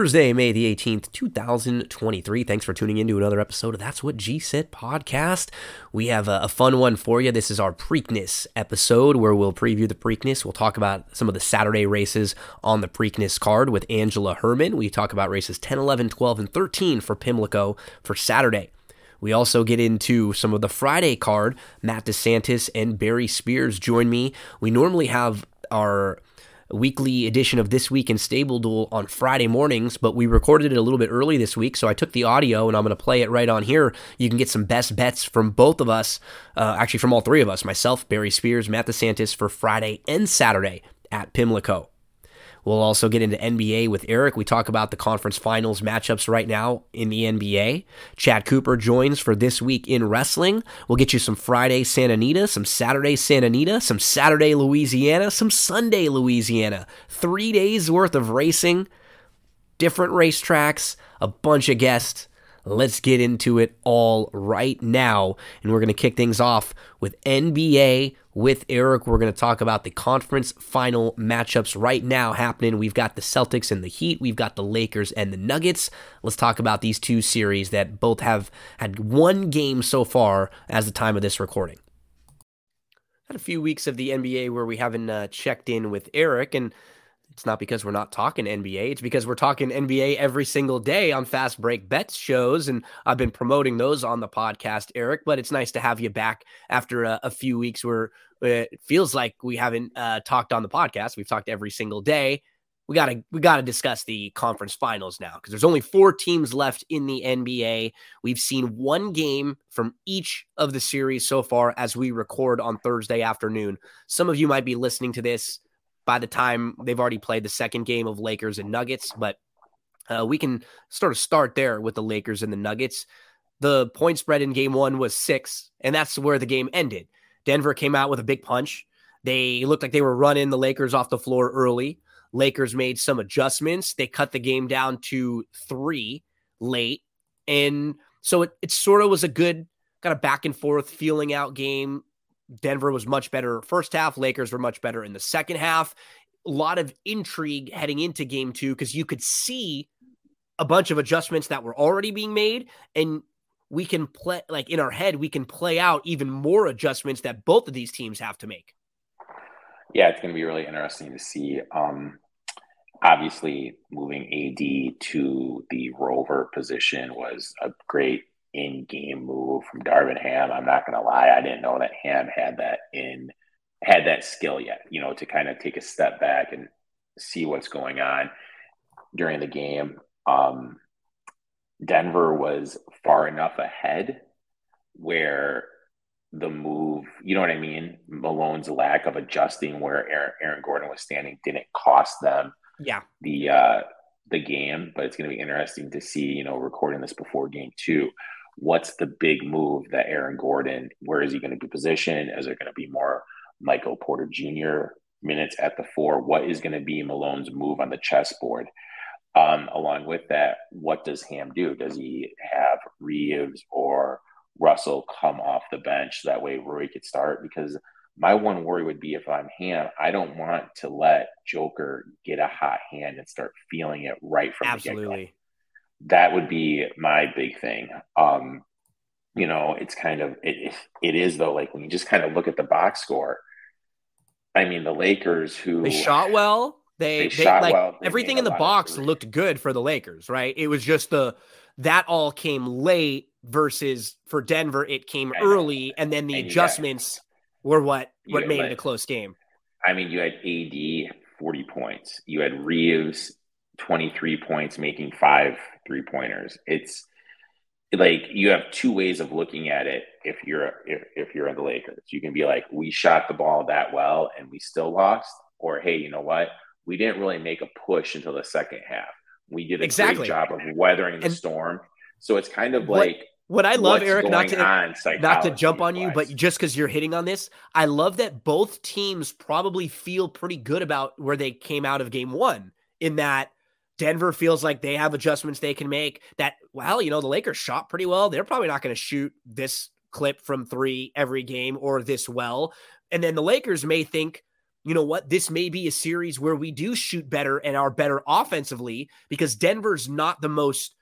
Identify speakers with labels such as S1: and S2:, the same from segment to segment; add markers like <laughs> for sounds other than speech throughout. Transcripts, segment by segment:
S1: Thursday, May the 18th, 2023. Thanks for tuning in to another episode of That's What G Said podcast. We have a, a, fun one for you. This is our Preakness episode where we'll preview the Preakness. We'll talk about some of the Saturday races on the Preakness card with Angela Hermann. We talk about races 10, 11, 12, and 13 for Pimlico for Saturday. We also get into some of the Friday card. Matt DeSantis and Barry Spears join me. We normally have our weekly edition of This Week in StableDuel on Friday mornings, but we recorded it a little bit early this week, so I took the audio and I'm going to play it right on here. You can get some best bets from both of us, uh, actually from all three of us, myself, Barry Spears, Matt DeSantis for Friday and Saturday at Pimlico. We'll also get into NBA with Erik. We talk about the conference finals matchups right now in the NBA. Chad Cooper joins for this week in wrestling. We'll get you some Friday Santa Anita, some Saturday Santa Anita, some Saturday Louisiana, some Sunday Louisiana. Three days worth of racing, different racetracks, a bunch of guests. Let's get into it all right now. And we're going to kick things off with NBA with Erik. We're going to talk about the conference final matchups right now happening. We've got the Celtics and the Heat, we've got the Lakers and the Nuggets. Let's talk about these two series that both have had one game so far as the time of this recording. Had a few weeks of the NBA where we haven't uh, checked in with Erik, and it's not because we're not talking NBA. It's because we're talking NBA every single day on Fast Break Bets shows. And I've been promoting those on the podcast, Erik. But it's nice to have you back after a, a few weeks where it feels like we haven't uh, talked on the podcast. We've talked every single day. We gotta we gotta discuss the conference finals now because there's only four teams left in the NBA. We've seen one game from each of the series so far as we record on Thursday afternoon. Some of you might be listening to this by the time they've already played the second game of Lakers and Nuggets. But uh, we can sort of start there with the Lakers and the Nuggets. The point spread in game one was six, and that's where the game ended. Denver came out with a big punch. They looked like they were running the Lakers off the floor early. Lakers made some adjustments. They cut the game down to three late. And so it, it sort of was a good kind of back and forth feeling out game. Denver was much better first half. Lakers were much better in the second half. A lot of intrigue heading into game two because you could see a bunch of adjustments that were already being made. And we can play, like in our head, we can play out even more adjustments that both of these teams have to make.
S2: Yeah, it's going to be really interesting to see. Um, obviously, moving AD to the rover position was a great in-game move from Darvin Ham. I'm not going to lie, I didn't know that Ham had that in had that skill yet. You know, to kind of take a step back and see what's going on during the game. Um, Denver was far enough ahead where the move, you know what I mean? Malone's lack of adjusting where Aaron, Aaron Gordon was standing didn't cost them
S1: yeah
S2: the uh the game, but it's going to be interesting to see, you know, recording this before game two what's the big move that Aaron Gordon, where is he going to be positioned? Is there going to be more Michael Porter Jr. minutes at the four? What is going to be Malone's move on the chessboard? Um, along with that, what does Ham do? Does he have Reeves or Russell come off the bench that way Rui could start? Because my one worry would be if I'm Ham, I don't want to let Joker get a hot hand and start feeling it right from
S1: Absolutely.
S2: the get-go that would be my big thing. Um, you know, it's kind of it, it is though. Like when you just kind of look at the box score, I mean, the Lakers who
S1: they shot well. They, they, they shot like well. everything in the box looked good for the Lakers, right? It was just the that all came late versus for Denver, it came early, and then the and adjustments were what what made like, it a close game.
S2: I mean, you had AD forty points, you had Reeves 23 points, making five three pointers. It's like you have two ways of looking at it if you're if, if you're in the Lakers. You can be like, we shot the ball that well and we still lost, or hey, you know what? We didn't really make a push until the second half. We did a exactly. great job of weathering the and storm. So it's kind of
S1: what,
S2: like
S1: what I love, Erik, not to not to jump on you, but just because you're hitting on this, I love that both teams probably feel pretty good about where they came out of game one. In that Denver feels like they have adjustments they can make. That, well, you know, the Lakers shot pretty well. They're probably not going to shoot this clip from three every game or this well. And then the Lakers may think, you know what? This may be a series where we do shoot better and are better offensively because Denver's not the most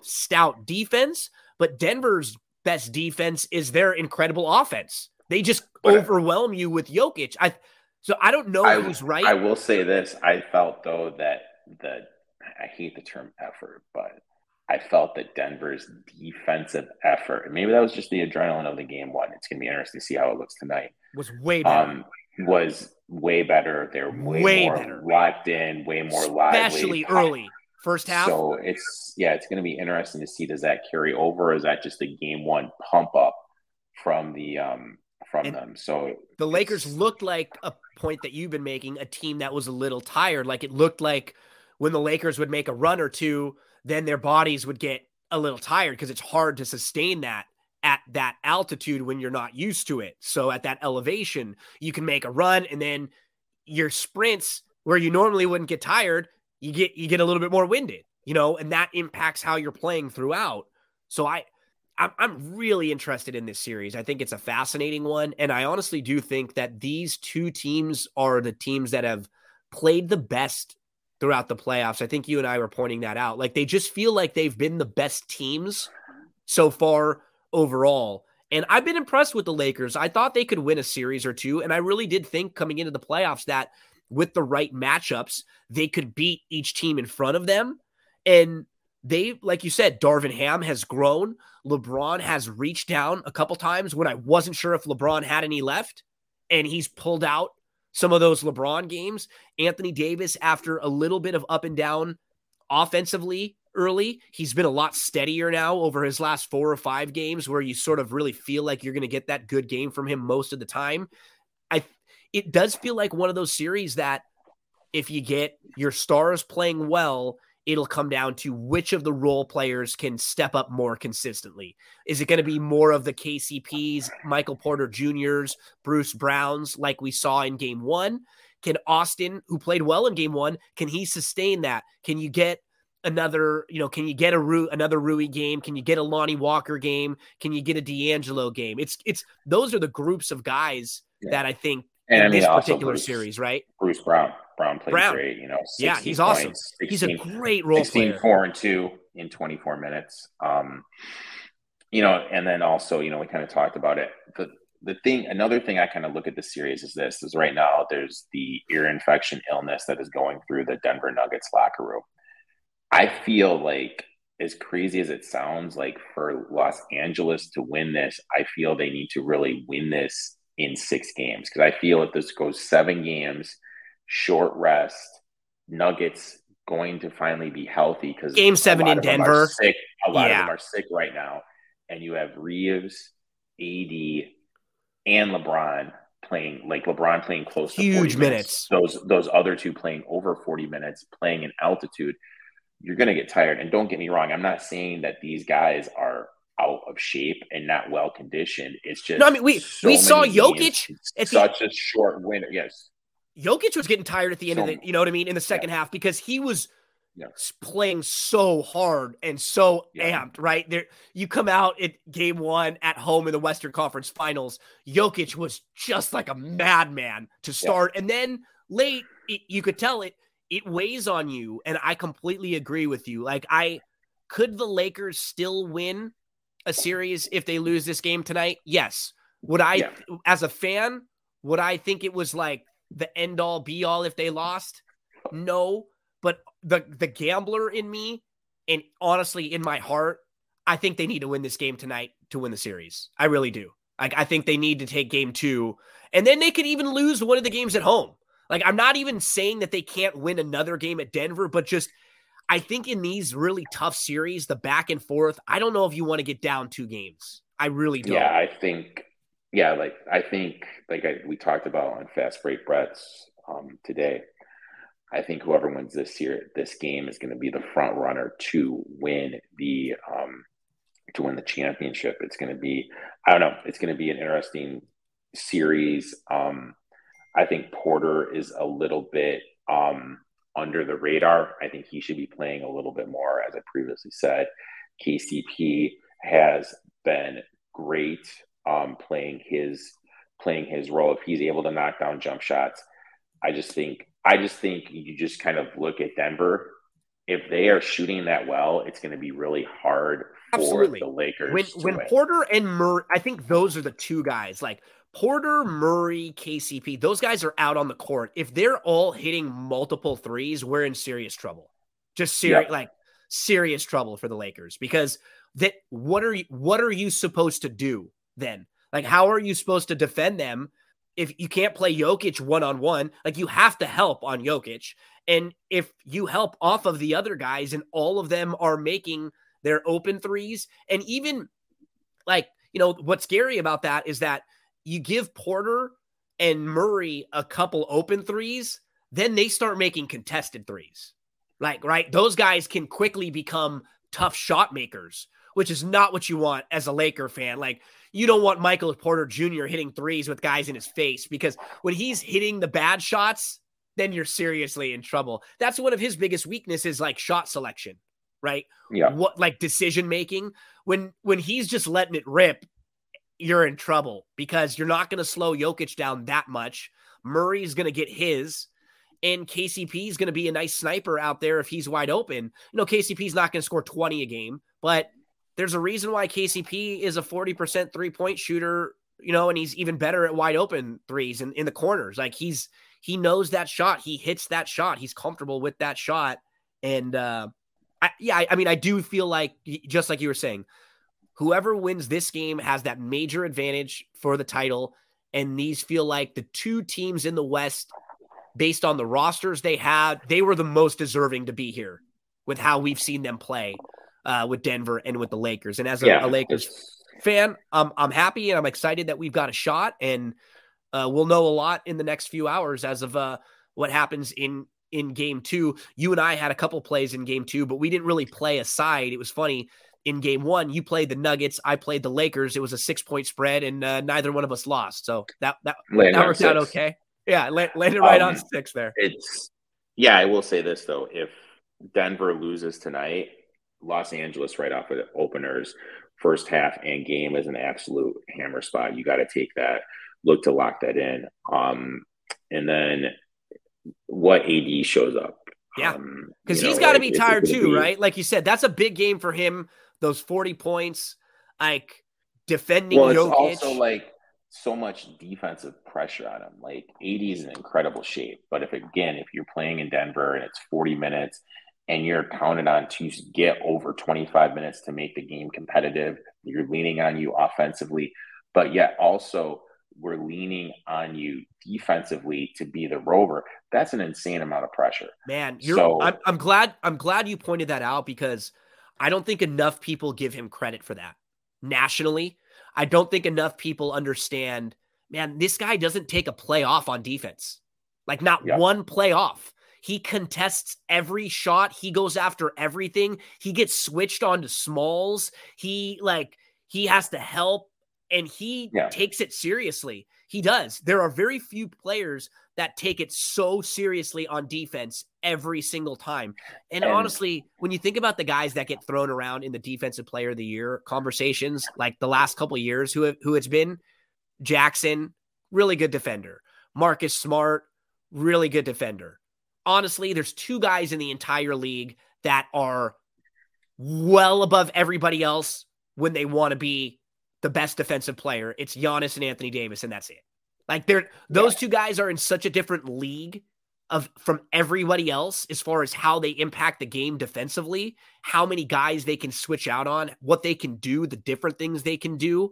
S1: stout defense, but Denver's best defense is their incredible offense. They just overwhelm you with Jokic. I so I don't know
S2: I,
S1: who's right.
S2: I will say this: I felt though that the I hate the term effort, but I felt that Denver's defensive effort, maybe that was just the adrenaline of the game one. It's going to be interesting to see how it looks tonight.
S1: Was way better.
S2: Um, was way better. They're way, way more better. locked in, way more lively.
S1: Especially early. First half.
S2: So it's yeah, it's going to be interesting to see does that carry over? is that just a game one pump up from the um from and them? So
S1: the Lakers looked like a point that you've been making, a team that was a little tired. Like it looked like when the Lakers would make a run or two, then their bodies would get a little tired because it's hard to sustain that at that altitude when you're not used to it. So at that elevation, you can make a run and then your sprints where you normally wouldn't get tired, you get you get a little bit more winded, you know, and that impacts how you're playing throughout. So I I'm, I'm really interested in this series. I think it's a fascinating one. And I honestly do think that these two teams are the teams that have played the best throughout the playoffs. I think you and I were pointing that out. Like they just feel like they've been the best teams so far overall. And I've been impressed with the Lakers. I thought they could win a series or two. And I really did think coming into the playoffs that with the right matchups, they could beat each team in front of them. And they, like you said, Darvin Ham has grown. LeBron has reached down a couple times when I wasn't sure if LeBron had any left, and he's pulled out some of those LeBron games. Anthony Davis, after a little bit of up and down offensively early, he's been a lot steadier now over his last four or five games where you sort of really feel like you're going to get that good game from him most of the time. I it does feel like one of those series that if you get your stars playing well it'll come down to which of the role players can step up more consistently. Is it going to be more of the KCPs, Michael Porter Jr.'s, Bruce Browns, like we saw in game one? Can Austin, who played well in game one, can he sustain that? Can you get another, you know, can you get a Ru- another Rui game? Can you get a Lonnie Walker game? Can you get a D'Angelo game? It's it's those are the groups of guys yeah. that I think and in I mean, this particular Bruce, series, right?
S2: Bruce Brown. Brown played Brown. great. You know,
S1: yeah, he's awesome. 16, he's a great role 16, player.
S2: Four and two in 24 minutes. Um, you know, and then also, you know, we kind of talked about it. The the thing, another thing I kind of look at the series is this: is right now there's the ear infection illness that is going through the Denver Nuggets locker room. I feel like, as crazy as it sounds, like for Los Angeles to win this, I feel they need to really win this in six games because I feel if this goes seven games short rest. Nuggets going to finally be healthy because
S1: game seven in Denver.
S2: Sick. A lot yeah. of them are sick right now. And you have Reeves, AD, and LeBron playing like LeBron playing close
S1: to huge minutes.
S2: minutes. Those those other two playing over 40 minutes, playing in altitude. You're gonna get tired. And don't get me wrong, I'm not saying that these guys are out of shape and not well conditioned. It's just
S1: no. I mean, we so we saw Jokic.
S2: It's such the, a short winter. Yes,
S1: Jokic was getting tired at the end so, of the, you know what I mean, in the second yeah. half because he was yeah. playing so hard and so yeah. amped, right? There you come out at game 1 at home in the Western Conference Finals, Jokic was just like a madman to start and then late it, you could tell it it weighs on you and I completely agree with you. Like I could the Lakers still win a series if they lose this game tonight? Yes. Would I as a fan would I think it was like the end all be all if they lost? No, but the the gambler in me and honestly in my heart, I think they need to win this game tonight to win the series. I really do. Like I think they need to take game 2 and then they could even lose one of the games at home. Like I'm not even saying that they can't win another game at Denver, but just I think in these really tough series, the back and forth, I don't know if you want to get down two games. I really don't.
S2: Yeah, I think yeah, like I think, like I, we talked about on Fast Break Bets um, today, I think whoever wins this year, this game is going to be the front runner to win the um, to win the championship. It's going to be, I don't know, it's going to be an interesting series. Um, I think Porter is a little bit um, under the radar. I think he should be playing a little bit more, as I previously said. KCP has been great um, playing his playing his role. If he's able to knock down jump shots, I just think I just think you just kind of look at Denver. If they are shooting that well, it's going to be really hard for Absolutely. the Lakers.
S1: When when win. Porter and Murray, I think those are the two guys. Like Porter, Murray, KCP, those guys are out on the court. If they're all hitting multiple threes, we're in serious trouble. Just serious, yep. like serious trouble for the Lakers because that what are you what are you supposed to do then? Like, how are you supposed to defend them if you can't play Jokic one on one? Like, you have to help on Jokic. And if you help off of the other guys and all of them are making their open threes, and even like, you know, what's scary about that is that you give Porter and Murray a couple open threes, then they start making contested threes. Like, right? Those guys can quickly become tough shot makers, which is not what you want as a Laker fan. Like, you don't want Michael Porter Jr. hitting threes with guys in his face because when he's hitting the bad shots, then you're seriously in trouble. That's one of his biggest weaknesses, like shot selection, right?
S2: Yeah.
S1: What like decision making. When when he's just letting it rip, you're in trouble because you're not going to slow Jokic down that much. Murray's going to get his, and KCP is going to be a nice sniper out there if he's wide open. You know, KCP's not going to score 20 a game, but there's a reason why KCP is a 40% three point shooter, you know, and he's even better at wide open threes and in, in the corners. Like he's, he knows that shot. He hits that shot. He's comfortable with that shot. And, uh, I, yeah, I, I mean, I do feel like, just like you were saying, whoever wins this game has that major advantage for the title. And these feel like the two teams in the West, based on the rosters they had, they were the most deserving to be here with how we've seen them play uh, with Denver and with the Lakers. And as a, yeah, a Lakers fan, I'm I'm happy and I'm excited that we've got a shot, and uh, we'll know a lot in the next few hours as of uh, what happens in in game two. You and I had a couple plays in game two, but we didn't really play a side. It was funny. In game one, you played the Nuggets. I played the Lakers. It was a six point spread, and uh, neither one of us lost. So that that, that worked out okay. Yeah, landed right um, on six there.
S2: It's yeah. I will say this though: if Denver loses tonight, Los Angeles right off of the openers, first half and game is an absolute hammer spot. You got to take that, look to lock that in. Um, and then what AD shows up.
S1: Yeah, because um, he's got to be tired too, be, right? Like you said, that's a big game for him. Those forty points, like defending. Well, it's Jokic.
S2: also like so much defensive pressure on him. Like AD is in incredible shape, but if again, if you're playing in Denver and it's forty minutes and you're counted on to get over 25 minutes to make the game competitive. You're leaning on you offensively, but yet also we're leaning on you defensively to be the rover. That's an insane amount of pressure.
S1: Man, you're so, I'm, I'm glad I'm glad you pointed that out because I don't think enough people give him credit for that. Nationally, I don't think enough people understand, man, this guy doesn't take a play off on defense. Like not yeah. one play off. He contests every shot. He goes after everything. He gets switched onto smalls. He like he has to help and he yeah. takes it seriously. He does. There are very few players that take it so seriously on defense every single time. And, and, honestly, when you think about the guys that get thrown around in the defensive player of the year conversations, like the last couple years, who have, who it's been Jackson, really good defender. Marcus Smart, really good defender honestly, there's two guys in the entire league that are well above everybody else when they want to be the best defensive player. It's Giannis and Anthony Davis, and that's it. Like they're those yeah. two guys are in such a different league of from everybody else as far as how they impact the game defensively, how many guys they can switch out on, what they can do, the different things they can do.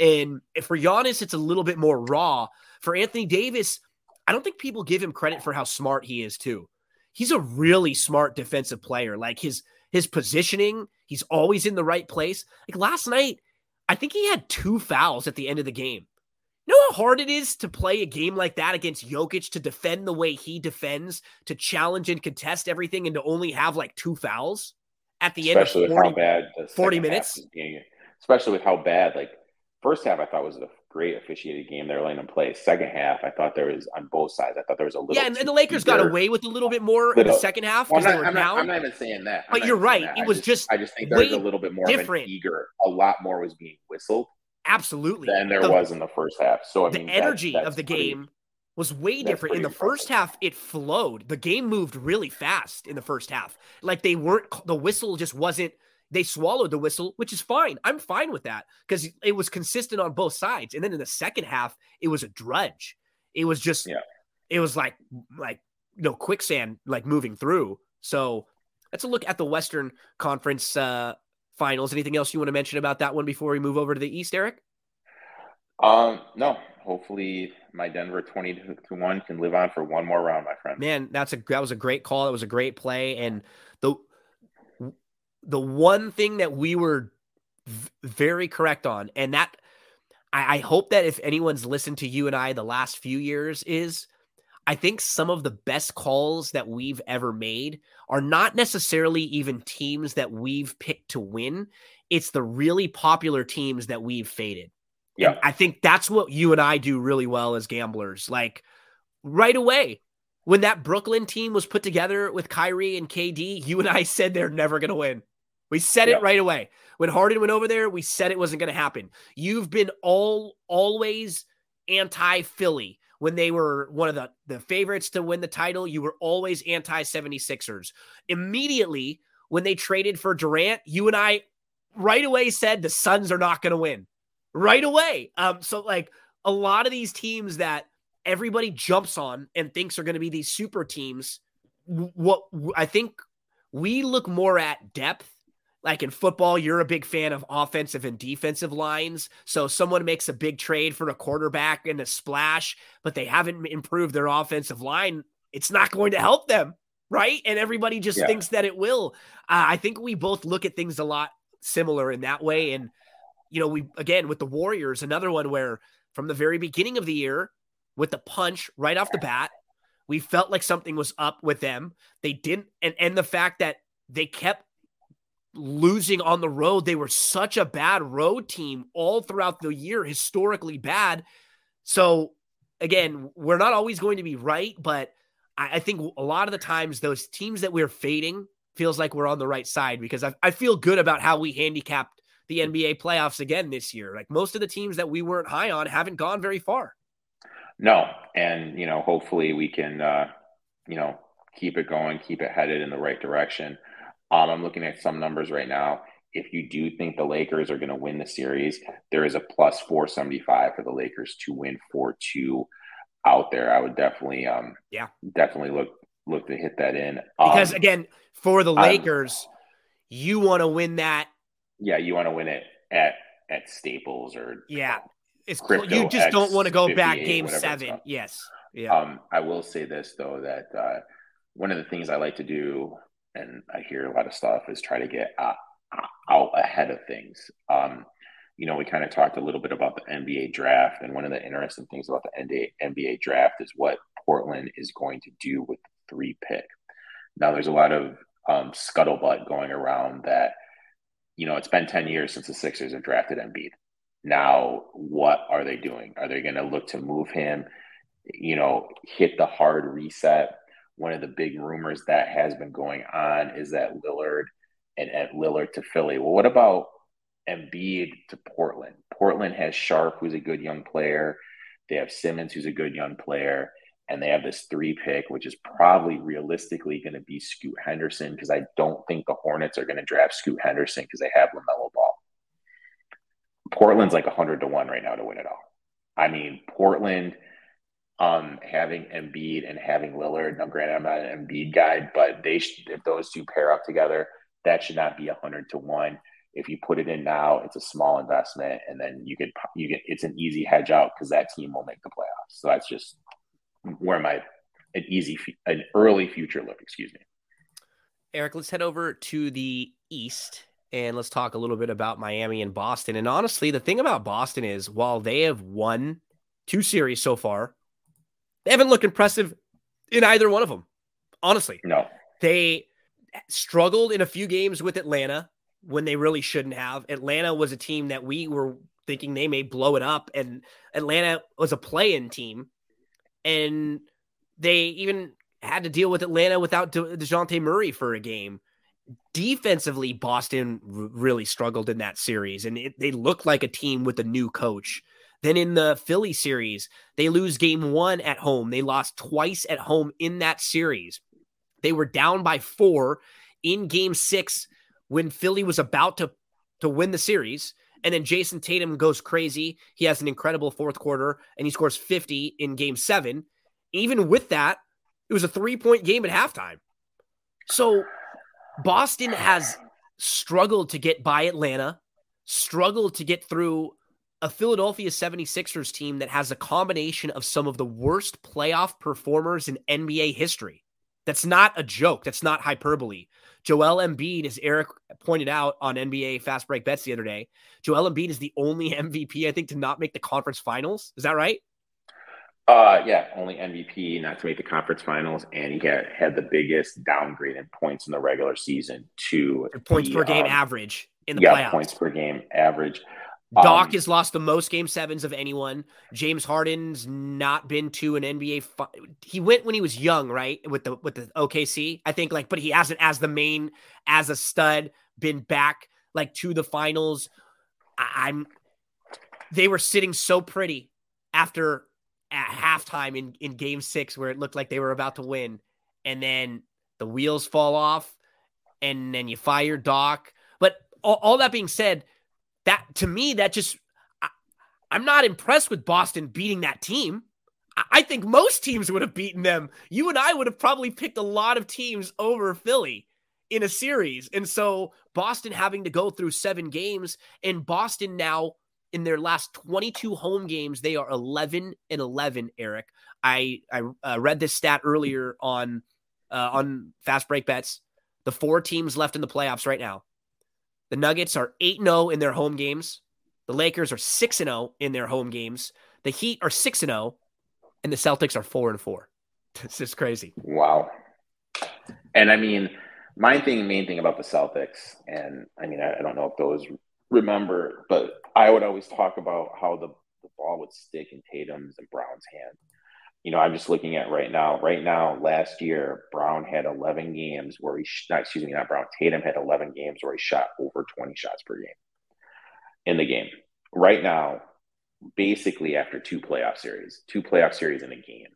S1: And for Giannis, it's a little bit more raw. For Anthony Davis, I don't think people give him credit for how smart he is too. He's a really smart defensive player. Like his his positioning, he's always in the right place. Like last night, I think he had two fouls at the end of the game. You know how hard it is to play a game like that against Jokic to defend the way he defends, to challenge and contest everything, and to only have like two fouls at the
S2: especially
S1: end of 40,
S2: how bad
S1: 40 minutes.
S2: especially with how bad, like first half, I thought was the great officiated game they're letting them play. Second half, I thought there was on both sides. I thought there was a little.
S1: Yeah, and, and the Lakers got away with a little bit more little, in the second half
S2: because well, they were I'm down. Not, I'm not even saying that.
S1: I'm but you're right. It was just,
S2: just, I just think there was a little bit more different. of an eager. A lot more was being whistled.
S1: Absolutely.
S2: Than there the, was in the first half. So I
S1: the
S2: mean,
S1: energy
S2: that,
S1: of the game was way different. In the impressive. first half, it flowed. The game moved really fast in the first half. Like they weren't, the whistle just wasn't, they swallowed the whistle, which is fine. I'm fine with that because it was consistent on both sides. And then in the second half, it was a drudge. It was just, yeah. it was like, like, you know, quicksand, like moving through. So let's look at the Western Conference uh, finals. Anything else you want to mention about that one before we move over to the East, Erik?
S2: Um, no, hopefully my Denver 20 to 1 can live on for one more round, my friend.
S1: Man, that's a that was a great call. That was a great play and the the one thing that we were v- very correct on and that I, I hope that if anyone's listened to you and I the last few years is I think some of the best calls that we've ever made are not necessarily even teams that we've picked to win. It's the really popular teams that we've faded. Yeah. And I think that's what you and I do really well as gamblers. Like right away, when that Brooklyn team was put together with Kyrie and KD, you and I <laughs> said they're never going to win. We said it right away. When Harden went over there, we said it wasn't going to happen. You've been all always anti Philly when they were one of the, the favorites to win the title. You were always anti 76ers. Immediately, when they traded for Durant, you and I right away said the Suns are not going to win right away. Um, so like a lot of these teams that everybody jumps on and thinks are going to be these super teams, what I think we look more at depth. Like in football, you're a big fan of offensive and defensive lines. So someone makes a big trade for a quarterback and a splash, but they haven't improved their offensive line. It's not going to help them, right? And everybody just yeah. thinks that it will. Uh, I think we both look at things a lot similar in that way. And you know, we again with the Warriors, another one where from the very beginning of the year, with the punch right off the bat, we felt like something was up with them. They didn't, and and the fact that they kept losing on the road, they were such a bad road team all throughout the year, historically bad. So again, we're not always going to be right, but I, I think a lot of the times those teams that we're fading feels like we're on the right side because I, I feel good about how we handicapped the NBA playoffs again this year. Like most of the teams that we weren't high on haven't gone very far.
S2: No, and you know, hopefully we can, uh, you know, keep it going, keep it headed in the right direction. Um, I'm looking at some numbers right now. If you do think the Lakers are going to win the series, there is a plus 475 for the Lakers to win 4 2 out there. I would definitely, um, yeah, definitely look look to hit that in
S1: because um, again, for the Lakers, um, you want to win that
S2: yeah, you want to win it at at Staples or
S1: yeah, it's crypto you just X don't want to go back game seven. Yes, yeah.
S2: Um, I will say this though that uh, one of the things I like to do, and I hear a lot of stuff, is try to get uh, out ahead of things. Um, you know, we kind of talked a little bit about the NBA draft, and one of the interesting things about the NBA draft is what Portland is going to do with the three pick. Now, there's a lot of um, scuttlebutt going around that you know, it's been 10 years since the Sixers have drafted Embiid. Now, what are they doing? Are they going to look to move him, you know, hit the hard reset? One of the big rumors that has been going on is that Lillard and, and Lillard to Philly. Well, what about Embiid to Portland? Portland has Sharpe, who's a good young player. They have Simons, who's a good young player and they have this three pick, which is probably realistically going to be Scoot Henderson because I don't think the Hornets are going to draft Scoot Henderson because they have LaMelo Ball. Portland's like 100 to 1 right now to win it all. I mean, Portland um, having Embiid and having Lillard. Now, granted, I'm not an Embiid guy, but they should, if those two pair up together, that should not be a 100 to 1. If you put it in now, it's a small investment, and then you could you get it's an easy hedge out because that team will make the playoffs. So that's just where my an easy an early future look excuse me
S1: erik let's head over to the east and let's talk a little bit about miami and boston and honestly the thing about boston is while they have won two series so far they haven't looked impressive in either one of them honestly.
S2: No.
S1: They struggled in a few games with atlanta when they really shouldn't have. Atlanta was a team that we were thinking they may blow it up and atlanta was a play-in team and they even had to deal with Atlanta without De- Dejounte Murray for a game. Defensively, Boston r- really struggled in that series, and it, they looked like a team with a new coach Then in the Philly series, they lose game one at home. They lost twice at home in that series. They were down by four in game six when Philly was about to, to win the series. And then Jayson Tatum goes crazy. He has an incredible fourth quarter and he scores 50 in game seven. Even with that, it was a three point game at halftime. So Boston has struggled to get by Atlanta, struggled to get through a Philadelphia 76ers team that has a combination of some of the worst playoff performers in NBA history. That's not a joke. That's not hyperbole. Joel Embiid, as Erik pointed out on NBA Fast Break Bets the other day, Joel Embiid is the only <laughs> MVP, I think, to not make the conference finals. Is that right?
S2: Uh, yeah, only MVP not to make the conference finals, and he had, had the biggest downgrade in points in the regular season to
S1: points
S2: the,
S1: per game um, average in the
S2: yeah,
S1: playoffs.
S2: points per game average.
S1: Doc um, has lost the most game sevens of anyone. James Harden's not been to an NBA. Fi- he went when he was young, right? With the with the OKC, I think. Like, but he hasn't as the main as a stud been back like to the finals. I- I'm. They were sitting so pretty after at halftime in in Game Six, where it looked like they were about to win, and then the wheels fall off, and then you fire Doc. But all, all that being said that to me, that just I, am not impressed with Boston beating that team. I, I think most teams would have beaten them. You and I would have probably picked a lot of teams over Philly in a series. And so Boston having to go through seven games, and Boston now in their last 22 home games, they are 11 and 11. Erik, I I uh, read this stat earlier on uh, on Fast Break Bets. The four teams left in the playoffs right now: the Nuggets are 8 0 in their home games. The Lakers are 6 0 in their home games. The Heat are 6 0, and the Celtics are 4 and 4. <laughs> This is crazy.
S2: Wow. And I mean, my thing, main thing about the Celtics, and I mean, I, I don't know if those remember, but I would always talk about how the, the ball would stick in Tatum's and Brown's hand you know, I'm just looking at right now. Right now, last year, Brown had 11 games where he, not, excuse me, not Brown, Tatum had 11 games where he shot over 20 shots per game in the game. Right now, basically after two playoff series, two playoff series in a game,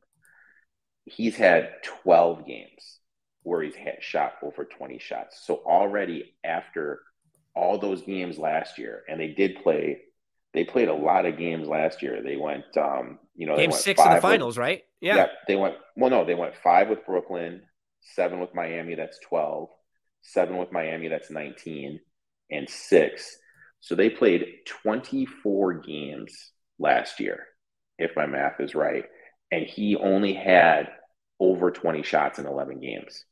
S2: he's had 12 games where he's had shot over 20 shots. So already after all those games last year, and they did play they played a lot of games last year. They went, um, you know,
S1: game six in the finals,
S2: with,
S1: right? Yeah.
S2: yeah. They went, well, no, they went five with Brooklyn, seven with Miami, that's 12, seven with Miami, that's 19, and six. So they played 24 games last year, if my math is right. And he only had over 20 shots in 11 games.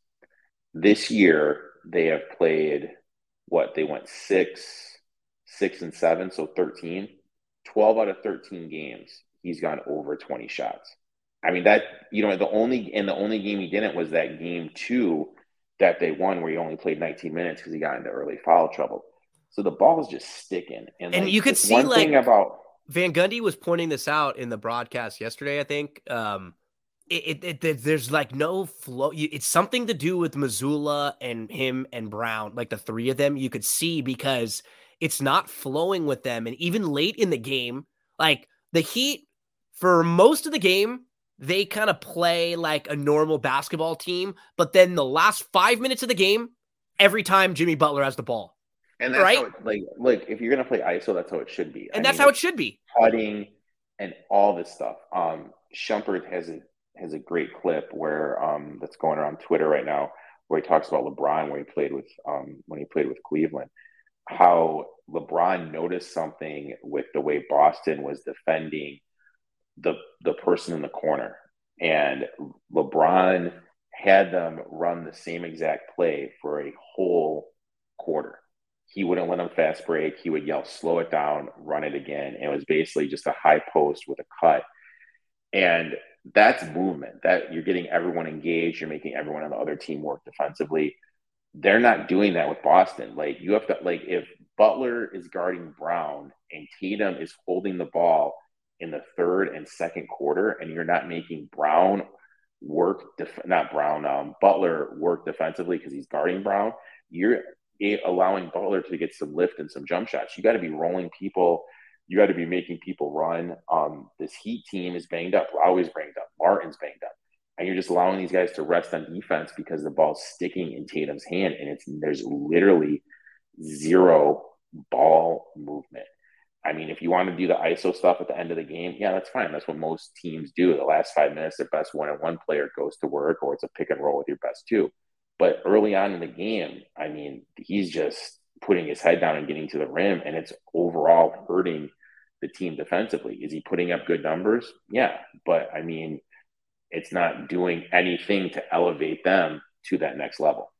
S2: This year, they have played what? They went six, six and seven, so 13. 12 out of 13 games, he's gone over 20 shots. I mean, that, you know, the only, and the only game he didn't was that game two that they won where he only played 19 minutes because he got into early foul trouble. So the ball is just sticking. And,
S1: and
S2: like,
S1: you could see,
S2: one
S1: like,
S2: thing about
S1: Van Gundy was pointing this out in the broadcast yesterday, I think. Um, it, it, it, there's like no flow. It's something to do with Mazzulla and him and Brown, like the three of them. You could see because it's not flowing with them. And even late in the game, like the Heat, for most of the game, they kind of play like a normal basketball team. But then the last five minutes of the game, every time Jimmy Butler has the ball.
S2: And that's right? It, like, like if you're gonna play ISO, that's how it should be.
S1: And I that's mean, how it should be.
S2: Cutting and all this stuff. Um, Shumpert has a has a great clip where um that's going around Twitter right now, where he talks about LeBron when he played with um when he played with Cleveland, how LeBron noticed something with the way Boston was defending the the person in the corner, and LeBron had them run the same exact play for a whole quarter. He wouldn't let them fast break. He would yell, "Slow it down, run it again." And it was basically just a high post with a cut, and that's movement. That you're getting everyone engaged. You're making everyone on the other team work defensively they're not doing that with Boston. Like you have to like if Butler is guarding Brown and Tatum is holding the ball in the third and second quarter, and you're not making Brown work, def- not Brown, um, Butler work defensively because he's guarding Brown, you're allowing Butler to get some lift and some jump shots. You got to be rolling people You got to be making people run. Um, this Heat team is banged up. Lowry's banged up. Martin's banged up, and you're just allowing these guys to rest on defense because the ball's sticking in Tatum's hand, and it's there's literally zero ball movement. I mean, if you want to do the ISO stuff at the end of the game, yeah, that's fine. That's what most teams do. The last five minutes, their best one on one player goes to work, or it's a pick and roll with your best two. But early on in the game, I mean, he's just putting his head down and getting to the rim, and it's overall hurting the team defensively. Is he putting up good numbers? Yeah. But I mean, it's not doing anything to elevate them to that next level.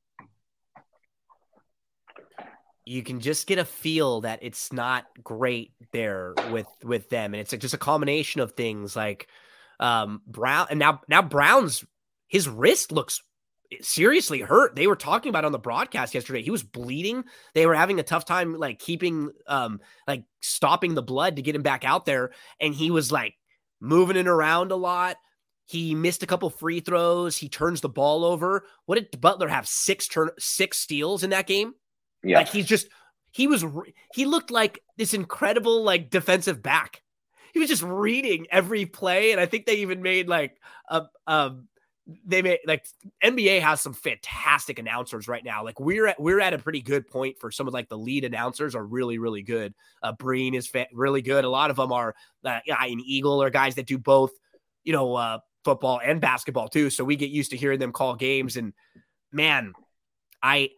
S1: You can just get a feel that it's not great there with with them. And it's just a combination of things like um brown and now now brown's his wrist looks seriously hurt. They were talking about on the broadcast yesterday. He was bleeding. They were having a tough time like keeping um like stopping the blood to get him back out there. And he was like moving it around a lot he missed a couple free throws he turns the ball over what did butler have six turn six steals in that game yeah. Like he's just he was he looked like this incredible like defensive back. He was just reading every play, and I think they even made like a um they made like NBA has some fantastic announcers right now. Like we're at we're at a pretty good point for some of like the lead announcers are really really good. Uh, Breen is fa- really good. A lot of them are uh, Ian Eagle or guys that do both, you know, uh, football and basketball too. So we get used to hearing them call games. And man, I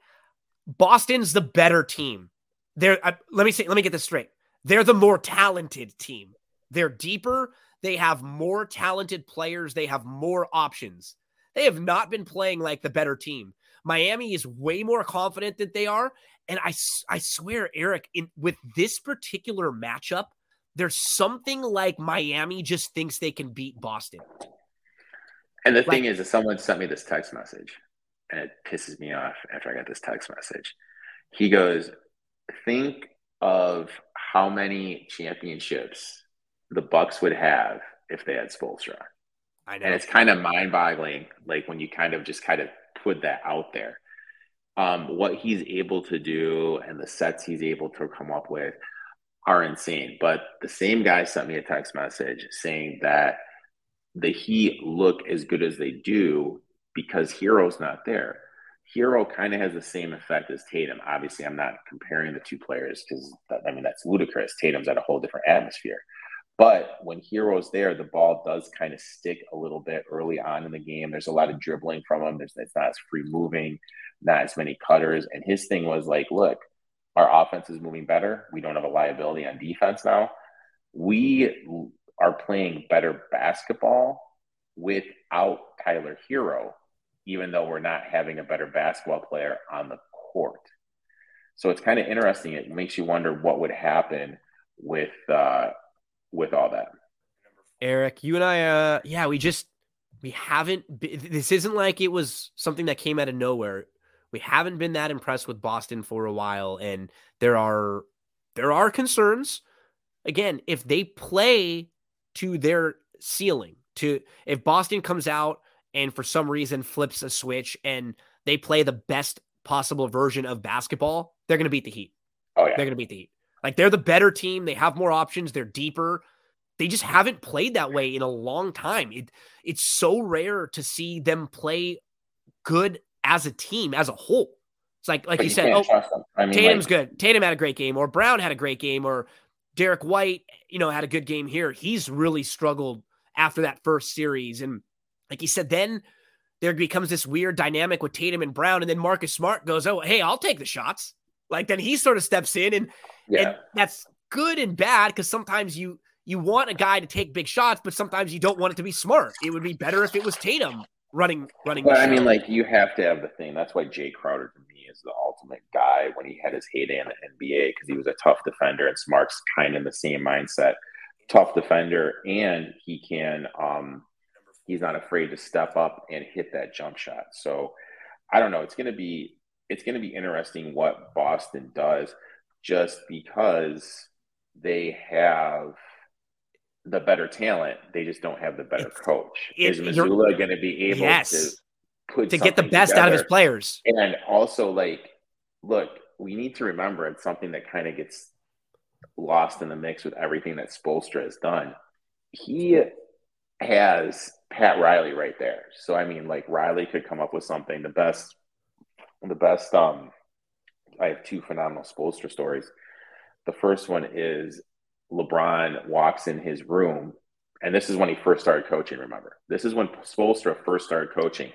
S1: Boston's the better team. They're uh, let me say let me get this straight. They're the more talented team. They're deeper. They have more talented players. They have more options. They have not been playing like the better team. Miami is way more confident than they are. And I, I swear, Erik, in with this particular matchup, there's something like Miami just thinks they can beat Boston.
S2: And the thing is, that someone sent me this text message and it pisses me off after I got this text message. He goes, Think of how many championships the Bucks would have if they had Spoelstra. I know. And it's kind of mind boggling, like when you kind of just kind of put that out there. Um, what he's able to do and the sets he's able to come up with are insane. But the same guy sent me a text message saying that the Heat look as good as they do because Herro's not there. Herro kind of has the same effect as Tatum. Obviously, I'm not comparing the two players because I mean that's ludicrous. Tatum's at a whole different atmosphere. But when Herro's there, the ball does kind of stick a little bit early on in the game. There's a lot of dribbling from him. There's it's not as free moving, not as many cutters. And his thing was like, look, our offense is moving better. We don't have a liability on defense now. We are playing better basketball without Tyler Herro, even though we're not having a better basketball player on the court. So it's kind of interesting. It makes you wonder what would happen with uh, with all that.
S1: Erik, you and I, uh, yeah, we just we haven't. This isn't like it was something that came out of nowhere. We haven't been that impressed with Boston for a while, and there are there are concerns. Again, if they play to their ceiling, to if Boston comes out and for some reason flips a switch and they play the best possible version of basketball, they're going to beat the Heat.
S2: Oh, yeah.
S1: They're going to beat the Heat. Like they're the better team. They have more options. They're deeper. They just haven't played that way in a long time. It, it's so rare to see them play good as a team, as a whole. It's like, like you, you said, oh, I mean, Tatum's like, good. Tatum had a great game, or Brown had a great game, or Derrick White, you know, had a good game here. He's really struggled after that first series. And like he said, then there becomes this weird dynamic with Tatum and Brown, and then Marcus Smart goes, "Oh, hey, I'll take the shots." Like then he sort of steps in, and yeah. and that's good and bad because sometimes you you want a guy to take big shots, but sometimes you don't want it to be smart. It would be better if it was Tatum running running.
S2: But I mean, like you have to have the thing. That's why Jae Crowder me is the ultimate guy when he had his heyday in the NBA because he was a tough defender, and Smart's kind of in the same mindset, tough defender, and he can um he's not afraid to step up and hit that jump shot. So I don't know. It's going to be it's going to be interesting what Boston does, just because they have the better talent. They just don't have the better it's, coach. It, Is Mazzulla going to be able yes, to put
S1: to get the best together? out of his players?
S2: And also, like, look, we need to remember it's something that kind of gets lost in the mix with everything that Spoelstra has done. He has Pat Riley right there. So I mean, like Riley could come up with something. The best, the best. Um, I have two phenomenal Spoelstra stories. The first one is LeBron walks in his room, and this is when he first started coaching. Remember, this is when Spoelstra first started coaching,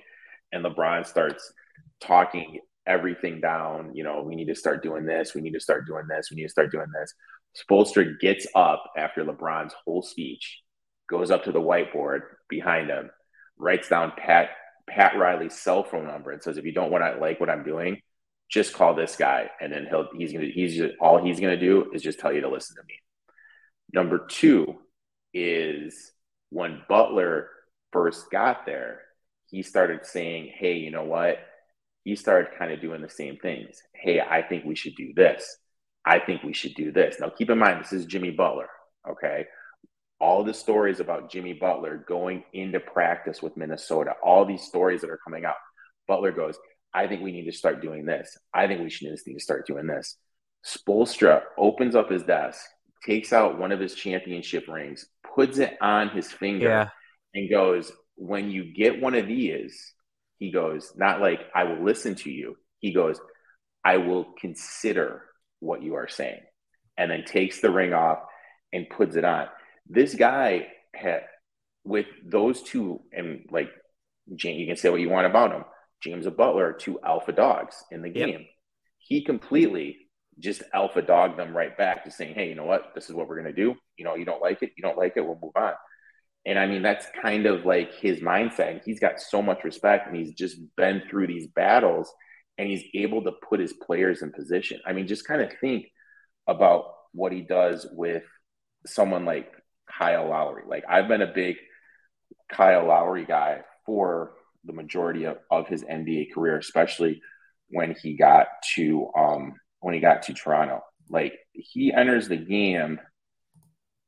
S2: and LeBron starts talking everything down. You know, we need to start doing this. We need to start doing this. We need to start doing this. Spoelstra gets up after LeBron's whole speech, goes up to the whiteboard behind him, writes down Pat Pat Riley's cell phone number, and says, "If you don't want to like what I'm doing, just call this guy, and then he'll he's gonna he's just, all he's gonna do is just tell you to listen to me." Number two is when Butler first got there, he started saying, "Hey, you know what?" He started kind of doing the same things. Hey, I think we should do this. I think we should do this. Now, keep in mind, this is Jimmy Butler. Okay. All the stories about Jimmy Butler going into practice with Minnesota, all these stories that are coming out. Butler goes, I think we need to start doing this. I think we should need to start doing this. Spoelstra opens up his desk, takes out one of his championship rings, puts it on his finger, yeah. and goes, When you get one of these, he goes, Not like I will listen to you. He goes, I will consider what you are saying, and then takes the ring off and puts it on. This guy had, with those two, and like, you can say what you want about him. James and Butler are two alpha dogs in the game. Yep. He completely just alpha dogged them right back to saying, hey, you know what? This is what we're going to do. You know, you don't like it. You don't like it. We'll move on. And I mean, that's kind of like his mindset. And He's got so much respect and he's just been through these battles and he's able to put his players in position. I mean, just kind of think about what he does with someone like Kyle Lowry. Like I've been a big Kyle Lowry guy for the majority of, of his NBA career, especially when he got to um, when he got to Toronto. Like he enters the game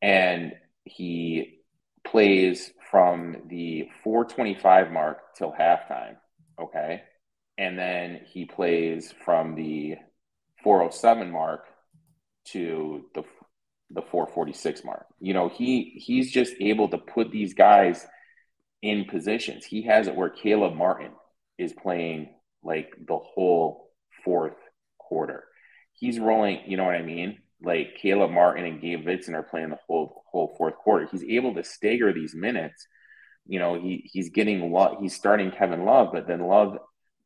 S2: and he plays from the 425 mark till halftime. Okay. And then he plays from the 407 mark to the the 446 mark. You know, he he's just able to put these guys in positions. He has it where Caleb Martin is playing like the whole fourth quarter. He's rolling, you know what I mean? Like Caleb Martin and Gabe Vincent are playing the whole whole fourth quarter. He's able to stagger these minutes. You know, he he's getting love. He's starting Kevin Love, but then Love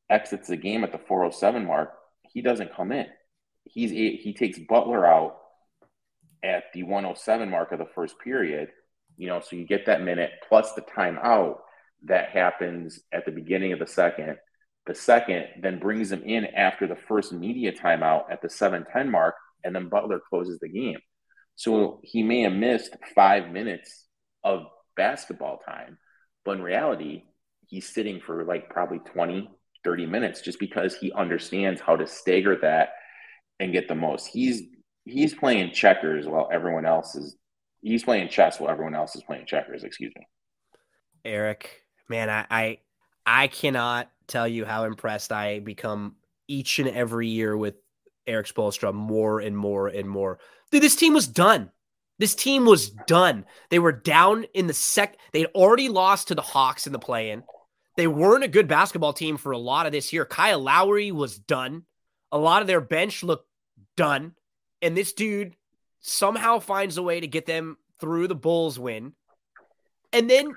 S2: exits the game at the 407 mark. He doesn't come in. He's he takes Butler out at the 107 mark of the first period. You know, so you get that minute plus the timeout that happens at the beginning of the second. The second then brings him in after the first media timeout at the 710 mark, and then Butler closes the game. So hmm. he may have missed five minutes of basketball time, but in reality, he's sitting for like probably 20, 30 minutes just because he understands how to stagger that and get the most. He's he's playing checkers while everyone else is he's playing chess while everyone else is playing checkers, excuse me.
S1: Erik, man, I I, I cannot tell you how impressed I become each and every year with Erik Spoelstra more and more and more. Dude, this team was done. This team was done. They were down in the sec. They'd already lost to the Hawks in the play-in. They weren't a good basketball team for a lot of this year. Kyle Lowry was done. A lot of their bench looked done. And this dude somehow finds a way to get them through the Bulls win. And then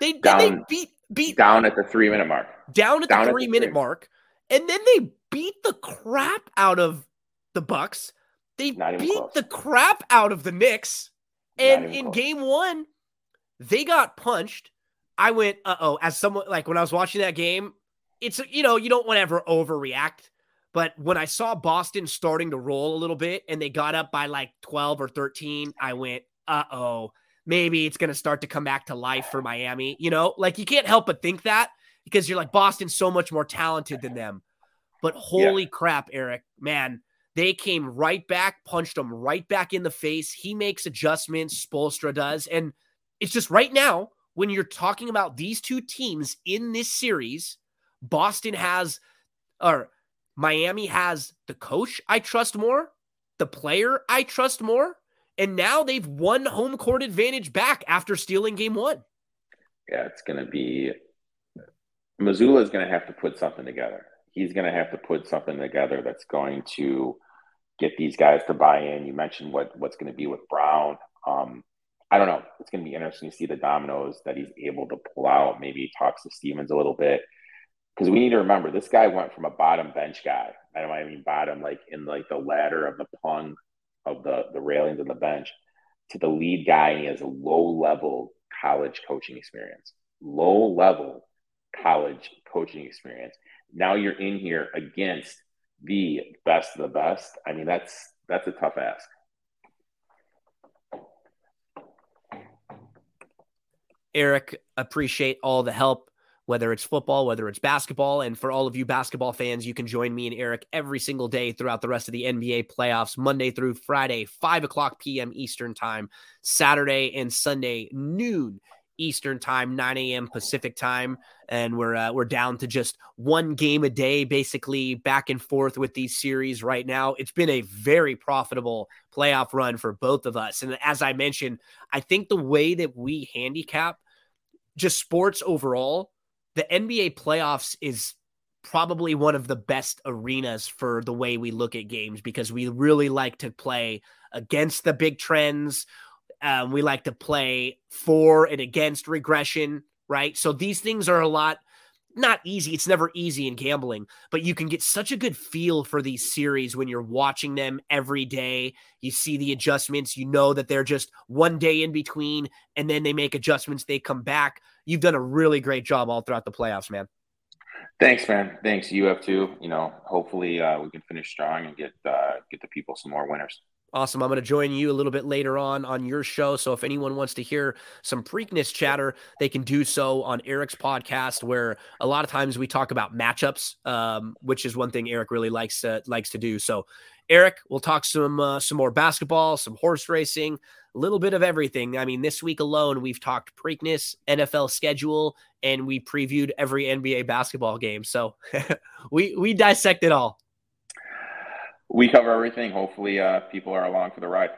S1: they, down, then they beat beat
S2: down at the three minute mark.
S1: Down at down the three at the minute three. mark. And then they beat the crap out of the Bucks. They beat close. the crap out of the Knicks. And in close. game one, they got punched. I went, uh oh, as someone like when I was watching that game, it's you know, you don't want to ever overreact. But when I saw Boston starting to roll a little bit and they got up by like 12 or 13, I went, uh oh, maybe it's going to start to come back to life for Miami. You know, like you can't help but think that because you're like, Boston's so much more talented than them. But holy yeah. crap, Erik, man, they came right back, punched him right back in the face. He makes adjustments, Spoelstra does. And it's just right now, when you're talking about these two teams in this series, Boston has, or Miami has the coach I trust more, the player I trust more, And now they've won home court advantage back after stealing game one.
S2: Yeah, it's going to be Mazzulla is going to have to put something together. He's going to have to put something together that's going to get these guys to buy in. You mentioned what what's going to be with Brown. Um, I don't know. It's going to be interesting to see the dominoes that he's able to pull out. Maybe he talks to Stevens a little bit because we need to remember this guy went from a bottom bench guy. I don't I mean bottom like in like the ladder of the pung of the the railings of the bench to the lead guy, and he has a low level college coaching experience. Low level college coaching experience. Now you're in here against the best of the best. I mean, that's that's a tough ask.
S1: Erik, appreciate all the help, whether it's football, whether it's basketball. And for all of you basketball fans, you can join me and Erik every single day throughout the rest of the NBA playoffs, Monday through Friday, 5 o'clock p.m. Eastern Time, Saturday and Sunday, noon Eastern time, 9 a.m. Pacific time, and we're uh, we're down to just one game a day, basically back and forth with these series right now. It's been a very profitable playoff run for both of us, and as I mentioned, I think the way that we handicap just sports overall, the NBA playoffs is probably one of the best arenas for the way we look at games because we really like to play against the big trends um, we like to play for and against regression, right? So these things are a lot not easy. It's never easy in gambling, but you can get such a good feel for these series when you're watching them every day. You see the adjustments, you know that they're just one day in between, and then they make adjustments, they come back. You've done a really great job all throughout the playoffs, man.
S2: Thanks, man. Thanks. You have too. You know, hopefully uh, we can finish strong and get uh, get the people some more winners.
S1: Awesome. I'm going to join you a little bit later on on your show. So if anyone wants to hear some Preakness chatter, they can do so on Erik's podcast, where a lot of times we talk about matchups, um, which is one thing Erik really likes likes to do. So, Erik, we'll talk some uh, some more basketball, some horse racing, a little bit of everything. I mean, this week alone, we've talked Preakness, NFL schedule, and we previewed every NBA basketball game. So <laughs> we we dissect it all
S2: we cover everything. Hopefully, uh, people are along for the ride.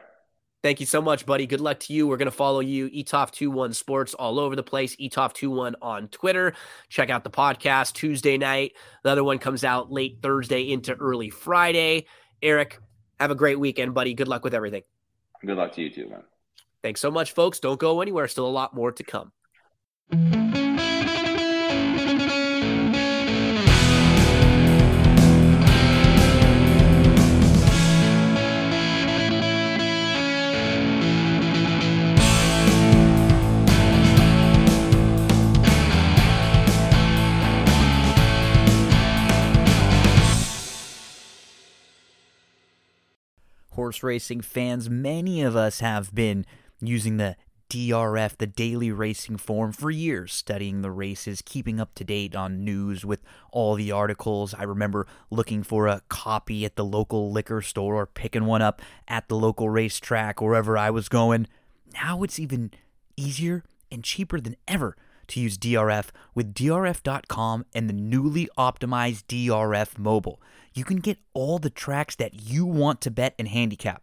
S1: Thank you so much, buddy. Good luck to you. We're going to follow you, Etoff21 Sports, all over the place. Etoff21 on Twitter. Check out the podcast Tuesday night. The other one comes out late Thursday into early Friday. Erik, have a great weekend, buddy. Good luck with everything.
S2: Good luck to you too, man.
S1: Thanks so much, folks. Don't go anywhere. Still a lot more to come.
S3: Horse racing fans, many of us have been using the DRF, the daily racing form, for years, studying the races, keeping up to date on news with all the articles. I remember looking for a copy at the local liquor store or picking one up at the local racetrack, wherever I was going. Now it's even easier and cheaper than ever to use DRF with DRF.com and the newly optimized DRF mobile. You can get all the tracks that you want to bet and handicap.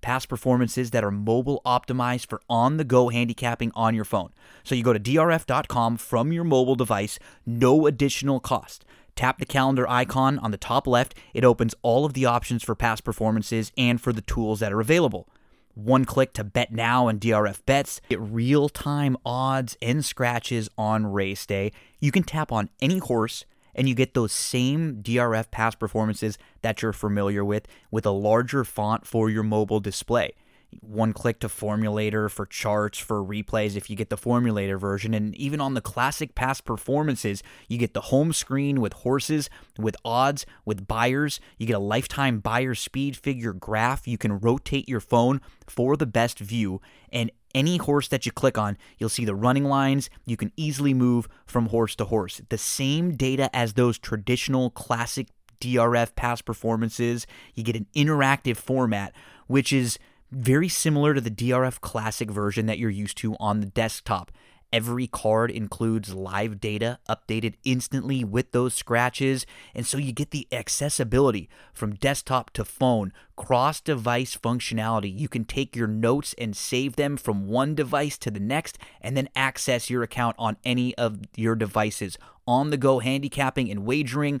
S3: Past performances that are mobile optimized for on the go handicapping on your phone. So you go to DRF.com from your mobile device, no additional cost. Tap the calendar icon on the top left. It opens all of the options for past performances and for the tools that are available one click to bet now and DRF bets, get real time odds and scratches on race day. You can tap on any horse and you get those same DRF past performances that you're familiar with with a larger font for your mobile display one click to formulator for charts for replays if you get the formulator version and even on the classic past performances you get the home screen with horses with odds with buyers you get a lifetime buyer speed figure graph you can rotate your phone for the best view and any horse that you click on, you'll see the running lines. You can easily move from horse to horse. The same data as those traditional classic DRF past performances. You get an interactive format, which is very similar to the DRF Classic version that you're used to on the desktop.
S1: Every card includes live data updated instantly with those scratches, and so you get the accessibility from desktop to phone, cross device functionality. You can take your notes and save them from one device to the next, and then access your account on any of your devices. On the go handicapping and wagering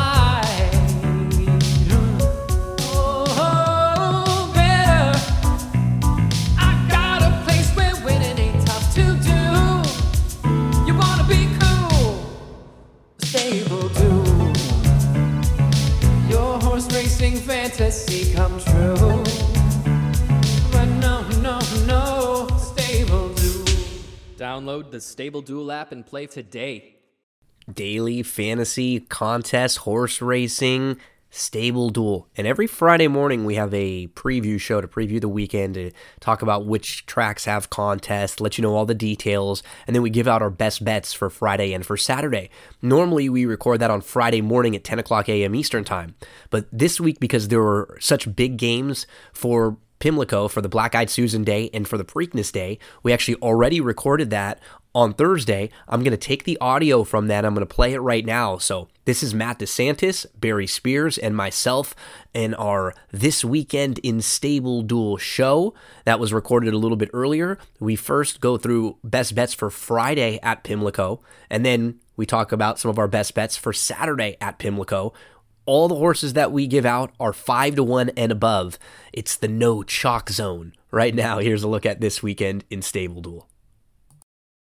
S1: Download the StableDuel app and play today. Daily fantasy contest, horse racing, StableDuel. And every Friday morning, we have a preview show to preview the weekend to talk about which tracks have contests, let you know all the details, and then we give out our best bets for Friday and for Saturday. Normally, we record that on Friday morning at 10 o'clock a.m. Eastern Time. But this week, because there were such big games for Pimlico for the Black Eyed Susan Day and for the Preakness Day. We actually already recorded that on Thursday. I'm going to take the audio from that. I'm going to play it right now. So this is Matt DeSantis, Barry Spears, and myself in our This Weekend in StableDuel show that was recorded a little bit earlier. We first go through best bets for Friday at Pimlico, and then we talk about some of our best bets for Saturday at Pimlico. All the horses that we give out are five to one and above. It's the no chalk zone. Right now, here's a look at this weekend in StableDuel.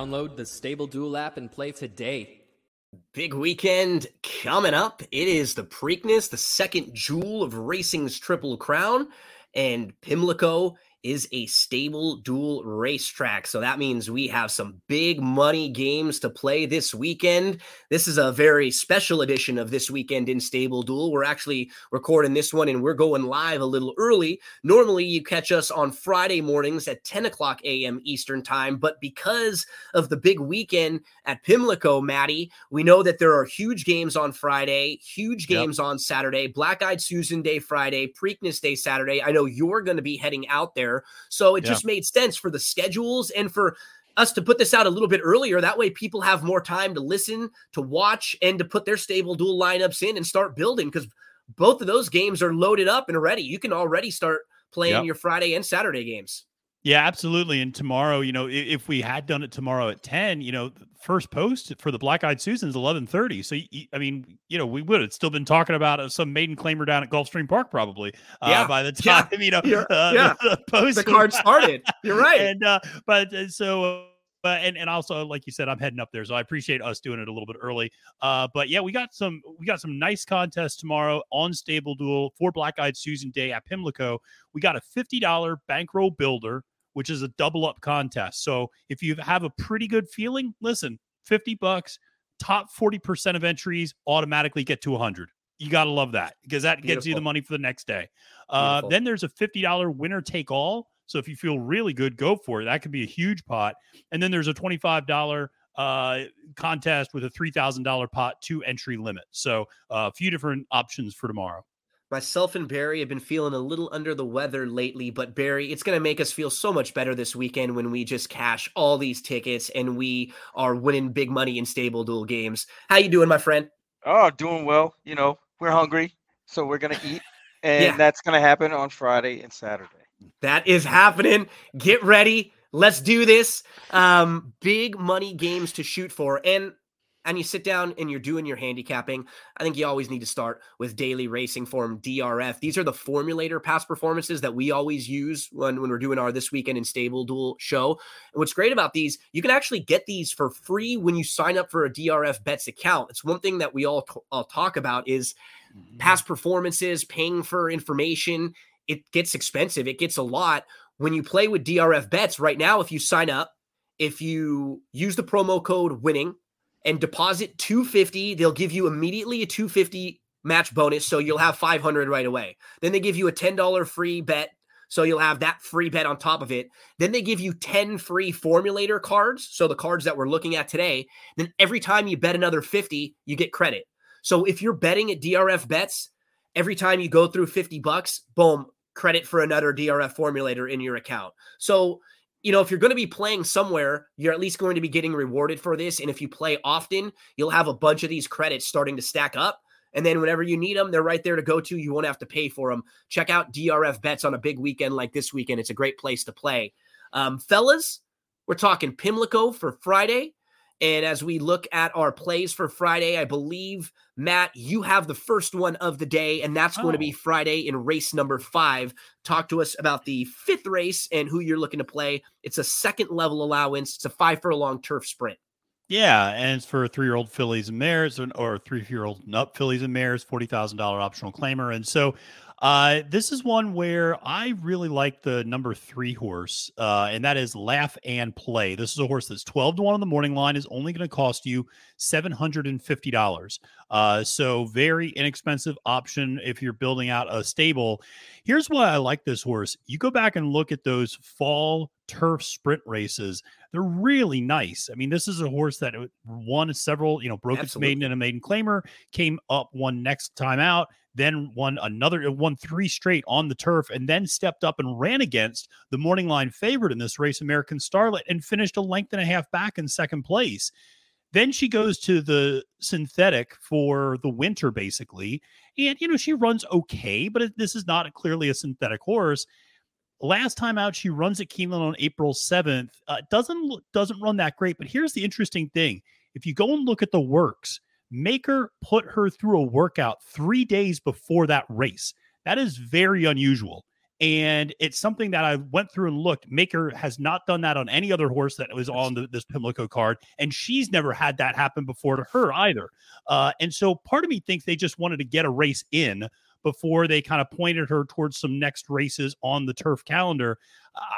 S1: Download the StableDuel app and play today. Big weekend coming up. It is the Preakness, the second jewel of racing's Triple Crown, and Pimlico is a StableDuel racetrack. So that means we have some big money games to play this weekend. This is a very special edition of This Weekend in StableDuel. We're actually recording this one and we're going live a little early. Normally, you catch us on Friday mornings at 10 o'clock a.m. Eastern Time. But because of the big weekend at Pimlico, Maddie, we know that there are huge games on Friday, huge games yep. on Saturday, Black Eyed Susan Day Friday, Preakness Day Saturday. I know you're going to be heading out there there. So it yeah. just made sense for the schedules and for us to put this out a little bit earlier. That way, people have more time to listen, to watch, and to put their StableDuel lineups in and start building because both of those games are loaded up and ready. You can already start playing yep. your Friday and Saturday games.
S4: Yeah, absolutely. And tomorrow, you know, if we had done it tomorrow at 10, you know, first post for the Black Eyed Susans 11:30. So I mean, you know, we would have still been talking about uh, some maiden claimer down at Gulfstream Park probably uh, yeah. by the time, yeah. <laughs> you know, uh,
S5: yeah. the, the post the card <laughs> started. You're right.
S4: And uh but uh, so but and and also like you said i'm heading up there so i appreciate us doing it a little bit early uh but yeah we got some we got some nice contests tomorrow on StableDuel for black eyed susan day at pimlico we got a $50 bankroll builder which is a double up contest. So if you have a pretty good feeling, listen, 50 bucks, top 40% of entries automatically get to 100. You got to love that because that Beautiful. gets you the money for the next day. Uh, then there's a $50 winner take all. So if you feel really good, go for it. That could be a huge pot. And then there's a $25 uh, contest with a $3,000 pot to entry limit. So uh, a few different options for tomorrow.
S5: Myself and Barry have been feeling a little under the weather lately, but Barry, it's going to make us feel so much better this weekend when we just cash all these tickets and we are winning big money in StableDuel games. How you doing, my friend?
S6: Oh, doing well. You know, we're hungry, so we're going to eat. <laughs> and
S1: Yeah.
S6: that's going to happen on Friday and Saturday.
S1: That is happening. Get ready. Let's do this. Um, big money games to shoot for. And and you sit down and you're doing your handicapping. I think you always need to start with daily racing form DRF. These are the formulator past performances that we always use when, when we're doing our this weekend in StableDuel show. And what's great about these, you can actually get these for free when you sign up for a DRF bets account. It's one thing that we all, all talk about is past performances, paying for information. It gets expensive. It gets a lot when you play with DRF bets right now. If you sign up, if you use the promo code winning and deposit 250, they'll give you immediately a 250 match bonus. So you'll have 500 right away. Then they give you a $10 free bet. So you'll have that free bet on top of it. Then they give you 10 free formulator cards. So the cards that we're looking at today. Then every time you bet another 50, you get credit. So if you're betting at DRF bets, every time you go through 50 bucks, boom, credit for another DRF formulator in your account. So, you know, if you're going to be playing somewhere, you're at least going to be getting rewarded for this. And if you play often, you'll have a bunch of these credits starting to stack up. And then whenever you need them, they're right there to go to. You won't have to pay for them. Check out DRF bets on a big weekend like this weekend. It's a great place to play. Um, fellas, we're talking Pimlico for Friday. And as we look at our plays for Friday, I believe, Matt, you have the first one of the day, and that's going to be
S4: Oh.
S1: Friday in race number five. Talk to us about the fifth race and who you're looking to play. It's a second level allowance, it's a five furlong turf sprint.
S4: Yeah, and it's for three-year-old fillies and mares, or, or three-year-old up fillies and mares, forty thousand dollar optional claimer, and so uh, this is one where I really like the number three horse, uh, and that is Laugh and Play. This is a horse that's twelve to one on the morning line, is only going to cost you seven hundred and fifty dollars. Uh, so very inexpensive option if you're building out a stable. Here's why I like this horse. You go back and look at those fall turf sprint races they're really nice. I mean, this is a horse that won several, you know, broke its maiden and a maiden claimer, came up one next time out, then won another, it won three straight on the turf, and then stepped up and ran against the morning line favorite in this race, American Starlet, and finished a length and a half back in second place. Then she goes to the synthetic for the winter, basically. And, you know, she runs okay, but this is not clearly a synthetic horse last time out she runs at Keeneland on April 7th. Uh, doesn't doesn't run that great, but here's the interesting thing. If you go and look at the works, Maker put her through a workout 3 days before that race. That is very unusual. And it's something that I went through and looked. Maker has not done that on any other horse that was on the, this Pimlico card, and she's never had that happen before to her either. Uh, and so part of me thinks they just wanted to get a race in before they kind of pointed her towards some next races on the turf calendar.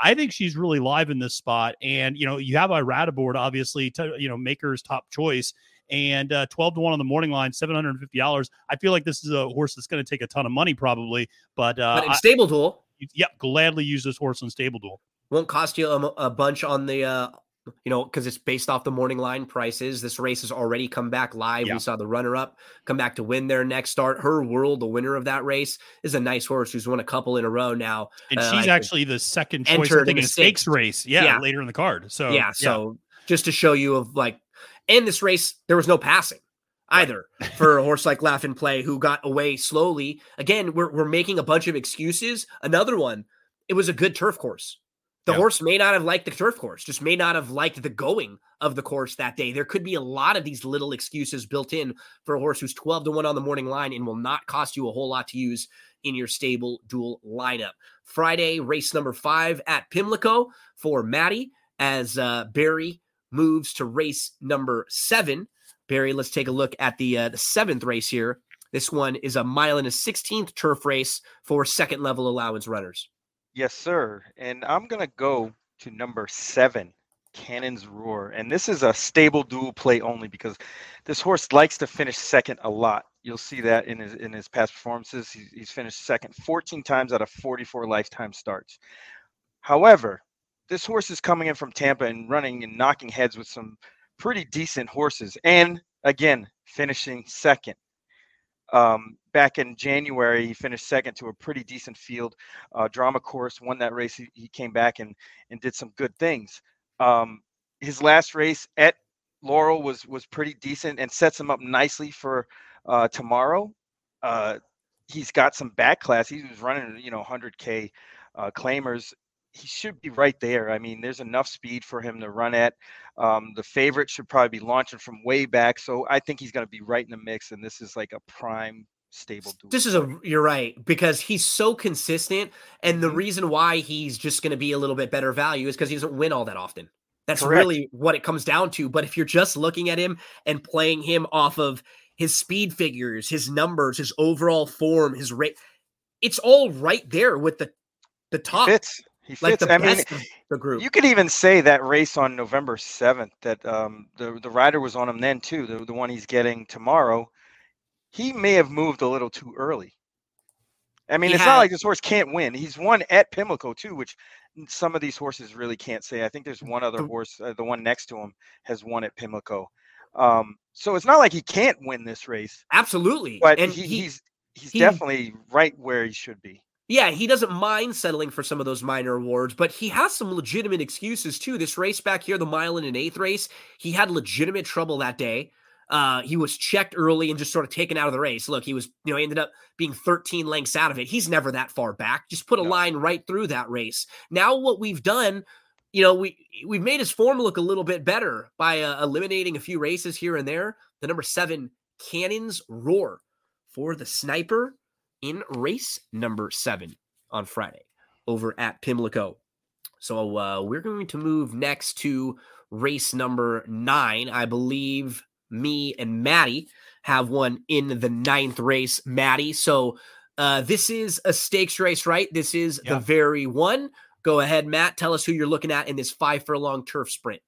S4: I think she's really live in this spot. And, you know, you have Irad aboard, obviously, to, you know, Maker's top choice. And uh, 12 to 1 on the morning line, $750. I feel like this is a horse that's going to take a ton of money, probably. But, uh,
S1: But in StableDuel,
S4: yep, gladly use this horse on StableDuel.
S1: won't cost you a, a bunch on the uh you know because it's based off the morning line prices this race has already come back live
S4: Yeah.
S1: we saw the runner up come back to win their next start her world the winner of that race is a nice horse who's won a couple in a row now
S4: And
S1: Uh, I
S4: she's
S1: think
S4: actually the second choice, I think,
S1: in
S4: a stakes race. Yeah,
S1: Yeah.
S4: later in the card. So,
S1: yeah so just to show you of like in this race there was no passing either for a horse like laugh and play who got away slowly again we're, we're making a bunch of excuses another one it was a good turf course the
S4: Yeah.
S1: horse may not have liked the turf course just may not have liked the going of the course that day there could be a lot of these little excuses built in for a horse who's 12 to 1 on the morning line and will not cost you a whole lot to use in your StableDuel lineup friday race number five at pimlico for maddie as uh, barry moves to race number seven. Barry, let's take a look at the uh, the seventh race here. This one is a mile and a sixteenth turf race for second level allowance runners.
S6: Yes, sir. And I'm going to go to number seven, Cannon's Roar. And this is a StableDuel play only because this horse likes to finish second a lot. You'll see that in his in his past performances. He's, he's finished second 14 times out of 44 lifetime starts. However, this horse is coming in from Tampa and running and knocking heads with some pretty decent horses. And again, finishing second. Um, back in January, he finished second to a pretty decent field. Uh, drama course won that race. He, he came back and and did some good things. Um, his last race at Laurel was was pretty decent and sets him up nicely for uh, tomorrow. Uh, he's got some back class. He was running, you know, 100k uh, claimers. He should be right there. I mean, there's enough speed for him to run at. Um, the favorite should probably be launching from way back, so I think he's going to be right in the mix. And this is like a prime stable. Duel.
S1: This is a you're right because he's so consistent, and the
S6: Mhm.
S1: reason why he's just going to be a little bit better value is because he doesn't win all that often. That's
S6: Correct.
S1: really what it comes down to. But if you're just looking at him and playing him off of his speed figures, his numbers, his overall form, his rate, it's all right there with the the
S6: He
S1: top,
S6: fits. He
S1: like
S6: fits.
S1: the
S6: I mean,
S1: of the group.
S6: You could even say that race on November seventh that um, the the rider was on him then too. The the one he's getting tomorrow, he may have moved a little too early. I mean,
S1: He
S6: it's
S1: had-
S6: not like this horse can't win. He's won at Pimlico too, which some of these horses really can't say. I think there's one other
S1: The-
S6: horse, uh, the one next to him, has won at Pimlico. Um, so it's not like he can't win this race,
S1: Absolutely,
S6: but
S1: and
S6: he,
S1: he,
S6: he's he's
S1: he-
S6: definitely right where he should be.
S1: Yeah, he doesn't mind settling for some of those minor awards, but he has some legitimate excuses too. This race back here, the mile and an eighth race, he had legitimate trouble that day. Uh, he was checked early and just sort of taken out of the race. Look, he was, you know, ended up being 13 lengths out of it. He's never that far back. Just put a
S6: No.
S1: line right through that race. Now, what we've done, you know, we we've made his form look a little bit better by uh, eliminating a few races here and there. The number seven Cannons Roar for the sniper in race number seven on Friday over at Pimlico. So uh, we're going to move next to race number nine. I believe me and Maddie have one in the ninth race. Maddie, so uh, this is a stakes race, right? This is
S4: Yeah.
S1: the very one. Go ahead, Matt. Tell us who you're looking at in this five furlong turf sprint.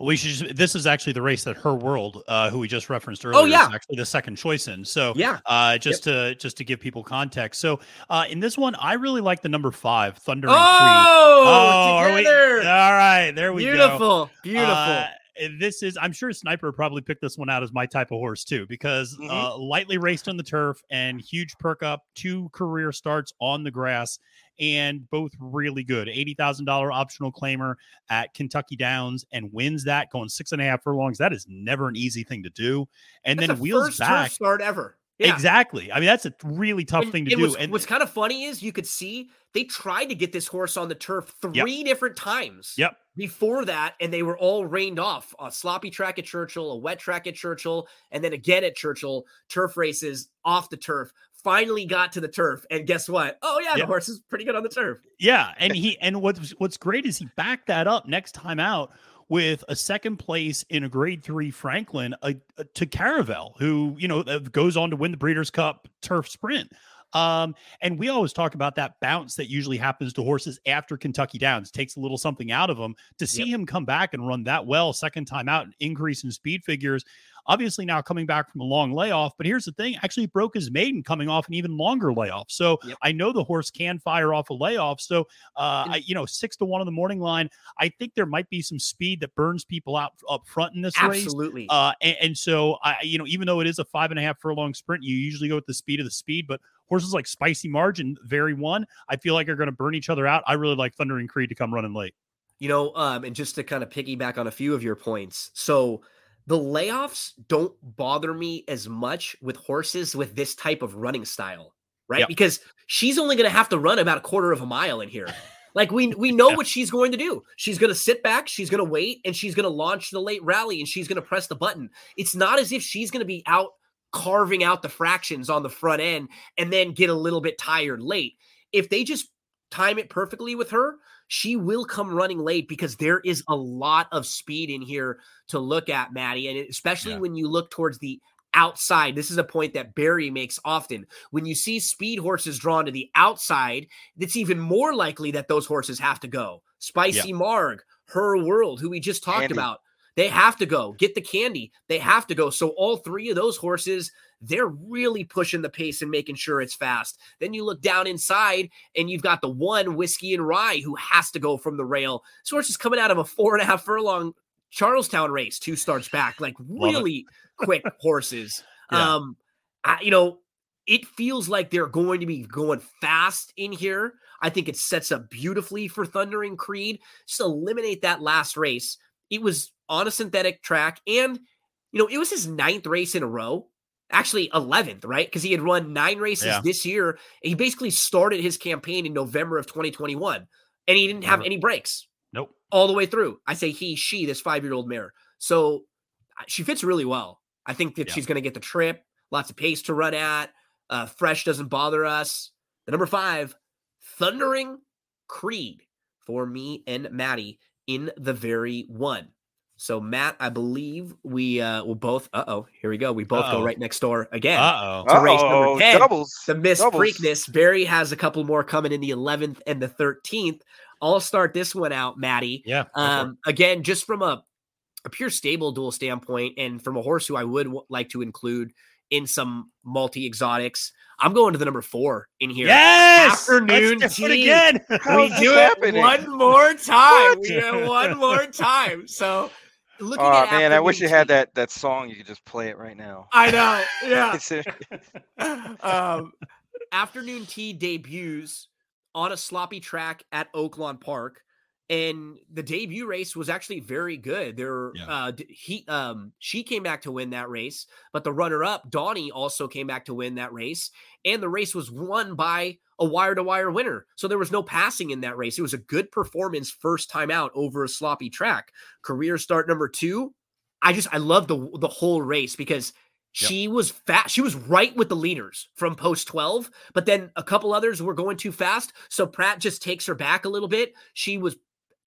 S4: We should. Just, this is actually the race that her world, uh, who we just referenced earlier,
S1: Oh, yeah.
S4: is actually the second choice in. So,
S1: Yeah.
S4: uh, just to just to give people context. So, uh, in this one, I really like the number five, Thunder and Creed.
S1: Oh,
S4: are we-
S1: together.
S4: all right, there we go.
S1: beautiful, beautiful.
S4: This is, I'm sure Sniper probably picked this one out as my type of horse too, because
S6: Mhm.
S4: uh, lightly raced on the turf and huge perk up, two career starts on the grass, and both really good. $80,000 optional claimer at Kentucky Downs and wins that going six and a half furlongs. That is never an easy thing to do. And
S1: That's
S4: then
S1: the
S4: wheels back.
S1: start ever. Yeah.
S4: Exactly. I mean, that's a really tough
S1: And-
S4: thing to do.
S1: what's,
S4: and
S1: what's kind of funny is you could see they tried to get this horse on the turf three different times.
S4: Yep.
S1: Before that, and they were all rained off. A sloppy track at Churchill, a wet track at Churchill, and then again at Churchill. Turf races off the turf. Finally got to the turf, and guess what? Oh yeah,
S4: Yeah.
S1: the horse is pretty good on the turf.
S4: Yeah, and he and what's what's great is he backed that up next time out with a second place in a Grade Three Franklin uh, uh, to Caravel, who you know uh, goes on to win the Breeders' Cup Turf Sprint. Um, and we always talk about that bounce that usually happens to horses after Kentucky Downs takes a little something out of them. To see him come back and run that well second time out, and increase in speed figures. Obviously, now coming back from a long layoff, but here's the thing: actually broke his maiden coming off an even longer layoff. So
S1: Yep.
S4: I know the horse can fire off a layoff. So uh, I, you know, six to one on the morning line. I think there might be some speed that burns people out up front in this race.
S1: Absolutely.
S4: Uh, and, and so I, you know, even though it is a five and a half furlong sprint, you usually go with the speed of the speed. But horses like Spicy Margin, very one, I feel like are going to burn each other out. I really like Thunder and Creed to come running late.
S1: You know, um, and just to kind of piggyback on a few of your points. So the layoffs don't bother me as much with horses with this type of running style, right?
S4: Yep.
S1: Because she's only going to have to run about a quarter of a mile in here. Like we we know
S4: Yeah.
S1: what she's going to do. She's going to sit back, she's going to wait, and she's going to launch the late rally, and she's going to press the button. It's not as if she's going to be out carving out the fractions on the front end and then get a little bit tired late. If they just time it perfectly with her, she will come running late because there is a lot of speed in here to look at, Maddie. And especially
S4: Yeah.
S1: when you look towards the outside, this is a point that Barry makes often. When you see speed horses drawn to the outside, it's even more likely that those horses have to go. Spicy Marg, Her World, who we just talked
S6: Candy.
S1: about, they have to go. Get the candy, they have to go. So all three of those horses, they're really pushing the pace and making sure it's fast. Then you look down inside and you've got the one whiskey and rye who has to go from the rail. This horse is coming out of a four and a half furlong Charles Town race, two starts back, like really quick horses. <laughs>
S4: Yeah.
S1: Um, I, you know, it feels like they're going to be going fast in here. I think it sets up beautifully for Thundering Creed. Just eliminate that last race. It was on a synthetic track, and you know, it was his ninth race in a row actually 11th, right? Because he had run nine races
S4: Yeah.
S1: this year. He basically started his campaign in November of 2021, and he didn't have any breaks
S4: Nope.
S1: all the way through. I say he, she, this five year old mare. So she fits really well. I think that
S4: Yeah.
S1: she's going to get the trip, lots of pace to run at. Uh, fresh doesn't bother us. The number five, Thundering Creed for me and Maddie in the very one. So Matt, I believe we uh will both. Uh oh, here we go. We both go
S4: Uh-oh.
S1: right next door again.
S4: Uh
S1: to race number 10.
S6: doubles.
S1: The Miss
S6: Doubles.
S1: Preakness. Barry has a couple more coming in the 11th and the 13th. I'll start this one out, Maddie.
S4: Yeah. go for it.
S1: Um, again, just from a, a pure StableDuel standpoint, and from a horse who I would w- like to include in some multi exotics, I'm going to the number four in here.
S4: yes.
S1: afternoon
S4: do it
S1: tea.
S4: again.
S6: How
S1: we do it
S6: happening?
S1: one more time.
S6: What?
S1: We do it one more time. So, looking
S6: Oh
S1: at
S6: man, I wish you had that that song. You could just play it right now.
S1: I know. Yeah. <laughs> <laughs> Um, afternoon tea debuts on a sloppy track at Oaklawn Park, and the debut race was actually very good. There,
S4: Yeah.
S1: uh, he, um, she came back to win that race, but the runner-up Donnie also came back to win that race, and the race was won by a wire-to-wire winner. So there was no passing in that race. It was a good performance first time out over a sloppy track. Career start number two. I just I love the the whole race because
S4: Yep.
S1: she was fat. She was right with the leaders from post 12, but then a couple others were going too fast. So Prat just takes her back a little bit. She was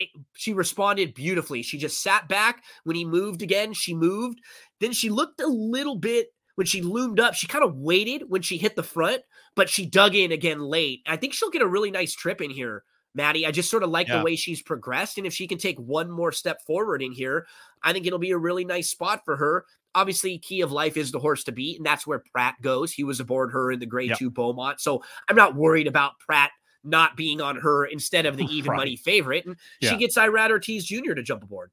S1: eh, she responded beautifully. She just sat back when he moved again. She moved. Then she looked a little bit when she loomed up. She kind of waited when she hit the front, but she dug in again late. I think she'll get a really nice trip in here. Maddie, I just sort of like
S4: Yeah.
S1: the way she's progressed. And if she can take one more step forward in here, I think it'll be a really nice spot for her. Obviously, Key of Life is the horse to beat, and that's where Prat goes. He was aboard her in the grade
S4: Yep.
S1: two Beaumont. So I'm not worried about Prat not being on her instead of the even <laughs>
S4: Right.
S1: money favorite. And
S4: Yeah.
S1: she gets Irad Ortiz Jr. to jump aboard.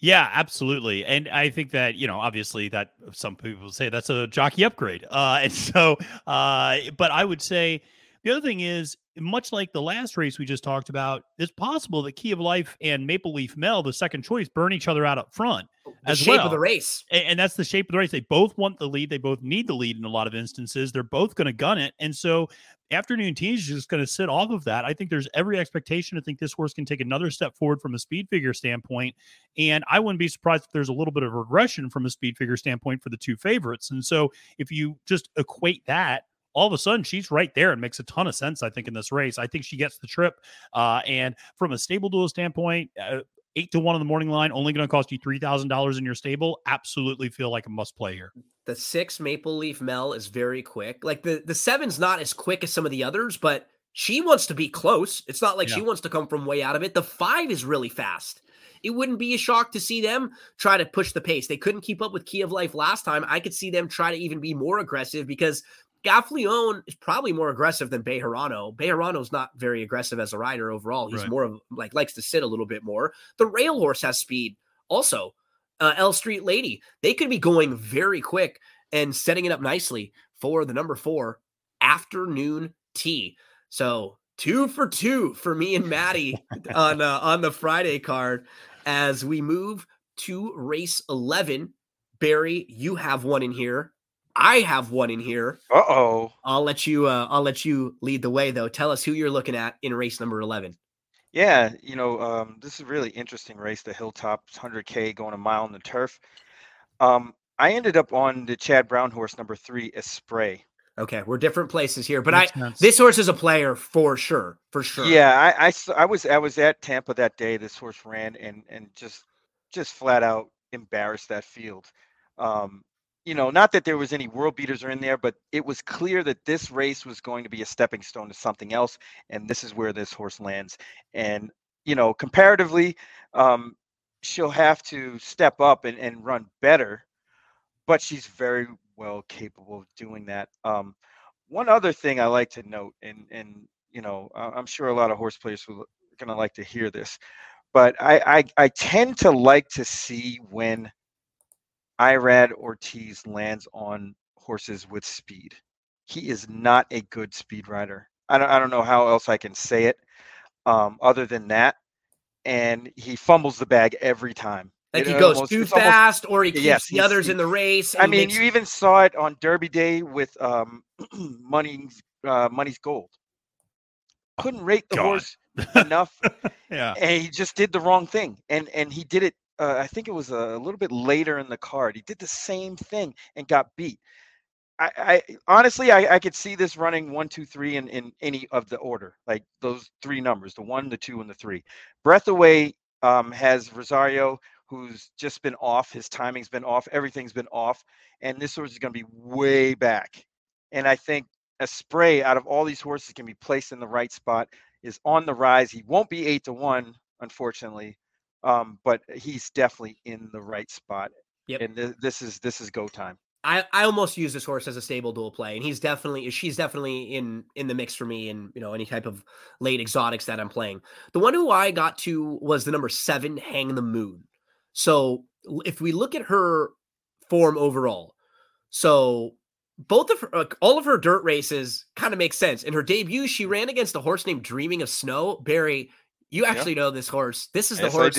S4: Yeah, absolutely. And I think that, you know, obviously that some people say that's a jockey upgrade. Uh <laughs> and so uh but I would say the other thing is much like the last race we just talked about, it's possible that Key of Life and Maple Leaf Mel, the second choice, burn each other out up front.
S1: Oh, the
S4: As
S1: shape
S4: well.
S1: of the race.
S4: A- And, that's the shape of the race. They both want the lead. They both need the lead in a lot of instances. They're both going to gun it. And so afternoon tea is just going to sit off of that. I think there's every expectation to think this horse can take another step forward from a speed figure standpoint. And I wouldn't be surprised if there's a little bit of regression from a speed figure standpoint for the two favorites. And so if you just equate that, all of a sudden she's right there and makes a ton of sense, I think, in this race. I think she gets the trip. Uh, and from a StableDuel standpoint, uh, eight to one on the morning line, only going to cost you three thousand dollars in your stable. Absolutely feel like a must play here.
S1: The six Maple Leaf Mel is very quick. Like the the seven's not as quick as some of the others, but she wants to be close. It's not like she wants to come from way out of it. The five is really fast. It wouldn't be a shock to see them try to push the pace. They couldn't keep up with Key of Life last time. I could see them try to even be more aggressive because Gaffalione is probably more aggressive than Bejarano. Bejarano's not very aggressive as a rider overall. He's
S4: Right.
S1: more of like likes to sit a little bit more. The rail horse has speed also. Uh, L Street Lady, they could be going very quick and setting it up nicely for the number four afternoon tea. So two for two for me and Maddie <laughs> on uh, on the Friday card as we move to race eleven. Barry, you have one in here. I have one in here.
S6: Uh oh.
S1: I'll let you. Uh, I'll let you lead the way, though. Tell us who you're looking at in race number eleven.
S6: Yeah, you know, um, this is a really interesting race, the Hilltop 100K going a mile on the turf. Um, I ended up on the Chad Brown horse number three, Espray.
S1: Okay, we're different places here, but I
S4: sense.
S1: this horse is a player for sure, for sure.
S6: Yeah, I, I s- I was I was at Tampa that day. This horse ran and and just just flat out embarrassed that field. Um, you know, not that there was any world beaters are in there, but it was clear that this race was going to be a stepping stone to something else, and this is where this horse lands. And you know, comparatively, um, she'll have to step up and, and run better, but she's very well capable of doing that. Um, one other thing I like to note, and and you know, I'm sure a lot of horse players will are gonna like to hear this, but I I, I tend to like to see when Irad Ortiz lands on horses with speed. He is not a good speed rider. I don't I don't know how else I can say it, um, other than that. And he fumbles the bag every time.
S1: Like
S6: It
S1: he goes
S6: almost-
S1: too
S6: it's almost-
S1: fast, or he keeps
S6: Yes,
S1: the others in the race.
S6: I mean,
S1: makes-
S6: you even saw it on Derby Day with um, <clears throat> Money's uh, Money's Gold. Couldn't rate the
S4: God.
S6: horse enough, <laughs>
S4: Yeah.
S6: and he just did the wrong thing. And and he did it. Uh, I think it was a little bit later in the card. He did the same thing and got beat. I, I honestly, I, I could see this running one, two, three in, in any of the order, like those three numbers, the one, the two, and the three. Breath Away um, has Rosario, who's just been off. His timing's been off. Everything's been off. And this horse is going to be way back. And I think a spray out of all these horses can be placed in the right spot, is on the rise. He won't be eight to one, unfortunately. Um, but he's definitely in the right spot.
S1: Yep.
S6: And th- this is this is go time.
S1: I, I almost use this horse as a StableDuel play, and he's definitely she's definitely in in the mix for me in you know any type of late exotics that I'm playing. The one who I got to was the number seven, Hang the Moon. So if we look at her form overall, so both of her uh, all of her dirt races kind of make sense. In her debut, she ran against a horse named Dreaming of Snow. Barry, you
S6: Yeah.
S1: actually know this horse. This is the
S6: yes,
S1: horse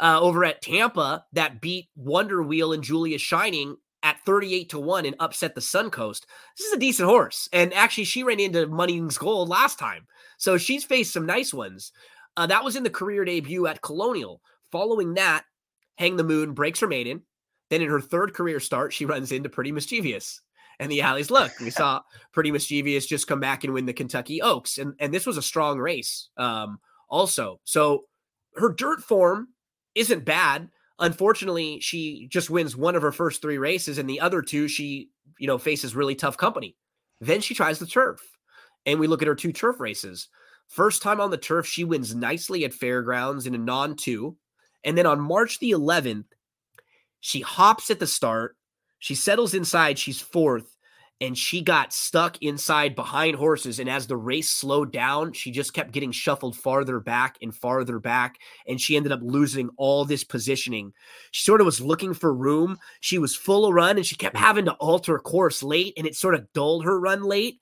S1: uh, over at Tampa that beat Wonder Wheel and Julia Shining at 38 to 1 and upset the Suncoast. This is a decent horse. And actually, she ran into Money's Gold last time. So she's faced some nice ones. Uh, that was in the career debut at Colonial. Following that, Hang the Moon breaks her maiden. Then in her third career start, she runs into Pretty Mischievous. And the Alleys look, we saw Pretty Mischievous just come back and win the Kentucky Oaks. And, and this was a strong race um, also. So her dirt form isn't bad. Unfortunately, she just wins one of her first three races, and the other two she, you know, faces really tough company. Then she tries the turf, and we look at her two turf races. First time on the turf, she wins nicely at fairgrounds in a non-two, and then on March the 11th, she hops at the start. She settles inside. She's fourth, and she got stuck inside behind horses. And as the race slowed down, she just kept getting shuffled farther back and farther back and she ended up losing all this positioning. She sort of was looking for room. She was full of run and she kept having to alter course late and it sort of dulled her run late.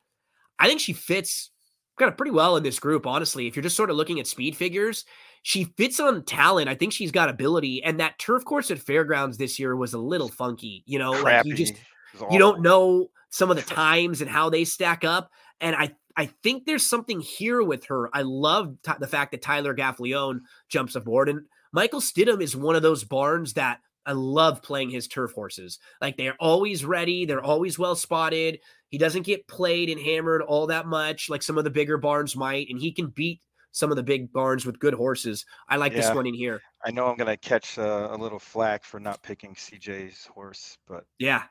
S1: I think she fits kind of pretty well in this group, honestly. If you're just sort of looking at speed figures, she fits on talent. I think she's got ability. And that turf course at Fairgrounds this year was a little funky. You know, like you just
S6: Crappy.
S1: You don't know some of the <laughs> times and how they stack up. And I I think there's something here with her. I love t- the fact that Tyler Gaffalione jumps aboard, and Michael Stidham is one of those barns that I love playing his turf horses. Like they're always ready, they're always well spotted. He doesn't get played and hammered all that much like some of the bigger barns might, and he can beat some of the big barns with good horses. I like this
S6: Yeah.
S1: one in here.
S6: I know I'm gonna catch uh, a little flack for not picking CJ's horse, but
S1: Yeah.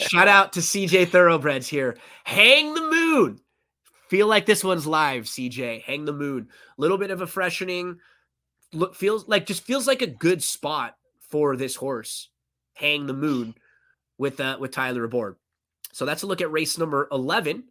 S1: Shout out to CJ Thoroughbreds here. Hang the moon. Feel like this one's live, CJ. Hang the moon. A little bit of a freshening. Look, feels like just feels like a good spot for this horse. Hang the moon with uh with Tyler aboard. So that's a look at race number 11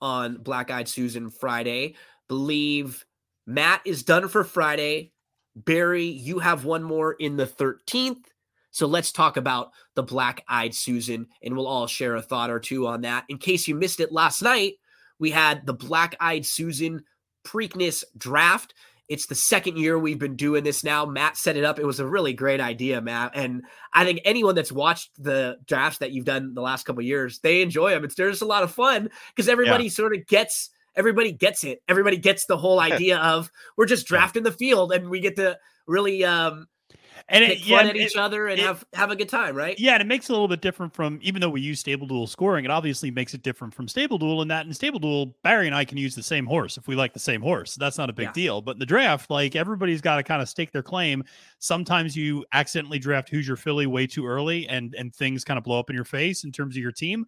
S1: on Black Eyed Susan Friday. Believe Matt is done for Friday. Barry, you have one more in the 13th. So let's talk about the Black Eyed Susan, and we'll all share a thought or two on that. In case you missed it last night, we had the Black Eyed Susan Preakness draft. It's the second year we've been doing this now. Matt set it up. It was a really great idea, Matt. And I think anyone that's watched the drafts that you've done the last couple of years, they enjoy them. It's there's a lot of fun because everybody sort of gets everybody gets it. Everybody gets the whole <laughs> idea of we're just drafting the field and we get to really um
S4: And it, yeah,
S1: fun at
S4: it-
S1: each other and
S4: it-
S1: have have a good time, right?
S4: Yeah, and it makes it a little bit different from even though we use StableDuel scoring, it obviously makes it different from StableDuel in that in StableDuel, Barry and I can use the same horse if we like the same horse. That's not a big
S1: Yeah.
S4: deal. But in the draft, like everybody's got to kind of stake their claim. Sometimes you accidentally draft Hoosier Philly way too early and and things kind of blow up in your face in terms of your team.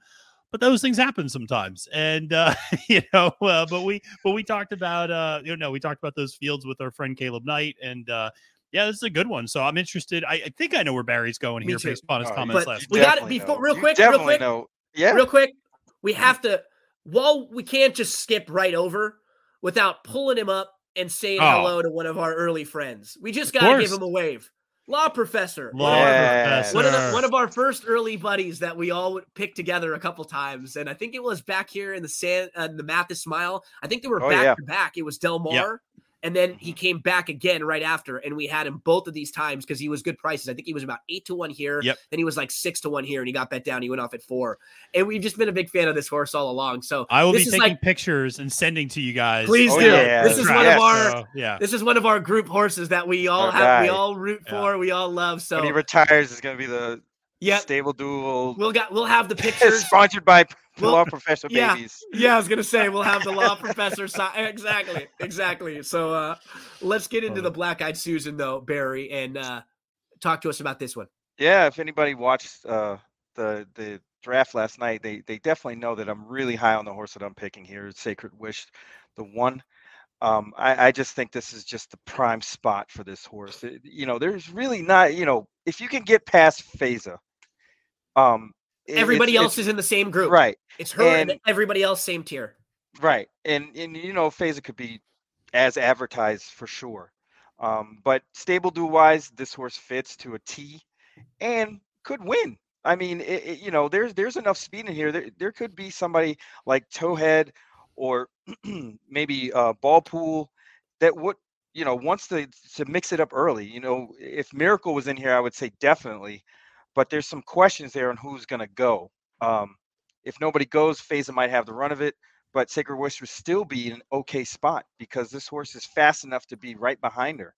S4: But those things happen sometimes, and uh, <laughs> you know. Uh, but we, but we talked about, uh, you know, we talked about those fields with our friend Caleb Knight, and uh, yeah, this is a good one. So I'm interested. I, I think I know where Barry's going
S1: Me
S4: here
S1: too.
S4: based upon his
S6: Oh,
S4: comments last
S1: we got it
S6: definitely
S1: before-
S6: know.
S1: real
S6: You
S1: quick, real quick.
S6: know. Yeah.
S1: Real quick, we have to while we can't just skip right over without pulling him up and saying
S4: Oh.
S1: hello to one of our early friends. We just gotta give him a wave. Law professor.
S4: Law
S6: Yeah.
S4: professor.
S1: One of the, one of our first early buddies that we all picked together a couple times, and I think it was back here in the San uh, the Mathis Smile. I think they were
S6: Oh,
S1: back
S6: yeah.
S1: to back. It was Del Mar And then he
S6: Mhm.
S1: came back again right after, and we had him both of these times because he was good prices. I think he was about eight to one here.
S4: Yep.
S1: Then he was like six to one here, and he got bet down. He went off at four. And we've just been a big fan of this horse all along. So
S4: I will
S1: this
S4: be
S1: is
S4: taking
S1: like
S4: pictures and sending to you guys.
S1: Please
S6: Oh,
S1: do.
S6: yeah.
S1: This is
S6: Yeah.
S1: one of our
S4: So, yeah.
S1: this is one of our group horses that we all
S6: Our
S1: have, we all root
S4: Yeah.
S1: for, we all love. So
S6: when he retires, is going to be the
S1: yeah,
S6: StableDuel.
S1: we'll got we'll have the <laughs> pictures.
S6: sponsored by <laughs>
S1: We'll-
S6: Law professor
S1: yeah.
S6: Babies.
S1: Yeah, I was gonna say we'll have the law <laughs> professor. Si- exactly, exactly. So uh, let's get into the Black Eyed Susan though, Barry, and uh, talk to us about this one.
S6: Yeah, if anybody watched uh, the the draft last night, they they definitely know that I'm really high on the horse that I'm picking here, Sacred Wish, the one. Um, I, I just think this is just the prime spot for this horse. It- you know, there's really not, you know, if you can get past Phasa, um, it-
S1: Everybody
S6: it's-
S1: else
S6: it's-
S1: is in the same group.
S6: right,
S1: It's her and,
S6: And-
S1: everybody else same tier.
S6: right, and and you know, Phasa could be as advertised for sure. Um, but stable do wise, this horse fits to a T, and could win. I mean, it, it- you know, there's there's enough speed in here. There there could be somebody like Towhead or <clears throat> maybe uh, Ballpool that would you know wants to to mix it up early. You know, if Miracle was in here, I would say definitely. But there's some questions there on who's going to go. Um, if nobody goes, Phasa might have the run of it. But Sacred Wish would still be an okay spot because this horse is fast enough to be right behind her.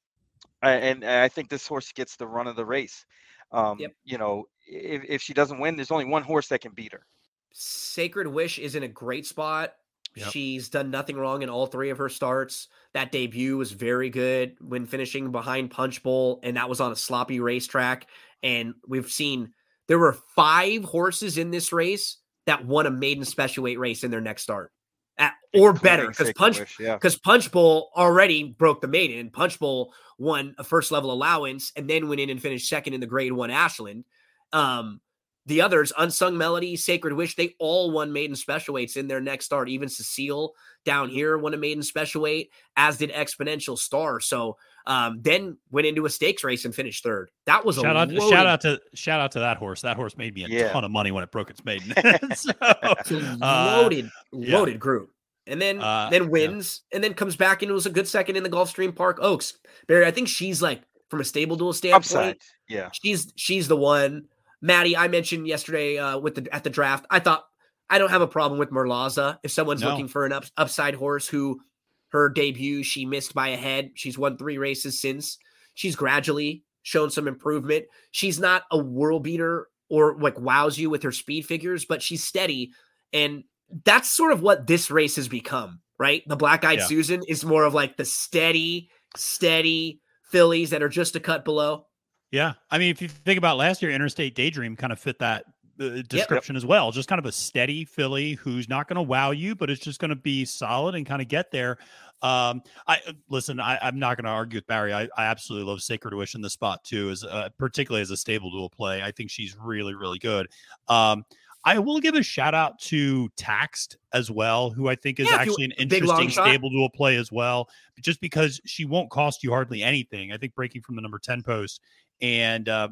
S6: And, and I think this horse gets the run of the race. Um,
S1: Yep.
S6: You know, if, if she doesn't win, there's only one horse that can beat her.
S1: Sacred Wish is in a great spot.
S4: Yep.
S1: She's done nothing wrong in all three of her starts. That debut was very good when finishing behind Punch Bowl, and that was on a sloppy racetrack. And we've seen there were five horses in this race that won a maiden special weight race in their next start, at, or better, because Punch
S6: Wish, yeah.
S1: because Punch Bowl already broke the maiden. Punch Bowl won a first level allowance and then went in and finished second in the grade one Ashland. Um, the others, Unsung Melody, Sacred Wish, they all won maiden special weights in their next start. Even Cecile down here won a maiden special weight, as did Exponential Star. So um, then went into a stakes race and finished third. That was
S4: Shout
S1: a
S4: out,
S1: loaded,
S4: shout out to shout out to that horse. That horse made me a
S6: Yeah.
S4: ton of money when it broke its maiden. <laughs> <laughs> so,
S1: It's a
S4: uh,
S1: loaded,
S4: yeah.
S1: loaded group. And then
S4: Uh,
S1: then
S4: yeah.
S1: wins and then comes back and it was a good second in the Gulfstream Park Oaks. Barry, I think she's like from a StableDuel standpoint,
S6: Upside. Yeah.
S1: she's she's the one. Maddie, I mentioned yesterday uh, with the at the draft. I thought I don't have a problem with Merlaza if someone's
S4: No.
S1: looking for an up, upside horse who her debut she missed by a head. She's won three races since. She's gradually shown some improvement. She's not a world beater or like wows you with her speed figures, but she's steady and that's sort of what this race has become, right? The Black Eyed
S4: Yeah.
S1: Susan is more of like the steady, steady fillies that are just a cut below.
S4: Yeah, I mean, if you think about last year, Interstate Daydream kind of fit that uh, description as well. Just kind of a steady filly who's not going to wow you, but it's just going to be solid and kind of get there. Um, I uh, listen. I, I'm not going to argue with Barry. I, I absolutely love Sacred Wish in the spot too, as uh, particularly as a StableDuel play. I think she's really, really good. Um, I will give a shout out to Taxed as well, who I think is
S1: Yeah,
S4: actually an interesting StableDuel play as well, just because she won't cost you hardly anything. I think breaking from the number 10 post and uh,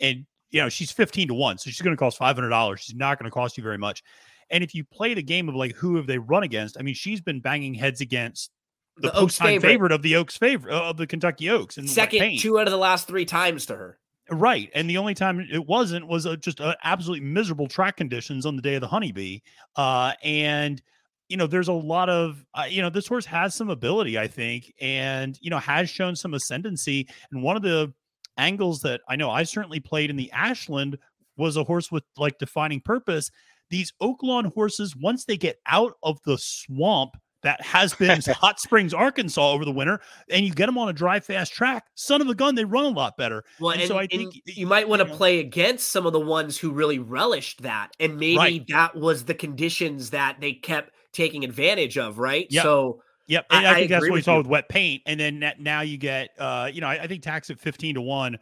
S4: and you know she's 15 to 1 so she's going to cost $500 she's not going to cost you very much and if you play the game of like who have they run against i mean she's been banging heads against the,
S1: The Oaks favorite.
S4: favorite. of the oaks favorite of the kentucky oaks and
S1: Second, two out of the last three times to her.
S4: Right. And the only time it wasn't was uh, just uh, absolutely miserable track conditions on the day of the honeybee. Uh, and, you know, there's a lot of, uh, you know, this horse has some ability, I think, and, you know, has shown some ascendancy. And one of the angles that I know I certainly played in the Ashland was a horse with like defining purpose. These Oaklawn horses, once they get out of the swamp, that has been <laughs> Hot Springs, Arkansas over the winter, and you get them on a dry, fast track. Son of a gun, they run a lot better.
S1: Well,
S4: And
S1: and,
S4: so I think,
S1: you might want to
S4: you know-
S1: play against some of the ones who really relished that, and maybe
S4: Right.
S1: that was the conditions that they kept taking advantage of, right?
S4: Yep.
S1: So
S4: Yep,
S1: I-
S4: and I,
S1: I
S4: think that's
S1: agree
S4: what we saw
S1: you.
S4: with wet paint, and then that, now you get, uh, you know, I, I think tax at fifteen to one.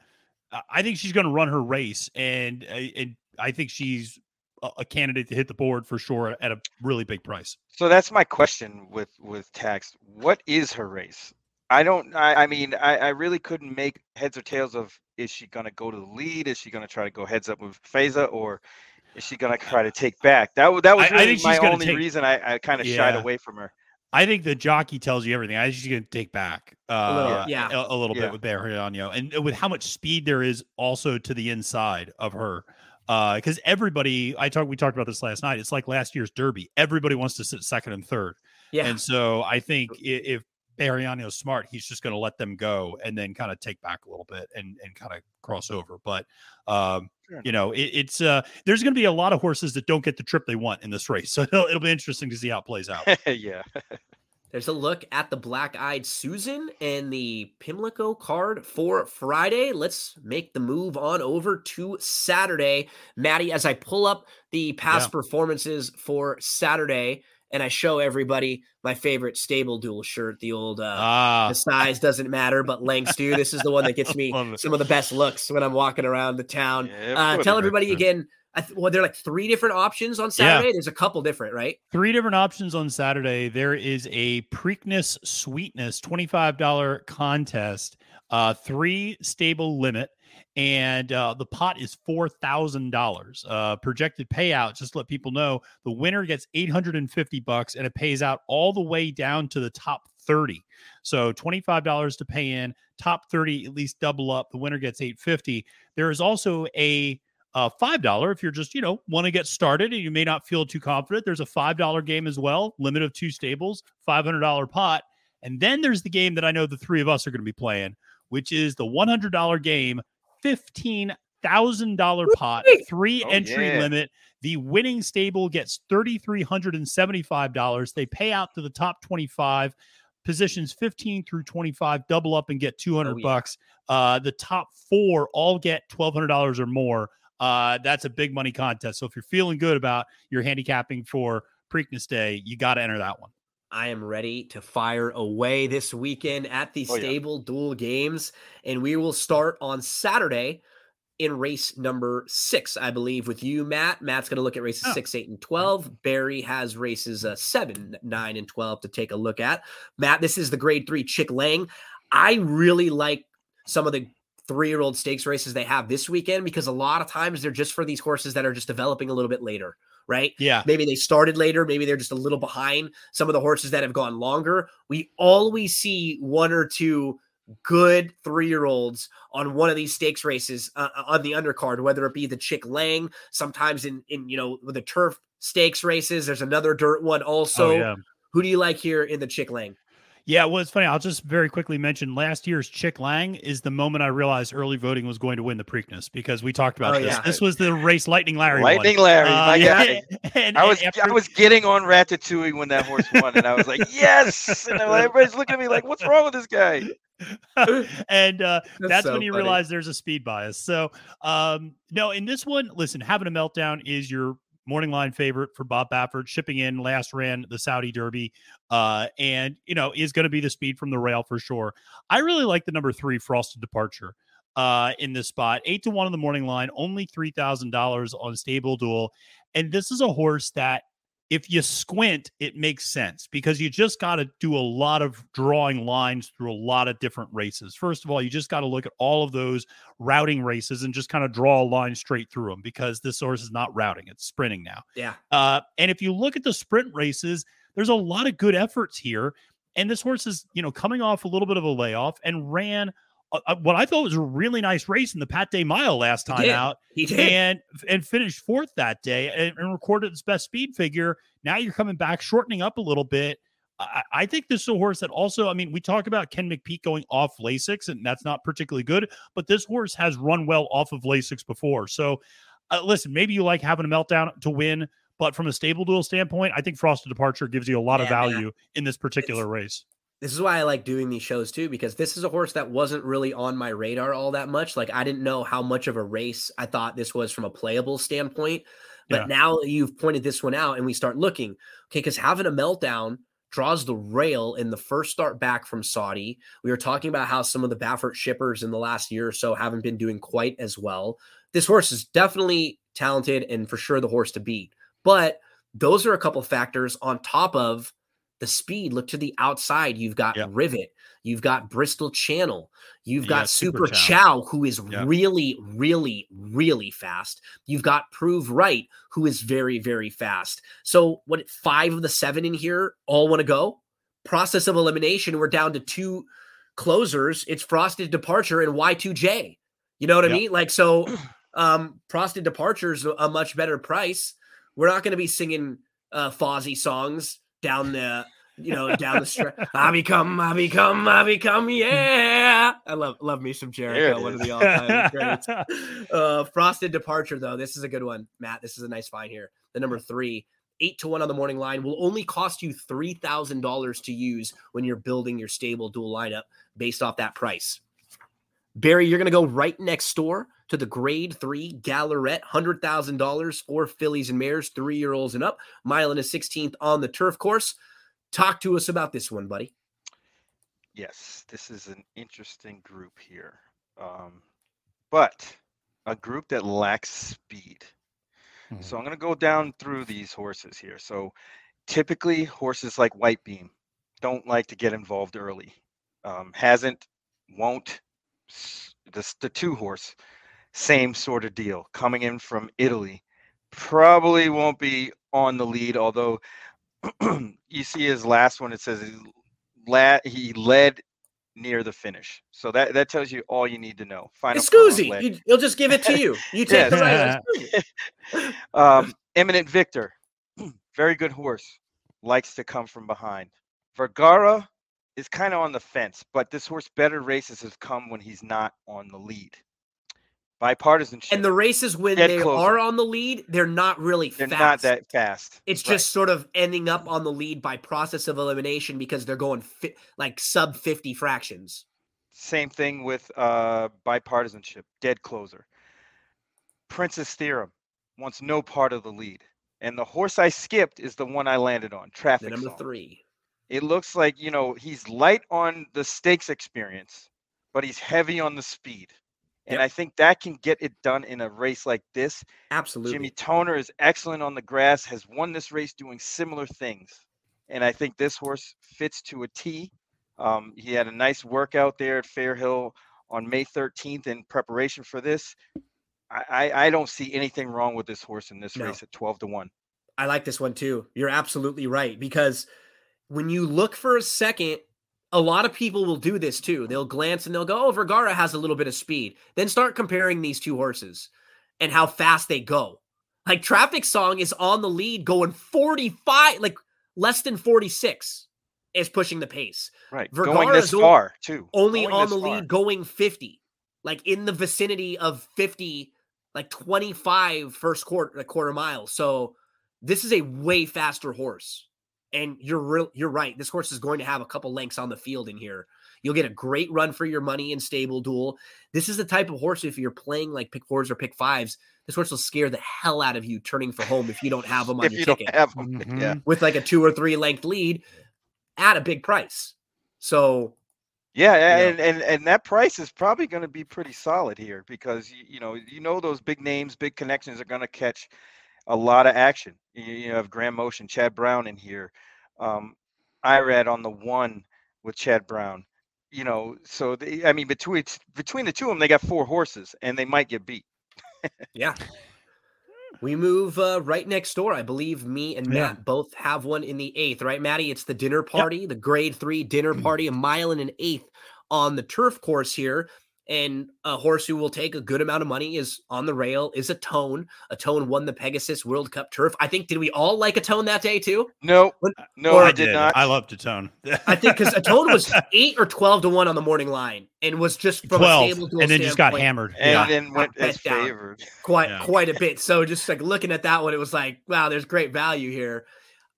S4: Uh, I think she's going to run her race, and uh, and I think she's a, a candidate to hit the board for sure at a really big price.
S6: So that's my question with with tax. What is her race? I don't. I, I mean, I, I really couldn't make heads or tails of. Is she gonna go to the lead? Is she gonna try to go heads up with Phasa, or is she gonna try to take back? That that was
S4: I- I
S6: really
S4: think
S6: my only
S4: take-
S6: reason I, I kind of shied away from her.
S4: I think the jockey tells you everything. I think you can take back uh, a
S1: little, yeah,
S4: a, a little
S6: Yeah.
S4: bit with Barriano, and with how much speed there is also to the inside of her. Because everybody, I talked, we talked about this last night. It's like last year's Derby. Everybody wants to sit second and third,
S1: Yeah.
S4: and so I think i- if Barriano's smart, he's just going to let them go and then kind of take back a little bit and and kind of cross over. But um,
S6: Fair
S4: you know, it, it's uh, there's going to be a lot of horses that don't get the trip they want in this race, <laughs> so it'll, it'll be interesting to see how it plays out. <laughs>
S6: yeah.
S1: There's a look at the Black Eyed Susan and the Pimlico card for Friday. Let's make the move on over to Saturday. Maddie, as I pull up the past
S4: Yeah.
S1: performances for Saturday and I show everybody my favorite StableDuel shirt, the old uh,
S4: Ah,
S1: the size doesn't matter, but lengths do. This is the one that gets <laughs> me some of the best looks when I'm walking around the town.
S6: Yeah,
S1: Uh, tell everybody
S6: there.
S1: again. I th- well, there are like three different options on Saturday. There's a couple different, right?
S4: three different options on Saturday. There is a Preakness Sweetness $25 contest, uh, three stable limit, and uh, the pot is $4,000. Uh, projected payout, just let people know, the winner gets 850 bucks and it pays out all the way down to the top 30. So $25 to pay in, top 30 at least double up. The winner gets 850. There is also a uh, five dollar if you're just you know want to get started and you may not feel too confident. There's a five dollar game as well, limit of two stables, five hundred dollar pot, and then there's the game that I know the three of us are going to be playing, which is the one hundred dollar game, fifteen thousand dollar pot, three
S6: Oh,
S4: entry
S6: yeah.
S4: limit. The winning stable gets thirty three hundred and seventy five dollars. They pay out to the top twenty five. Positions 15 through 25 double up and get 200
S1: Oh, yeah.
S4: bucks. Uh, the top four all get $1,200 or more uh, that's a big money contest. So if you're feeling good about your handicapping for Preakness Day, you got to enter that one.
S1: I am ready to fire away this weekend at the
S6: Oh, yeah.
S1: StableDuel games, and we will start on Saturday in race number six, I believe, with you, Matt. Matt's going to look at races
S4: Oh.
S1: six, eight, and 12. Barry has races uh, seven, nine, and 12 to take a look at. Matt, this is the grade three Chick Lang. I really like some of the three year old stakes races they have this weekend because a lot of times they're just for these horses that are just developing a little bit later, right?
S4: Yeah.
S1: Maybe they started later. Maybe they're just a little behind some of the horses that have gone longer. We always see one or two good three year olds on one of these stakes races uh, on the undercard, whether it be the Chick Lang, sometimes in, in you know, with the turf stakes races. There's another dirt one also.
S4: oh, yeah.
S1: Who do you like here in the Chick Lang?
S4: Yeah, well, it's funny. I'll just very quickly mention last year's Chick Lang is the moment I realized early voting was going to win the Preakness because we talked about
S1: Oh,
S4: this.
S1: yeah.
S4: This was the race Lightning Larry.
S6: Lightning Larry,
S4: Uh,
S6: my <laughs>
S4: yeah,
S6: guy.
S4: and-
S6: I was
S4: after-
S6: I was getting on Ratatouille when that horse won, and I was like, yes! And everybody's looking at me like, what's wrong with this guy? <laughs>
S4: and uh, <laughs> that's
S1: so
S4: when you
S1: funny.
S4: realize there's a speed bias. So, um, no, in this one, listen, Havnameltdown is your morning line favorite for Bob Baffert, shipping in last ran the Saudi Derby, uh, and you know is going to be the speed from the rail for sure. I really like the number three Frosted Departure uh, in this spot, eight to one on the morning line, only three thousand dollars on StableDuel, and this is a horse that. If you squint, it makes sense because you just got to do a lot of drawing lines through a lot of different races. First of all, you just got to look at all of those routing races and just kind of draw a line straight through them because this horse is not routing, it's sprinting now.
S1: Yeah.
S4: Uh, and if you look at the sprint races, there's a lot of good efforts here. And this horse is, you know, coming off a little bit of a layoff and ran uh, uh, what I thought was a really nice race in the Pat Day Mile last time out
S1: He did.
S4: and and finished fourth that day and, and recorded its best speed figure. Now you're coming back, shortening up a little bit. I, I think this is a horse that also, I mean, we talk about Ken McPeek going off Lasix, and that's not particularly good, but this horse has run well off of Lasix before. So, uh, listen, maybe you like Havnameltdown to win, but from a StableDuel standpoint, I think Frosted Departure gives you a lot of
S1: Yeah, man.
S4: value in this particular race.
S1: This is why I like doing these shows too, because this is a horse that wasn't really on my radar all that much. Like I didn't know how much of a race I thought this was from a playable standpoint. But
S4: Yeah.
S1: now you've pointed this one out and we start looking, okay, because Havnameltdown draws the rail in the first start back from Saudi. We were talking about how some of the Baffert shippers in the last year or so haven't been doing quite as well. This horse is definitely talented and for sure the horse to beat. But those are a couple factors on top of the speed. Look to the outside. You've got
S4: Yep.
S1: Rivet. You've got Bristol Channel. You've
S4: Yeah,
S1: got
S4: Super
S1: Super,
S4: Chow.
S1: Who is
S4: Yeah.
S1: really, really, really fast. You've got Prove Right, who is very, very fast. So, what five of the seven in here all want to go? process of elimination, we're down to two closers. It's Frosted Departure and Y2J. You know what I mean? Like so, um, Frosted Departure's a much better price. We're not going to be singing uh, Fozzy songs down the, you know, down the stretch. I become, I become, I become, yeah. I love love me some Jericho, one of the all time <laughs> greats. Uh, Frosted Departure though, this is a good one, Matt. This is a nice find here. The number three. Eight to one on the morning line will only cost you three thousand dollars to use when you're building your StableDuel lineup based off that price. Barry, you're going to go right next door to the grade three Gallorette, $100,000 for fillies and mares, three year olds and up. Mile and a 16th on the turf course. Talk to us about this one, buddy.
S6: Yes, this is an interesting group here. Um, but a group that lacks speed. So I'm going to go down through these horses here. So typically, horses like White Beam don't like to get involved early. Um, hasn't, won't. S- This the two horse, same sort of deal. Coming in from Italy, probably won't be on the lead. Although <clears throat> you see his last one, it says he la- he led near the finish. So that that tells you all you need to know. Final
S1: It's
S6: Column
S1: Scoozy. You, he'll just give it to you. <laughs> You take
S4: Yes.
S1: right. <laughs> Scoozy. <laughs>
S6: Um, Eminent Victor, <clears throat> very good horse, likes to come from behind. Vergara is kind of on the fence, but this horse better races have come when he's not on the lead. Bipartisanship.
S1: And the races when
S6: Dead
S1: they
S6: closer.
S1: are on the lead, they're not really
S6: they're
S1: fast.
S6: not that fast.
S1: It's
S6: Right.
S1: just sort of ending up on the lead by process of elimination because they're going fi- like sub 50 fractions.
S6: Same thing with uh, bipartisanship, dead closer. Princess Theorem wants no part of the lead. And the horse I skipped is the one I landed on,
S1: The
S6: Traffic
S1: number
S6: Song.
S1: three.
S6: It looks like, you know, he's light on the stakes experience, but he's heavy on the speed. And
S1: Yep.
S6: I think that can get it done in a race like this.
S1: Absolutely.
S6: Jimmy Toner is excellent on the grass, has won this race doing similar things. And I think this horse fits to a T. Um, he had a nice workout there at Fairhill on May 13th in preparation for this. I, I, I don't see anything wrong with this horse in this
S1: No.
S6: race at 12 to 1.
S1: I like this one too. You're absolutely right because when you look for a second, a lot of people will do this too. They'll glance and they'll go, "Oh, Vergara has a little bit of speed." Then start comparing these two horses and how fast they go. Like Traffic Song is on the lead going 45, like less than 46 is pushing the pace.
S6: Right.
S1: Vergara
S6: Going this far, too.
S1: Only
S6: Going
S1: on the
S6: far.
S1: lead going 50. Like in the vicinity of 50, like 25 first quarter a quarter mile. So this is a way faster horse. And you're real you're right. This horse is going to have a couple lengths on the field in here. You'll get a great run for your money in StableDuel. This is the type of horse if you're playing like pick fours or pick fives, this horse will scare the hell out of you turning for home if you don't have them on
S6: if
S1: your
S6: you
S1: ticket
S6: don't have 'em,
S4: Mhm.
S6: Yeah.
S1: with like a two or three length lead at a big price. So
S6: Yeah,
S1: know.
S6: and, and and that price is probably going to be pretty solid here because you, you know you know those big names, big connections are going to catch a lot of action. You, you have Graham Motion, Chad Brown in here, um, Irad on the one with Chad Brown. You know, so they, I mean between between the two of them, they got four horses, and they might get beat.
S1: Yeah. <laughs> We move uh, right next door. I believe me and
S4: Yeah.
S1: Matt both have one in the eighth, right, Maddie? It's the dinner party, the grade three dinner <clears throat> party, a mile and an eighth on the turf course here. And a horse who will take a good amount of money is on the rail, is Atone. A tone won the Pegasus World Cup turf. I think, did we all like Atone that day too?
S6: No,
S1: What- uh,
S6: no,
S1: or
S6: I
S1: I
S6: did not.
S4: I love to tone.
S1: I think because Atone was <laughs> eight or 12 to one on the morning line and was just from a
S4: twelve,
S1: StableDuel
S4: and then just got hammered.
S6: and
S4: yeah.
S6: then went
S1: bet
S6: as
S1: down.
S6: favored.
S1: quite
S4: Yeah.
S1: quite a bit. So just like looking at that one, it was like, wow, there's great value here.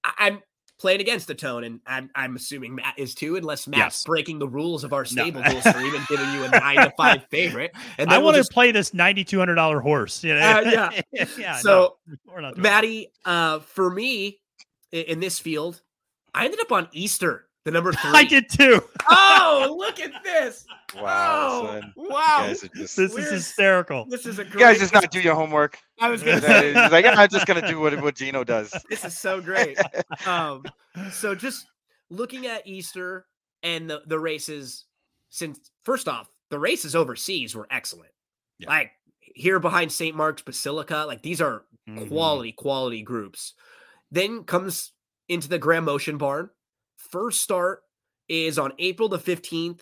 S1: I, I'm playing against the tone, and I'm I'm assuming Matt is too, unless Matt's
S4: Yes.
S1: breaking the rules of our StableDuel stream and giving you a nine to five <laughs> favorite. And
S4: I
S1: then we'll
S4: want to
S1: just,
S4: play this ninety two hundred dollar horse. You know?
S1: Uh, yeah. <laughs>
S4: yeah.
S1: so
S4: no, we're not doing that.
S1: Maddie, uh, for me i- in this field, I ended up on Easter, the number <laughs> three.
S4: I did too.
S1: Oh, <laughs> look at this!
S6: Wow,
S1: oh, wow!
S6: just,
S4: This is hysterical.
S1: This is a
S6: you
S1: great.
S6: guys just not do your homework.
S1: I was gonna
S6: He's
S1: say
S6: like, "Yeah, I'm just gonna do what what Gino does. <laughs>
S1: this is so great. um so just looking at easter and the, the races since first off the races overseas were excellent
S4: Yeah.
S1: like here behind st mark's basilica like these are
S4: Mhm.
S1: quality quality groups then comes into the Graham Motion barn first start is on April the 15th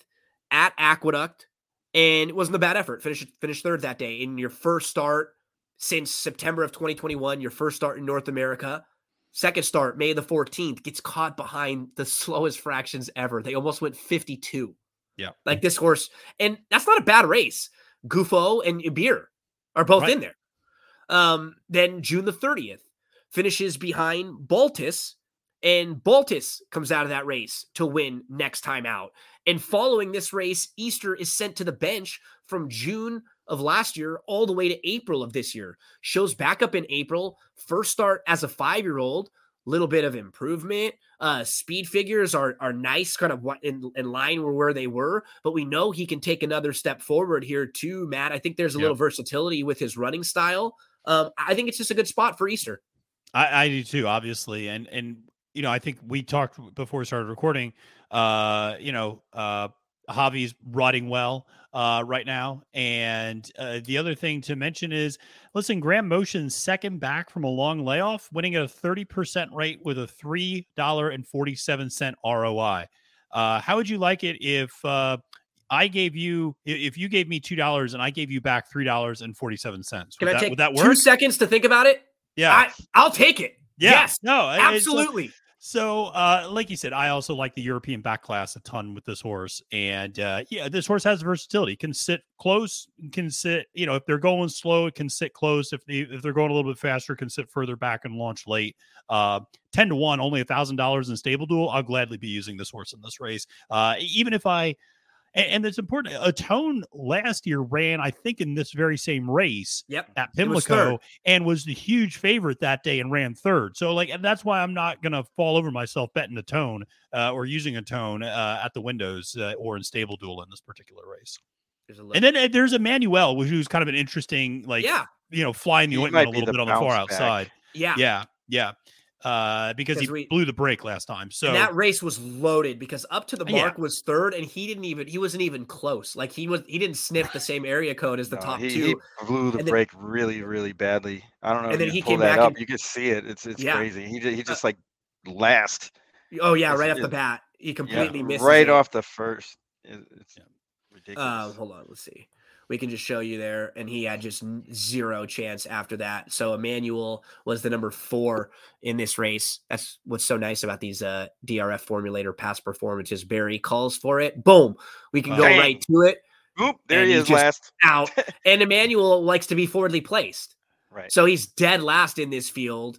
S1: at Aqueduct, and it wasn't a bad effort. Finished finished third that day in your first start since September of 2021, your first start in North America. Second start, May the 14th, gets caught behind the slowest fractions ever. They almost went 52.
S4: Yeah.
S1: Like this horse, and that's not a bad race. Gufo and Beer are both
S4: Right.
S1: in there. Um, then June the 30th finishes behind Baltus, and Baltus comes out of that race to win next time out. And following this race, Easter is sent to the bench from June of last year all the way to April of this year. Shows back up in April, first start as a five year old, little bit of improvement. Uh, speed figures are are nice, kind of what in, in line with where they were, but we know he can take another step forward here too, Matt. I think there's a
S4: Yep.
S1: little versatility with his running style. Um, I think it's just a good spot for Easter.
S4: I, I do too, obviously, and and you know, I think we talked before we started recording. Uh, you know, uh, Javi's riding well uh, right now, and uh, the other thing to mention is, listen, Graham Motion's second back from a long layoff, winning at a thirty percent rate with a three dollar and forty seven cent ROI. Uh, how would you like it if uh, I gave you if you gave me two dollars and I gave you back three dollars and forty seven cents?
S1: Can
S4: Would
S1: I
S4: that,
S1: take
S4: that
S1: two seconds to think about it?
S4: Yeah.
S1: I, I'll take it.
S4: Yeah,
S1: Yes,
S4: no, like-
S1: absolutely.
S4: So, uh, like you said, I also like the European back class a ton with this horse, and uh, yeah, this horse has versatility. Can sit close, can sit. You know, if they're going slow, it can sit close. If they if they're going a little bit faster, can sit further back and launch late. Uh, ten to one, only a thousand dollars in StableDuel. I'll gladly be using this horse in this race, uh, even if I. And, and it's important. Atone last year ran, I think, in this very same race
S1: Yep.
S4: at
S1: It was
S4: Pimlico and was the huge favorite that day and ran third. So like, and that's why I'm not gonna fall over myself betting Atone uh, or using Atone uh, at the windows uh, or in StableDuel in this particular race.
S1: There's a little,
S4: And then uh, there's Emmanuel, which who's kind of an interesting, like,
S1: yeah,
S4: you know, flying the
S6: He
S4: ointment a little bit on the far
S6: back.
S4: outside.
S1: yeah,
S4: Yeah, yeah, uh, because he
S1: we-
S4: blew the brake last time. So
S1: that race was loaded because up to the
S4: Yeah.
S1: mark was third, and he didn't even he wasn't even close. Like he was he didn't sniff the same area code as the
S6: No,
S1: top
S6: he,
S1: two.
S6: he blew the
S1: And then-
S6: brake really, really badly. I don't know
S1: And then
S6: you
S1: he came
S6: that
S1: back
S6: up.
S1: and-
S6: You can see it. It's it's
S1: Yeah.
S6: crazy. He ju- he just like last
S1: oh yeah, right off the bat, he
S6: yeah,
S1: completely misses
S6: right
S1: it.
S6: off the first. It- It's
S4: Yeah.
S6: ridiculous.
S1: Uh, hold on, let's see. We can just show you there, and he had just zero chance after that. So Emmanuel was the number four in this race. That's what's so nice about these uh, DRF formulator past performances. Barry calls for it. Boom, we can go right to it.
S6: Oop, there he is last.
S1: Out, <laughs> and Emmanuel likes to be forwardly placed,
S6: Right.
S1: so he's dead last in this field,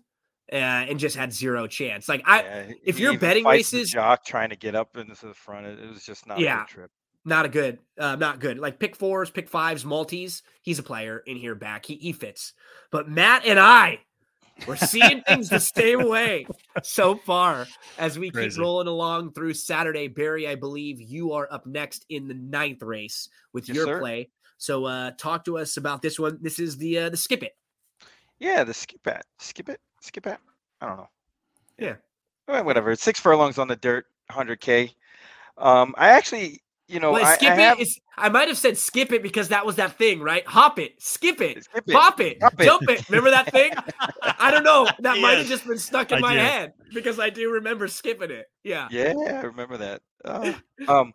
S1: uh, and just had zero chance. Like I,
S6: Yeah,
S1: if you're betting races-
S6: jock trying to get up into the front. It, was just not a
S1: Yeah.
S6: good trip.
S1: Not a good, uh, not good. Like pick fours, pick fives, multis. He's a player in here back. He he fits. But Matt and I, we're seeing things the same <laughs> way so far as we keep rolling along through Saturday. Barry, I believe you are up next in the ninth race with
S6: Yes,
S1: your
S6: sir.
S1: play. So uh talk to us about this one. This is the uh, the skip it.
S6: Yeah, the skip it, skip it, skip it. I don't know.
S1: Yeah.
S6: Well, whatever. It's six furlongs on the dirt, 100k. Um, I actually, you know,
S1: well,
S6: I,
S1: skip
S6: I
S1: it
S6: have
S1: is I might have said skip it because that was that thing, right? Hop it, skip it,
S6: skip it.
S1: pop it,
S6: hop it.
S1: jump it. Remember that thing? <laughs> I don't know. That might have just been stuck in
S4: I
S1: my
S4: do.
S1: head because I do remember skipping it. Yeah.
S6: Yeah, I remember that. <laughs> Uh, um,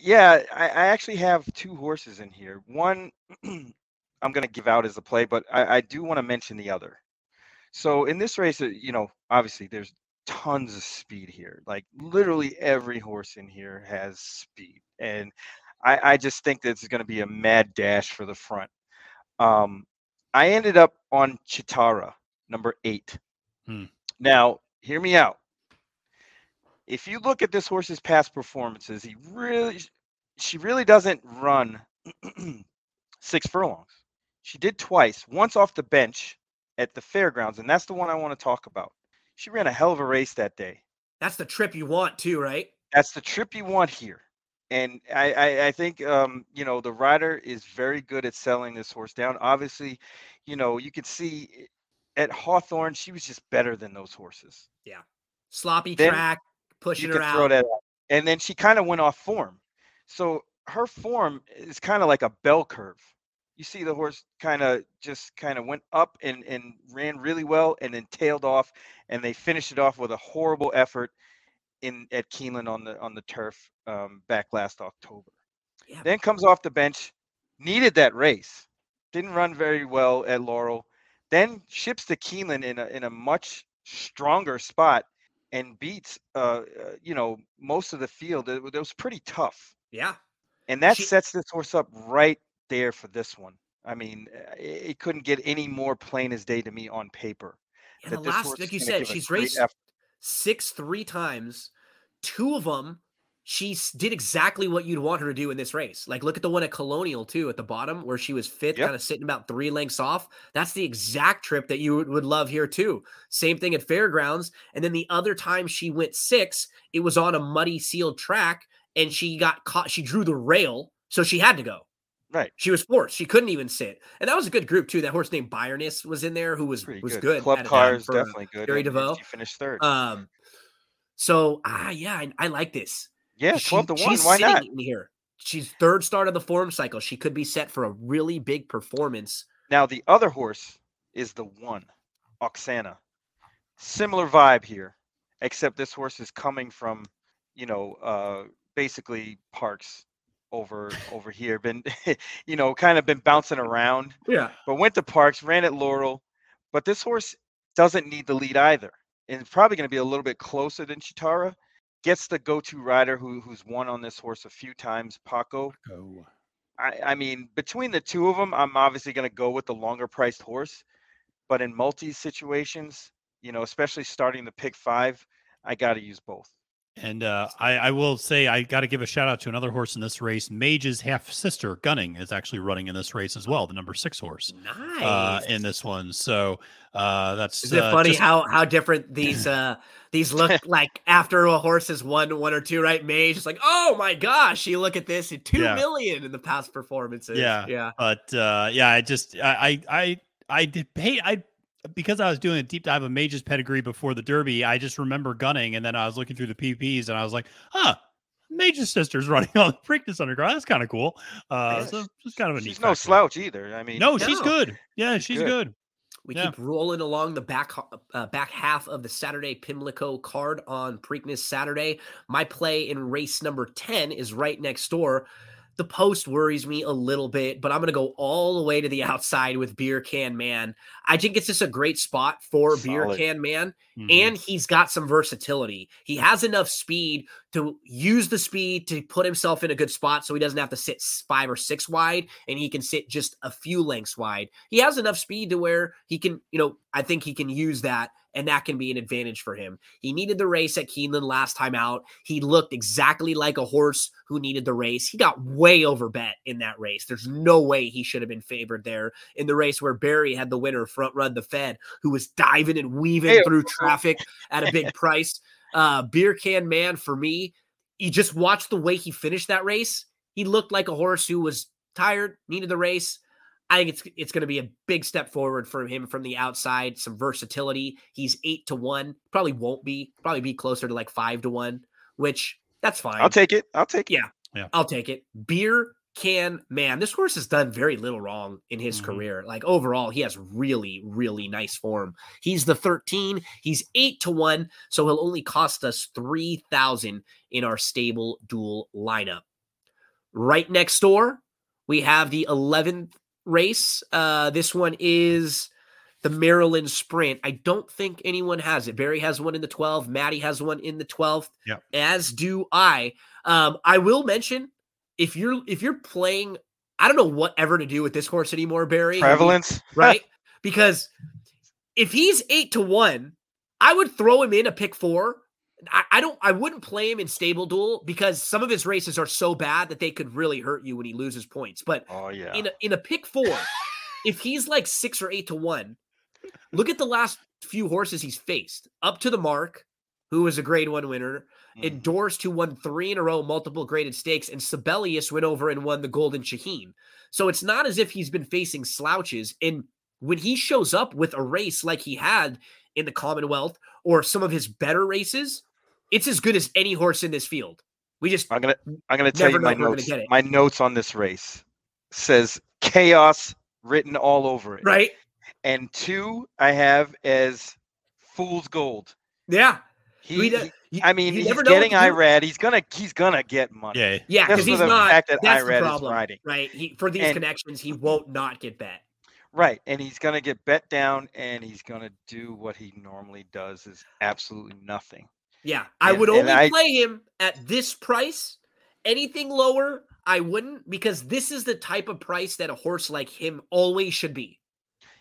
S6: yeah, I, I actually have two horses in here. One <clears throat> I'm going to give out as a play, but I, I do want to mention the other. So in this race, uh, you know, obviously there's tons of speed here. Like literally every horse in here has speed, and I, I just think this is going to be a mad dash for the front. Um, I ended up on Chitara, number eight.
S4: Hmm.
S6: Now, hear me out. If you look at this horse's past performances, he really, she really doesn't run <clears throat> six furlongs. She did twice, once off the bench at the fairgrounds, and that's the one I want to talk about. She ran a hell of a race that day.
S1: That's the trip you want too, right?
S6: That's the trip you want here. And I, I, I think um, you know the rider is very good at selling this horse down. Obviously, you know you could see at Hawthorne she was just better than those horses.
S1: Yeah, sloppy
S6: Then
S1: track, pushing her out.
S6: that out. And then she kind of went off form. So her form is kind of like a bell curve. You see the horse kind of just kind of went up and, and ran really well and then tailed off and they finished it off with a horrible effort. in at Keeneland on the on the turf um, back last October.
S1: Yeah.
S6: Then comes off the bench, needed that race, didn't run very well at Laurel. Then ships to Keeneland in a in a much stronger spot and beats uh, uh you know most of the field. It, it was pretty tough,
S1: Yeah.
S6: and that
S1: She-
S6: sets this horse up right there for this one. I mean, uh, it, couldn't get any more plain as day to me on paper.
S1: And the last, like you said, she's raced
S6: effort.
S1: six three times. Two of them, she did exactly what you'd want her to do in this race. Like, look at the one at Colonial too, at the bottom where she was fifth,
S6: Yep.
S1: kind of sitting about three lengths off. That's the exact trip that you would love here too. Same thing at Fairgrounds. And then the other time she went six, it was on a muddy sealed track, and she got caught. She drew the rail, so she had to go.
S6: Right.
S1: She was forced. She couldn't even sit. And that was a good group too. That horse named Byroness was in there who was
S6: Pretty
S1: was
S6: good.
S1: good.
S6: Club car is definitely good.
S1: Gary DeVoe.
S6: She finished third.
S1: Um so ah yeah, I, I like this.
S6: yeah,
S1: She-
S6: twelve to one.
S1: She's
S6: Why not?
S1: in here. She's third start of the form cycle. She could be set for a really big performance.
S6: Now the other horse is the one, Oksana. Similar vibe here, except this horse is coming from, you know, uh, basically parks over over here. Been, <laughs> you know, kind of been bouncing around,
S1: Yeah.
S6: but went to parks, ran at Laurel. But this horse doesn't need the lead either, and it's probably going to be a little bit closer than Chitara. Gets the go-to rider who who's won on this horse a few times, Paco.
S4: Go.
S6: I, I mean, between the two of them, I'm obviously going to go with the longer priced horse. But in multi situations, you know, especially starting the pick five, I got to use both.
S4: And uh, I, I will say I got to give a shout out to another horse in this race. Mage's half sister Gunning is actually running in this race as well, the number six horse
S1: Nice.
S4: uh, in this one. So uh, that's
S1: Is it
S4: uh,
S1: funny
S4: just-
S1: how how different these uh <laughs> these look like after a horse has won one or two, right? May just like, oh my gosh, you look at this, two million
S4: Yeah.
S1: in the past performances.
S4: Yeah.
S1: Yeah.
S4: but uh, yeah, I just I I I, I did hate I because I was doing a deep dive of Mage's pedigree before the Derby. I just remember gunning, and then I was looking through the PPs, and I was like, huh. Mage's sister's <laughs> running on the Preakness Underground. That's kind of cool. Uh,
S6: Yeah,
S4: so it's kind of a neat.
S6: She's no
S4: fact
S6: slouch either. I mean,
S4: No, she's
S1: No.
S4: good. Yeah, she's
S6: good.
S4: good.
S1: We
S4: Yeah.
S1: keep rolling along the back uh, back half of the Saturday Pimlico card on Preakness Saturday. My play in race number 10 is right next door. The post worries me a little bit, but I'm going to go all the way to the outside with Beer Can Man. I think it's just a great spot for Beer Can Man,
S4: Mhm.
S1: and he's got some versatility. He has enough speed to use the speed to put himself in a good spot so he doesn't have to sit five or six wide and he can sit just a few lengths wide. He has enough speed to where he can, you know, I think he can use that and that can be an advantage for him. He needed the race at Keeneland last time out. He looked exactly like a horse who needed the race. He got way over bet in that race. There's no way he should have been favored there in the race where Barry had the winner front run the Fed, who was diving and weaving
S6: Hey,
S1: through <laughs> traffic at a big <laughs> price. Uh, beer can man for me. You just watch the way he finished that race. He looked like a horse who was tired, needed the race. I think it's it's going to be a big step forward for him from the outside. Some versatility. He's eight to one. Probably won't be. Probably be closer to like five to one, which that's fine.
S6: I'll take it. I'll take it.
S1: Yeah. I'll take it. Beer can man. This horse has done very little wrong in his
S4: Mhm.
S1: career. Like overall, he has really, really nice form. He's the 13. He's eight to one, so he'll only cost us three thousand in our StableDuel lineup. Right next door, we have the 11th race. Uh, this one is the Maryland Sprint. I don't think anyone has it. Barry has one in the 12. Maddie has one in the 12th.
S4: Yep.
S1: As do I. Um, I will mention if you're if you're playing, I don't know whatever to do with this horse anymore, Barry.
S6: Prevalence. <laughs>
S1: right? because if he's eight to one, I would throw him in a pick four. I, I don't. I wouldn't play him in StableDuel because some of his races are so bad that they could really hurt you when he loses points. But
S6: Oh yeah.
S1: in a, in a pick four, if he's like six or eight to one, look at the last few horses he's faced. Up to the mark, who was a grade one winner.
S6: Mhm.
S1: Endorsed, who won three in a row, multiple graded stakes, and Sibelius went over and won the Golden Shaheen. So it's not as if he's been facing slouches. And when he shows up with a race like he had in the Commonwealth or some of his better races, it's as good as any horse in this field. We just
S6: I'm gonna I'm gonna tell you my
S1: know if we're gonna
S6: notes. My notes on this race says chaos written all over it.
S1: right,
S6: And two I have as fool's gold.
S1: yeah.
S6: He,
S1: We d-
S6: he- I mean,
S1: you
S6: he's
S1: never
S6: getting
S1: what to do.
S6: Irad. He's gonna he's gonna get money.
S4: Yeah.
S1: Yeah, because he's
S6: the
S1: not.
S6: fact that
S1: that's the
S6: Irad is
S1: problem,
S6: riding.
S1: right? He for these
S6: And-
S1: connections, he won't not get bet.
S6: Right, and he's gonna get bet down, and he's gonna do what he normally does is absolutely nothing.
S1: Yeah, I
S6: And-
S1: would only
S6: I-
S1: play him at this price. Anything lower, I wouldn't, because this is the type of price that a horse like him always should be.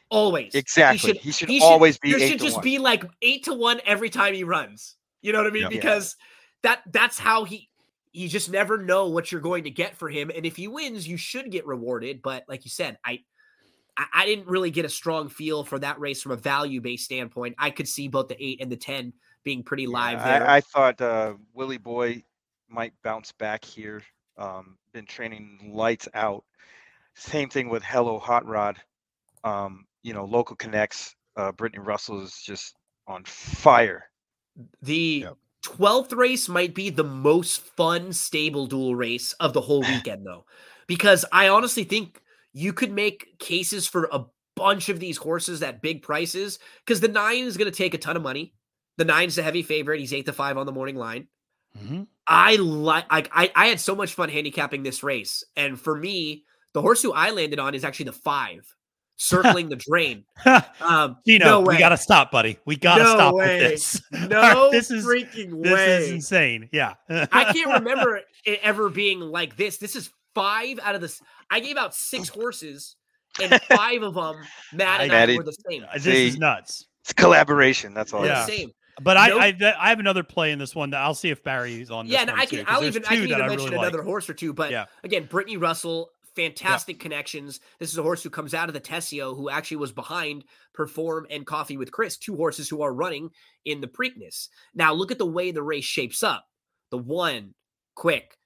S1: Always.
S6: Exactly. He should always be
S1: There should just
S6: one.
S1: be like eight to one every time he runs. You know what I mean?
S4: Yep.
S6: Yeah.
S1: Because that that's how he. You just never know what you're going to get for him, and if he wins, you should get rewarded. But like you said, I. I I didn't really get a strong feel for that race from a value based standpoint. I could see both the eight and the 10 being pretty live
S6: Yeah,
S1: there.
S6: I, I thought uh, Willie Boy might bounce back here. Um, been training lights out. Same thing with Hello Hot Rod. Um, you know, local connects. Uh, Brittany Russell is just on fire.
S1: The
S4: Yep.
S1: 12th race might be the most fun stable duel race of the whole <laughs> weekend, though, because I honestly think you could make cases for a bunch of these horses at big prices because the nine is going to take a ton of money. The nine's the heavy favorite. He's eight to five on the morning line.
S4: Mhm.
S1: I like I, I I had so much fun handicapping this race, and for me, the horse who I landed on is actually the five, circling the drain. <laughs> Um,
S4: Gino,
S1: no
S4: we gotta stop, buddy. We gotta
S1: No
S4: stop
S1: way.
S4: with this.
S1: no <laughs>
S4: this is
S1: freaking
S4: this
S1: way.
S4: is insane. Yeah. <laughs>
S1: I can't remember it ever being like this. This is five out of this. I gave out six horses, and five of them, Matt and I,
S6: Maddie-
S1: were the same.
S4: this is nuts.
S6: It's collaboration. That's all.
S4: Yeah.
S1: the same.
S4: But I,
S1: Nope.
S4: I th- I have another play in this one that I'll see if Barry's on. This
S1: Yeah, and I
S4: too,
S1: I'll even. I can even
S4: I
S1: mention
S4: really
S1: another
S4: like.
S1: horse or two. But
S4: Yeah.
S1: again, Brittany Russell, fantastic connections. This is a horse who comes out of the Tesio, who actually was behind Perform and Coffee with Chris, two horses who are running in the Preakness. Now look at the way the race shapes up. The one, quick,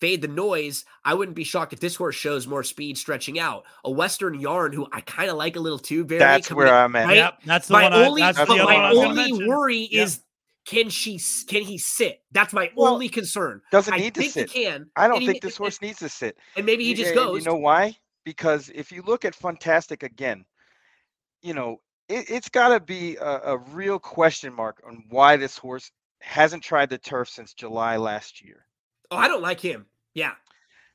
S1: fade the noise. I wouldn't be shocked if this horse shows more speed stretching out. A Western Yarn, who I kind of like a little too. Very
S6: That's where
S1: in-
S6: I'm at.
S1: right?
S4: Yep, that's the
S1: my
S4: one.
S1: only,
S4: I, that's
S1: but
S4: the
S1: my
S4: one I was gonna
S1: only
S4: mention.
S1: worry
S4: Yep.
S1: is can she can he sit? That's my
S6: Well,
S1: only concern.
S6: Doesn't
S1: I
S6: need to sit.
S1: he can.
S6: I don't
S1: and he-
S6: think this
S1: and-
S6: horse needs to sit.
S1: And maybe he
S6: You-
S1: just eh,
S6: and
S1: goes.
S6: You know why? Because if you look at Fantastic again, you know, it, it's got to be a, a real question mark on why this horse hasn't tried the turf since July last year.
S1: Oh, I don't like him. Yeah.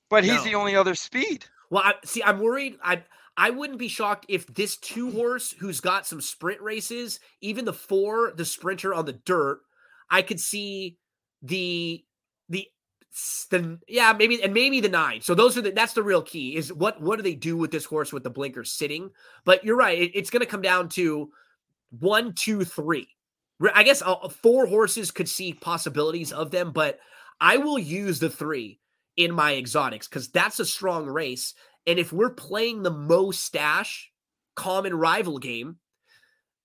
S6: But he's
S1: No.
S6: the only other speed.
S1: Well, I, see, I'm worried. I I wouldn't be shocked if this two horse who's got some sprint races, even the four, the sprinter on the dirt, I could see the the the yeah maybe and maybe the nine. So those are the that's the real key is what what do they do with this horse with the blinker sitting? But you're right. It, it's going to come down to one, two, three. I guess uh, four horses could see possibilities of them, but I will use the three in my exotics because that's a strong race. And if we're playing the Mo Stash common rival game,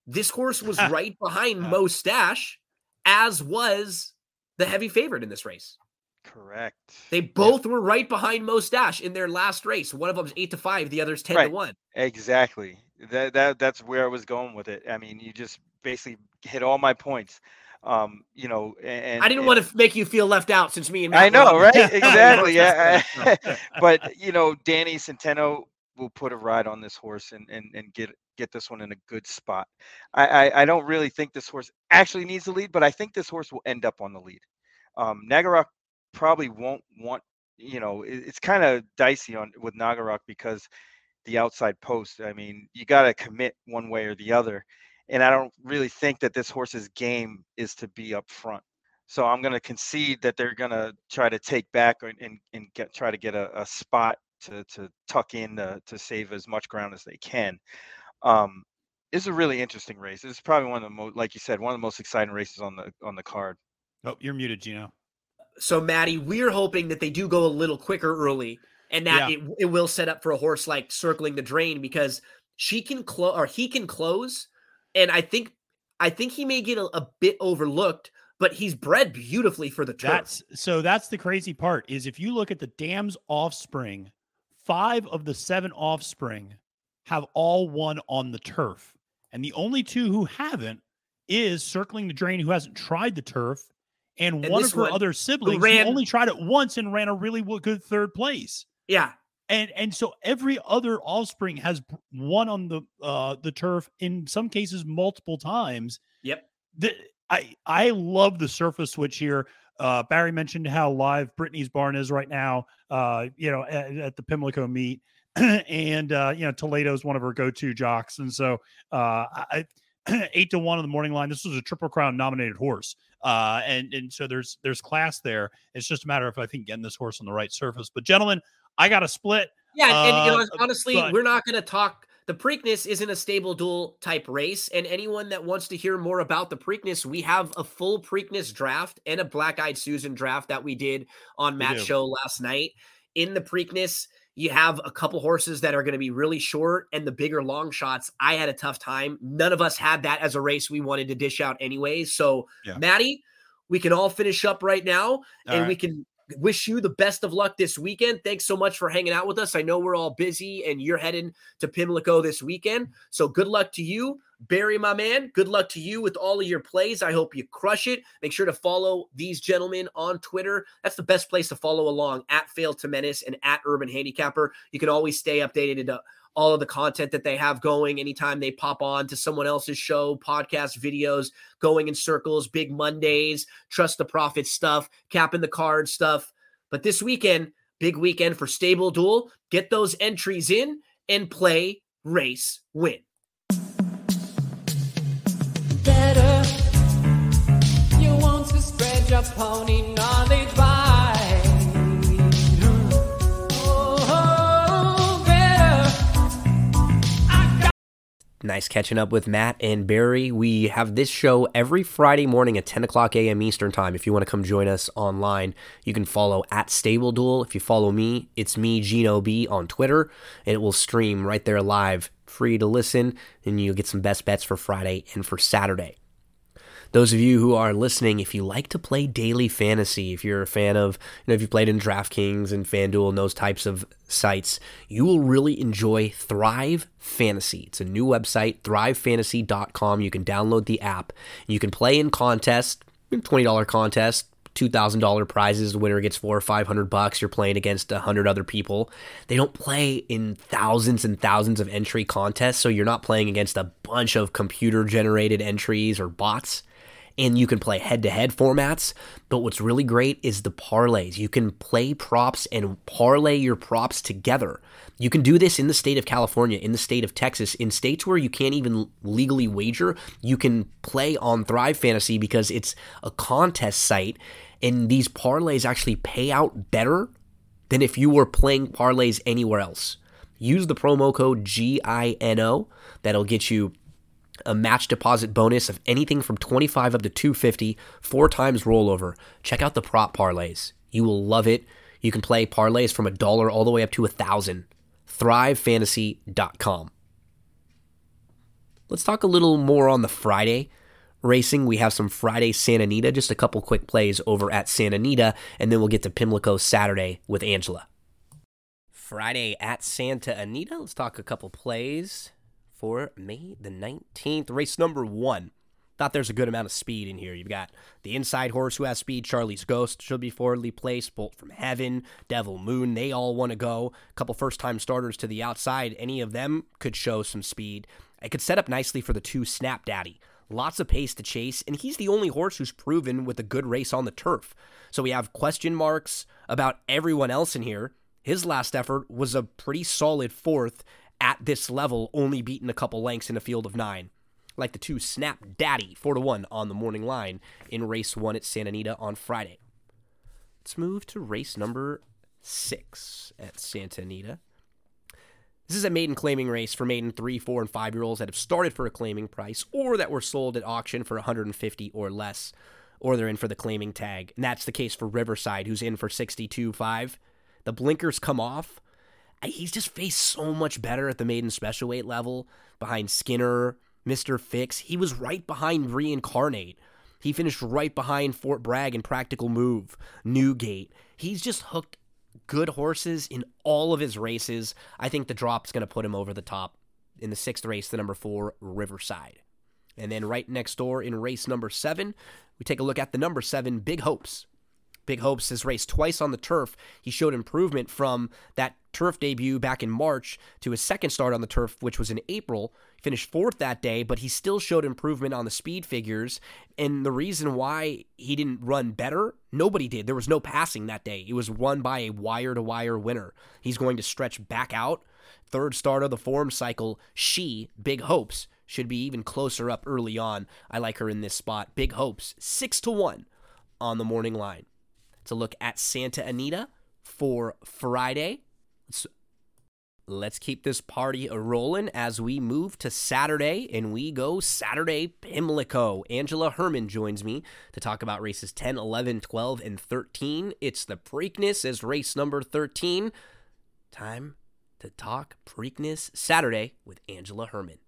S1: this horse was <laughs> right behind
S4: Yeah.
S1: Mo Stash, as was the heavy favorite in this race.
S6: Correct.
S1: They both were right behind Mo Stash in their last race. One of them's eight to five, the other's ten to one.
S6: Exactly. That that that's where I was going with it. I mean, you just basically hit all my points. Um, you know, and
S1: I didn't want to make you feel left out since me and
S6: I
S1: Matt were
S6: know, right? <laughs> Exactly. Yeah. <laughs> <laughs> but you know, Danny Centeno will put a ride on this horse and and, and get get this one in a good spot. I, I I don't really think this horse actually needs the lead, but I think this horse will end up on the lead. Um, Nagarok probably won't want. You know, it, it's kind of dicey on with Nagarok because the outside post. I mean, you got to commit one way or the other. And I don't really think that this horse's game is to be up front. So I'm going to concede that they're going to try to take back and, and, and get try to get a, a spot to, to tuck in to, to save as much ground as they can. Um, it's a really interesting race. It's probably one of the most, like you said, one of the most exciting races on the on the card.
S4: Oh, you're muted, Gino.
S1: So, Maddie, we're hoping that they do go a little quicker early and that
S4: Yeah.
S1: it, it will set up for a horse like circling the drain because she can close or he can close. And I think I think he may get a, a bit overlooked, but he's bred beautifully for the turf.
S4: That's so that's the crazy part is if you look at the dam's offspring, five of the seven offspring have all won on the turf. And the only two who haven't is circling the drain who hasn't tried the turf and,
S1: And
S4: one of her
S1: one
S4: other siblings who
S1: ran-
S4: only tried it once and ran a really good third place.
S1: yeah.
S4: And and so every other offspring has won on the uh the turf in some cases multiple times
S1: Yep.
S4: the, I I love the surface switch here. Uh, Barry mentioned how live Brittany's barn is right now. Uh, you know, at, at the Pimlico meet, <clears throat> and uh, you know Toledo is one of her go-to jocks, and so uh, I. <clears throat> eight to one on the morning line. This was a triple crown nominated horse, uh, and and so there's there's class there. It's just a matter of I think getting this horse on the right surface. But gentlemen, I got a split.
S1: Yeah, and, you know,
S4: Uh,
S1: honestly,
S4: but-
S1: we're not going to talk. The Preakness isn't a StableDuel type race, and anyone that wants to hear more about the Preakness, we have a full Preakness draft and a Black Eyed Susan draft that we did on Matt's show last night. In the Preakness, you have a couple horses that are going to be really short, and the bigger long shots. I had a tough time. None of us had that as a race we wanted to dish out anyways. So,
S4: Yeah.
S1: Maddie, we can all finish up right now
S4: All
S1: and
S4: right.
S1: we can wish you the best of luck this weekend. Thanks so much for hanging out with us. I know we're all busy and you're heading to Pimlico this weekend. So good luck to you. Barry, my man, good luck to you with all of your plays. I hope you crush it. Make sure to follow these gentlemen on Twitter. That's the best place to follow along at Fail to Menace and at Urban Handicapper. You can always stay updated all of the content that they have going anytime they pop on to someone else's show, podcast videos, going in circles, big Mondays, trust the profit stuff, capping the card stuff. But this weekend, big weekend for StableDuel. Get those entries in and play, race, win.
S7: better. You want to spread your pony knowledge
S1: Nice catching up with Matt and Barry. We have this show every Friday morning at 10 o'clock a.m. Eastern Time. If you want to come join us online, you can follow at StableDuel. If you follow me, it's me, Gino B, on Twitter, and it will stream right there live, free to listen, and you'll get some best bets for Friday and for Saturday. Those of you who are listening, if you like to play daily fantasy, if you're a fan of, you know, if you played in DraftKings and FanDuel and those types of sites, you will really enjoy Thrive Fantasy. It's a new website, thrivefantasy.com. You can download the app. You can play in contests, $20 contest, $2,000 prizes. The winner gets four or 500 bucks. You're playing against 100 other people. They don't play in thousands and thousands of entry contests, so you're not playing against a bunch of computer generated entries or bots and you can play head to head formats. But what's really great is the parlays. You can play props and parlay your props together. You can do this in the state of California, in the state of Texas, in states where you can't even legally wager. You can play on Thrive Fantasy because it's a contest site, and these parlays actually pay out better than if you were playing parlays anywhere else. Use the promo code GINO. That'll get you a match deposit bonus of anything from 25 up to 250, four times rollover. Check out the prop parlays. You will love it. You can play parlays from a dollar all the way up to a thousand. ThriveFantasy.com. Let's talk a little more on the Friday racing. We have some Friday Santa Anita, just a couple quick plays over at Santa Anita, and then we'll get to Pimlico Saturday with Angela. Friday at Santa Anita. Let's talk a couple plays for May the 19th. Race number one. Thought there's a good amount of speed in here. You've got the inside horse who has speed, Charlie's Ghost should be forwardly placed, Bolt from Heaven, Devil Moon, they all want to go. A couple first time starters to the outside, any of them could show some speed. It could set up nicely for the two Snap Daddy. Lots of pace to chase, and he's the only horse who's proven with a good race on the turf. So we have question marks about everyone else in here. His last effort was a pretty solid fourth at this level, only beaten a couple lengths in a field of nine. Like the two Snap Daddy, 4 to 1 on the morning line in race one at Santa Anita on Friday. Let's move to race number six at Santa Anita. This is a maiden claiming race for maiden three, four, and five year olds that have started for a claiming price or that were sold at auction for 150 or less, or they're in for the claiming tag. And that's the case for Riverside, who's in for 62.5. The blinkers come off. He's just faced so much better at the maiden special weight level behind Skinner, Mr. Fix. He was right behind Reincarnate. He finished right behind Fort Bragg and Practical Move, Newgate. He's just hooked good horses in all of his races. I think the drop's going to put him over the top in the sixth race, the number four, Riverside. And then right next door in race number seven, we take a look at the number seven, Big Hopes. Big Hopes has raced twice on the turf. He showed improvement from that turf debut back in March to his second start on the turf, which was in April. He finished fourth that day, but he still showed improvement on the speed figures. And the reason why he didn't run better, nobody did. There was no passing that day. It was won by a wire to wire winner. He's going to stretch back out. Third start of the form cycle, she, Big Hopes, should be even closer up early on. I like her in this spot. Big Hopes, six to one on the morning line. To look at Santa Anita for Friday. Let's, let's keep this party a rolling as we move to Saturday and we go Saturday Pimlico. Angela Hermann joins me to talk about races 10, 11, 12, and 13. It's the Preakness as race number 13. Time to talk Preakness Saturday with Angela Hermann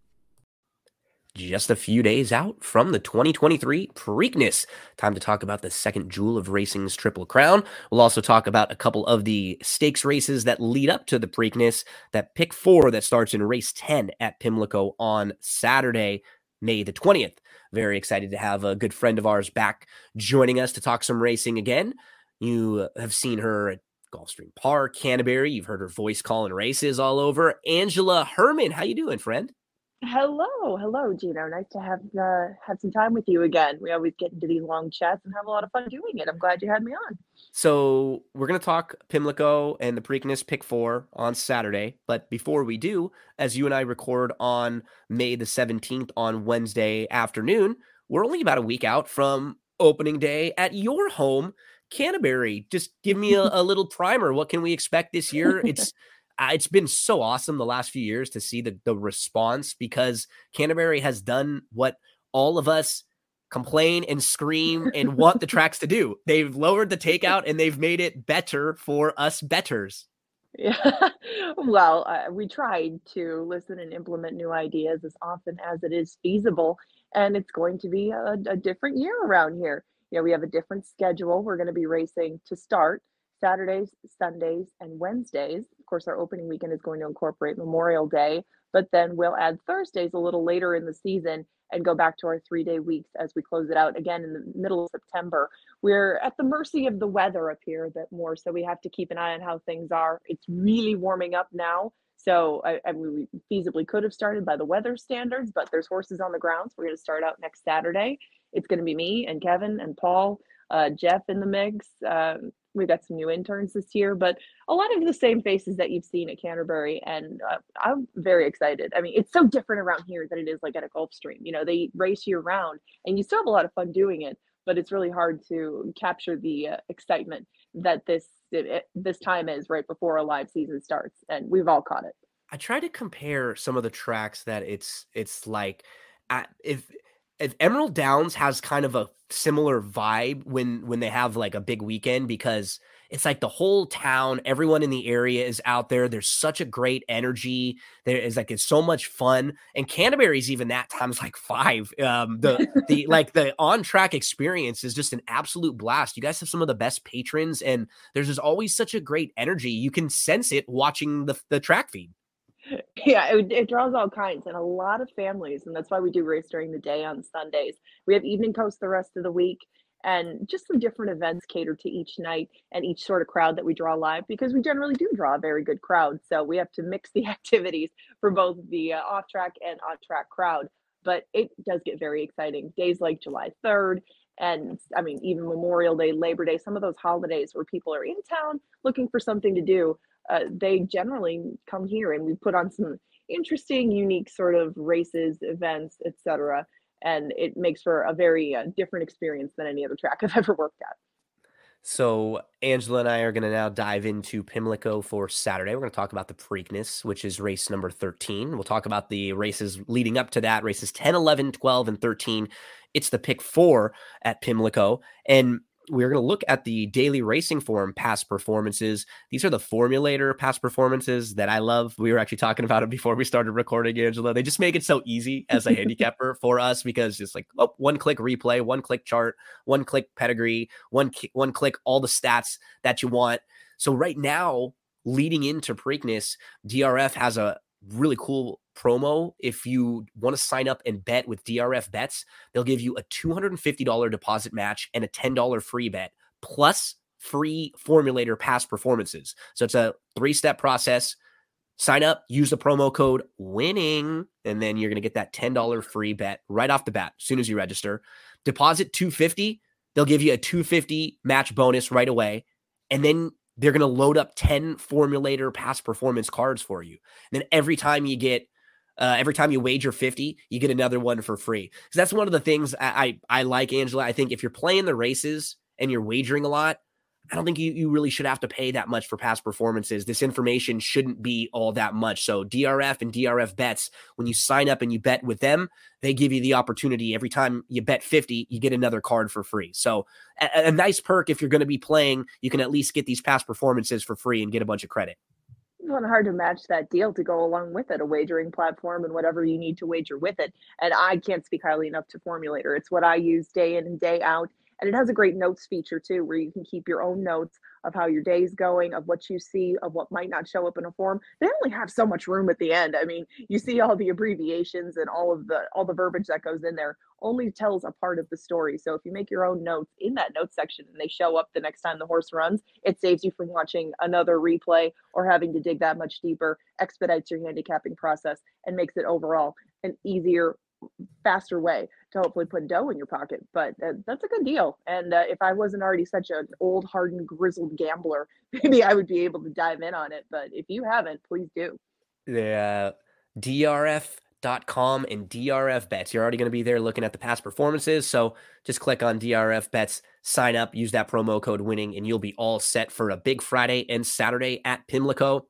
S1: just a few days out from the 2023 Preakness. Time to talk about the second jewel of racing's Triple Crown. We'll also talk about a couple of the stakes races that lead up to the Preakness. That pick four that starts in race 10 at Pimlico on Saturday, May the 20th. Very excited to have a good friend of ours back joining us to talk some racing again. You have seen her at Gulfstream Park, Canterbury. You've heard her voice calling races all over. Angela Hermann, how you doing, friend?
S8: Hello, hello, Gino. Nice to have uh, have some time with you again. We always get into these long chats and have a lot of fun doing it. I'm glad you had me on.
S1: So we're gonna talk Pimlico and the Preakness Pick Four on Saturday. But before we do, as you and I record on May the 17th on Wednesday afternoon, we're only about a week out from opening day at your home, Canterbury. Just give me a, <laughs> a little primer. What can we expect this year? <laughs> It's it's been so awesome the last few years to see the the response because Canterbury has done what all of us complain and scream and want the tracks to do. <laughs> They've lowered the takeout and they've made it better for us betters.
S8: Yeah. <laughs> well, uh, we tried to listen and implement new ideas as often as it is feasible, and it's going to be a, a different year around here. You know, we have a different schedule. We're going to be racing to start Saturdays, Sundays, and Wednesdays. Course, our opening weekend is going to incorporate Memorial Day, but then we'll add Thursdays a little later in the season and go back to our three day weeks as we close it out again in the middle of September. We're at the mercy of the weather up here a bit more, so we have to keep an eye on how things are. It's really warming up now. So I, I mean, we feasibly could have started by the weather standards, but there's horses on the ground. So we're going to start out next Saturday. It's going to be me and Kevin and Paul, uh, Jeff in the mix. Um, we've got some new interns this year, but a lot of the same faces that you've seen at Canterbury, and uh, I'm very excited. I mean, it's so different around here than it is like at a Gulfstream. You know, they race year round, and you still have a lot of fun doing it, but it's really hard to capture the uh, excitement that this it, this time is right before a live season starts, and we've all caught it.
S1: I try to compare some of the tracks that it's it's like if Emerald Downs has kind of a similar vibe when when they have like a big weekend because it's like the whole town, everyone in the area is out there. There's such a great energy. There is like it's so much fun. And Canterbury's even that times like five. Um the <laughs> the like the on track experience is just an absolute blast. You guys have some of the best patrons and there's just always such a great energy. You can sense it watching the the track feed. <laughs>
S8: Yeah, it, it draws all kinds and a lot of families, and that's why we do race during the day on Sundays. We have evening coast the rest of the week, and just some different events catered to each night and each sort of crowd that we draw live because we generally do draw a very good crowd. So we have to mix the <laughs> activities for both the uh, off track and on track crowd. But it does get very exciting. Days like July 3rd, and I mean, even Memorial Day, Labor Day, some of those holidays where people are in town looking for something to do uh, they generally come here and we put on some interesting unique sort of races events etc and it makes for a very uh, different experience than any other track i've <laughs> ever worked at
S1: So Angela and I are going to now dive into Pimlico for Saturday. We're going to talk about the Preakness, which is race number 13. We'll talk about the races leading up to that, races 10, 11, 12, and 13. It's the pick four at Pimlico. And we're going to look at the daily racing form past performances. These are the formulator past performances that I love. We were actually talking about it before we started recording, Angela. They just make it so easy as a <laughs> handicapper for us because it's like, oh, one click replay, one click chart, one click pedigree, one, one click all the stats that you want. So right now, leading into Preakness, DRF has a really cool promo. If you want to sign up and bet with DRF bets, they'll give you a $250 deposit match and a $10 free bet plus free formulator past performances. So it's a three step process. Sign up, use the promo code winning, and then you're going to get that $10 free bet right off the bat as soon as you register. Deposit 250, they'll give you a 250 match bonus right away. And then they're going to load up 10 formulator past performance cards for you. And then every time you get uh, every time you wager 50, you get another one for free. Because that's one of the things I, I I like, Angela. I think if you're playing the races and you're wagering a lot, I don't think you, you really should have to pay that much for past performances. This information shouldn't be all that much. So DRF and DRF bets, when you sign up and you bet with them, they give you the opportunity every time you bet 50, you get another card for free. So a, a nice perk if you're going to be playing, you can at least get these past performances for free and get a bunch of credit.
S8: It's of hard to match that deal to go along with it, a wagering platform and whatever you need to wager with it. And I can't speak highly enough to Formulator. It's what I use day in and day out. And it has a great notes feature too, where you can keep your own notes of how your day's going, of what you see, of what might not show up in a form. They only have so much room at the end. I mean, you see all the abbreviations and all of the all the verbiage that goes in there only tells a part of the story. So if you make your own notes in that notes section and they show up the next time the horse runs, it saves you from watching another replay or having to dig that much deeper, expedites your handicapping process, and makes it overall an easier faster way to hopefully put dough in your pocket. But uh, that's a good deal. And uh, if I wasn't already such an old, hardened, grizzled gambler, <laughs> maybe I would be able to dive in on it. But if you haven't, please do.
S1: The uh, DRF.com and DRF bets. You're already going to be there looking at the past performances. So just click on DRF bets, sign up, use that promo code winning, and you'll be all set for a big Friday and Saturday at Pimlico.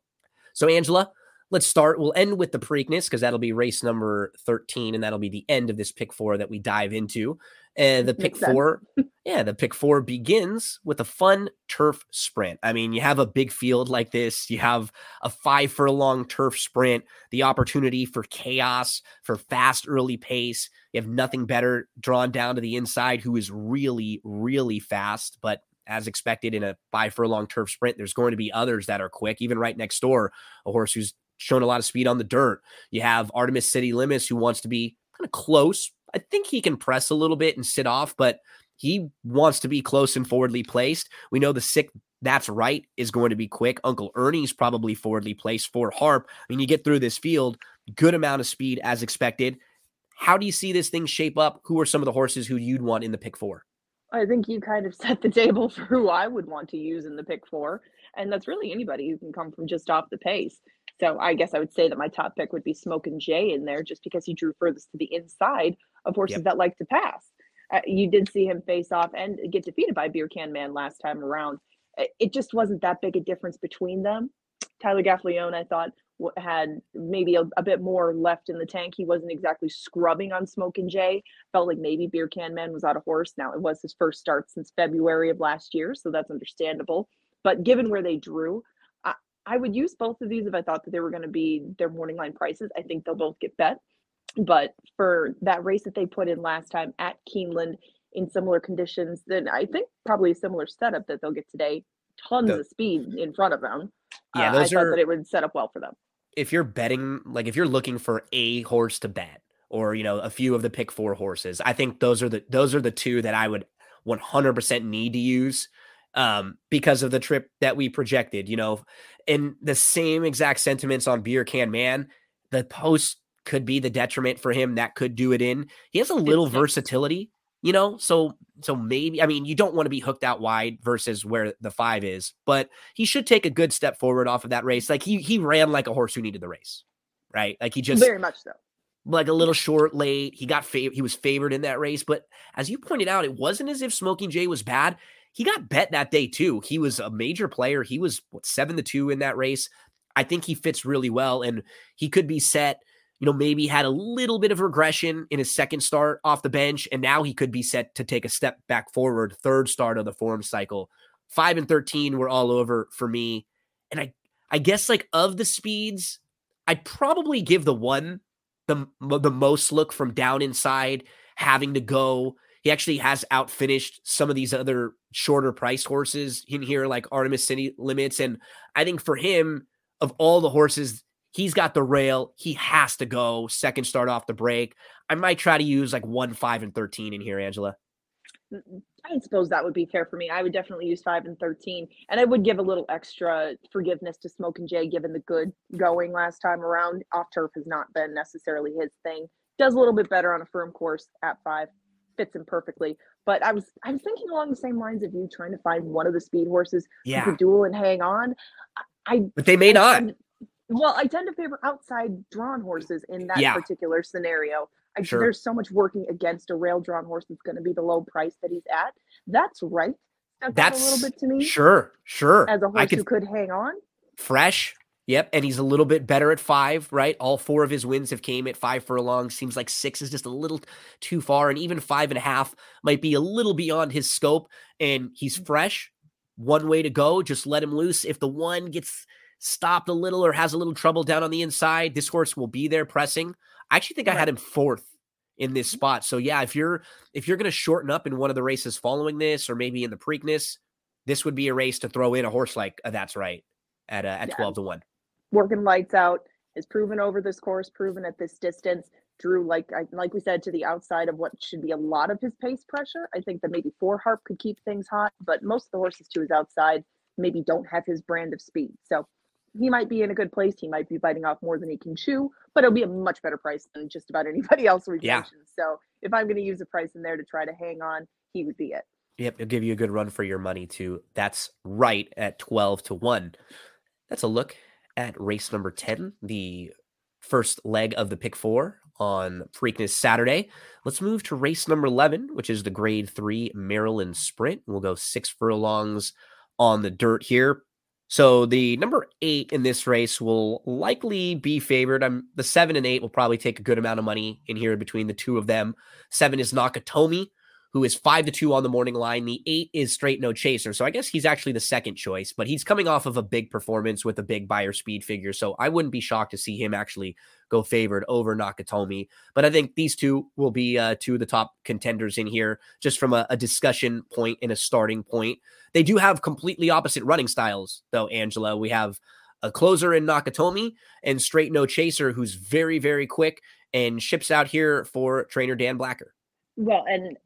S1: So, Angela, let's start. We'll end with the Preakness because that'll be race number 13, and that'll be the end of this pick four that we dive into. And the pick four, yeah, the pick four begins with a fun turf sprint. I mean, you have a big field like this, you have a five furlong turf sprint, the opportunity for chaos, for fast early pace. You have nothing better drawn down to the inside who is really, really fast, but as expected in a five furlong turf sprint, there's going to be others that are quick, even right next door, a horse who's shown a lot of speed on the dirt. You have Artemis City Limits who wants to be kind of close. I think he can press a little bit and sit off, but he wants to be close and forwardly placed. We know the sick that's right is going to be quick. Uncle Ernie's probably forwardly placed for Harp. I mean, you get through this field, good amount of speed as expected. How do you see this thing shape up? Who are some of the horses who you'd want in the pick four?
S8: I think you kind of <laughs> set the table for who I would want to use in the pick four. And that's really anybody who can come from just off the pace. So I guess I would say that my top pick would be Smoke and Jay in there just because he drew furthest to the inside of horses
S1: Yep.
S8: that like to pass. Uh, you did see him face off and get defeated by Beer Can Man last time around. It just wasn't that big a difference between them. Tyler Gaffalione, I thought, had maybe a, a bit more left in the tank. He wasn't exactly scrubbing on Smoke and Jay. Felt like maybe Beer Can Man was out of horse. Now, it was his first start since February of last year, so that's understandable. But given where they drew, I, would use both of these if I thought that they were going to be their morning line prices. I think they'll both get bet. But for that race that they put in last time at Keeneland in similar conditions, then I think probably a similar setup that they'll get today. Tons
S1: The-
S8: of speed in front of them.
S1: Yeah,
S8: Uh, I
S1: those
S8: thought that it would set up well for them.
S1: if you're betting, like if you're looking for a horse to bet, or you know a few of the pick four horses, I think those are the those are the two that I would 100% need to use um, because of the trip that we projected. You know, and the same exact sentiments on Beer Can Man. The post could be the detriment for him. That could do it in. He has a little versatility, you know. So so maybe I mean you don't want to be hooked out wide versus where the five is, but he should take a good step forward off of that race. Like he he ran like a horse who needed the race, right? Like he just
S8: Very much so.
S1: like a little short late. He got fav- he was favored in that race, but as you pointed out, it wasn't as if Smoking Jay was bad. He got bet that day too. He was a major player. He was what seven to two in that race. I think he fits really well, and he could be set. You know, maybe had a little bit of regression in his second start off the bench, and now he could be set to take a step back forward, third start of the form cycle. Five and thirteen were all over for me, and I, I guess like of the speeds, I'd probably give the one the the most look from down inside, having to go. He actually has outfinished some of these other shorter price horses in here, like Artemis City Limits. And I think for him, of all the horses, he's got the rail. He has to go second start off the break. I might try to use like one, five, and thirteen in here, Angela.
S8: Mm, I suppose that would be fair for me. I would definitely use five and thirteen, and I would give a little extra forgiveness to Smoke and Jay, given the good going last time around. Off turf has not been necessarily his thing. Does a little bit better on a firm course at five, fits him perfectly. But I was I was thinking along the same lines of you, trying to find one of the speed horses who
S1: Yeah,
S8: could duel and hang on. I, I
S1: but they may
S8: I
S1: not.
S8: tend- well, I tend to favor outside drawn horses in that
S1: Yeah.
S8: particular scenario. I,
S1: Sure.
S8: There's so much working against a rail drawn horse that's going to be the low price that he's at. That's right. That's, out a little bit to me
S1: Sure, sure.
S8: as a horse
S1: could
S8: who could hang on.
S1: fresh. Yep, and he's a little bit better at five, right? All four of his wins have came at five furlongs. Seems like six is just a little too far, and even five and a half might be a little beyond his scope. And he's fresh. One way to go, just let him loose. If the one gets stopped a little or has a little trouble down on the inside, this horse will be there pressing. I actually think I had him fourth in this spot. So yeah, if you're if you're gonna shorten up in one of the races following this, or maybe in the Preakness, this would be a race to throw in a horse like uh, that's right at uh, at
S8: Yeah.
S1: twelve to one.
S8: Working lights out is proven over this course, proven at this distance. Drew, like I, like we said, to the outside of what should be a lot of his pace pressure. I think that maybe four harp could keep things hot, but most of the horses to his outside maybe don't have his brand of speed. So he might be in a good place. He might be biting off more than he can chew, but it'll be a much better price than just about <laughs> anybody else we've
S1: Yeah.
S8: mentioned. So if I'm going to use a price in there to try to hang on, he would be it.
S1: Yep, it'll give you a good run for your money too. That's right at 12 to 1. That's a look at race number 10, the first leg of the pick four on Preakness Saturday. Let's move to race number 11, which is the grade three Maryland Sprint. We'll go six furlongs on the dirt here. So the number eight in this race will likely be favored. I'm the seven and eight will probably take a good amount of money in here between the two of them. Seven is Nakatomi, who is five to two on the morning line. The eight is straight no chaser. So I guess he's actually the second choice, but he's coming off of a big performance with a big Beyer speed figure. So I wouldn't be shocked to see him actually go favored over Nakatomi. But I think these two will be uh, two of the top contenders in here, just from a, a discussion point and a starting point. They do have completely opposite running styles, though, Angela. We have a closer in Nakatomi and straight no chaser, who's very, very quick and ships out here for trainer Dan Blacker.
S8: Well, and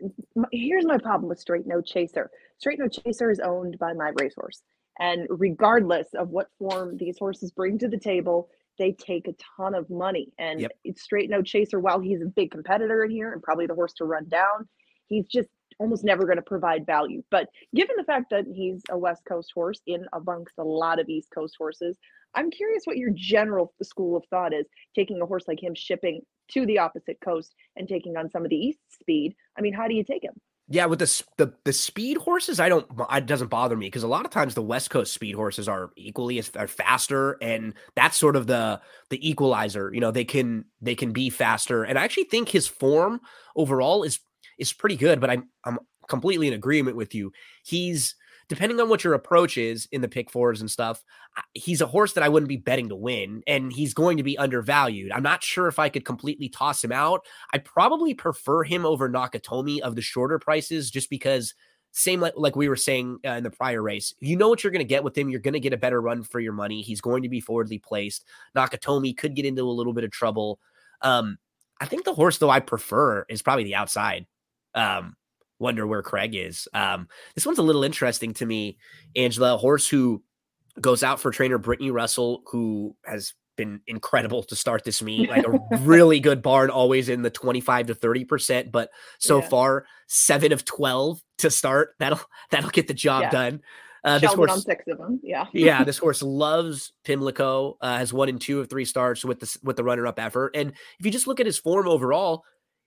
S8: here's my problem with Straight No Chaser. Straight No Chaser is owned by my racehorse. And regardless of what form these horses bring to the table, they take a ton of money. And
S1: Yep.
S8: it's Straight No Chaser, while he's a big competitor in here and probably the horse to run down, he's just almost never going to provide value. But given the fact that he's a West Coast horse in amongst a lot of East Coast horses, I'm curious what your general school of thought is taking a horse like him shipping to the opposite coast and taking on some of the east speed. I mean, how do you take him?
S1: Yeah, with the the the speed horses, I don't it doesn't bother me because a lot of times the West Coast speed horses are equally as are faster, and that's sort of the the equalizer. You know, they can they can be faster, and I actually think his form overall is is pretty good. But I'm I'm completely in agreement with you. He's depending on what your approach is in the pick fours and stuff. He's a horse that I wouldn't be betting to win, and he's going to be undervalued. I'm not sure if I could completely toss him out. I probably prefer him over Nakatomi of the shorter prices just because same like, like we were saying uh, in the prior race. You know what you're going to get with him. You're going to get a better run for your money. He's going to be forwardly placed. Nakatomi could get into a little bit of trouble. Um, I think the horse though I prefer is probably the outside. Um, wonder where Craig is. Um, this one's a little interesting to me, Angela. A horse who goes out for trainer Brittany Russell, who has been incredible to start this meet. <laughs> Like a really good barn, always in the 25 to 30%, but so
S8: Yeah.
S1: far, seven of 12 to start. That'll <laughs> that'll get the job
S8: Yeah.
S1: done. Uh, this
S8: Sheldon on
S1: horse,
S8: six of them. Yeah.
S1: yeah, <laughs> this horse loves Pimlico. Uh, has one and two of three starts with the with the runner up effort. And if you just look at his form overall,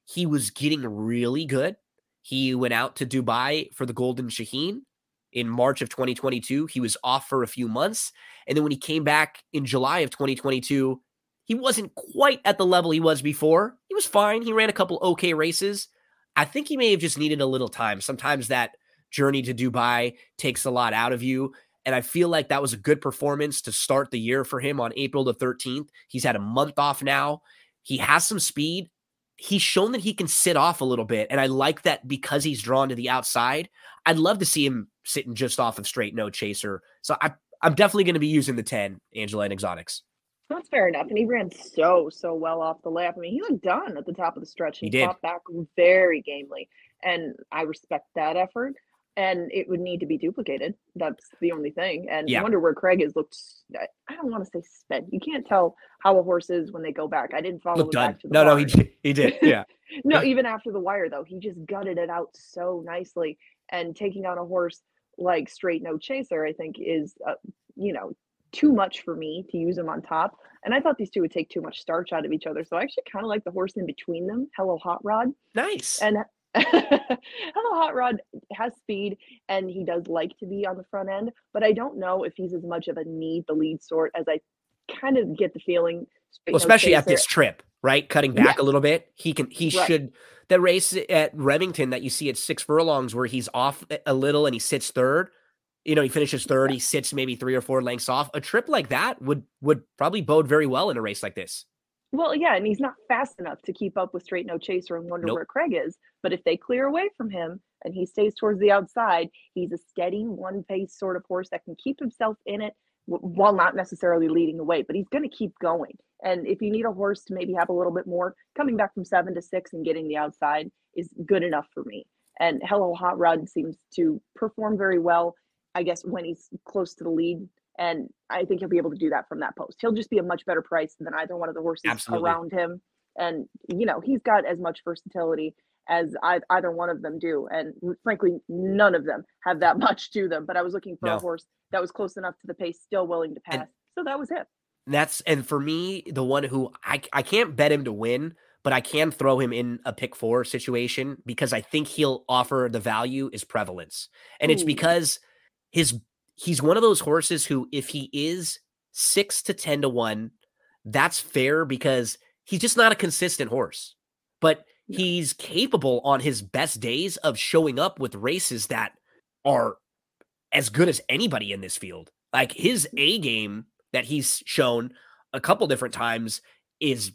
S1: he was getting really good. He went out to Dubai for the Golden Shaheen in March of 2022. He was off for a few months, and then when he came back in July of 2022, he wasn't quite at the level he was before. He was fine. He ran a couple okay races. I think he may have just needed a little time. Sometimes that journey to Dubai takes a lot out of you. And I feel like that was a good performance to start the year for him on April the 13th. He's had a month off now. He has some speed. He's shown that he can sit off a little bit. And I like that because he's drawn to the outside. I'd love to see him sitting just off of straight no chaser. So I, I'm definitely going to be using the 10, Angela and Exotics.
S8: That's fair enough. And he ran so, so well off the lap. I mean, he looked done at the top of the stretch.
S1: He
S8: He,
S1: did.
S8: back very gamely. and I respect that effort. And it would need to be duplicated. That's the only thing. And
S1: Yeah.
S8: wonder where Craig is looked. I don't want to say spent. You can't tell how a horse is when they go back. I didn't follow
S1: Look done.
S8: back to the
S1: No, no, he did. He did. <laughs> Yeah.
S8: No, even after the wire though, he just gutted it out so nicely. And taking on a horse like Straight No Chaser, I think is, uh, you know, too much for me to use him on top. And I thought these two would take too much starch out of each other. So I actually kind of like the horse in between them, Hello Hot Rod.
S1: nice.
S8: And Hot Rod has speed and he does like to be on the front end, but I don't know if he's as much of a need the lead sort as I kind of get the feeling.
S1: Well, especially at this trip, right? Cutting
S8: Yeah.
S1: back a little bit. He can he
S8: Right.
S1: should the race at Remington that you see at six furlongs where he's off a- a little and he sits third. You know, he finishes third, he sits maybe three or four lengths off. A trip like that would would probably bode very well in a race like this.
S8: Well, yeah, and he's not fast enough to keep up with Straight No Chaser and wonder
S1: Nope.
S8: where Craig is. But if they clear away from him and he stays towards the outside, he's a steady, one pace sort of horse that can keep himself in it while not necessarily leading away. But he's going to keep going. And if you need a horse to maybe have a little bit more, coming back from seven to six and getting the outside is good enough for me. And Hello Hot Rod seems to perform very well, I guess, when he's close to the lead. And I think he'll be able to do that from that post. He'll just be a much better price than either one of the horses
S1: Absolutely.
S8: around him. And, you know, he's got as much versatility as I, either one of them do. And frankly, none of them have that <laughs> much to them. But I was looking for
S1: No.
S8: a horse that was close enough to the pace, still willing to
S1: And-
S8: pass. so that was it.
S1: That's and for me, the one who I I can't bet him to win, but I can throw him in a pick four situation because I think he'll offer the value is prevalence. And it's because his he's one of those horses who, if he is six to ten to one, that's fair because he's just not a consistent horse. But
S8: Yeah.
S1: he's capable on his best days of showing up with races that are as good as anybody in this field. Like his mm-hmm. A game that he's shown a couple different times is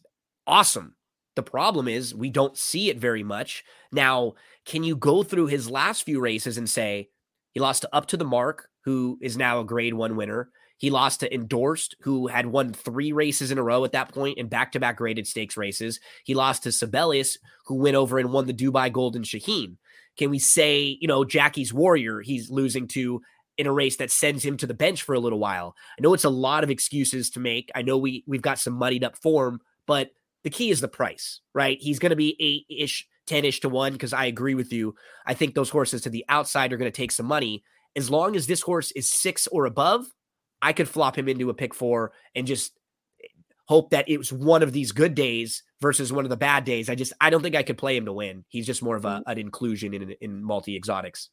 S1: awesome. The problem is we don't see it very much. Now, can you go through his last few races and say he lost to Up to the Mark, who is now a grade one winner? He lost to Endorsed, who had won three races in a row at that point in back to back graded stakes races. He lost to Sibelius, who went over and won the Dubai Golden Shaheen. Can we say, you know, Jackie's Warrior, he's losing to in a race that sends him to the bench for a little while? I know it's a lot of excuses to make. I know we we've got some muddied up form, but the key is the price, right? He's going to be eight ish, 10 ish to one because I agree with you. I think those horses to the outside are going to take some money. As long as this horse is six or above, I could flop him into a pick four and just eh, hope that it was one of these good days versus one of the bad days. I just I don't think I could play him to win. He's just more of a, mm-hmm. an inclusion in in multi exotics.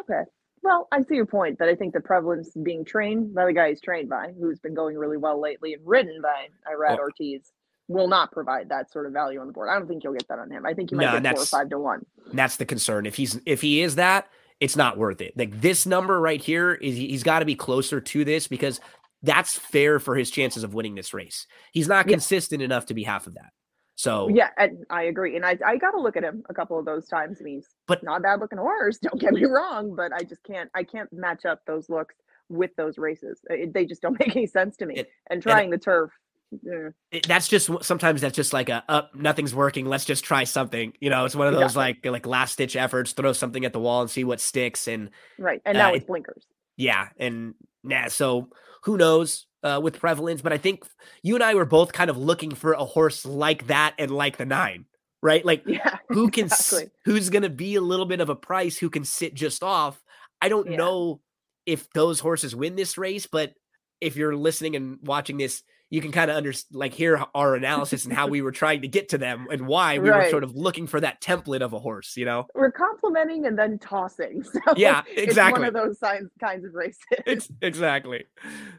S8: Okay. Well, I see your point, but I think the prevalence being trained by the guy he's trained by, who's been going really well lately and ridden by Irad
S1: Oh.
S8: Ortiz, will not provide that sort of value on the board. I don't think you'll get that on him. I think you might
S1: No,
S8: get four or five to one.
S1: That's the concern. If he's if he is that, it's not worth it. Like this number right here is he's got to be closer to this because that's fair for his chances of winning this race. He's not
S8: Yeah.
S1: consistent enough to be half of that. So
S8: Yeah, and I agree. And I, I got to look at him a couple of those times. And he's
S1: But-
S8: not bad looking horse. <laughs> Don't get me wrong, but I just can't. I can't match up those looks with those races. It, they just don't make any sense to me.
S1: It-
S8: and trying the turf. Eh,
S1: it- that's just sometimes that's just like a up nothing's working let's just try something you know it's one of those
S8: Exactly.
S1: like like last ditch efforts throw something at the wall and see what sticks and
S8: right. And
S1: Uh,
S8: now
S1: it-
S8: it's blinkers.
S1: yeah and nah so who knows uh, with prevalence but i think you and i were both kind of looking for a horse like that and like the nine right like <laughs>
S8: Yeah.
S1: who can s-
S8: exactly.
S1: who's to be a little bit of a price who can sit just off i don't
S8: Yeah.
S1: know if those horses win this race but if you're listening and watching this you can kind of understand, like hear our analysis and how we were trying to get to them and why we were sort of looking for that template of a horse you know
S8: We're complimenting and then tossing. <laughs> So
S1: Yeah,
S8: It's
S1: exactly.
S8: one of those signs, kinds of races.
S1: Ex- exactly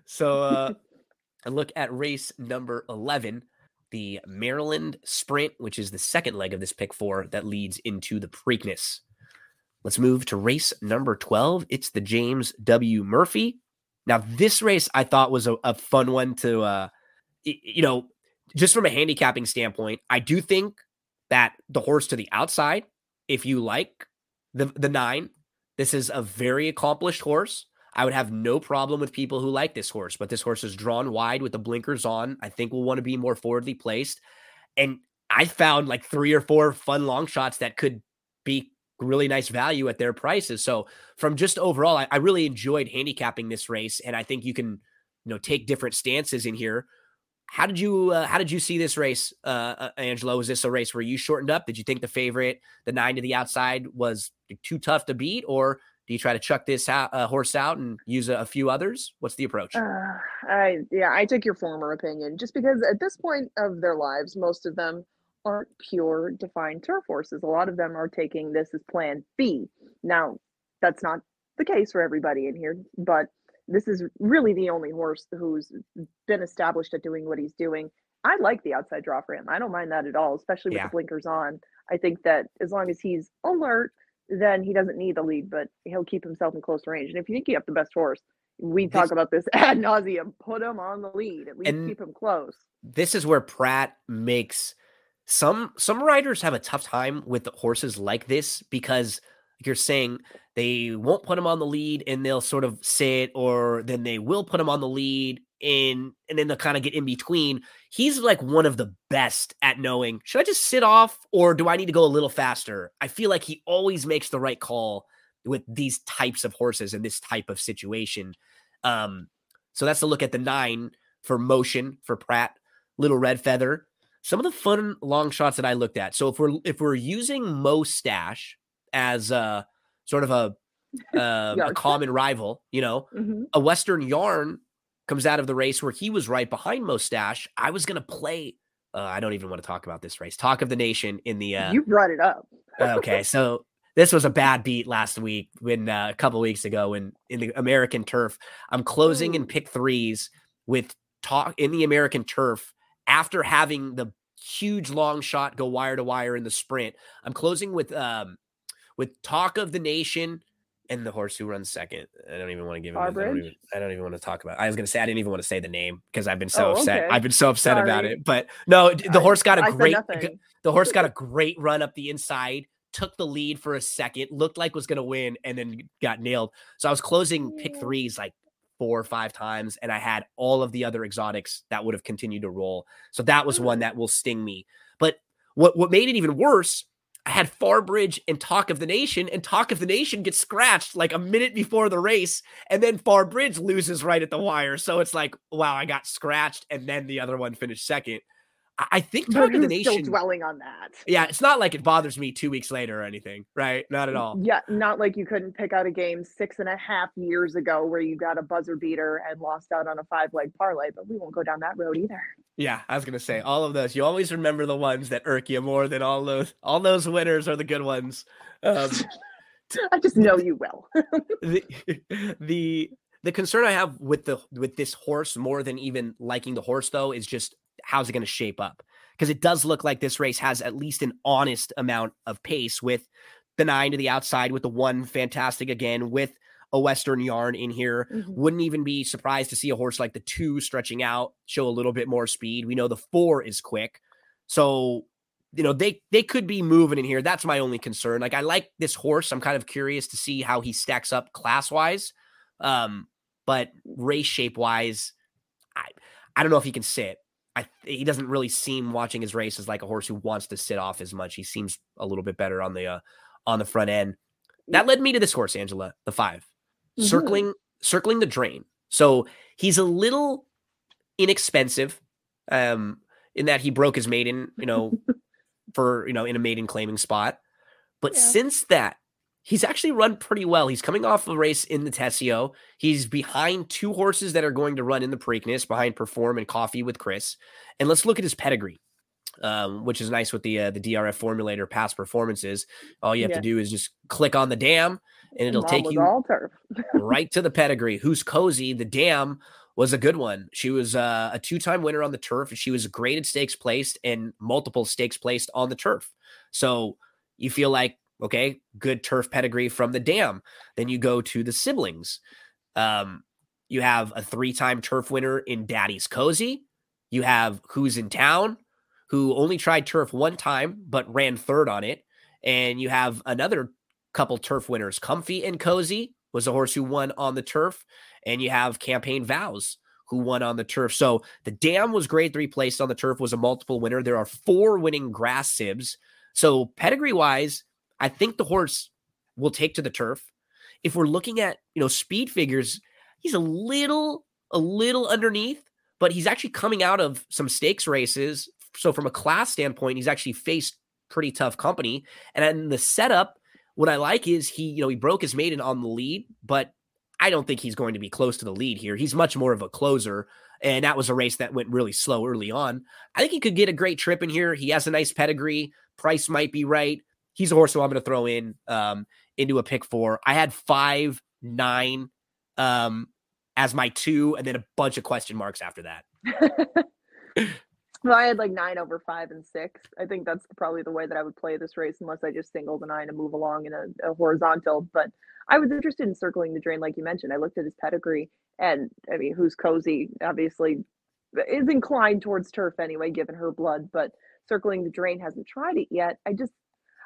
S1: so uh a look at race number 11 the maryland sprint which is the second leg of this pick four that leads into the preakness let's move to race number 12 it's the james w murphy now this race i thought was a, a fun one to uh you know just from a handicapping standpoint i do think that the horse to the outside if you like the the nine this is a very accomplished horse I would have no problem with people who like this horse, but this horse is drawn wide with the blinkers on. I think we'll want to be more forwardly placed. And I found like three or four fun long shots that could be really nice value at their prices. So from just overall, I, I really enjoyed handicapping this race, and I think you can you know take different stances in here. How did you uh, how did you see this race, uh, uh, Angelo? Was this a race where you shortened up? Did you think the favorite, the nine to the outside, was too tough to beat, or do you try to chuck this uh, horse out and use a, a few others? What's the approach?
S8: Uh, I yeah, I take your former opinion just because at this point of their lives, most of them aren't pure defined turf horses. A lot of them are taking this as plan B. Now, that's not the case for everybody in here, but this is really the only horse who's been established at doing what he's doing. I like the outside draw for him. I don't mind that at all, especially with
S1: Yeah.
S8: the blinkers on. I think that as long as he's alert, then he doesn't need the lead, but he'll keep himself in close range. And if you think you have the best horse, we
S1: This-
S8: talk about this <laughs> ad nauseum. Put him on the lead. At least keep him close.
S1: this is where Prat makes some some riders have a tough time with horses like this because you're saying they won't put him on the lead and they'll sort of sit or then they will put him on the lead and and then they'll kind of get in between. He's like one of the best at knowing should I just sit off or do I need to go a little faster? I feel like he always makes the right call with these types of horses in this type of situation. Um, so that's a look at the nine for motion for Prat, Little Red Feather. Some of the fun long shots that I looked at. So if we're if we're using Mo Stash as a sort of a uh, <laughs> a common rival, you know,
S8: hmm
S1: a Western Yarn comes out of the race where he was right behind Mo Stash. I was gonna play. Uh, I don't even want to talk about this race. Talk of the nation in the. Uh,
S8: You brought it up.
S1: okay, <laughs> so this was a bad beat last week when uh, a couple weeks ago when in the American turf. I'm closing in pick threes with talk in the American turf after having the huge long shot go wire to wire in the sprint. I'm closing with um with talk of the nation and the horse who runs second. I don't even want to give him. I don't, even, I don't even want to talk about. I was gonna say I didn't even want to say the name because I've been so
S8: Oh,
S1: upset.
S8: okay.
S1: I've been so upset about it. But no, the
S8: I-
S1: horse got a great. The horse got a great run up the inside, took the lead for a second, looked like was going to win, and then got nailed. So I was closing pick threes like four or five times, and I had all of the other exotics that would have continued to roll. So that was one
S8: Mm.
S1: that will sting me. But what what made it even worse? Had Farbridge and Talk of the Nation, and Talk of the Nation gets scratched like a minute before the race, and then Farbridge loses right at the wire. So it's like, wow, I got scratched, and then the other one finished second. I, think
S8: But
S1: Talk of the
S8: Nation still dwelling on that?
S1: Yeah, it's not like it bothers me two weeks later or anything, right? Not at all.
S8: Yeah, not like you couldn't pick out a game six and a half years ago where you got a buzzer beater and lost out on a five leg parlay, but we won't go down that road either.
S1: Yeah, I was gonna say all of those. You always remember the ones that irk you more than all those. All those winners are the good ones. Um, <laughs>
S8: I just know you will. <laughs>
S1: the <laughs> the the concern I have with the with this horse more than even liking the horse though is just how's it going to shape up? Because it does look like this race has at least an honest amount of pace with the nine to the outside with the one fantastic again with a western yarn in here.
S8: Mhm.
S1: wouldn't even be surprised to see a horse like the two stretching out show a little bit more speed. We know the four is quick. So you know they they could be moving in here. That's my only concern. Like i like this horse. I'm kind of curious to see how he stacks up class wise um but race shape wise i i don't know if he can sit I, he doesn't really seem watching his races like a horse who wants to sit off as much. He seems a little bit better on the uh, on the front end. That led me to this horse, Angela, the 5
S8: Mhm.
S1: circling circling the drain. So he's a little inexpensive, um, in that he broke his maiden, you know, <laughs> for you know in a maiden claiming spot. But
S8: Yeah.
S1: since that, he's actually run pretty well. He's coming off a race in the Tesio. He's behind two horses that are going to run in the Preakness, behind Perform and Coffee with Chris. And let's look at his pedigree, um, which is nice with the uh, the DRF formulator past performances. All you have
S8: Yeah.
S1: to do is just click on the dam, and it'll
S8: Mom
S1: take you
S8: all turf. <laughs>
S1: right to the pedigree. Who's cozy? The dam was a good one. She was uh, a two-time winner on the turf. She was graded stakes placed and multiple stakes placed on the turf. So you feel like okay, good turf pedigree from the dam. Then you go to the siblings. Um, you have a three-time turf winner in Daddy's Cozy. You have who's in town, who only tried turf one time but ran third on it, and you have another couple turf winners. Comfy and Cozy was a horse who won on the turf, and you have Campaign Vows who won on the turf. So the Dam was grade three placed on the turf, was a multiple winner. There are four winning grass sibs. So pedigree wise, I think the horse will take to the turf. If we're looking at, you know, speed figures, he's a little, a little underneath, but he's actually coming out of some stakes races. So from a class standpoint, he's actually faced pretty tough company. And then the setup, what I like is he, you know, he broke his maiden on the lead, but I don't think he's going to be close to the lead here. He's much more of a closer. And that was a race that went really slow early on. I think he could get a great trip in here. He has a nice pedigree. Price might be right. He's a horse who I'm going to throw in um, into a pick four. I had five, nine um, as my two, and then a bunch of question marks after that. <laughs>
S8: well, I had like nine over five and six. I think that's probably the way that I would play this race, unless I just single the nine and move along in a, a horizontal. But I was interested in circling the drain, like you mentioned. I looked at his pedigree, and I mean, who's cozy obviously is inclined towards turf anyway, given her blood. But circling the drain hasn't tried it yet. I just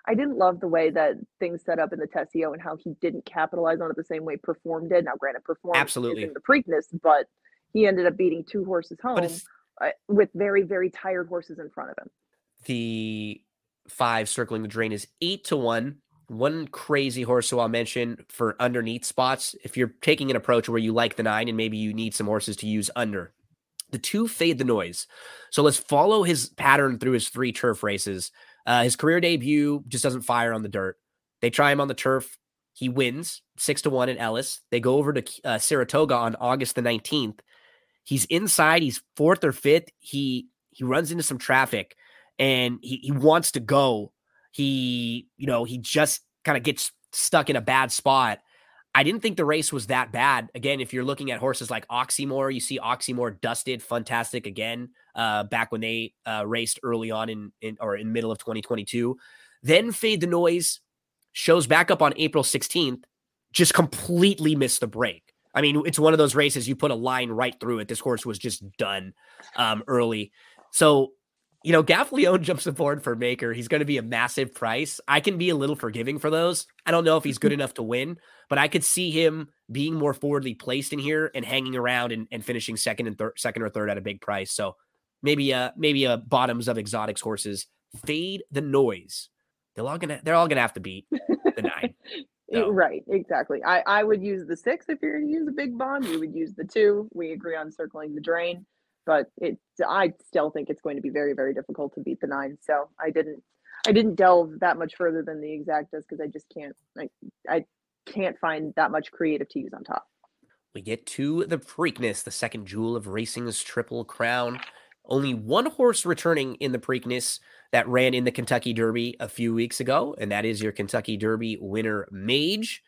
S8: I didn't love the way that things set up in the Tesio and how he didn't capitalize on it the same way Perform did. Now, granted, Perform
S1: Absolutely.
S8: in the Preakness, but he ended up beating two horses home uh, with very, very tired horses in front of him.
S1: the five circling the drain is eight to one. One crazy horse who I'll mention for underneath spots. If you're taking an approach where you like the nine and maybe you need some horses to use under, the two fade the noise. So let's follow his pattern through his three turf races. Uh, his career debut just doesn't fire on the dirt. They try him on the turf. He wins six to one in Ellis. They go over to uh, Saratoga on August the 19th. He's inside. He's fourth or fifth. He he runs into some traffic and he, he wants to go. He, you know, he just kind of gets stuck in a bad spot. I didn't think the race was that bad. Again, if you're looking at horses like Oxymore, you see Oxymore dusted, fantastic again, uh, back when they uh, raced early on in, in or in middle of 2022. Then Fade the Noise shows back up on April 16th, just completely missed the break. I mean, it's one of those races you put a line right through it. This horse was just done um, early. So, you know, Gaffalione jumps aboard for Maker. He's going to be a massive price. I can be a little forgiving for those. I don't know if he's good enough to win, but I could see him being more forwardly placed in here and hanging around and, and finishing second and third, second or third at a big price. So maybe uh maybe a bottoms of exotics horses fade the noise. They're all gonna they're all gonna have to beat the nine. <laughs> No.
S8: Right, exactly. I, I would use the six if you're going to use a big bomb. You would use the two. We agree on circling the drain, but it I still think it's going to be very very difficult to beat the nine. So I didn't I didn't delve that much further than the exactas because I just can't I I can't find that much creative to use on top.
S1: We get to the Preakness, the second jewel of racing's triple crown. Only one horse returning in the Preakness that ran in the Kentucky Derby a few weeks ago, and that is your Kentucky Derby winner, Mage.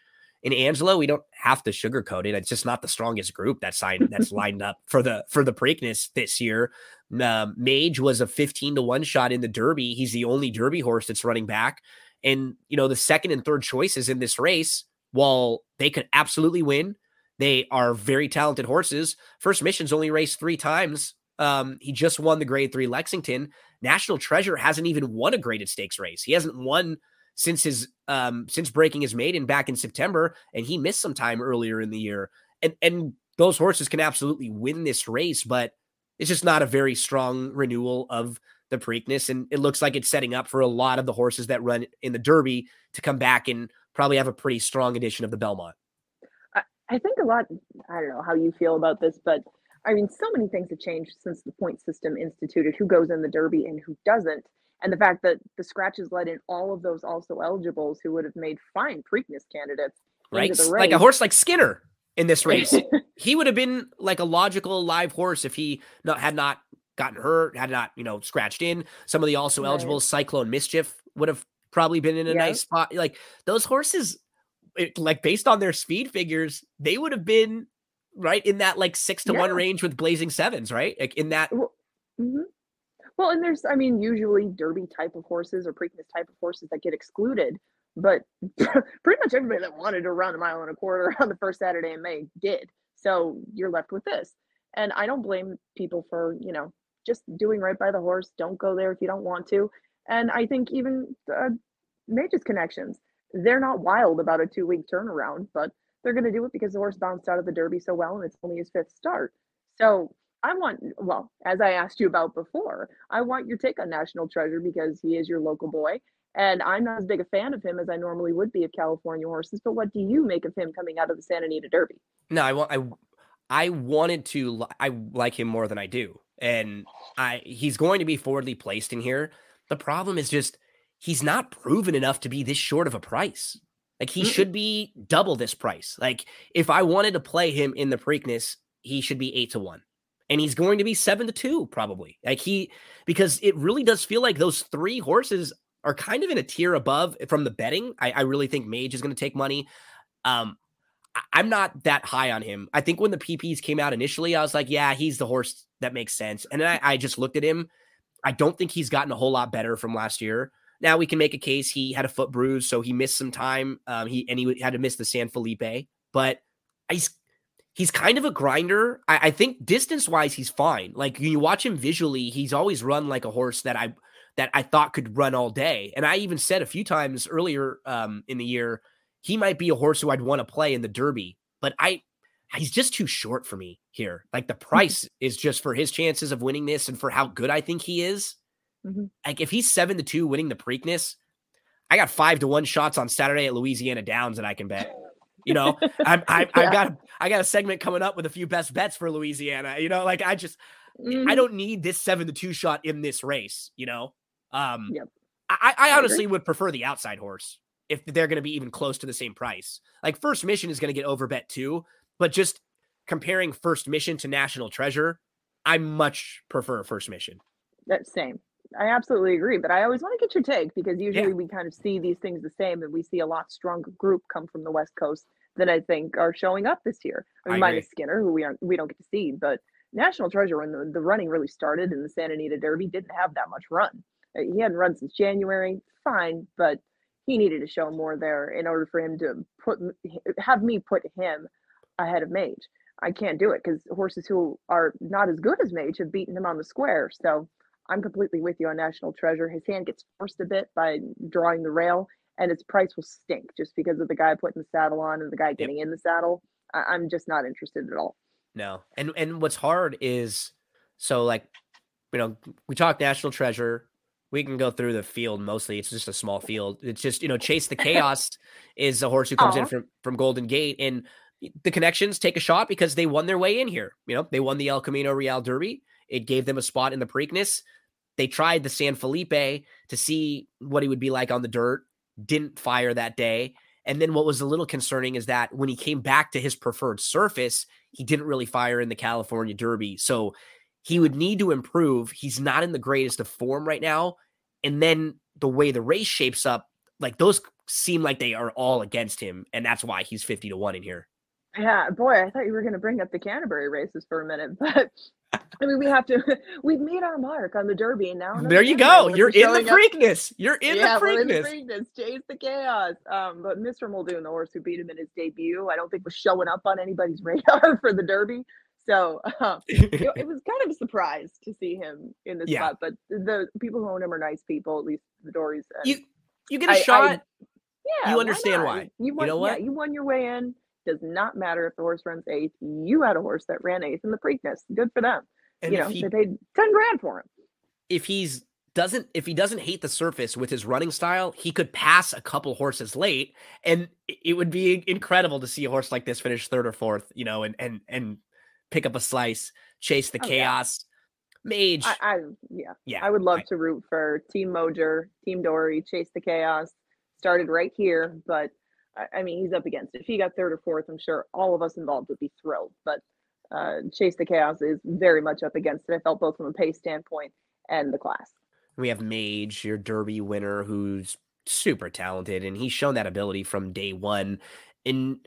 S1: In Angela, we don't have to sugarcoat it. It's just not the strongest group that's signed that's <laughs> lined up for the for the Preakness this year. Um, Mage was a 15 to 1 shot in the Derby. He's the only Derby horse that's running back. And you know, the second and third choices in this race, while they could absolutely win, they are very talented horses. First Mission's only raced three times. Um, he just won the grade three Lexington. National Treasure hasn't even won a graded stakes race. He hasn't won since his um since breaking his maiden back in September, and he missed some time earlier in the year. And and those horses can absolutely win this race, but it's just not a very strong renewal of the Preakness. And it looks like it's setting up for a lot of the horses that run in the Derby to come back and probably have a pretty strong edition of the Belmont.
S8: I think a lot, I don't know how you feel about this, but I mean, so many things have changed since the point system instituted who goes in the Derby and who doesn't. And the fact that the scratches let in all of those also eligibles who would have made fine Preakness candidates
S1: Right? Like a horse like Skinner in this <laughs> race. he would have been like a logical live horse if he not had not gotten hurt, had not, you know, scratched in. Some of the also
S8: Right.
S1: eligible Cyclone Mischief would have probably been in a nice spot. Like those horses, it, like based on their speed figures, they would have been right in that like six to one range with Blazing Sevens, right? Like in that.
S8: Mhm. Well, and there's, I mean, usually Derby type of horses or Preakness type of horses that get excluded, but <laughs> pretty much everybody that wanted to run a mile and a quarter on the first Saturday in May did. So you're left with this. And I don't blame people for, you know, just doing right by the horse. Don't go there if you don't want to. And I think even uh, Mage's connections, they're not wild about a two week turnaround, but they're going to do it because the horse bounced out of the Derby so well and it's only his fifth start. So I want, well, as I asked you about before, I want your take on National Treasure because he is your local boy. And I'm not as big a fan of him as I normally would be of California horses. But what do you make of him coming out of the Santa Anita Derby?
S1: No, I want I I wanted to I like him more than I do. And I he's going to be forwardly placed in here. The problem is just he's not proven enough to be this short of a price. Like he should be double this price. Like if I wanted to play him in the Preakness, he should be 8 to 1. And he's going to be 7 to 2 probably. Like he because it really does feel like those three horses are kind of in a tier above from the betting. I, I really think Mage is going to take money. Um, I- I'm not that high on him. I think when the PPs came out initially, I was like, yeah, he's the horse that makes sense. And I, I just looked at him. I don't think he's gotten a whole lot better from last year. Now we can make a case he had a foot bruise, so he missed some time. Um, he and he had to miss the San Felipe, but he's he's kind of a grinder. I, I think distance wise, he's fine. Like you watch him visually, he's always run like a horse that I that I thought could run all day. And I even said a few times earlier um, in the year he might be a horse who I'd want to play in the Derby, but I he's just too short for me here. Like the <laughs> price is just for his chances of winning this and for how good I think he is.
S8: Mhm.
S1: Like if he's seven to two winning the Preakness, I got five to one shots on Saturday at Louisiana Downs that I can bet. You know, <laughs> I, I,
S8: Yeah.
S1: I've got I got a segment coming up with a few best bets for Louisiana. You know, like I just I
S8: Mhm.
S1: don't need this seven to two shot in this race. You know, um,
S8: Yep.
S1: I, I honestly would prefer the outside horse if they're going to be even close to the same price. Like First Mission is going to get overbet too, but just comparing First Mission to National Treasure, I much prefer First Mission.
S8: That same. I absolutely agree, but I always want to get your take because usually we kind of see these things the same, and we see a lot stronger group come from the West Coast that I think are showing up this year. I mean,
S1: I
S8: minus Skinner, who we aren't we don't get to see, but National Treasure when the, the running really started in the Santa Anita Derby didn't have that much run. Uh, He hadn't run since January, fine, but he needed to show more there in order for him to put have me put him ahead of Mage. I can't do it because horses who are not as good as Mage have beaten him on the square. So I'm completely with you on National Treasure. His hand gets forced a bit by drawing the rail, and its price will stink just because of the guy putting the saddle on and the guy getting in the saddle. I- I'm just not interested at all.
S1: No. And and what's hard is so like you know, we talk National Treasure. We can go through the field mostly. It's just a small field. It's just, you know, Chase the <laughs> Chaos is a horse who comes in from from Golden Gate and the connections take a shot because they won their way in here. You know, they won the El Camino Real Derby. It gave them a spot in the Preakness. They tried the San Felipe to see what he would be like on the dirt. Didn't fire that day. And then what was a little concerning is that when he came back to his preferred surface, he didn't really fire in the California Derby. So he would need to improve. He's not in the greatest of form right now. And then the way the race shapes up, like those seem like they are all against him. And that's why he's 50 to 1 in here.
S8: Yeah, boy, I thought you were going to bring up the Canterbury races for a minute, <laughs> but I mean, we have to. <laughs> We've made our mark on the Derby, and now
S1: There you go. You're in the
S8: freakness. up-
S1: You're in
S8: yeah,
S1: the
S8: we're in the.
S1: Preakness.
S8: Chase the chaos. Um, but Mr. Muldoon, the horse who beat him in his debut, I don't think was showing up on anybody's <laughs> radar for the Derby. So uh, it, it was kind of a surprise to see him in this
S1: Yeah.
S8: spot. But the people who own him are nice people, at least the Dories.
S1: you you get a
S8: I- I-
S1: shot.
S8: yeah,
S1: you understand
S8: not?
S1: why.
S8: You, won,
S1: know
S8: Yeah,
S1: what?
S8: you won your way in. Does not matter if the horse runs eighth. You had a horse that ran eighth in the Preakness. Good for them.
S1: and
S8: you know,
S1: he
S8: they paid ten grand for him.
S1: if he's doesn't if he doesn't hate the surface with his running style, he could pass a couple horses late, and it would be incredible to see a horse like this finish third or fourth, you know, and and and pick up a slice, chase the
S8: Oh, yeah.
S1: chaos. Mage,
S8: I, I yeah,
S1: yeah,
S8: I would love to root for Team Mojer, Team Dory, Chase the Chaos. Started right here, but I, I mean he's up against it. If he got third or fourth, I'm sure all of us involved would be thrilled. But uh, Chase the Chaos is very much up against it. I felt both from a pace standpoint and the class.
S1: we have Mage, your Derby winner, who's super talented, and he's shown that ability from day one. And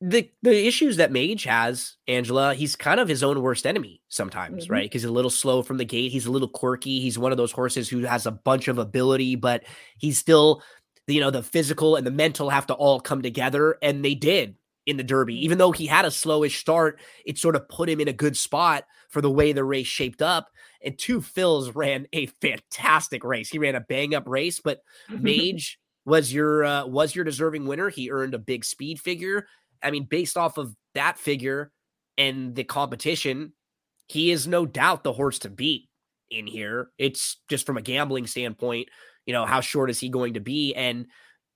S1: the the issues that Mage has, Angela, he's kind of his own worst enemy sometimes,
S8: Mhm.
S1: right? Because he's a little slow from the gate. He's a little quirky. He's one of those horses who has a bunch of ability, but he's still, you know, the physical and the mental have to all come together, and they did in the Derby. Even though he had a slowish start, it sort of put him in a good spot for the way the race shaped up. And two Phils <laughs> ran a fantastic race. He ran a bang up race, but <laughs> Mage was your uh, was your deserving winner. He earned a big speed figure. I mean, based off of that figure and the competition, he is no doubt the horse to beat in here. It's just from a gambling standpoint, you know, how short is he going to be? And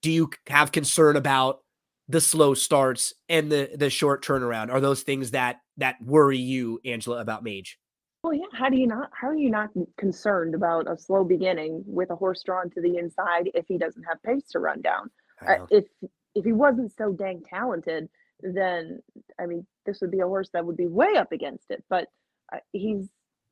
S1: do you have concern about the slow starts and the the short turnaround? Are those things that that worry you, Angela, about Mage?
S8: Well, yeah. How do you not? How are you not concerned about a slow beginning with a horse drawn to the inside if he doesn't have pace to run down? Uh, if if he wasn't so dang talented, then I mean, this would be a horse that would be way up against it. But uh, he's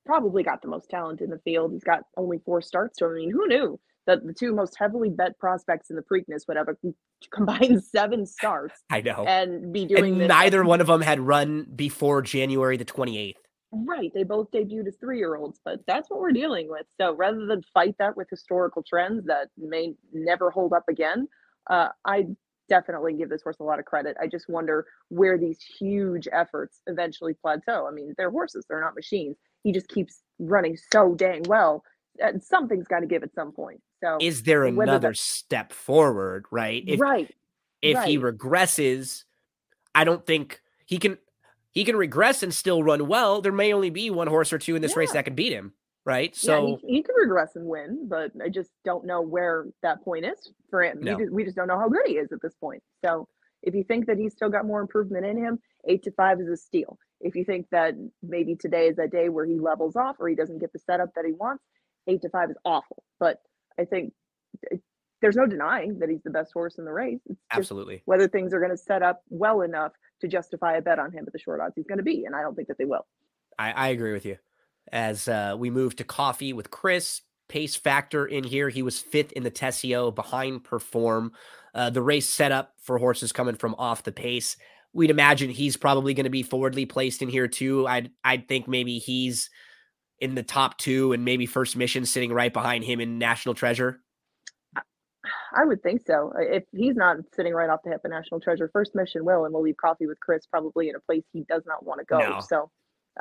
S8: probably got the most talent in the field. He's got only four starts. So I mean, who knew that the two most heavily bet prospects in the Preakness would have a <laughs> combined seven starts
S1: I know.
S8: and be doing
S1: And neither one of them had run before January the 28th.
S8: Right. They both debuted as three year olds, but that's what we're dealing with. So rather than fight that with historical trends that may never hold up again, uh, I definitely give this horse a lot of credit. I just wonder where these huge efforts eventually plateau. I mean, they're horses, they're not machines. He just keeps running so dang well. And something's got to give at some point. So,
S1: Is there another
S8: that-
S1: step forward, right? If
S8: right.
S1: if he regresses, I don't think he can he can regress and still run well. There may only be one horse or two in this race that can beat him, right?
S8: yeah,
S1: So
S8: he, he could regress and win, but I just don't know where that point is for him.
S1: No.
S8: We, just, we just don't know how good he is at this point. So if you think that he's still got more improvement in him, eight to five is a steal. If you think that maybe today is that day where he levels off or he doesn't get the setup that he wants, eight to five is awful. But I think there's no denying that he's the best horse in the race. It's
S1: absolutely.
S8: whether things are going to set up well enough to justify a bet on him at the short odds he's going to be. And I don't think that they will.
S1: I, I agree with you. As uh, we move to coffee with Chris, pace factor in here. He was fifth in the Tesio behind perform. Uh, the race set up for horses coming from off the pace. We'd imagine he's probably going to be forwardly placed in here too. I'd I'd think maybe he's in the top two and maybe first mission sitting right behind him in National Treasure.
S8: I would think so. If he's not sitting right off the hip of National Treasure, First Mission will, and we'll leave Coffee with Chris probably in a place he does not want to go.
S1: No.
S8: So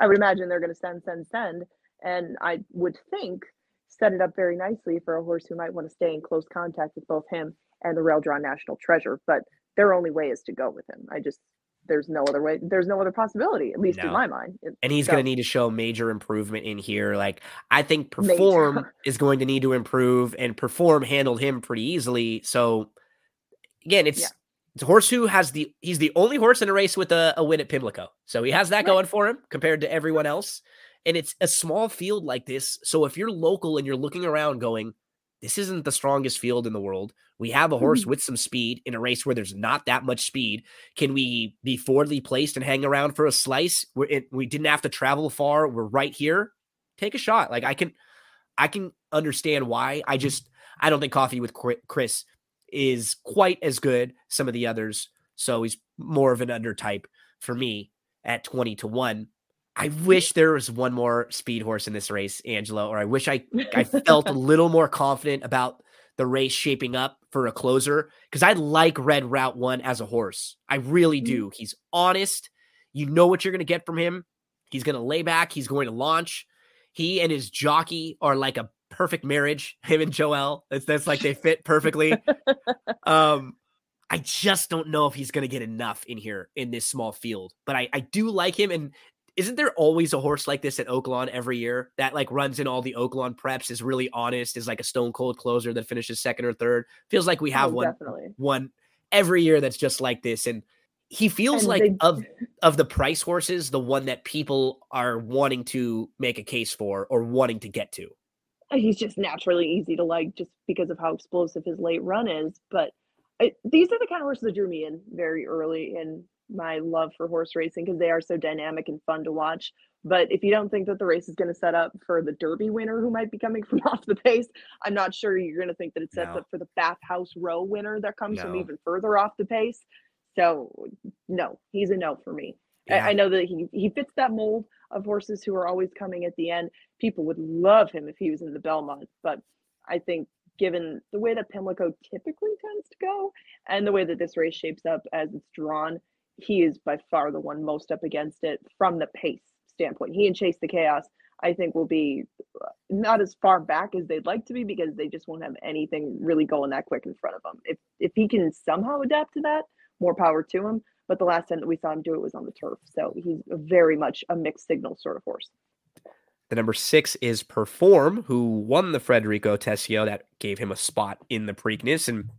S8: I would imagine they're going to send, send, send. And I would think set it up very nicely for a horse who might want to stay in close contact with both him and the rail drawn National Treasure. But their only way is to go with him. I just, there's no other way. There's no other possibility, at least
S1: No.
S8: in my mind. It-
S1: and he's
S8: so-
S1: going to need to show major improvement in here. Like I think
S8: Major.
S1: perform <laughs> is going to need to improve, and perform handled him pretty easily. So again, it's
S8: Yeah.
S1: it's a horse who has the he's the only horse in a race with a, a win at Pimlico, so he has that
S8: Right.
S1: going for him compared to everyone else. And it's a small field like this, so if you're local and you're looking around, going, this isn't the strongest field in the world. We have a
S8: Mm-hmm.
S1: horse with some speed in a race where there's not that much speed. Can we be forwardly placed and hang around for a slice? We're it, we didn't have to travel far. We're right here. Take a shot. Like I can, I can understand why. I just I don't think Coffee with Chris is quite as good some of the others. So he's more of an undertype for me at twenty to one. I wish there was one more speed horse in this race, Angela, or I wish I I felt a <laughs> little more confident about the race shaping up for a closer because I like Red Route One as a horse. I really do. He's honest. You know what you're going to get from him. He's going to lay back. He's going to launch. He and his jockey are like a perfect marriage. <laughs> Him and Joel. That's that's like they fit perfectly. um, I just don't know if he's going to get enough in here in this small field, but I I do like him. And isn't there always a horse like this at Oaklawn every year that like runs in all the Oaklawn preps, is really honest, is like a stone cold closer that finishes second or third? Feels like we have
S8: Oh,
S1: one
S8: Definitely.
S1: one every year that's just like this and he feels
S8: And
S1: like
S8: they-
S1: of of the price horses the one that people are wanting to make a case for or wanting to get to
S8: he's just naturally easy to like just because of how explosive his late run is. But I, these are the kind of horses that drew me in very early in my love for horse racing because they are so dynamic and fun to watch. But if you don't think that the race is going to set up for the Derby winner who might be coming <laughs> from off the pace, I'm not sure you're going to think that it sets
S1: No.
S8: up for the Bathhouse Row winner that comes from even further off the pace. So no, he's a no for me. I, I know that he he fits that mold of horses who are always coming at the end. People would love him if he was in the Belmont, but I think given the way that Pimlico typically tends to go and the way that this race shapes up as it's drawn, he is by far the one most up against it from the pace standpoint. He and Chase the Chaos, I think, will be uh, not as far back as they'd like to be because they just won't have anything really going that quick in front of them. If if he can somehow adapt to that, more power to him. But the last time that we saw him do it was on the turf, so he's very much a mixed signal sort of horse.
S1: The number six is Perform, who won the Frederico Tesio. That gave him a spot in the Preakness, and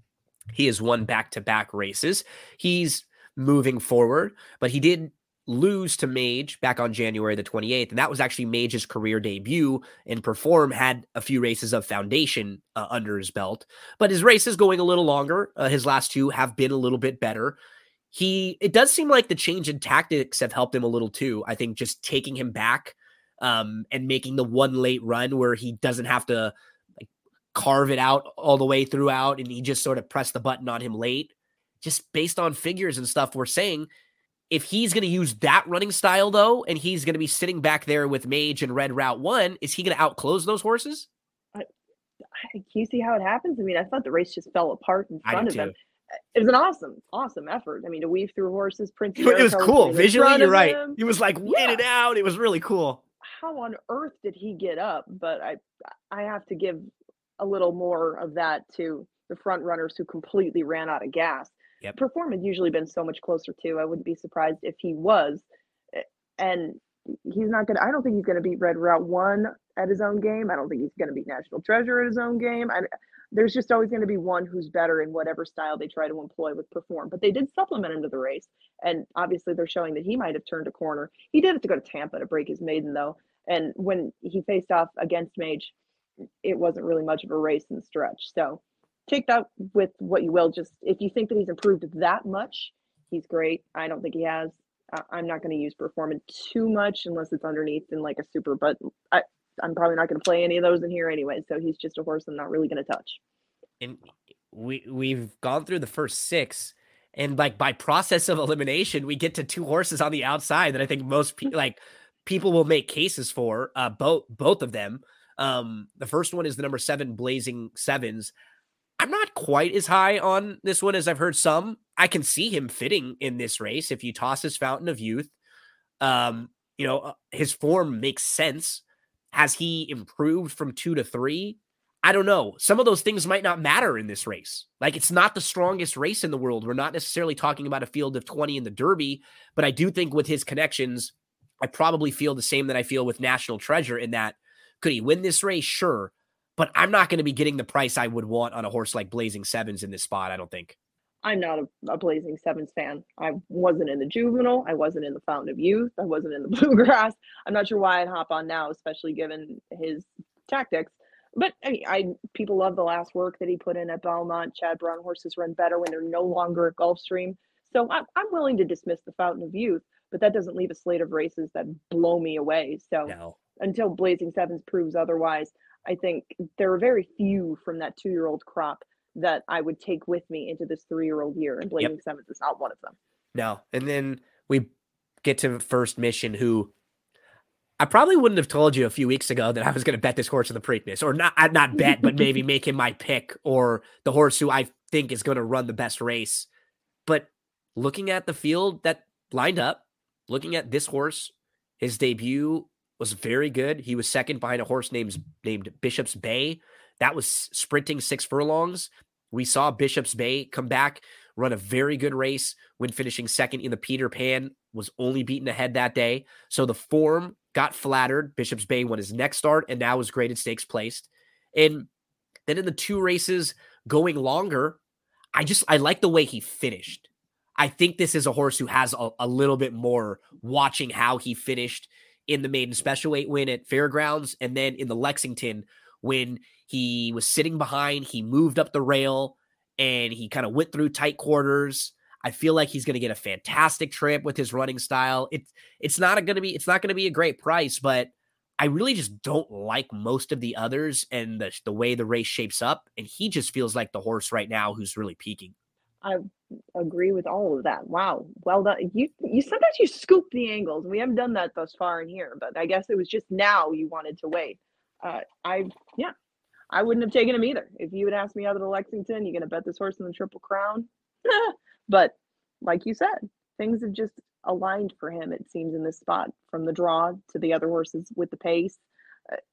S1: he has won back to back races. He's moving forward, but he did lose to Mage back on January the 28th. And that was actually Mage's career debut. And Perform had a few races of foundation uh, under his belt, but his races going a little longer. Uh, his last two have been a little bit better. He, it does seem like the change in tactics have helped him a little too. I think just taking him back um, and making the one late run where he doesn't have to like carve it out all the way throughout and he just sort of press the button on him late. Just based on figures and stuff, we're saying if he's going to use that running style though, and he's going to be sitting back there with Mage and Red Route One, is he going to outclose those horses?
S8: I- Can you see how it happens? I mean, I thought the race just fell apart in front of him. It was an awesome, awesome effort. I mean, to weave through horses, Prince. <laughs>
S1: It was cool. Visually, you're right.
S8: him.
S1: He was like
S8: Yeah.
S1: winning out. It was really cool.
S8: How on earth did he get up? But I, I have to give a little more of that to the front runners who completely ran out of gas.
S1: Yep.
S8: Perform had usually been so much closer to. I wouldn't be surprised if he was, and he's not gonna. I don't think he's gonna beat Red Route One at his own game. I don't think he's gonna beat National Treasure at his own game. I, there's just always going to be one who's better in whatever style they try to employ with perform. But they did supplement him to the race, and obviously they're showing that he might have turned a corner. He did have to go to Tampa to break his maiden though, and when he faced off against Mage, it wasn't really much of a race the stretch. So take that with what you will. Just if you think that he's improved that much, he's great. I don't think he has. I- I'm not going to use performance too much unless it's underneath in like a super, but I, I'm probably not going to play any of those in here anyway. So he's just a horse I'm not really going to touch.
S1: And we we've gone through the first six, and like by process of elimination, we get to two horses on the outside that I think most people like people will make cases for. Uh, both both of them. Um, the first one is the number seven Blazing Sevens. I'm not quite as high on this one as I've heard some. I can see him fitting in this race if you toss his Fountain of Youth. Um, you know, uh, his form makes sense. Has he improved from two to three? I don't know. Some of those things might not matter in this race. Like it's not the strongest race in the world. We're not necessarily talking about a field of 20 in the Derby, but I do think with his connections, I probably feel the same that I feel with National Treasure in that could he win this race? Sure. But I'm not going to be getting the price I would want on a horse like Blazing Sevens in this spot, I don't think.
S8: I'm not a, a Blazing Sevens fan. I wasn't in the juvenile. I wasn't in the Fountain of Youth. I wasn't in the <laughs> Bluegrass. I'm not sure why I'd hop on now, especially given his tactics. But I mean, I people love the last work that he put in at Belmont. Chad Brown horses run better when they're no longer at Gulfstream. So I'm, I'm willing to dismiss the Fountain of Youth, but that doesn't leave a slate of races that blow me away. So
S1: No.
S8: until Blazing Sevens proves otherwise, I think there are very few from that two year old crop that I would take with me into this three year old year, and Blazing Sevens is not one of them.
S1: No. And then we get to first mission who I probably wouldn't have told you a few weeks ago that I was going to bet this horse in the Preakness, or not, not bet, but maybe <laughs> make him my pick, or the horse who I think is going to run the best race. But looking at the field that lined up, looking at this horse, his debut was very good. He was second behind a horse named named Bishop's Bay. That was sprinting six furlongs. We saw Bishop's Bay come back, run a very good race when finishing second in the Peter Pan, was only beaten ahead that day. So the form got flattered. Bishop's Bay won his next start and now was graded stakes placed. And then in the two races going longer, I just I like the way he finished. I think this is a horse who has a, a little bit more watching how he finished in the maiden special weight win at Fairgrounds and then in the Lexington when he was sitting behind, he moved up the rail and he kind of went through tight quarters. I feel like he's going to get a fantastic trip with his running style. It's it's not going to be it's not going to be a great price, but I really just don't like most of the others and the the way the race shapes up. And he just feels like the horse right now who's really peaking.
S8: I agree with all of that. Wow, well done. You you sometimes you scoop the angles, we haven't done that thus far in here. But I guess it was just now you wanted to wait. Uh, I yeah, I wouldn't have taken him either. If you had asked me out of the Lexington, You're gonna bet this horse in the Triple Crown? <laughs> but like you said, things have just aligned for him. It seems in this spot, from the draw to the other horses with the pace,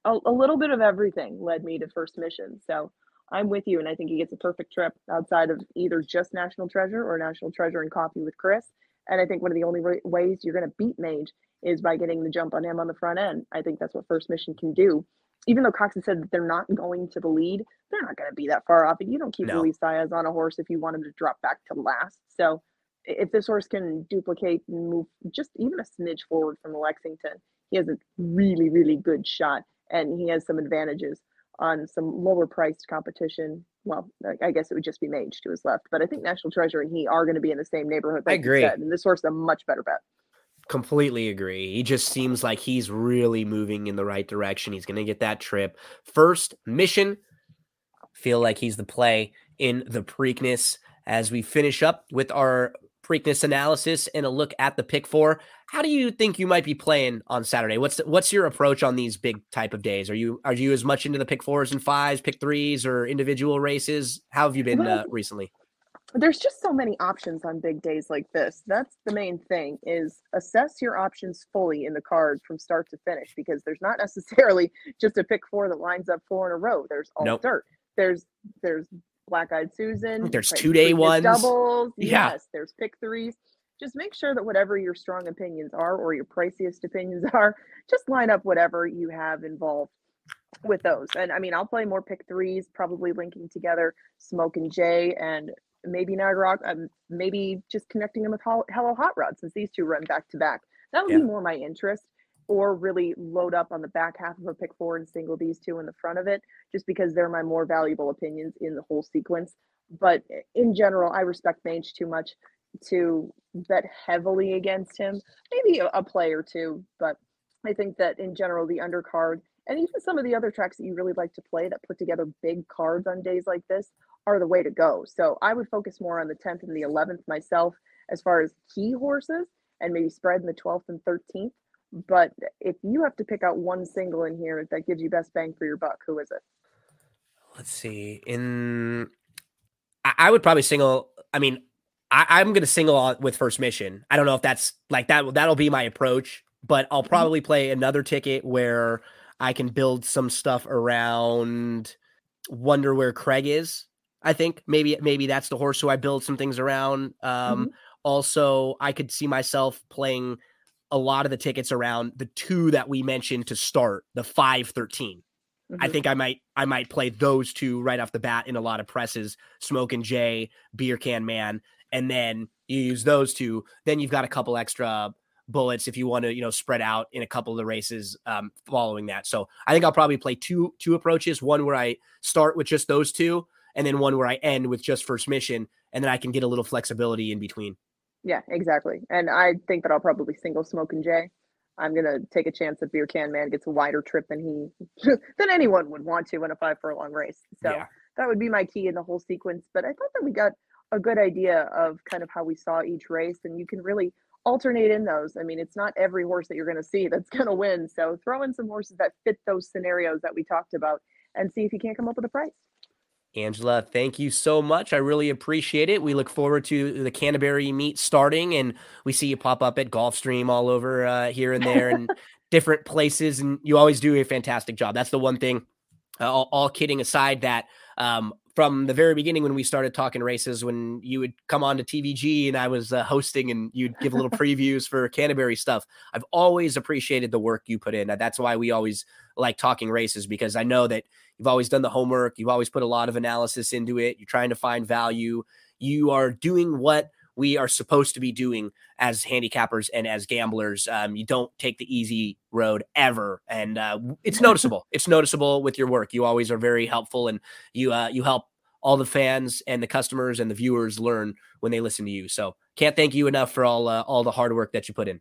S8: a, a little bit of everything led me to first mission. So I'm with you, and I think he gets a perfect trip outside of either just National Treasure or National Treasure and Coffee with Chris. And I think one of the only wa- ways you're going to beat Mage is by getting the jump on him on the front end. I think that's what First Mission can do. Even though Cox has said that they're not going to the lead, they're not going to be that far off. And you don't keep
S1: No.
S8: Luis Saez on a horse if you want him to drop back to last. So if this horse can duplicate and move just even a smidge forward from Lexington, he has a really, really good shot. And he has some advantages on some lower priced competition. Well, I- I guess it would just be Mage to his left, but I think National Treasure and he are going to be in the same neighborhood.
S1: I
S8: like you
S1: agree.
S8: said, and this horse is a much better bet.
S1: Completely agree. He just seems like he's really moving in the right direction. He's going to get that trip. First mission, feel like he's the play in the Preakness. As we finish up with our Preakness analysis and a look at the pick four, how do you think you might be playing on Saturday? What's what's your approach on these big type of days? Are you are you as much into the pick fours and fives, pick threes, or individual races? How have you been uh, recently?
S8: there's just so many options on big days like this that's the main thing is assess your options fully in the card from start to finish because there's not <laughs> necessarily just a pick four that lines up four in a row there's all
S1: Nope.
S8: dirt there's there's black eyed susan
S1: There's
S8: right,
S1: two-day ones.
S8: doubles
S1: Yeah.
S8: yes there's pick threes just make sure that whatever your strong opinions are or your priciest opinions <laughs> are just line up whatever you have involved with those and i mean i'll play more pick threes probably linking together smoke and jay and maybe Nagarok, um, maybe just connecting them with Hello Hot Rod since these two run back to back. That would
S1: Yeah.
S8: be more my interest, or really load up on the back half of a pick four and single these two in the front of it, just because they're my more valuable opinions in the whole sequence. But in general, I respect Mage too much to bet heavily against him. Maybe a, a play or two, but I think that in general, the undercard and even some of the other tracks that you really like to play that put together big cards on days like this are the way to go. So I would focus more on the 10th and the 11th myself as far as key horses and maybe spread in the 12th and 13th. But if you have to pick out one single in here that gives you best bang for your buck, who is it?
S1: Let's see. In I, I would probably single. I mean, I, I'm gonna single on with first mission. I don't know if that's like that. That'll be my approach, but I'll probably play another ticket where I can build some stuff around. Wonder where Craig is. I think maybe maybe that's the horse who I build some things around. Um, Also, I could see myself playing a lot of the tickets around the two that we mentioned to start the five thirteen. I think I might I might play those two right off the bat in a lot of presses, Smoke and Jay, Beer Can Man, and then you use those two. Then you've got a couple extra bullets if you want to, you know, spread out in a couple of the races um, following that. So I think I'll probably play two two approaches. One where I start with just those two, and then one where I end with just first mission, and then I can get a little flexibility in between.
S8: Yeah, exactly. And I think that I'll probably single Smoke and Jay. I'm gonna take a chance that Beer Can Man gets a wider trip than he <laughs> than anyone would want to in a five furlong race. So
S1: Yeah.
S8: that would be my key in the whole sequence. But I thought that we got a good idea of kind of how we saw each race, and you can really alternate in those. I mean, it's not every horse that you're to see that's <laughs> to win. So throw in some horses that fit those scenarios that we talked about, and see if you can't come up with a price.
S1: Angela, thank you so much. I really appreciate it. We look forward to the Canterbury meet starting, and we see you pop up at Gulfstream all over uh, here and there and <laughs> different places. And you always do a fantastic job. That's the one thing. Uh, all, all kidding aside, that um, from the very beginning when we started talking races, when you would come on to TVG and I was uh, hosting, and you'd give little <laughs> previews for Canterbury stuff, I've always appreciated the work you put in. That's why we always like talking races because I know that You've always done the homework. You've always put a lot of analysis into it. You're trying to find value. You are doing what we are supposed to be doing as handicappers and as gamblers. Um, you don't take the easy road ever, and uh, it's <laughs> noticeable. it's noticeable with your work. You always are very helpful, and you uh, you help all the fans and the customers and the viewers learn when they listen to you. So can't thank you enough for all uh, all the hard work that you put in.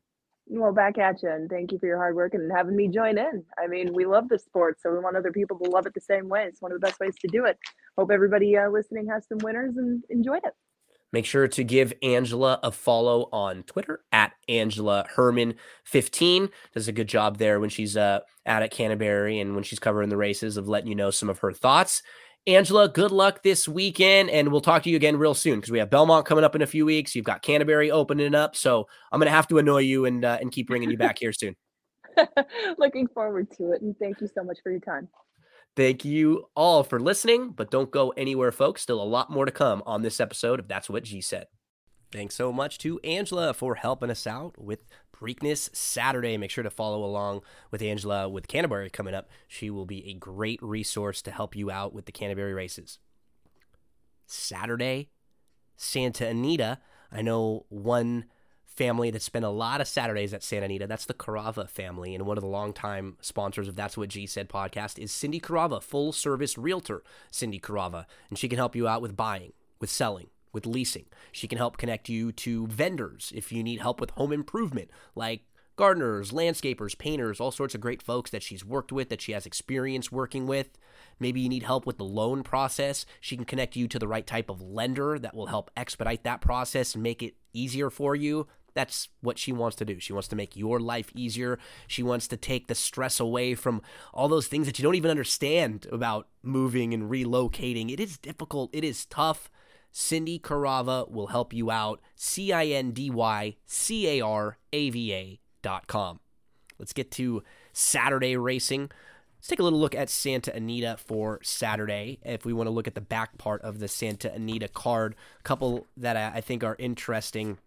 S8: Well, back at you, and thank you for your hard work and having me join in. I mean, we love the sport, so we want other people to love it the same way. It's one of the best ways to do it. Hope everybody uh, listening has some winners and enjoyed it.
S1: Make sure to give Angela a follow on Twitter at Angela Hermann 15. Does a good job there when she's uh, out at Canterbury and when she's covering the races of letting you know some of her thoughts. Angela, good luck this weekend, and we'll talk to you again real soon because we have Belmont coming up in a few weeks. You've got Canterbury opening up, so I'm gonna have to annoy you and uh, and keep bringing you back here soon. <laughs>
S8: Looking forward to it, and thank you so much for your time.
S1: Thank you all for listening, but don't go anywhere, folks. Still a lot more to come on this episode of That's What G Said. Thanks so much to Angela for helping us out with Preakness Saturday. Make sure to follow along with Angela with Canterbury coming up. She will be a great resource to help you out with the Canterbury races. Saturday, Santa Anita. I know one family that spent a lot of Saturdays at Santa Anita. That's the Carava family, and one of the longtime sponsors of That's What G Said podcast is Cindy Carava, full service realtor Cindy Carava, and she can help you out with buying, with selling, with leasing. She can help connect you to vendors if you need help with home improvement, like gardeners, landscapers, painters, all sorts of great folks that she's worked with, that she has experience working with. Maybe you need help with the loan process. She can connect you to the right type of lender that will help expedite that process and make it easier for you. That's what she wants to do. She wants to make your life easier. She wants to take the stress away from all those things that you don't even understand about moving and relocating. It is difficult, it is tough. Cindy Carava will help you out. C I N D Y C A R A V A dot com. Let's get to Saturday racing. Let's take a little look at Santa Anita for Saturday. If we want to look at the back part of the Santa Anita card, a couple that I think are interesting.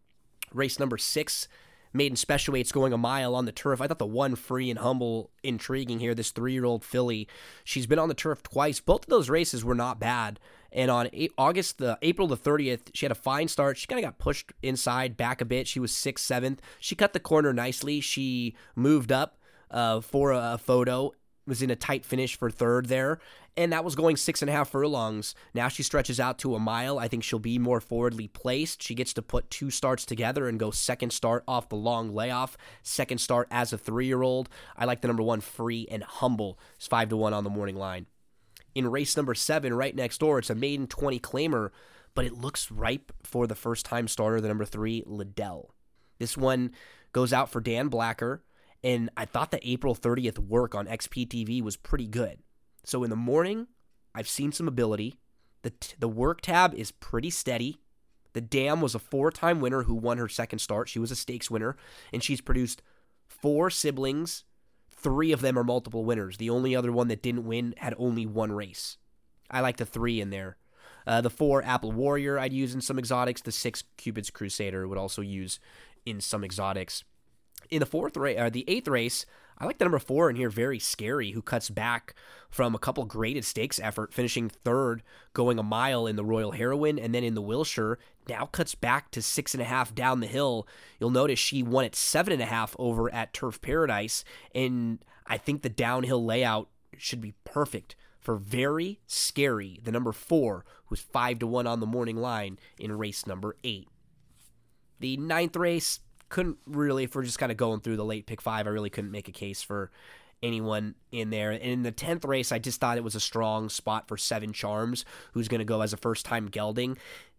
S1: Race number six, maiden special weights going a mile on the turf. I thought the one free and humble intriguing here. This three-year-old filly, she's been on the turf twice. Both of those races were not bad. And on August the April the 30th, she had a fine start. She kind of got pushed inside back a bit. She was sixth, seventh. She cut the corner nicely. She moved up uh, for a photo was in a tight finish for third there, and that was going six and a half furlongs. Now she stretches out to a mile. I think she'll be more forwardly placed. She gets to put two starts together and go second start off the long layoff, second start as a three year old. I like the number one free and humble. It's five to one on the morning line. In race number seven, right next door, it's a maiden 20 claimer, but it looks ripe for the first time starter, the number three, Liddell. This one goes out for Dan Blacker and I thought the April 30th work on XBTV was pretty good. So in the morning, I've seen some ability. The, t- the work tab is pretty steady. The Dam was a four time winner who won her second start. She was a stakes winner, and she's produced four siblings. Three of them are multiple winners. The only other one that didn't win had only one race. I like the three in there. Uh, the four Apple Warrior I'd use in some exotics. The six Cupid's Crusader would also use in some exotics in the fourth race, or uh, the eighth race, I like the number four in here, very scary, who cuts back from a couple graded stakes effort, finishing third, going a mile in the Royal Heroine, and then in the Wilshire, now cuts back to six and a half down the hill. You'll notice she won at seven and a half over at Turf Paradise, and I think the downhill layout should be perfect for very scary, the number four, who's five to one on the morning line in race number eight. The ninth race, couldn't really, if we're just kind of going through the late pick five, I really couldn't make a case for anyone in there. And in the 10th race, I just thought it was a strong spot for Seven Charms, who's going to go as a first time gelding.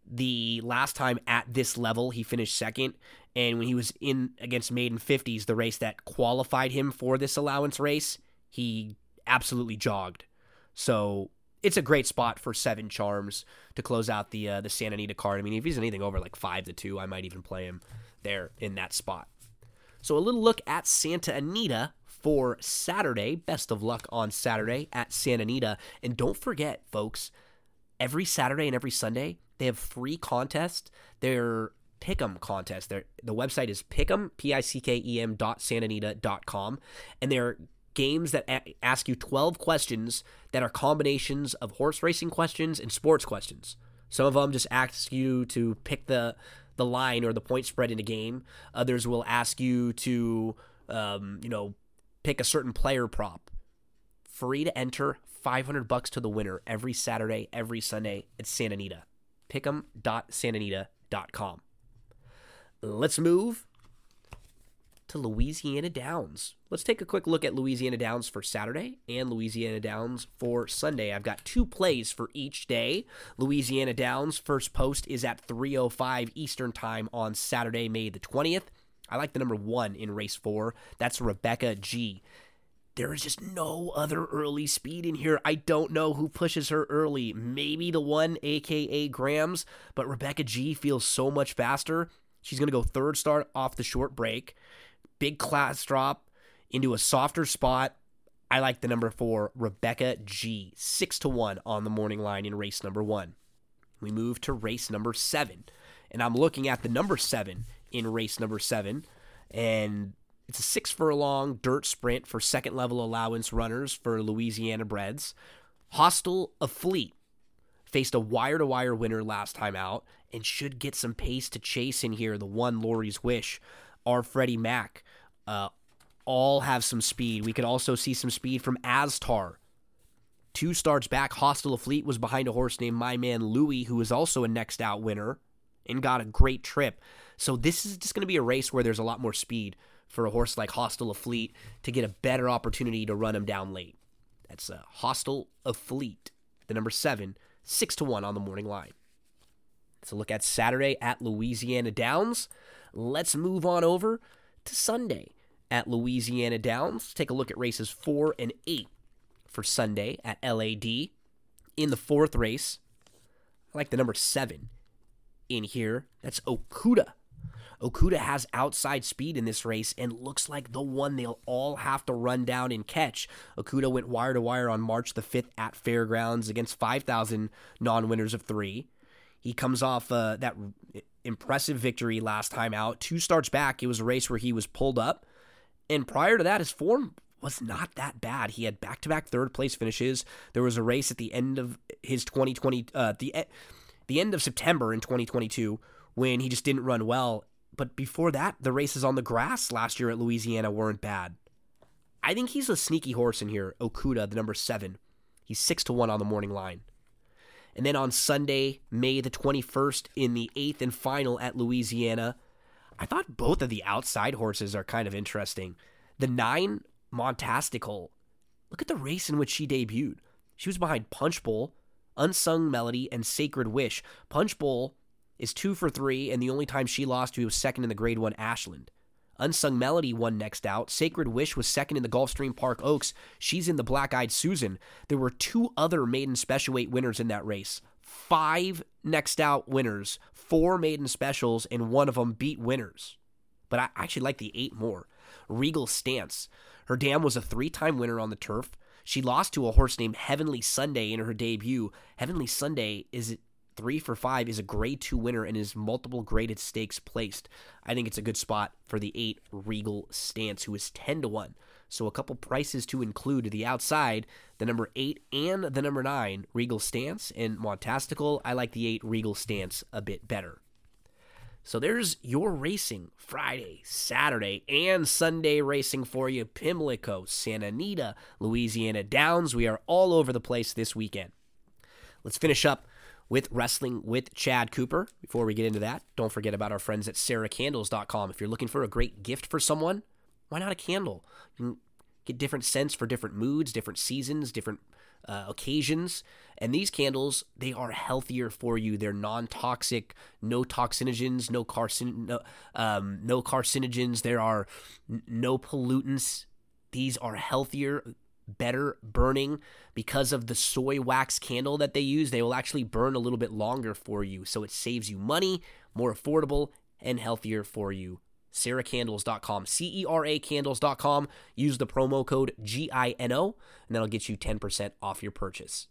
S1: The last time at this level, he finished second. And when he was in against Maiden 50s, the race that qualified him for this allowance race, he absolutely jogged. So it's a great spot for Seven Charms to close out the uh, the Santa Anita card. I mean, if he's anything over like five to two, I might even play him there in that spot. So a little look at Santa Anita for Saturday. Best of luck on Saturday at Santa Anita. And don't forget, folks, every Saturday and every Sunday, they have free contests. They're Pick'em contest. They're, the website is Pick'em, P-I-C-K-E-M dot Santanita dot com. And they're games that a- ask you 12 questions that are combinations of horse racing questions and sports questions. Some of them just ask you to pick the the line or the point spread in a game. Others will ask you to, um, you know, pick a certain player prop. Free to enter, 500 bucks to the winner every Saturday, every Sunday at Santa Anita. Pick'em.santanita.com. Let's move to Louisiana Downs. Let's take a quick look at Louisiana Downs for Saturday and Louisiana Downs for Sunday. I've got two plays for each day. Louisiana Downs first post is at 3:05 Eastern Time on Saturday, May the 20th. I like the number 1 in race 4. That's Rebecca G. There is just no other early speed in here. I don't know who pushes her early. Maybe the one, aka Grams, but Rebecca G feels so much faster. She's going to go third start off the short break. Big class drop into a softer spot. I like the number four, Rebecca G, six to one on the morning line in race number one. We move to race number seven, And I'm looking at the number seven in race number seven, and it's a six furlong dirt sprint for second level allowance runners for Louisiana Breds. Hostile of Fleet faced a wire to wire winner last time out and should get some pace to chase in here. The one Lori's Wish, our Freddie Mac, uh, all have some speed. We could also see some speed from Astar. Two starts back, Hostile Fleet was behind a horse named My Man Louie, who was also a next out winner and got a great trip. So this is just going to be a race where there's a lot more speed for a horse like Hostile Fleet to get a better opportunity to run him down late. That's uh, Hostile Fleet, the number seven, six to one on the morning line. Let's look at Saturday at Louisiana Downs. Let's move on over to Sunday at Louisiana Downs. Take a look at races four and eight for Sunday at LAD. In the fourth race, I like the number seven in here. That's Okuda. Okuda has outside speed in this race and looks like the one they'll all have to run down and catch. Okuda went wire to wire on March the 5th at Fairgrounds against 5,000 non winners of three. He comes off uh, that impressive victory last time out. Two starts back, it was a race where he was pulled up. And prior to that, his form was not that bad. He had back to back third place finishes. There was a race at the end of his 2020, uh, the, the end of September in 2022 when he just didn't run well but before that, the races on the grass last year at Louisiana weren't bad. I think he's a sneaky horse in here, Okuda, the number seven. He's six to one on the morning line. And then on Sunday, May the 21st, in the eighth and final at Louisiana, I thought both of the outside horses are kind of interesting. The nine, Montastical. Look at the race in which she debuted. She was behind Punch Bowl, Unsung Melody, and Sacred Wish. Punch Bowl is two for three, and the only time she lost, he was second in the Grade 1 Ashland. Unsung Melody won next out. Sacred Wish was second in the Gulfstream Park Oaks. She's in the Black Eyed Susan. There were two other maiden special weight winners in that race. Five next out winners, four maiden specials, and one of them beat winners. But I actually like the eight more. Regal Stance. Her dam was a three time winner on the turf. She lost to a horse named Heavenly Sunday in her debut. Heavenly Sunday is three for five is a grade two winner and is multiple graded stakes placed. I think it's a good spot for the eight Regal Stance, who is 10 to 1. So a couple prices to include the outside, the number eight and the number nine, Regal Stance and Montastical. I like the eight Regal Stance a bit better. So there's your racing Friday, Saturday, and Sunday racing for you. Pimlico, Santa Anita, Louisiana Downs. We are all over the place this weekend. Let's finish up with Wrestling with Chad Cooper. Before we get into that, don't forget about our friends at ceracandles.com. If you're looking for a great gift for someone, why not a candle? You get different scents for different moods, different seasons, different uh, occasions. And these candles, they are healthier for you. They're non-toxic, no toxinogens, no carcin, no, um, no carcinogens. There are n- no pollutants. These are healthier, better burning because of the soy wax candle that they use. They will actually burn a little bit longer for you, so it saves you money, more affordable, and healthier for you. CeraCandles.com, C E R A Candles.com. Use the promo code GINO, and that'll get you 10% off your purchase.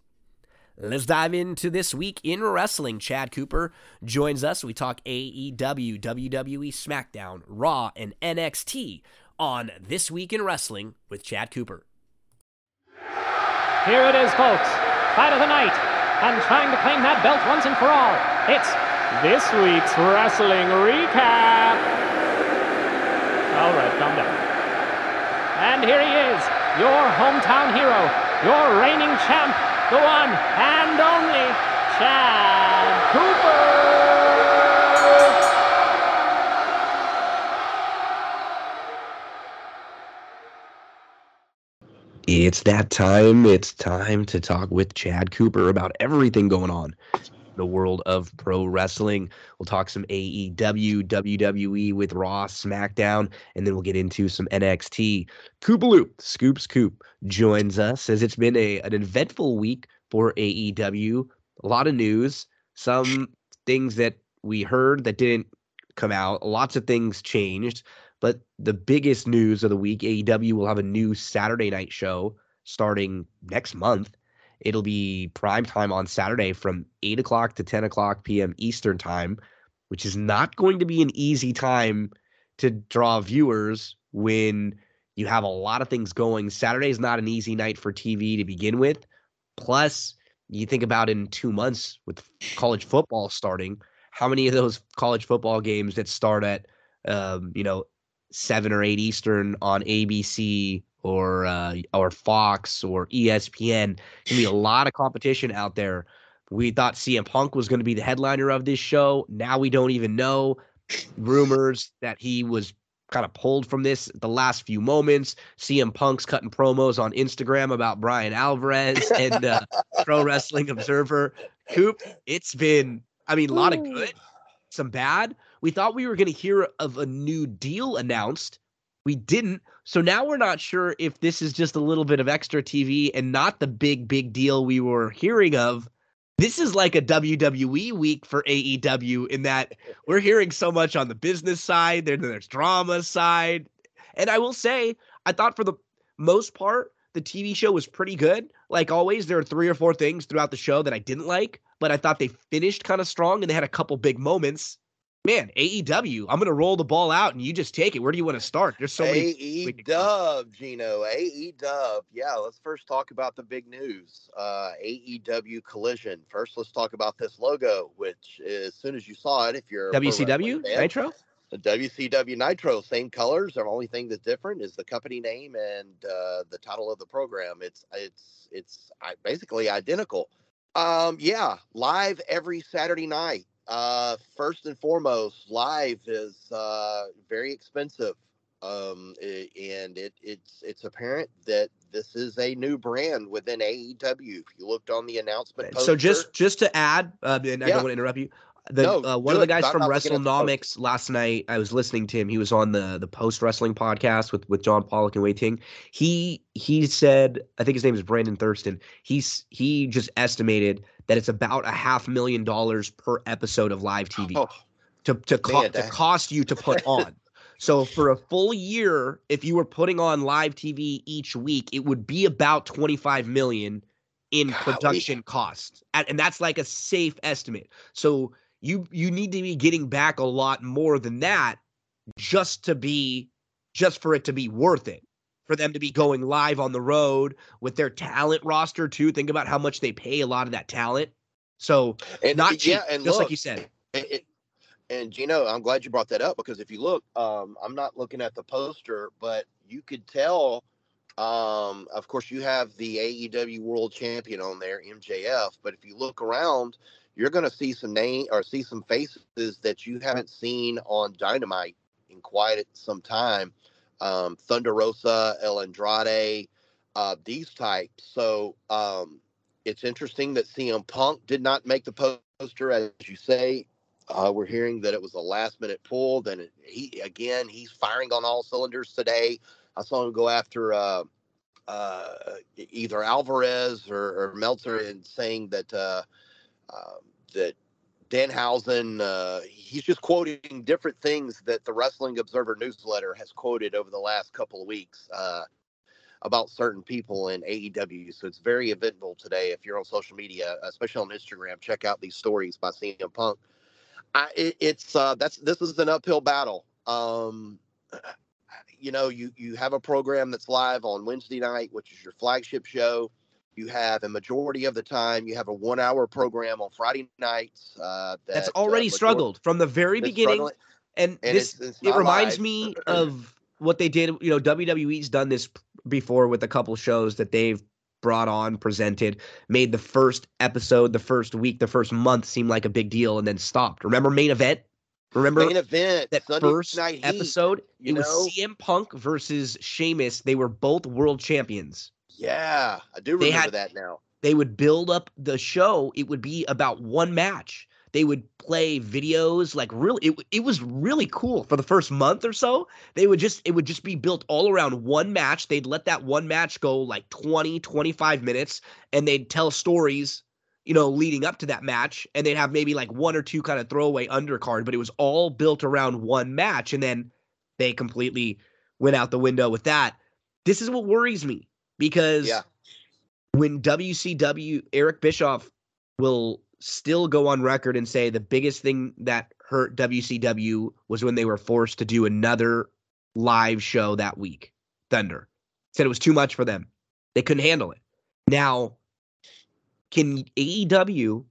S1: Let's dive into this week in wrestling. Chad Cooper joins us. We talk AEW, WWE SmackDown, Raw, and NXT on This Week in Wrestling with Chad Cooper.
S9: Here it is, folks. Fight of the night. And trying to claim that belt once and for all. It's this week's wrestling recap. All right, calm down. And here he is, your hometown hero, your reigning champ, the one and only Chad Cooper.
S1: It's that time. It's time to talk with Chad Cooper about everything going on the world of pro wrestling. We'll talk some AEW, WWE with Raw, SmackDown, and then we'll get into some NXT. Koopaloop, Scoops Scoop joins us as it's been a an eventful week for AEW. A lot of news, some things that we heard that didn't come out. Lots of things changed. But the biggest news of the week, AEW will have a new Saturday night show starting next month. It'll be prime time on Saturday from 8 o'clock to 10 o'clock p.m. Eastern time. which is not going to be an easy time to draw viewers when you have a lot of things going. Saturday is not an easy night for TV to begin with. Plus, you think about in two months with college football starting, how many of those college football games that start at, um, you know, seven or eight Eastern on ABC or uh, or Fox or ESPN can be a <sighs> lot of competition out there. We thought CM Punk was going to be the headliner of this show. Now we don't even know. Rumors that he was kind of pulled from this the last few moments. CM Punk's cutting promos on Instagram about Bryan Alvarez and uh, Pro Wrestling Observer. Coop, it's been, I mean, a lot of good, some bad. We thought we were going to hear of a new deal announced. We didn't. So now we're not sure if this is just a little bit of extra TV and not the big, big deal we were hearing of. This is like a WWE week for AEW in that we're hearing so much on the business side, then there's drama side. And I will say, I thought for the most part, the TV show was pretty good. Like always, there are three or four things throughout the show that I didn't like, but I thought they finished kind of strong and they had a couple big moments. Man, AEW, I'm gonna roll the ball out and you just take it. Where do you want to start? There's so many.
S10: AE
S1: we could
S10: Dub, Gino. AE Dub. Yeah, let's first talk about the big news. Uh, AEW Collision. First, let's talk about this logo, which as soon as you saw it, if you're
S1: WCW
S10: fan,
S1: Nitro.
S10: the WCW Nitro, same colors. The only thing that's different is the company name and uh, the title of the program. It's it's it's basically identical. Um, yeah, live every Saturday night. Uh, first and foremost, live is uh, very expensive, um, i- and it it's it's apparent that this is a new brand within AEW. If you looked on the announcement,
S1: So just just to add, uh, and I
S10: Yeah.
S1: don't want to interrupt you. The
S10: No,
S1: uh, one of the guys from WrestleNomics last night, I was listening to him. He was on the the post wrestling podcast with with John Pollock and Wai Ting. He he said, I think his name is Brandon Thurston. He's he just estimated that it's about a half million dollars per episode of live TV
S10: Oh,
S1: to to, co-
S10: Man,
S1: to cost you to put on. <laughs> So for a full year, if you were putting on live TV each week, it would be about 25 million in
S10: Golly.
S1: production costs. And, and that's like a safe estimate. So you you need to be getting back a lot more than that just to be just for it to be worth it. For them to be going live on the road with their talent roster too. Think about how much they pay a lot of that talent. So
S10: and
S1: not cheap,
S10: yeah, and
S1: just
S10: look,
S1: like you said.
S10: it, it- and Gino, I'm glad you brought that up because if you look, um, I'm not looking at the poster, but you could tell. Um, of course, you have the AEW World Champion on there, MJF. But if you look around, you're going to see some name or see some faces that you haven't seen on Dynamite in quite some time. Um, Thunder Rosa, El Andrade, uh, these types. So um, it's interesting that CM Punk did not make the poster, as you say. Uh, we're hearing that it was a last minute pull. Then he again, he's firing on all cylinders today. I saw him go after uh, uh, either Alvarez or, or Meltzer and saying that uh, uh, that Danhausen, uh, he's just quoting different things that the Wrestling Observer newsletter has quoted over the last couple of weeks uh, about certain people in AEW. So it's very eventful today. If you're on social media, especially on Instagram, check out these stories by CM Punk. I, it, it's uh, that's this is an uphill battle. Um, you know, you you have a program that's live on Wednesday night, which is your flagship show. You have a majority of the time you have a one-hour program on Friday nights. Uh,
S1: That's
S10: that, uh,
S1: already
S10: major-
S1: struggled from the very beginning. And,
S10: and
S1: this
S10: it's, it's
S1: it reminds
S10: live.
S1: me <clears throat> of what they did. You know, WWE's done this before with a couple shows that they've brought on, presented, made the first episode, the first week, the first month seem like a big deal, and then stopped. Remember main event? Remember
S10: main event
S1: that
S10: Sunday
S1: first
S10: Night
S1: episode? it was? CM Punk versus Sheamus. They were both world champions.
S10: Yeah, I do remember
S1: had-
S10: that now.
S1: they would build up the show it would be about one match. They would play videos like really it, it was really cool for the first month or so. They would just it would just be built all around one match. They'd let that one match go like 20 25 minutes and they'd tell stories you know leading up to that match and they'd have maybe like one or two kind of throwaway undercard but it was all built around one match and then they completely went out the window with that. This is what worries me because
S10: Yeah.
S1: when WCW Eric Bischoff will still go on record and say the biggest thing that hurt WCW was when they were forced to do another live show that week. Thunder said it was too much for them. They couldn't handle it. Now, can AEW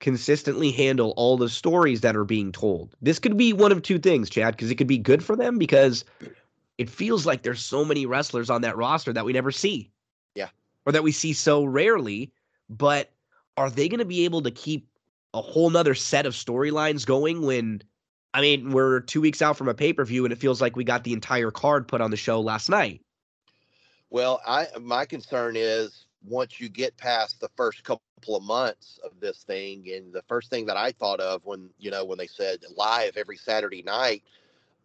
S1: consistently handle all the stories that are being told? This could be one of two things, Chad, because it could be good for them because it feels like there's so many wrestlers on that roster that we never see.
S10: Yeah.
S1: Or that we see so rarely. But are they going to be able to keep a whole nother set of storylines going when I mean, we're two weeks out from a pay per view, and it feels like we got the entire card put on the show last night.
S10: Well, I my concern is once you get past the first couple of months of this thing, and the first thing that I thought of when you know when they said live every Saturday night,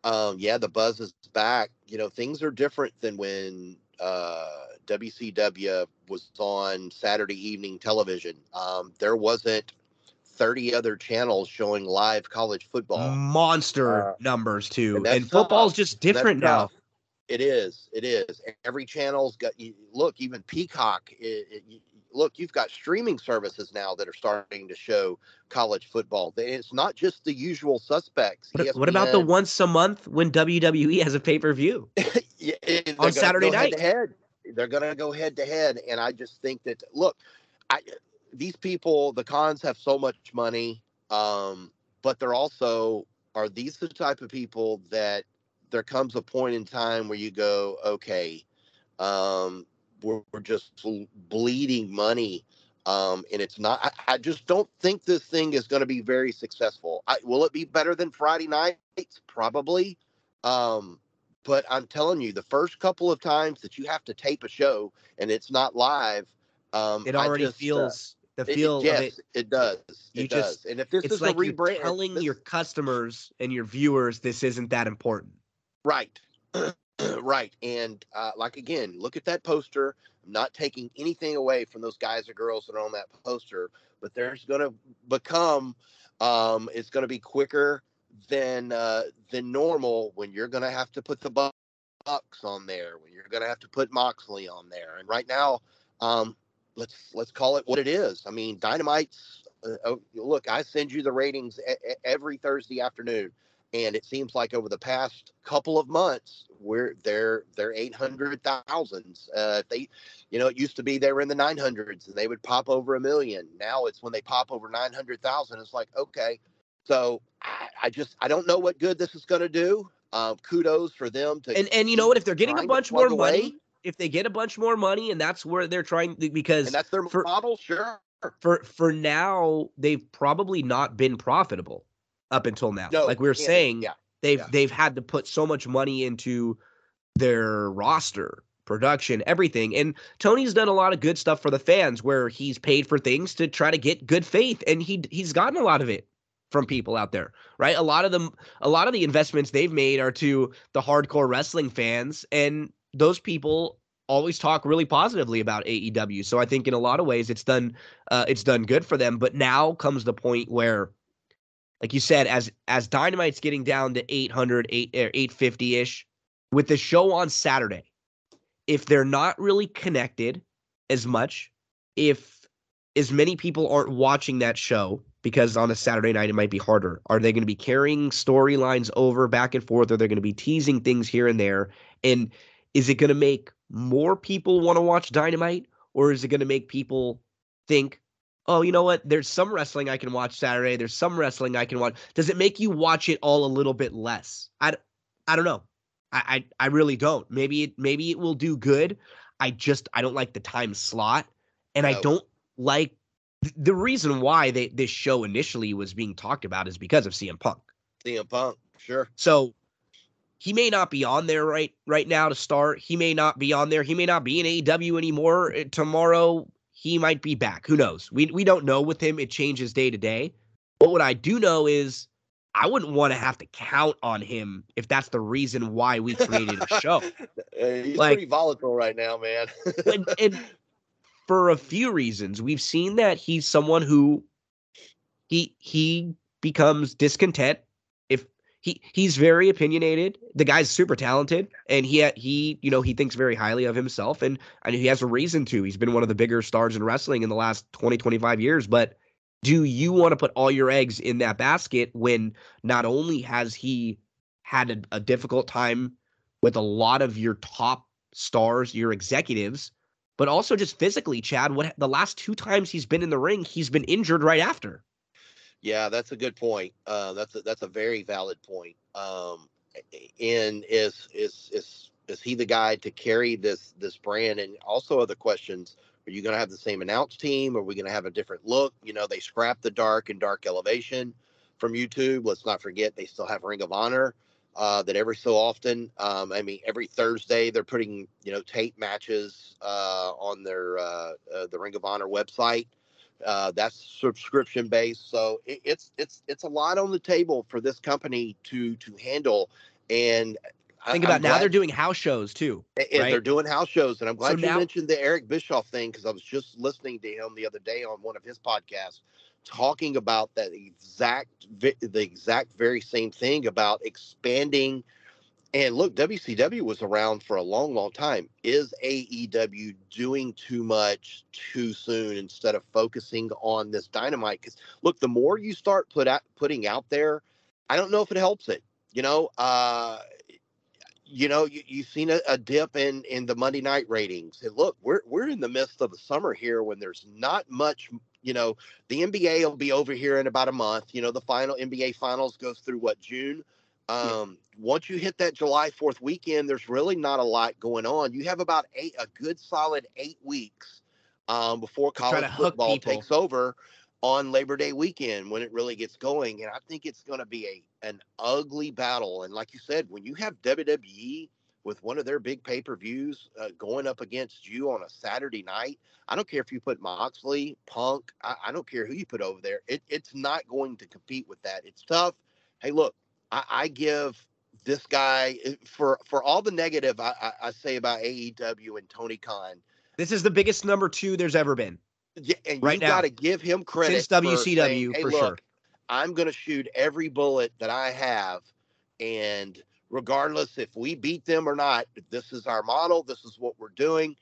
S10: um, yeah, the buzz is back. You know, things are different than when uh, WCW was on Saturday evening television. Um, there wasn't 30 other channels showing live college football.
S1: Monster
S10: Uh,
S1: numbers too,
S10: and
S1: and, football's
S10: tough.
S1: just different now.
S10: tough. It is. It is. Every channel's got. you- Look, even Peacock. It, it, look, you've got streaming services now that are starting to show college football. It's not just the usual suspects.
S1: What, what about the once a month when WWE has a pay per view? <laughs>
S10: Yeah,
S1: on Saturday night?
S10: Head-to-head. They're going to go head to head, and I just think that look, I these people, the cons have so much money, um, but they're also are these the type of people that there comes a point in time where you go, okay, um, we're, we're just bleeding money. Um, and it's not. I, I just don't think this thing is going to be very successful. I, will it be better than Friday nights? Probably. Um, but I'm telling you, the first couple of times that you have to tape a show and it's not live, um,
S1: It already
S10: just, uh,
S1: feels the
S10: it-
S1: feel
S10: yes,
S1: of it.
S10: it does.
S1: You
S10: It
S1: just-
S10: does. And if this is
S1: like
S10: a rebrand,
S1: telling
S10: this-
S1: your customers and your viewers this isn't that important.
S10: Right. <clears throat> <clears throat> right. And uh, like again, look at that poster. I'm not taking anything away from those guys or girls that are on that poster, but there's going to become, um, it's going to be quicker than uh, than normal when you're going to have to put the bu- bucks on there, when you're going to have to put Moxley on there. And right now, um, let's let's call it what it is. I mean, Dynamite's. Uh, oh, look, I send you the ratings every Thursday afternoon and it seems like over the past couple of months we're they're they're 800,000s uh they you know it used to be they were in the 900s and they would pop over a million. Now it's when they pop over 900,000 it's like okay. So I, I just I don't know what good this is going to do. Um kudos for them to
S1: And and you know what? If they're getting a bunch more
S10: plug
S1: money, if they get a bunch more money, and that's where they're trying because
S10: and that's their
S1: for-
S10: model? Sure.
S1: for for now they've probably not been profitable up until now.
S10: no
S1: like we were
S10: yeah,
S1: saying,
S10: yeah
S1: they've
S10: yeah.
S1: they've had to put so much money into their roster, production, everything. And Tony's done a lot of good stuff for the fans where he's paid for things to try to get good faith and he he's gotten a lot of it from people out there, right? A lot of them a lot of the investments they've made are to the hardcore wrestling fans and those people always talk really positively about AEW. So I think in a lot of ways it's done uh, it's done good for them, but now comes the point where like you said as as Dynamite's getting down to 800 8 or 850ish with the show on Saturday. If they're not really connected as much, if as many people aren't watching that show because on a Saturday night it might be harder. Are they going to be carrying storylines over back and forth? Are they going to be teasing things here and there? And is it going to make more people want to watch Dynamite or is it going to make people think, oh, you know what? There's some wrestling I can watch Saturday. There's some wrestling I can watch. Does it make you watch it all a little bit less? I, I don't know. I, I I really don't. Maybe it maybe it will do good. I just I don't like the time slot, and I don't like th- the reason why they this show initially was being talked about is because of CM Punk.
S10: CM Punk sure
S1: So he may not be on there right right now to start. He may not be on there. He may not be in AEW anymore Uh, tomorrow. He might be back. Who knows? We we don't know with him. It changes day to day. But what I do know is I wouldn't want to have to count on him if that's the reason why we created a show. <laughs>
S10: He's
S1: Like-
S10: pretty volatile right now man <laughs>
S1: and, and for a few reasons, we've seen that he's someone who he he becomes discontent he he's very opinionated. The guy's super talented, and he he you know he thinks very highly of himself, and and he has a reason to. He's been one of the bigger stars in wrestling in the last 20, 25 years, but do you want to put all your eggs in that basket when not only has he had a, a difficult time with a lot of your top stars, your executives, but also just physically, Chad, what the last two times he's been in the ring, he's been injured right after.
S10: Yeah, that's a good point. Uh, that's a, that's a very valid point. Um, and is is is is he the guy to carry this this brand? And also other questions: Are you going to have the same announce team? Are we going to have a different look? You know, they scrapped the dark and dark elevation from YouTube. Let's not forget they still have Ring of Honor. Uh, that every so often, um, I mean, every Thursday they're putting you know tape matches uh, on their uh, uh, the Ring of Honor website. Uh, that's subscription based, so it, it's it's it's a lot on the table for this company to to handle. And I-
S1: Think
S10: I'm
S1: about now
S10: glad-
S1: they're doing house shows too.
S10: and
S1: right?
S10: they're doing house shows. And I'm glad you
S1: now-
S10: mentioned the Eric Bischoff thing because I was just listening to him the other day on one of his podcasts talking about that exact the exact very same thing about expanding. And look, WCW was around for a long, long time. Is AEW doing too much too soon instead of focusing on this dynamite? Because look, the more you start put out putting out there, I don't know if it helps it. You know, uh, you know, you, you've seen a, a dip in in the Monday night ratings. And look, we're we're in the midst of the summer here when there's not much. You know, the NBA will be over here in about a month. You know, the final NBA finals goes through what June. Um, Once you hit that July Fourth weekend, there's really not a lot going on. You have about eight a good solid eight weeks um, before college football takes over on Labor Day weekend when it really gets going. And I think it's going to be a an ugly battle. And like you said, when you have WWE with one of their big pay per views uh, going up against you on a Saturday night, I don't care if you put Moxley, Punk, I, I don't care who you put over there. It, it's not going to compete with that. It's tough. Hey, look, I, I give this guy eh, for for all the negative I, I, I say about AEW and Tony Khan.
S1: This is the biggest number two there's ever been.
S10: Yeah, and
S1: Right
S10: you got to give him credit
S1: Since
S10: for
S1: WCW,
S10: saying, hey,
S1: for
S10: look,
S1: sure.
S10: I'm going to shoot every bullet that I have, and regardless if we beat them or not, this is our model. This is what we're doing.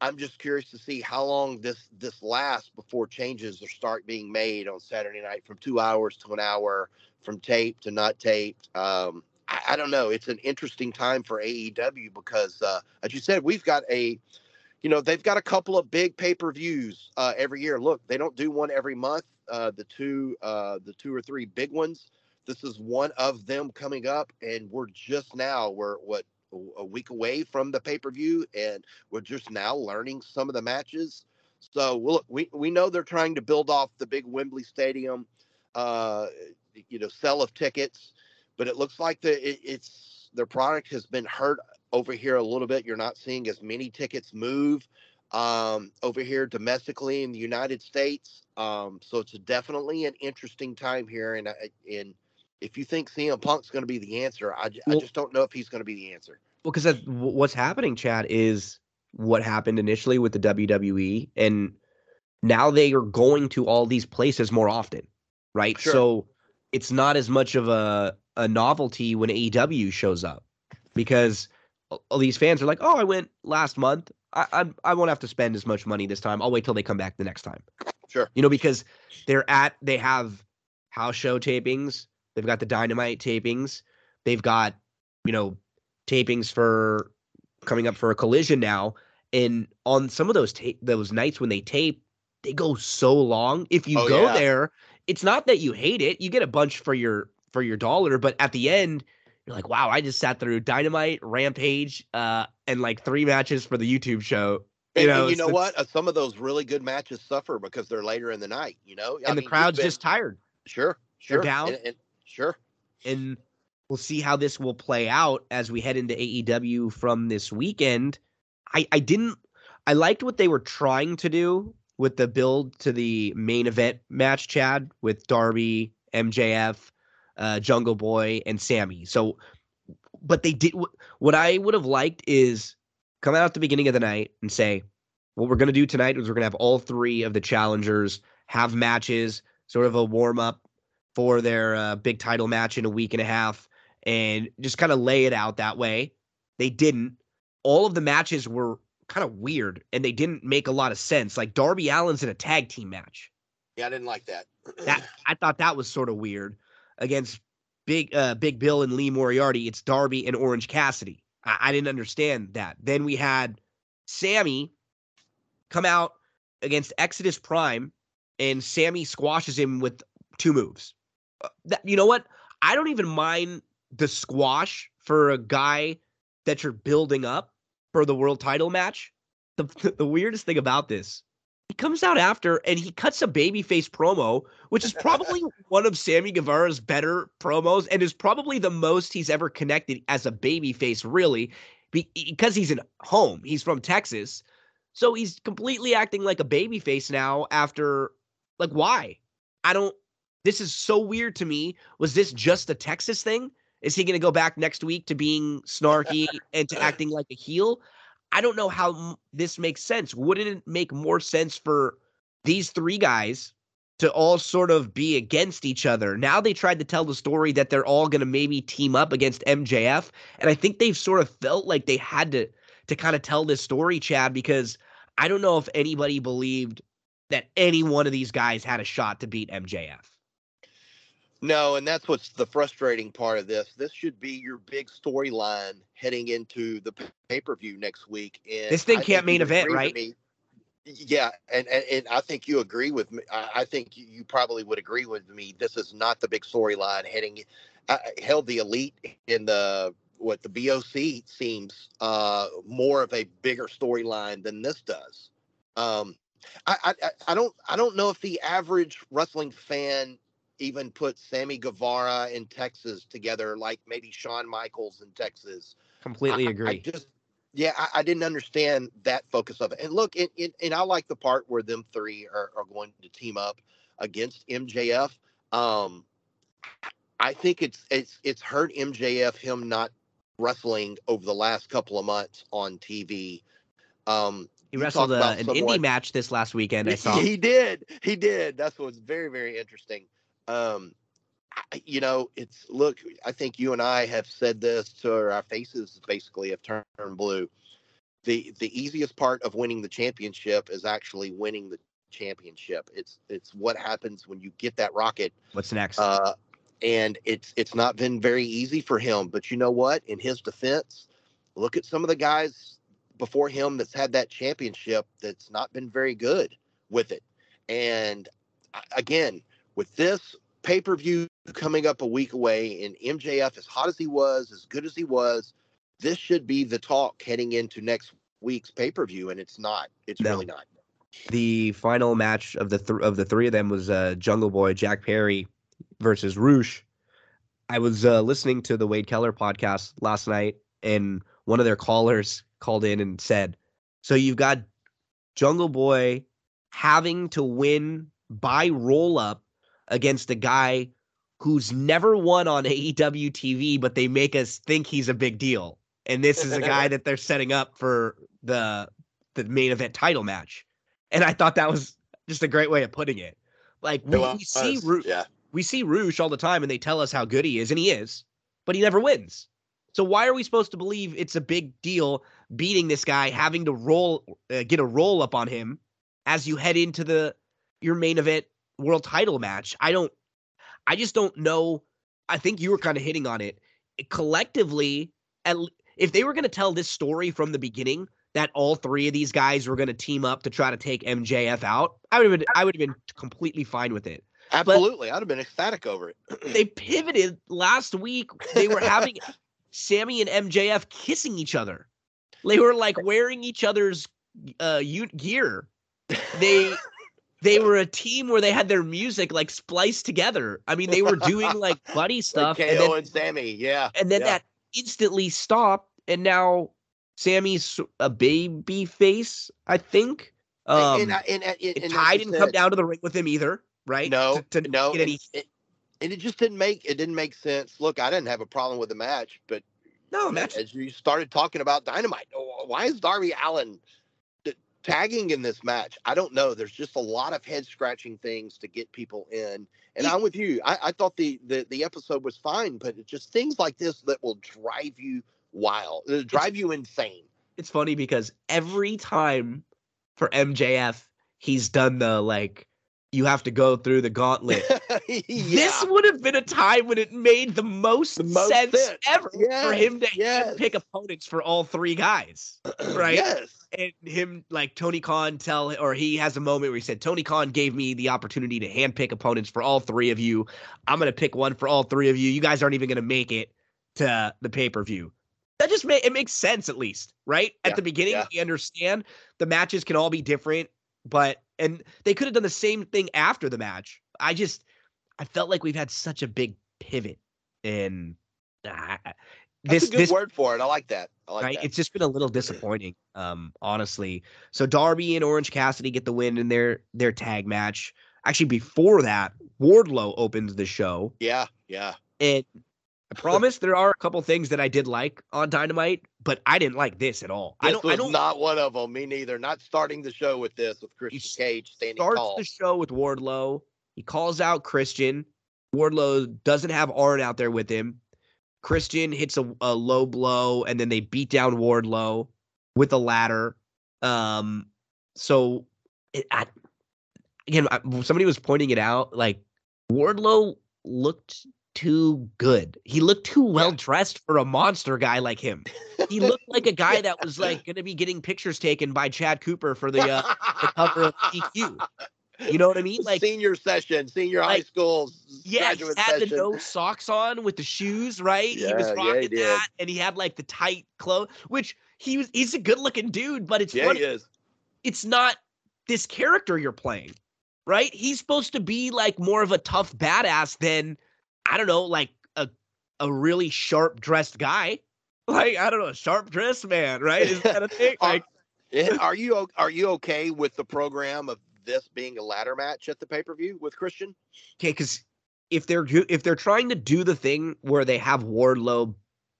S10: I'm just curious to see how long this this lasts before changes are start being made on Saturday night from two hours to an hour, from taped to not taped. Um, I, I don't know. It's an interesting time for AEW because, uh, as you said, we've got a you know they've got a couple of big pay-per-views uh, every year look they don't do one every month uh, the two uh, the two or three big ones this is one of them coming up and we're just now we're what a- week away from the pay-per-view and we're just now learning some of the matches so we'll, look, we, we know they're trying to build off the big wembley stadium uh, you know sell of tickets but it looks like the it, it's their product has been hurt over here a little bit. You're not seeing as many tickets move um, over here domestically in the United States. Um, so it's definitely an interesting time here. And I- and if you think CM Punk's going to be the answer, I,
S1: Well-
S10: just don't know if he's going to be the answer.
S1: Well, because what's happening, Chad, is what happened initially with the WWE, and now they are going to all these places more often, right?
S10: Sure.
S1: So it's not as much of a a novelty when AEW shows up, because all these fans are like, "Oh, I went last month. I I, I won't have to spend as much money this time. I'll wait till they come back the next time."
S10: Sure.
S1: You know, because they're at they have house show tapings, they've got the dynamite tapings, they've got, you know, tapings for coming up for a collision now. And on some of those ta- those nights when they tape, they go so long. If you
S10: Oh,
S1: go
S10: yeah.
S1: there, it's not that you hate it. You get a bunch for your for your dollar, but at the end, you're like, wow, I just sat through Dynamite, Rampage, uh, and like three matches for the YouTube show.
S10: And,
S1: You
S10: and
S1: know,
S10: you know
S1: the-
S10: what? Uh, some of those really good matches suffer because they're later in the night. You know, I
S1: and the
S10: mean, you've
S1: crowd's
S10: been-
S1: just tired.
S10: sure,
S1: they're
S10: sure,
S1: down.
S10: and, and sure.
S1: and we'll see how this will play out as we head into AEW from this weekend. I I didn't I liked what they were trying to do with the build to the main event match, Chad, with Darby, MJF, uh, Jungle Boy, and Sammy. So, but they did what I would have liked is come out at the beginning of the night and say, what we're going to do tonight is we're going to have all three of the challengers have matches, sort of a warm up for their uh, big title match in a week and a half and just kind of lay it out that way. They didn't. All of the matches were kind of weird and they didn't make a lot of sense. Like Darby Allin's in a tag team match.
S10: Yeah, I didn't like that.
S1: That I thought that was sort of weird against Big uh, Big Bill and Lee Moriarty. It's Darby and Orange Cassidy. I, I didn't understand that. Then we had Sammy come out against Exodus Prime, and Sammy squashes him with two moves. Uh, That, you know what? I don't even mind the squash for a guy that you're building up for the world title match. The, <laughs> the weirdest thing about this, he comes out after and he cuts a babyface promo, which is probably <laughs> one of Sammy Guevara's better promos and is probably the most he's ever connected as a babyface, really, because he's in home. He's from Texas. So he's completely acting like a babyface now after, like, why? I don't. This is so weird to me. Was this just a Texas thing? Is he going to go back next week to being snarky and to acting like a heel? I don't know how this makes sense. Wouldn't it make more sense for these three guys to all sort of be against each other? Now they tried to tell the story that they're all going to maybe team up against MJF, and I think they've sort of felt like they had to to kind of tell this story, Chad, because I don't know if anybody believed that any one of these guys had a shot to beat MJF.
S10: No, and that's what's the frustrating part of this. This should be your big storyline heading into the pay per view next week. And
S1: This thing
S10: I
S1: can't
S10: mean
S1: event, right?
S10: me. Yeah, and, and and I think you agree with me. I, I think you, you probably would agree with me. This is not the big storyline heading. I, I held the elite in the what the BCC seems uh more of a bigger storyline than this does. Um, I I- I don't I don't know if the average wrestling fan even put Sammy Guevara in Texas together like maybe Shawn Michaels in Texas.
S1: Completely
S10: I-
S1: agree.
S10: I just yeah, I, I didn't understand that focus of it. And look, it, it, and I like the part where them three are, are going to team up against MJF. Um, I think it's it's it's hurt MJF him not wrestling over the last couple of months on TV. Um,
S1: he wrestled
S10: talk
S1: uh, an
S10: someone-
S1: indie match this last weekend. I <laughs> saw.
S10: he did. He did. That's what's very, very interesting. Um, you know, it's look. I think you and I have said this to our faces. Basically, have turned blue. The the easiest part of winning the championship is actually winning the championship. It's it's what happens when you get that rocket.
S1: What's next?
S10: Uh, and it's it's not been very easy for him. But you know what? In his defense, look at some of the guys before him that's had that championship that's not been very good with it. And again, with this pay per view coming up a week away, and MJF as hot as he was, as good as he was, this should be the talk heading into next week's pay per view, and it's not. It's
S1: No.
S10: really not.
S1: the final match of the th- of the three of them was uh, Jungle Boy Jack Perry versus Rush. I was uh, listening to the Wade Keller podcast last night, and one of their callers called in and said, "So you've got Jungle Boy having to win by roll up against a guy who's never won on <laughs> AEW TV, but they make us think he's a big deal, and this is a guy <laughs> that they're setting up for the the main event title match." And I thought that was just a great way of putting it. Like we, we see Ru-
S10: yeah.
S1: we see Rush all the time, and they tell us how good he is, and he is, but he never wins. So why are we supposed to believe it's a big deal beating this guy, having to roll, uh, get a roll up on him as you head into the your main event world title match? I don't, I just don't know. I think you were kind of hitting on it. Collectively, at, if they were going to tell this story from the beginning, that all three of these guys were going to team up to try to take MJF out, I would have been, I would have been completely fine with it
S10: Absolutely, I'd have been ecstatic over it. <clears throat>
S1: they pivoted last week. They were having <laughs> Sammy and MJF kissing each other. They were like wearing each other's uh gear. They they were a team where they had their music like spliced together. I mean, they were doing like <laughs> buddy stuff,
S10: Like
S1: and then
S10: and Sammy, yeah.
S1: and then
S10: yeah.
S1: that instantly stopped, and now Sammy's a baby face. I think. Um,
S10: and, and, and, Tay
S1: didn't come down to the ring with him either, right?
S10: No,
S1: to, to
S10: no,
S1: any
S10: and, it, and it just didn't make it didn't make sense. Look, I didn't have a problem with the match, but
S1: no match.
S10: as you started talking about dynamite, why is Darby Allin tagging in this match? I don't know. There's just a lot of head scratching things to get people in, and I'm with you. I, I thought the, the the episode was fine, but it's just things like this that will drive you wild, uh, drive you insane.
S1: it's funny because every time for MJF, he's done the like you have to go through the gauntlet. <laughs> This would have been a time when it made the most,
S10: The most
S1: sense,
S10: sense.
S1: ever for him to
S10: yes.
S1: pick opponents for all three guys, <clears throat> right?
S10: Yes.
S1: And him like Tony Khan tell or he has a moment where he said Tony Khan gave me the opportunity to handpick opponents for all three of you. I'm gonna pick one for all three of you. You guys aren't even gonna make it to the pay per view. That just ma- it makes sense at least, right? At the beginning,
S10: yeah.
S1: we understand the matches can all be different, but and they could have done the same thing after the match. I just I felt like we've had such a big pivot in uh,
S10: That's
S1: this
S10: a good
S1: this
S10: word for it. I like that. I like
S1: right?
S10: that.
S1: It's just been a little disappointing, um, honestly. So Darby and Orange Cassidy get the win in their their tag match. Actually, before that, Wardlow opens the show,
S10: yeah, yeah.
S1: and I promise there are a couple things that I did like on Dynamite, but I didn't like this at all. I
S10: This
S1: don't.
S10: was
S1: I don't
S10: not one of them. Me neither. Not starting the show with this with Christian Cage standing
S1: starts
S10: tall.
S1: the show with Wardlow. He calls out Christian. Wardlow doesn't have Arn out there with him. Christian hits a, a low blow, and then they beat down Wardlow with a ladder. Um, so it, I, again, I, somebody was pointing it out. Like Wardlow looked too good. He looked too well dressed for a monster guy like him. He <laughs> looked like a guy that was like going to be getting pictures taken by Chad Cooper for the uh, the cover of GQ. You know what I mean? Like,
S10: senior session, senior high
S1: like,
S10: school s-
S1: yeah, he had
S10: session.
S1: the no socks on with the shoes, right? he was
S10: Yeah, yeah, he
S1: that, and he had like the tight clothes, which he was. He's a good looking dude, but it's
S10: yeah,
S1: funny.
S10: he is.
S1: It's not this character you're playing, right? He's supposed to be like more of a tough badass than I don't know, like a a really sharp dressed guy. <laughs> Like I don't know, a sharp dressed man, right? Is that a <laughs> thing? Like
S10: Yeah, <laughs> Are you are you okay with the program of this being a ladder match at the pay per view with Christian?
S1: Okay, because if they're if they're trying to do the thing where they have Wardlow,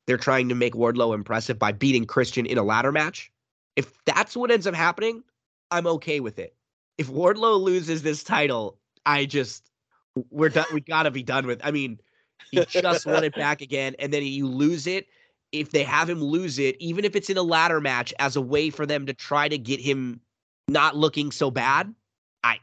S1: they're trying to make Wardlow impressive by beating Christian in a ladder match. If that's what ends up happening, I'm okay with it. If Wardlow loses this title, I just we're done. We gotta be done with. I mean, he just won it back again, and then you lose it. If they have him lose it, even if it's in a ladder match, as a way for them to try to get him not looking so bad, I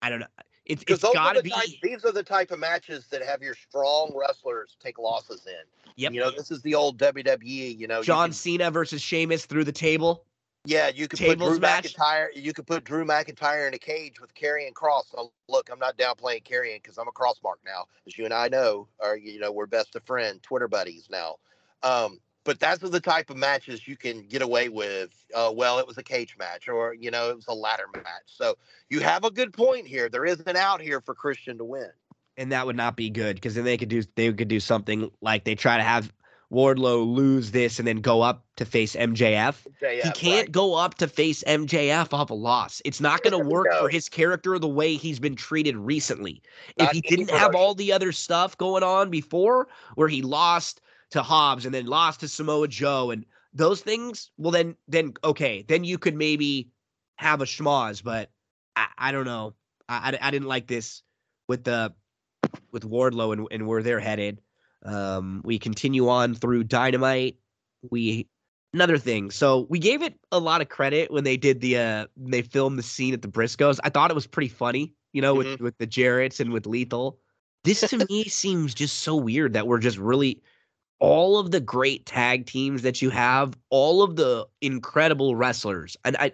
S1: I don't know. It's it's
S10: are
S1: gotta
S10: the
S1: be.
S10: type, these are the type of matches that have your strong wrestlers take losses in.
S1: Yep.
S10: You know, this is the old WWE. You know, you
S1: John
S10: can-
S1: Cena versus Sheamus through the table.
S10: Yeah, you could put Drew
S1: match.
S10: McIntyre. You could put Drew McIntyre in a cage with Karrion Cross. So look, I'm not downplaying Karrion because I'm a cross mark now, as you and I know. Or you know, we're best of friend, Twitter buddies now. Um, but that's the type of matches you can get away with. Uh, well, it was a cage match, or you know, it was a ladder match. So you have a good point here. There is an out here for Christian to win.
S1: And that would not be good because then they could do they could do something like they try to have Wardlow lose this and then go up to face MJF. he can't
S10: right.
S1: go up to face MJF off a loss. It's not going to work
S10: No.
S1: for his character the way he's been treated recently. If he didn't have all the other stuff going on before, where he lost to Hobbs and then lost to Samoa Joe and those things, well then then okay, then you could maybe have a schmoz, but I, I don't know. I, I I didn't like this with the with Wardlow and, and where they're headed. Um, we continue on through Dynamite. We another thing. So we gave it a lot of credit when they did the uh they filmed the scene at the Briscoes. I thought it was pretty funny, you know, with with the Jarretts and with Lethal. This to me <laughs> seems just so weird that we're just really all of the great tag teams that you have, all of the incredible wrestlers, and I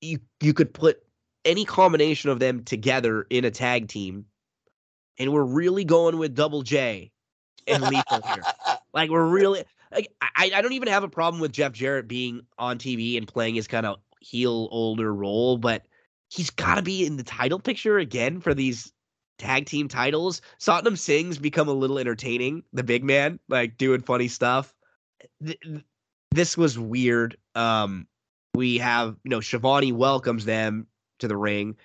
S1: you you could put any combination of them together in a tag team, and we're really going with Double J and Lethal here. Like we're <laughs> really like I, I don't even have a problem with Jeff Jarrett being on TV and playing his kind of heel older role, but he's got to be in the title picture again for these tag team titles. Satnam Singh's become a little entertaining, the big man, like doing funny stuff. Th- th- This was weird. Um, we have you know Shivani welcomes them to the ring,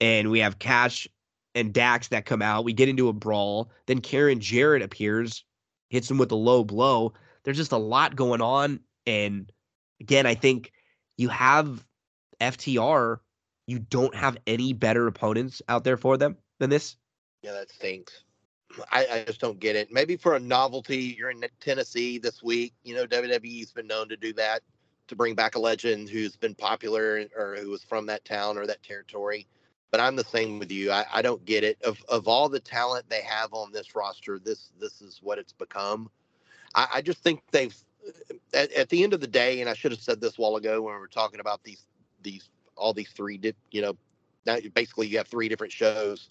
S1: and we have Cash and Dax that come out. We get into a brawl. Then Karen Jarrett appears, hits him with a low blow. There's just a lot going on. And again, I think you have FTR, you don't have any better opponents out there for them than this.
S10: Yeah, that stinks. I, I just don't get it. Maybe for a novelty, you're in Tennessee this week. You know, WWE's been known to do that to bring back a legend who's been popular or who was from that town or that territory. But I'm the same with you. I, I don't get it. Of of all the talent they have on this roster, this this is what it's become. I, I just think they've at, at the end of the day, and I should have said this a while ago when we were talking about these these all these three di- you know now basically you have three different shows,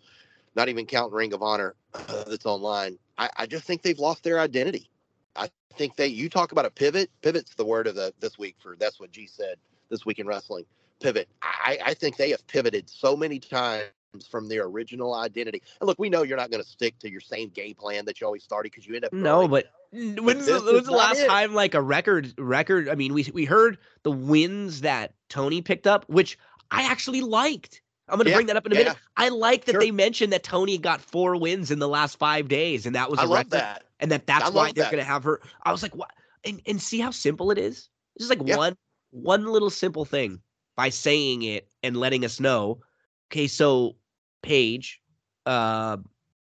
S10: not even counting Ring of Honor uh, that's online. I, I just think they've lost their identity. I think they you talk about a pivot. Pivot's the word of the this week for that's what G said this week in wrestling. Pivot. I, I think they have pivoted so many times from their original identity. And look, we know you're not going to stick to your same game plan that you always started because you end up
S1: No,
S10: growing.
S1: but n- when's the, when's the last
S10: it.
S1: time like a record record? I mean, we we heard the wins that Toni picked up, which I actually liked. I'm going to
S10: Yeah,
S1: bring that up in a
S10: yeah.
S1: minute. I like that
S10: Sure.
S1: they mentioned that Toni got four wins in the last five days, and that was
S10: I
S1: a
S10: love
S1: record,
S10: that.
S1: and that that's
S10: I
S1: why they're
S10: that.
S1: going to have her. I was like, what? And and see how simple it is. This is like
S10: Yeah.
S1: one one little simple thing by saying it and letting us know. Okay, so Paige, uh,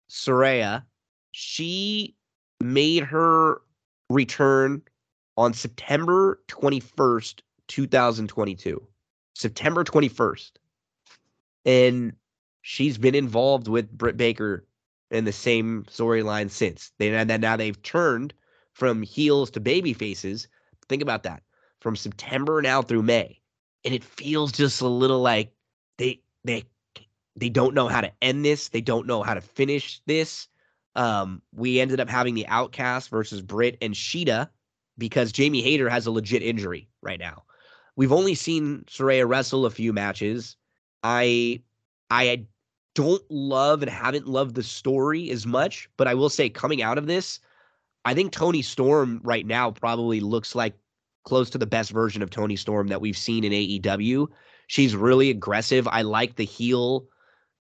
S1: Saraya, she made her return on September 21st, 2022. September 21st. And she's been involved with Britt Baker in the same storyline since. They now they've turned from heels to baby faces. Think about that. From September now through May. And it feels just a little like they they they don't know how to end this. They don't know how to finish this. Um, we ended up having the Outcast versus Britt and Sheeta because Jamie Hayter has a legit injury right now. We've only seen Saraya wrestle a few matches. I I don't love and haven't loved the story as much, but I will say coming out of this, I think Toni Storm right now probably looks like close to the best version of Toni Storm that we've seen in AEW. She's really aggressive. I like the heel,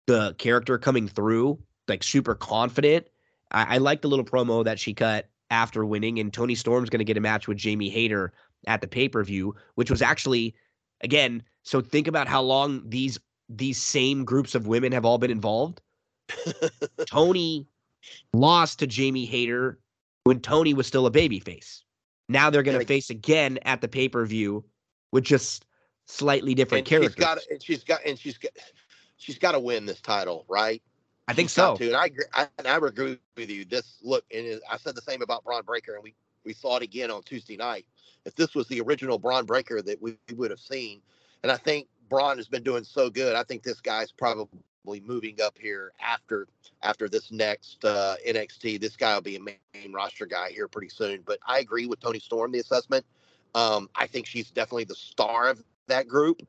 S1: the character coming through, like super confident. I, I like the little promo that she cut after winning, and Toni Storm's going to get a match with Jamie Hayter at the pay per view, which was actually, again, so think about how long these these same groups of women have all been involved. <laughs> Toni lost to Jamie Hayter when Toni was still a babyface. Now they're going to face again at the pay per view with just slightly different
S10: and
S1: characters.
S10: she's got and she's got and she's got she's got to win this title, right?
S1: I think
S10: She's
S1: so.
S10: to. And I agree. I, and I agree with you. This look, and I said the same about Bron Breakker, and we we saw it again on Tuesday night. If this was the original Bron Breakker that we, we would have seen, and I think Bron has been doing so good. I think this guy's probably moving up here after after this next uh, NXT. This guy will be a main, roster guy here pretty soon. But I agree with Toni Storm the assessment. Um, I think she's definitely the star of that group.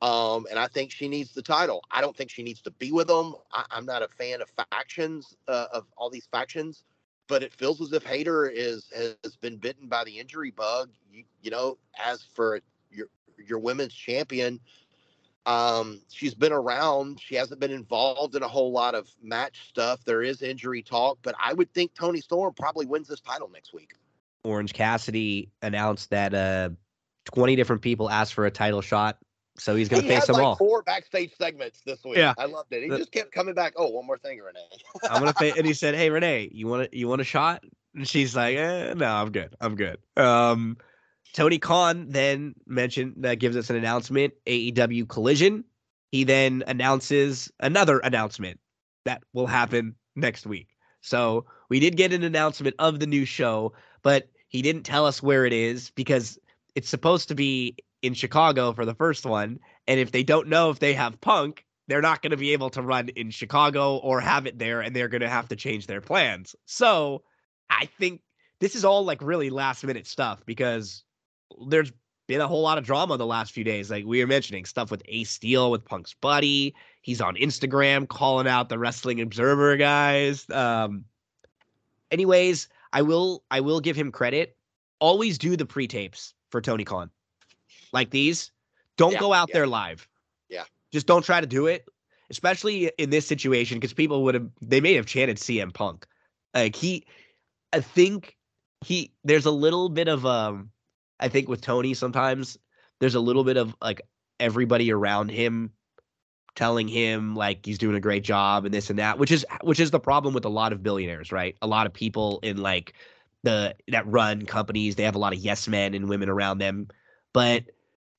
S10: Um, and I think she needs the title. I don't think she needs to be with them. I, I'm not a fan of factions, uh, of all these factions, but it feels as if Hayter is has been bitten by the injury bug. You, you know, as for your your women's champion, um, she's been around. She hasn't been involved in a whole lot of match stuff. There is injury talk, but I would think Toni Storm probably wins this title next week.
S1: Orange Cassidy announced that uh, 20 different people asked for a title shot. So he's going to
S10: he
S1: face
S10: had
S1: them
S10: like
S1: all.
S10: four backstage segments this week.
S1: Yeah.
S10: I loved it. He
S1: The-
S10: just kept coming back. Oh, one more thing, Renee. <laughs>
S1: I'm gonna fa- and he said, "Hey Renee, you want to you want a shot?" And she's like, eh, "No, I'm good. I'm good." Um, Tony Khan then mentioned that gives us an announcement: AEW Collision. He then announces another announcement that will happen next week. So we did get an announcement of the new show, but he didn't tell us where it is because it's supposed to be in Chicago for the first one. And if they don't know if they have Punk, they're not going to be able to run in Chicago or have it there, and they're going to have to change their plans. So I think this is all like really last minute stuff because there's been a whole lot of drama the last few days. Like we were mentioning stuff with Ace Steel with Punk's buddy. He's on Instagram calling out the Wrestling Observer guys. Um, anyways, I will I will give him credit. Always do the pre tapes for Tony Khan, like these. Don't
S10: Yeah,
S1: go out
S10: yeah.
S1: there live.
S10: Yeah.
S1: just don't try to do it, especially in this situation because people would have they may have chanted CM Punk. Like he, I think he there's a little bit of um I think with Tony sometimes there's a little bit of like everybody around him telling him like he's doing a great job and this and that, which is which is the problem with a lot of billionaires, right? A lot of people in like the that run companies, they have a lot of yes men and women around them. But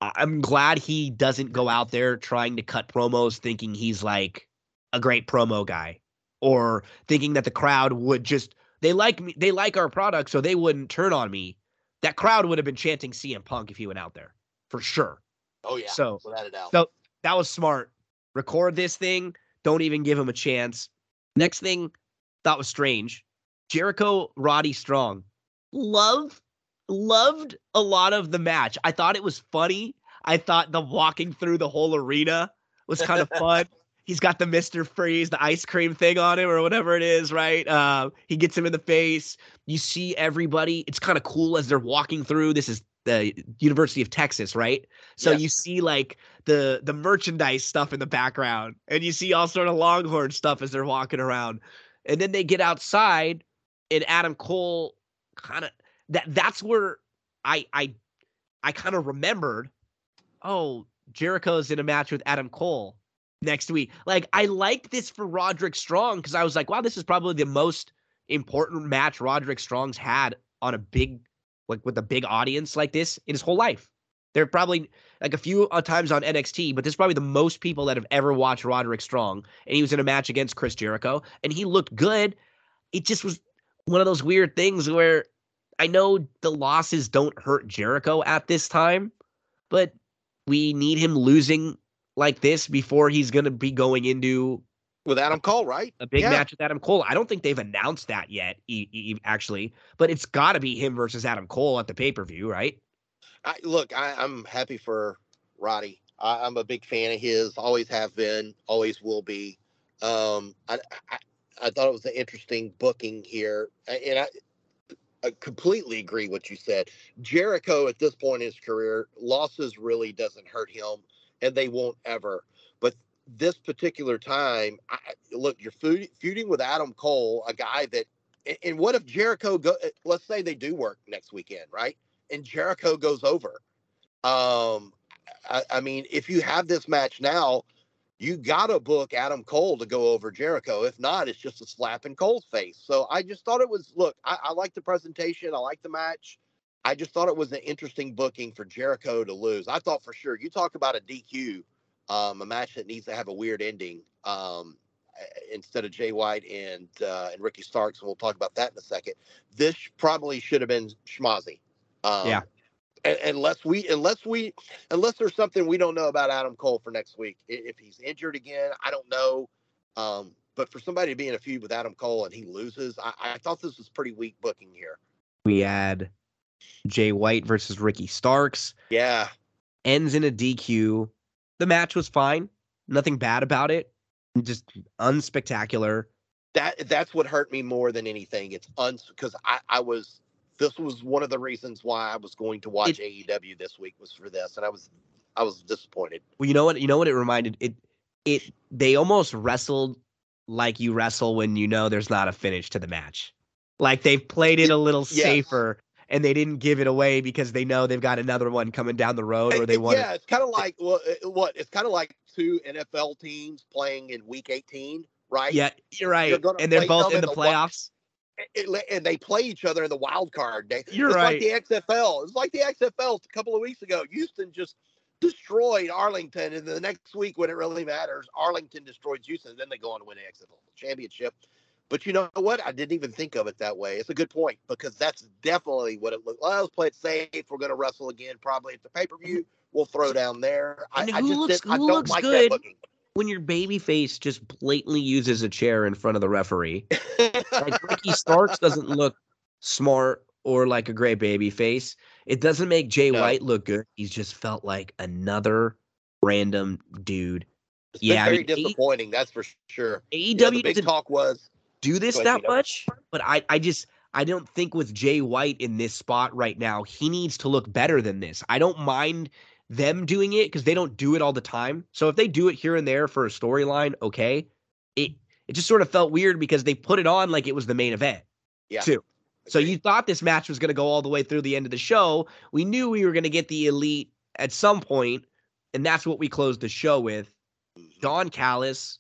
S1: I'm glad he doesn't go out there trying to cut promos thinking he's like a great promo guy or thinking that the crowd would just they like me they like our product so they wouldn't turn on me. That crowd would have been chanting CM Punk if he went out there. For sure.
S10: Oh yeah,
S1: So-
S10: without a doubt.
S1: So that was smart. Record this thing. Don't even give him a chance. Next thing, that was strange. Jericho Roddy Strong. Love, loved a lot of the match. I thought it was funny. I thought the walking through the whole arena was kind of <laughs> fun. He's got the Mr. Freeze, the ice cream thing on him, or whatever it is, right? Uh, he gets him in the face. You see everybody. It's kind of cool as they're walking through. This is the University of Texas, right? So
S10: Yes.
S1: you see like the the merchandise stuff in the background, and you see all sort of Longhorn stuff as they're walking around, and then they get outside, and Adam Cole kind of that that's where I I I kind of remembered, oh Jericho's in a match with Adam Cole next week. Like I like this for Roderick Strong because I was like, wow, this is probably the most important match Roderick Strong's had on a big like with a big audience like this in his whole life. There are probably like a few uh, times on NXT, but this is probably the most people that have ever watched Roderick Strong. And he was in a match against Chris Jericho, and he looked good. It just was one of those weird things where I know the losses don't hurt Jericho at this time, but we need him losing like this before he's going to be going into
S10: with Adam Cole, right?
S1: a big
S10: Yeah.
S1: match with Adam Cole. I don't think they've announced that yet, e- e- actually, but it's got to be him versus Adam Cole at the pay per view, right?
S10: I, look, I, I'm happy for Roddy. I, I'm a big fan of his. Always have been. Always will be. Um, I, I I thought it was an interesting booking here, and I, I completely agree what you said. Jericho at this point in his career, losses really doesn't hurt him, and they won't ever. But this particular time, I, look, you're feud, feuding with Adam Cole, a guy that. and- what if Jericho go? Let's say they do work next weekend, right? and Jericho goes over. Um, I, I mean, if you have this match now, you got to book Adam Cole to go over Jericho. If not, it's just a slap in Cole's face. So I just thought it was look, I, I like the presentation, I like the match. I just thought it was an interesting booking for Jericho to lose. I thought for sure you talk about a DQ, um, a match that needs to have a weird ending. Um, instead of Jay White and uh, and Ricky Starks, and we'll talk about that in a second. This probably should have been Schmozzy. Um,
S1: Yeah.
S10: un- Unless we, unless we, unless there's something we don't know about Adam Cole for next week. If he's injured again, I don't know. Um, but for somebody to be in a feud with Adam Cole and he loses, I, I thought this was pretty weak booking here.
S1: We had Jay White versus Ricky Starks,
S10: Yeah,
S1: ends in a DQ. The match was fine, nothing bad about it, just unspectacular.
S10: that that's what hurt me more than anything. It's uns because I I was this was one of the reasons why I was going to watch AEW this week was for this, and I was I was disappointed.
S1: Well, you know what? You know what it reminded it. It they almost wrestled like you wrestle when you know there's not a finish to the match. Like they've played it a little
S10: Yes.
S1: safer, and they didn't give it away because they know they've got another one coming down the road, or they want.
S10: yeah, it's kind of like well, what it's kind of like two NFL teams playing in Week 18, right?
S1: Yeah, you're right. and they're both in
S10: in
S1: the
S10: the
S1: playoffs.
S10: It- and they play each other in the wild card. They,
S1: You're
S10: it's
S1: right.
S10: like the XFL. It's like the XFL a couple of weeks ago. Houston just destroyed Arlington, and the next week when it really matters, Arlington destroys Houston. And then they go on to win the XFL championship. But you know what? I didn't even think of it that way. It's a good point because that's definitely what it looked. Well, let's play it safe. We're going to wrestle again, probably at the pay per view. Mm-hmm. We'll throw down there. I,
S1: And
S10: I
S1: who
S10: just
S1: looks-
S10: I don't
S1: looks
S10: like
S1: good?
S10: that.
S1: When your baby face just blatantly uses a chair in front of the referee, like Ricky Starks doesn't <laughs> look smart or like a great baby face. It doesn't make Jay
S10: No.
S1: White look good. He's just felt like another random dude.
S10: It's
S1: Yeah, I
S10: very
S1: mean, A-
S10: disappointing. That's for sure.
S1: AEW
S10: You know, the big talk was
S1: do this that much, but I, I just I don't think with Jay White in this spot right now, he needs to look better than this. I don't mind them doing it because they don't do it all the time. So if they do it here and there for a storyline, okay. It it just sort of felt weird because they put it on like it was the main event.
S10: yeah.
S1: too. So you thought this match was going to go all the way through the end of the show. We knew we were going to get the elite at some point, and that's what we closed the show with. Don Callis,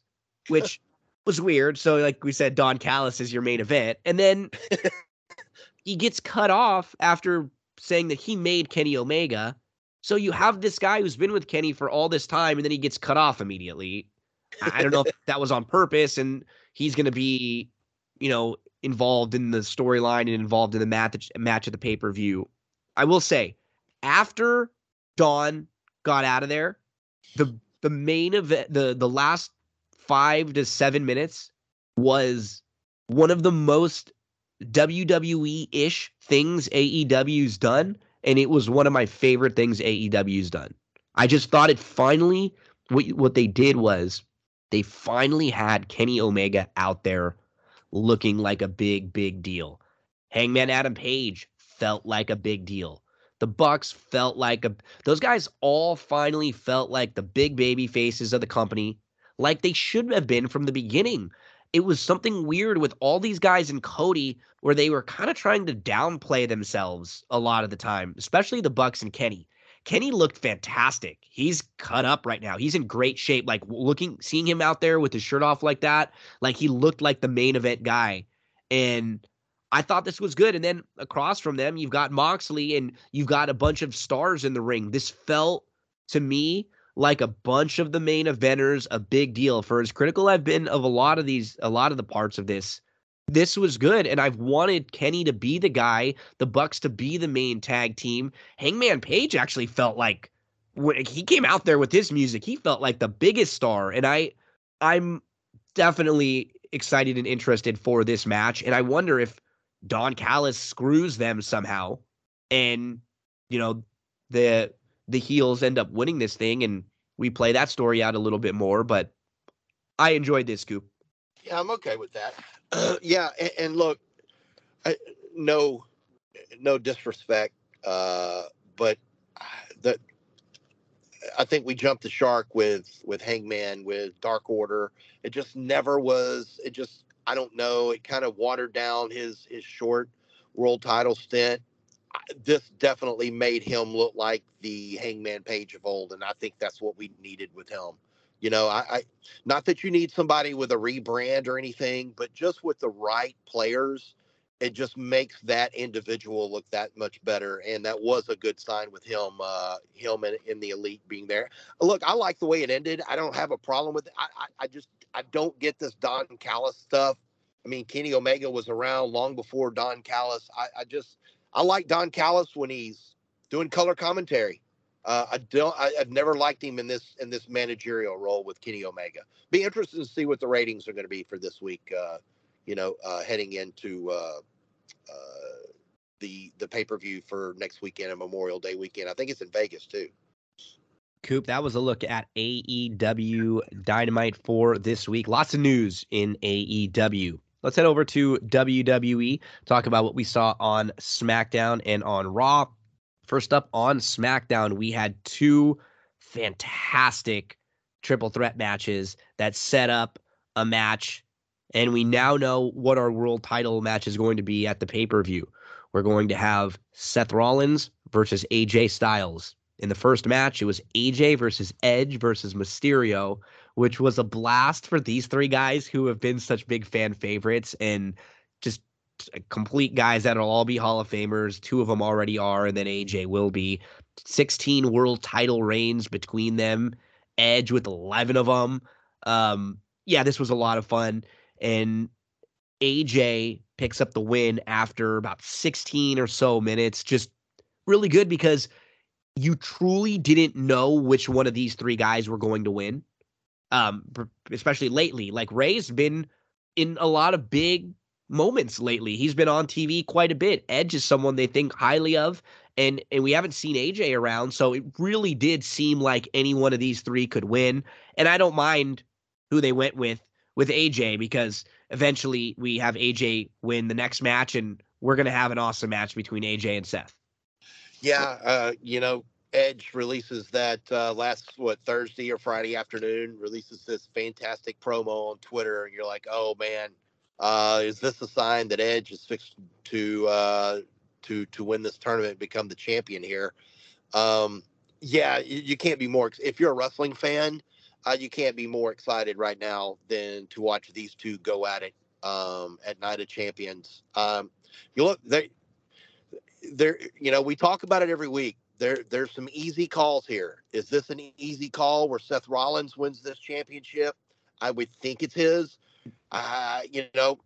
S1: which was weird. So, like we said, Don Callis is your main event. And then <laughs> he gets cut off after saying that he made Kenny Omega. So you have this guy who's been with Kenny for all this time, and then he gets cut off immediately. I don't know if <laughs> that was on purpose, and he's going to be, you know, involved in the storyline and involved in the match match of the pay per view. I will say, after Don got out of there, the the main event, the the last five to seven minutes was one of the most WWE ish things AEW's done, and it was one of my favorite things AEW's done. I just thought it finally what what they did was they finally had Kenny Omega out there looking like a big big deal. Hangman Adam Page felt like a big deal. The Bucks felt like a those guys all finally felt like the big baby faces of the company, like they should have been from the beginning. It was something weird with all these guys in Cody where they were kind of trying to downplay themselves a lot of the time, especially the Bucks and Kenny. Kenny looked fantastic. He's cut up right now. He's in great shape. Like looking, seeing him out there with his shirt off like that, like he looked like the main event guy. And I thought this was good. And then across from them, you've got Moxley and you've got a bunch of stars in the ring. This felt to me like a bunch of the main eventers a big deal. For as critical I've been of a lot of these, a lot of the parts of this, this was good. And I've wanted Kenny to be the guy, the Bucks to be the main tag team. Hangman Page actually felt like when he came out there with his music, he felt like the biggest star. And I, I'm definitely excited and interested for this match. And I wonder if Don Callis screws them somehow, and you know the the heels end up winning this thing, and we play that story out a little bit more. But I enjoyed this scoop.
S10: Yeah, I'm okay with that. <clears throat> yeah, and, and look, I, no, no disrespect, uh, but the I think we jumped the shark with with Hangman with Dark Order. It just never was. It just I don't know. It kind of watered down his his short world title stint. This definitely made him look like the Hangman Page of old, and I think that's what we needed with him. You know, I, I not that you need somebody with a rebrand or anything, but just with the right players, it just makes that individual look that much better. And that was a good sign with him, uh, him in, in the elite being there. Look, I like the way it ended. I don't have a problem with it. I, I, I just I don't get this Don Callis stuff. I mean, Kenny Omega was around long before Don Callis. I, I just I like Don Callis when he's doing color commentary. Uh, I don't. I, I've never liked him in this in this managerial role with Kenny Omega. Be interested to see what the ratings are going to be for this week. Uh, you know, uh, heading into uh, uh, the the pay per view for next weekend and Memorial Day weekend. I think it's in Vegas too.
S1: Coop, that was a look at AEW Dynamite for this week. Lots of news in AEW. Let's head over to WWE, talk about what we saw on SmackDown and on Raw. First up on SmackDown, we had two fantastic triple threat matches that set up a match, and we now know what our world title match is going to be at the pay per view. We're going to have Seth Rollins versus AJ Styles. In the first match, it was AJ versus Edge versus Mysterio, which was a blast for these three guys who have been such big fan favorites and just complete guys that'll all be Hall of Famers. Two of them already are, and then AJ will be. 16 world title reigns between them, Edge with 11 of them. Um, yeah, this was a lot of fun. And AJ picks up the win after about 16 or so minutes. Just really good because you truly didn't know which one of these three guys were going to win. Um, especially lately. Like Rey's been in a lot of big moments lately. He's been on TV quite a bit. Edge is someone they think highly of, and and we haven't seen AJ around, so it really did seem like any one of these three could win. And I don't mind who they went with with AJ because eventually we have AJ win the next match, and we're gonna have an awesome match between AJ and Seth.
S10: Yeah, uh, you know, Edge releases that uh, last what Thursday or Friday afternoon. Releases this fantastic promo on Twitter, and you're like, oh man, uh, is this a sign that Edge is fixed to uh, to to win this tournament, and become the champion here? Um, yeah, you, you can't be more. If you're a wrestling fan, uh, you can't be more excited right now than to watch these two go at it um, at Night of Champions. Um, you look they they're you know we talk about it every week there there's some easy calls here. Is this an easy call where Seth Rollins wins this championship? I would think it's his. Uh, you know,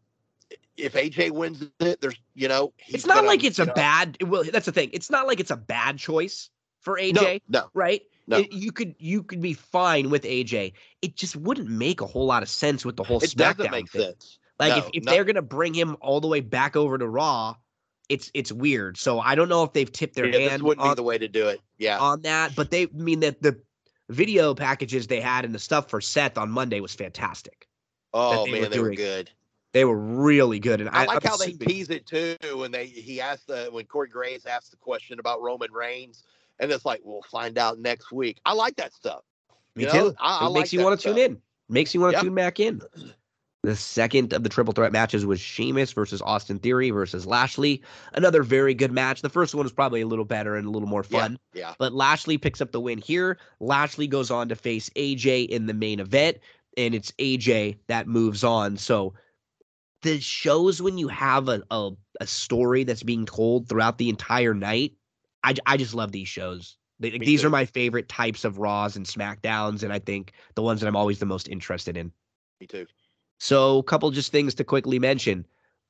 S10: if AJ wins it, there's you know he's
S1: It's not like it's a
S10: know-
S1: bad. Well, that's the thing. It's not like it's a bad choice for AJ,
S10: No, no,
S1: right?
S10: no.
S1: It- you could you could be fine with AJ. It just wouldn't make a whole lot of sense with the whole
S10: it
S1: SmackDown
S10: doesn't make
S1: thing.
S10: sense.
S1: Like
S10: No,
S1: if, if
S10: no.
S1: they're gonna bring him all the way back over to Raw, it's it's weird. So I don't know if they've tipped their
S10: Yeah,
S1: hand
S10: wouldn't be the way to do it. Yeah,
S1: on that, but they I mean that the video packages they had and the stuff for Seth on Monday was fantastic.
S10: oh
S1: they
S10: man,
S1: were
S10: they were good.
S1: They were really good, and I,
S10: I like
S1: I'm
S10: how they tease it too when they he asked the when Corey Graves asked the question about Roman Reigns, and it's like we'll find out next week. I like that stuff.
S1: Me
S10: You
S1: too.
S10: know, I-
S1: it
S10: I
S1: makes
S10: like
S1: you want to tune in. Makes you want to
S10: Yep.
S1: tune back in. <clears throat> The second of the triple threat matches was Sheamus versus Austin Theory versus Lashley. Another very good match. The first one was probably a little better and a little more fun.
S10: yeah.
S1: But Lashley picks up the win here. Lashley goes on to face AJ in the main event, and it's AJ that moves on. So the shows when you have a, a, a story that's being told throughout the entire night, I, I just love these shows. They,
S10: Me
S1: these
S10: too.
S1: are my favorite types of Raws and SmackDowns, and I think the ones that I'm always the most interested in.
S10: Me too.
S1: So, a couple just things to quickly mention.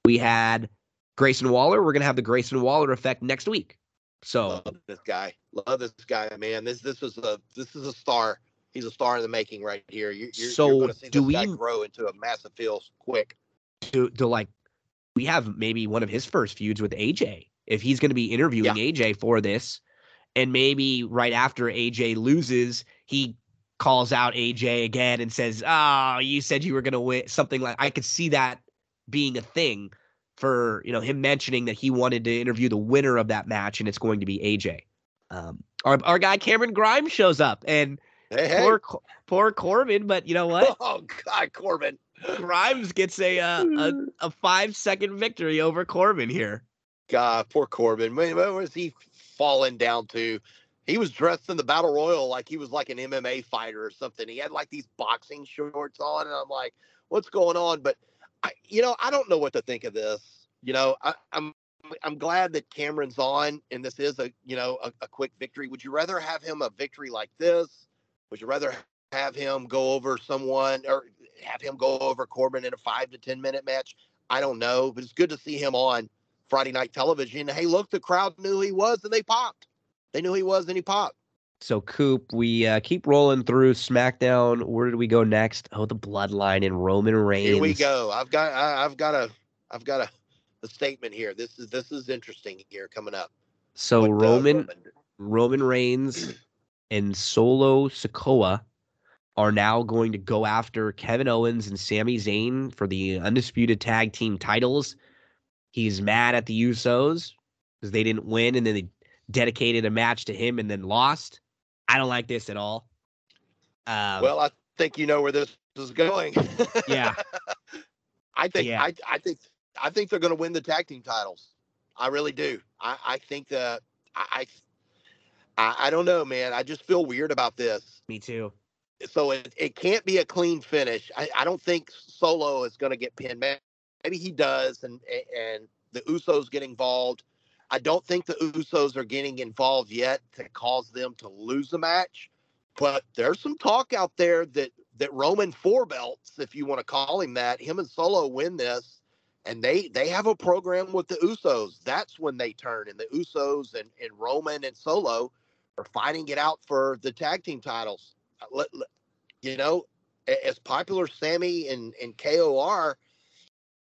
S1: We had Grayson Waller. We're gonna have the Grayson Waller effect next week. So,
S10: Love this guy. Love this guy, man. This this is a this is a star. He's a star in the making right here. You, you're,
S1: So,
S10: you're going to see
S1: do
S10: this
S1: we-
S10: grow into a massive heel quick.
S1: to to like, we have maybe one of his first feuds with AJ. If he's gonna be interviewing AJ for this, and maybe right after AJ loses, he calls out AJ again and says, "Oh, you said you were gonna win." Something like I could see that being a thing for you know him mentioning that he wanted to interview the winner of that match, and it's going to be AJ. Um, our our guy Cameron Grimes shows up, and
S10: Hey, hey.
S1: poor poor Corbin, but you know what? <laughs>
S10: Oh God, Corbin.
S1: Grimes gets a uh, a <sighs> a five second victory over Corbin here.
S10: God, poor Corbin. Where was he falling down to? He was dressed in the battle royal like he was like an MMA fighter or something. He had like these boxing shorts on, and I'm like, what's going on? But I, you know, I don't know what to think of this. You know, I, I'm I'm glad that Cameron's on, and this is a you know a, a quick victory. Would you rather have him a victory like this? Would you rather have him go over someone or have him go over Corbin in a five to ten minute match? I don't know, but it's good to see him on Friday night television. Hey, look, the crowd knew he was, and they popped. They knew he was, and he popped.
S1: So Coop, we uh, keep rolling through SmackDown. Where did we go next? Oh, the Bloodline and Roman Reigns.
S10: Here we go. I've got, I, I've got a, I've got a, a statement here. This is, this is interesting here coming up.
S1: So
S10: What, uh,
S1: Roman Roman Reigns <clears throat> and Solo Sikoa are now going to go after Kevin Owens and Sami Zayn for the undisputed tag team titles. He's mad at the Usos because they didn't win and then they dedicated a match to him and then lost. I don't like this at all. Um,
S10: well, I think you know where this is going. <laughs>
S1: yeah, <laughs>
S10: I think,
S1: Yeah.
S10: I, I think, I think they're going to win the tag team titles. I really do. I, I think that I, I, I don't know, man. I just feel weird about this.
S1: me too.
S10: so it, it can't be a clean finish. I, I don't think Solo is going to get pinned. May- Maybe he does, and and the Usos get involved. I don't think the Usos are getting involved yet to cause them to lose the match. But there's some talk out there that that Roman four belts, if you want to call him that, him and Solo win this, and they they have a program with the Usos. That's when they turn, and the Usos and and Roman and Solo are fighting it out for the tag team titles. Uh, you know, as popular Sami and, and KOR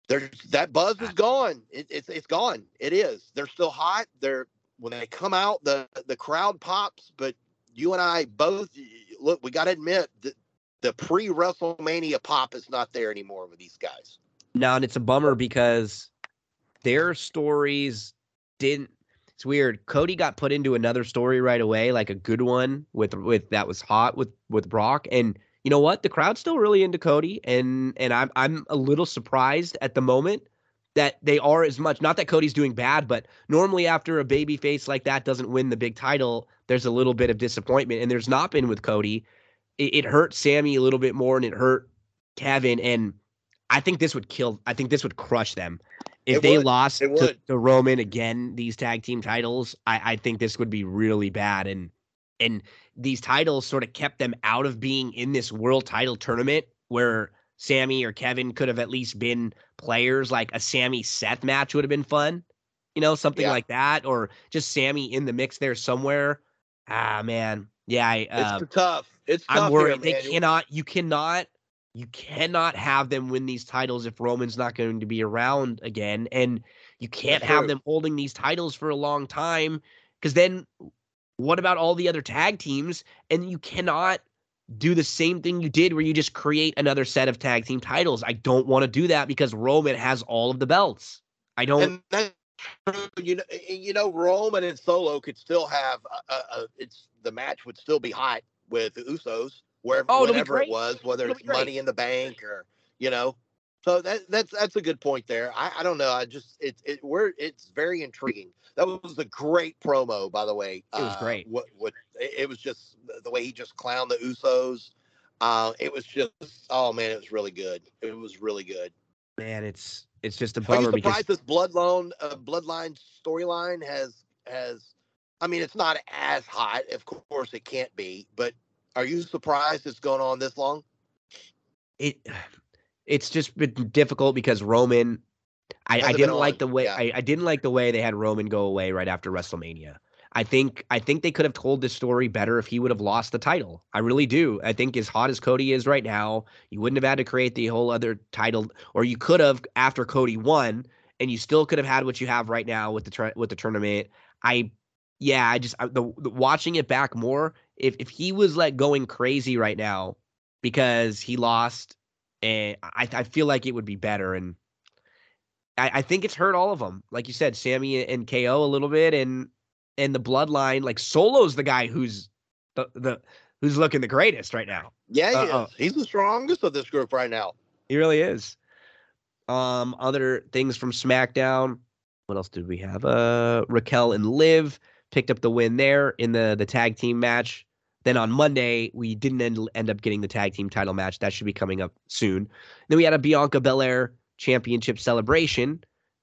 S10: there's that buzz is ah. gone. It, it's it's gone. It is. They're still hot. They're when they come out, the the crowd pops. But you and I both look. We got to admit that the pre WrestleMania pop is not there anymore with these guys.
S1: Now, and it's a bummer because their stories didn't. It's weird. Cody got put into another story right away, like a good one with with that was hot with with Brock, and you know what? The crowd's still really into Cody, and and I'm I'm a little surprised at the moment that they are as much. Not that Cody's doing bad, but normally after a baby face like that doesn't win the big title, there's a little bit of disappointment, and there's not been with Cody. It, it hurt Sami a little bit more, and it hurt Kevin, and I think this would kill. I think this would crush them. if
S10: It
S1: they
S10: would.
S1: lost to, to Roman again, these tag team titles, I, I think this would be really bad. And and these titles sort of kept them out of being in this world title tournament where Sami or Kevin could have at least been players. Like a Sami Seth match would have been fun, you know, something
S10: Yeah.
S1: like that, or just Sami in the mix there somewhere. Ah, man, yeah, I, uh,
S10: It's tough. It's tough.
S1: I'm worried.
S10: Here,
S1: they cannot. You cannot. You cannot have them win these titles if Roman's not going to be around again, and you can't
S10: That's
S1: have
S10: true.
S1: them holding these titles for a long time. Because then, what about all the other tag teams? And you cannot do the same thing you did, where you just create another set of tag team titles. I don't want to do that because Roman has all of the belts. I don't.
S10: And that's true. You know, you know, Roman and Solo could still have a, a, it's the match would still be hot with the Usos wherever
S1: Oh, it'll be
S10: whenever
S1: great.
S10: it was, whether
S1: It'll
S10: it's. Money in the Bank or you know. So that that's that's a good point there. I, I don't know. I just it's it we're it's very intriguing. That was a great promo, by the way.
S1: It was
S10: Uh,
S1: great.
S10: What what it, it was just the- way he just clowned the Usos. Uh, it was just oh man, it was really good. It was really good.
S1: man, it's it's just a
S10: Are you
S1: bummer because
S10: surprised this bloodline uh, bloodline storyline has has? I mean, it's not as hot. Of course, it can't be. But are you surprised it's going on this long?
S1: it it's just been difficult because Roman I, I didn't like
S10: on,
S1: the way
S10: yeah.
S1: I, I didn't like the way they had Roman go away right after WrestleMania. I think I think they could have told this story better if he would have lost the title. I really do. I think as hot as Cody is right now, you wouldn't have had to create the whole other title, or you could have after Cody won, and you still could have had what you have right now with the tur- with the tournament. I, yeah, I just I, the, the watching it back more. If if he was like going crazy right now because he lost, and I I feel like it would be better and. I, I think it's hurt all of them. Like you said, Sami and KO a little bit, and and the bloodline. Like Solo's the guy who's the, the who's looking the greatest right now.
S10: Yeah, he
S1: Uh-oh.
S10: is. He's the strongest of this group right now.
S1: He really is. Um, other things from SmackDown. What else did we have? Uh, Raquel and Liv picked up the win there in the the tag team match. Then on Monday, we didn't end, end up getting the tag team title match. That should be coming up soon. Then we had a Bianca Belair championship celebration,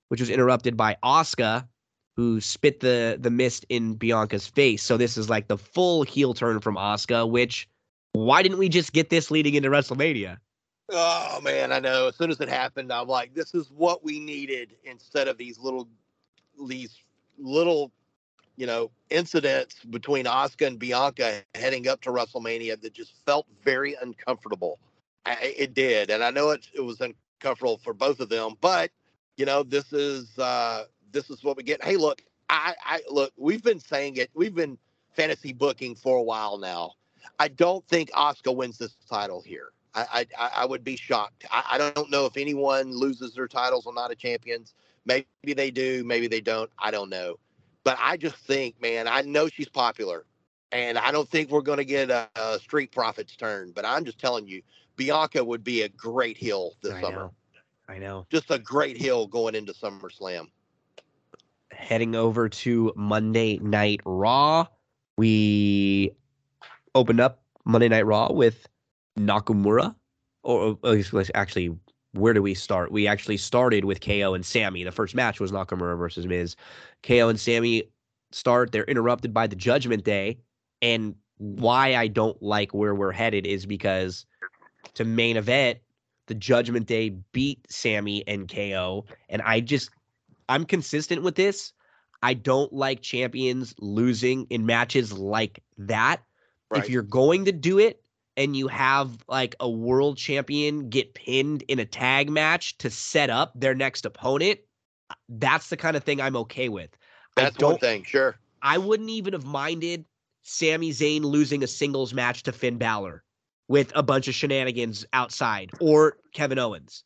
S1: which was interrupted by Asuka, who spit the the mist in Bianca's face. So this is like the full heel turn from Asuka. Which why didn't we just get this leading into WrestleMania?
S10: Oh man, I know. As soon as it happened, I'm like, this is what we needed instead of these little, these little, you know, incidents between Asuka and Bianca heading up to WrestleMania that just felt very uncomfortable. I, it did, and I know it, it was uncomfortable for both of them. But you know, this is uh, this is what we get. Hey, look, I, I look. We've been saying it. We've been fantasy booking for a while now. I don't think Asuka wins this title here. I I, I would be shocked. I, I don't know if anyone loses their titles on Night of Champions. Maybe they do. Maybe they don't. I don't know. But I just think, man, I know she's popular, and I don't think we're going to get a, a Street Profits turn. But I'm just telling you, Bianca would be a great heel this
S1: I
S10: summer.
S1: know. I know.
S10: Just a great heel going into SummerSlam.
S1: Heading over to Monday Night Raw, we opened up Monday Night Raw with Nakamura. Or or actually, where do we start? We actually started with KO and Sami. The first match was Nakamura versus Miz. KO and Sami start. They're interrupted by the Judgment Day. And why I don't like where we're headed is because to main event, the Judgment Day beat Sami and KO. And I just, I'm consistent with this. I don't like champions losing in matches like that.
S10: Right.
S1: If you're going to do it and you have like a world champion get pinned in a tag match to set up their next opponent, that's the kind of thing I'm okay with.
S10: That's one thing, sure.
S1: I wouldn't even have minded Sami Zayn losing a singles match to Finn Balor with a bunch of shenanigans outside or Kevin Owens.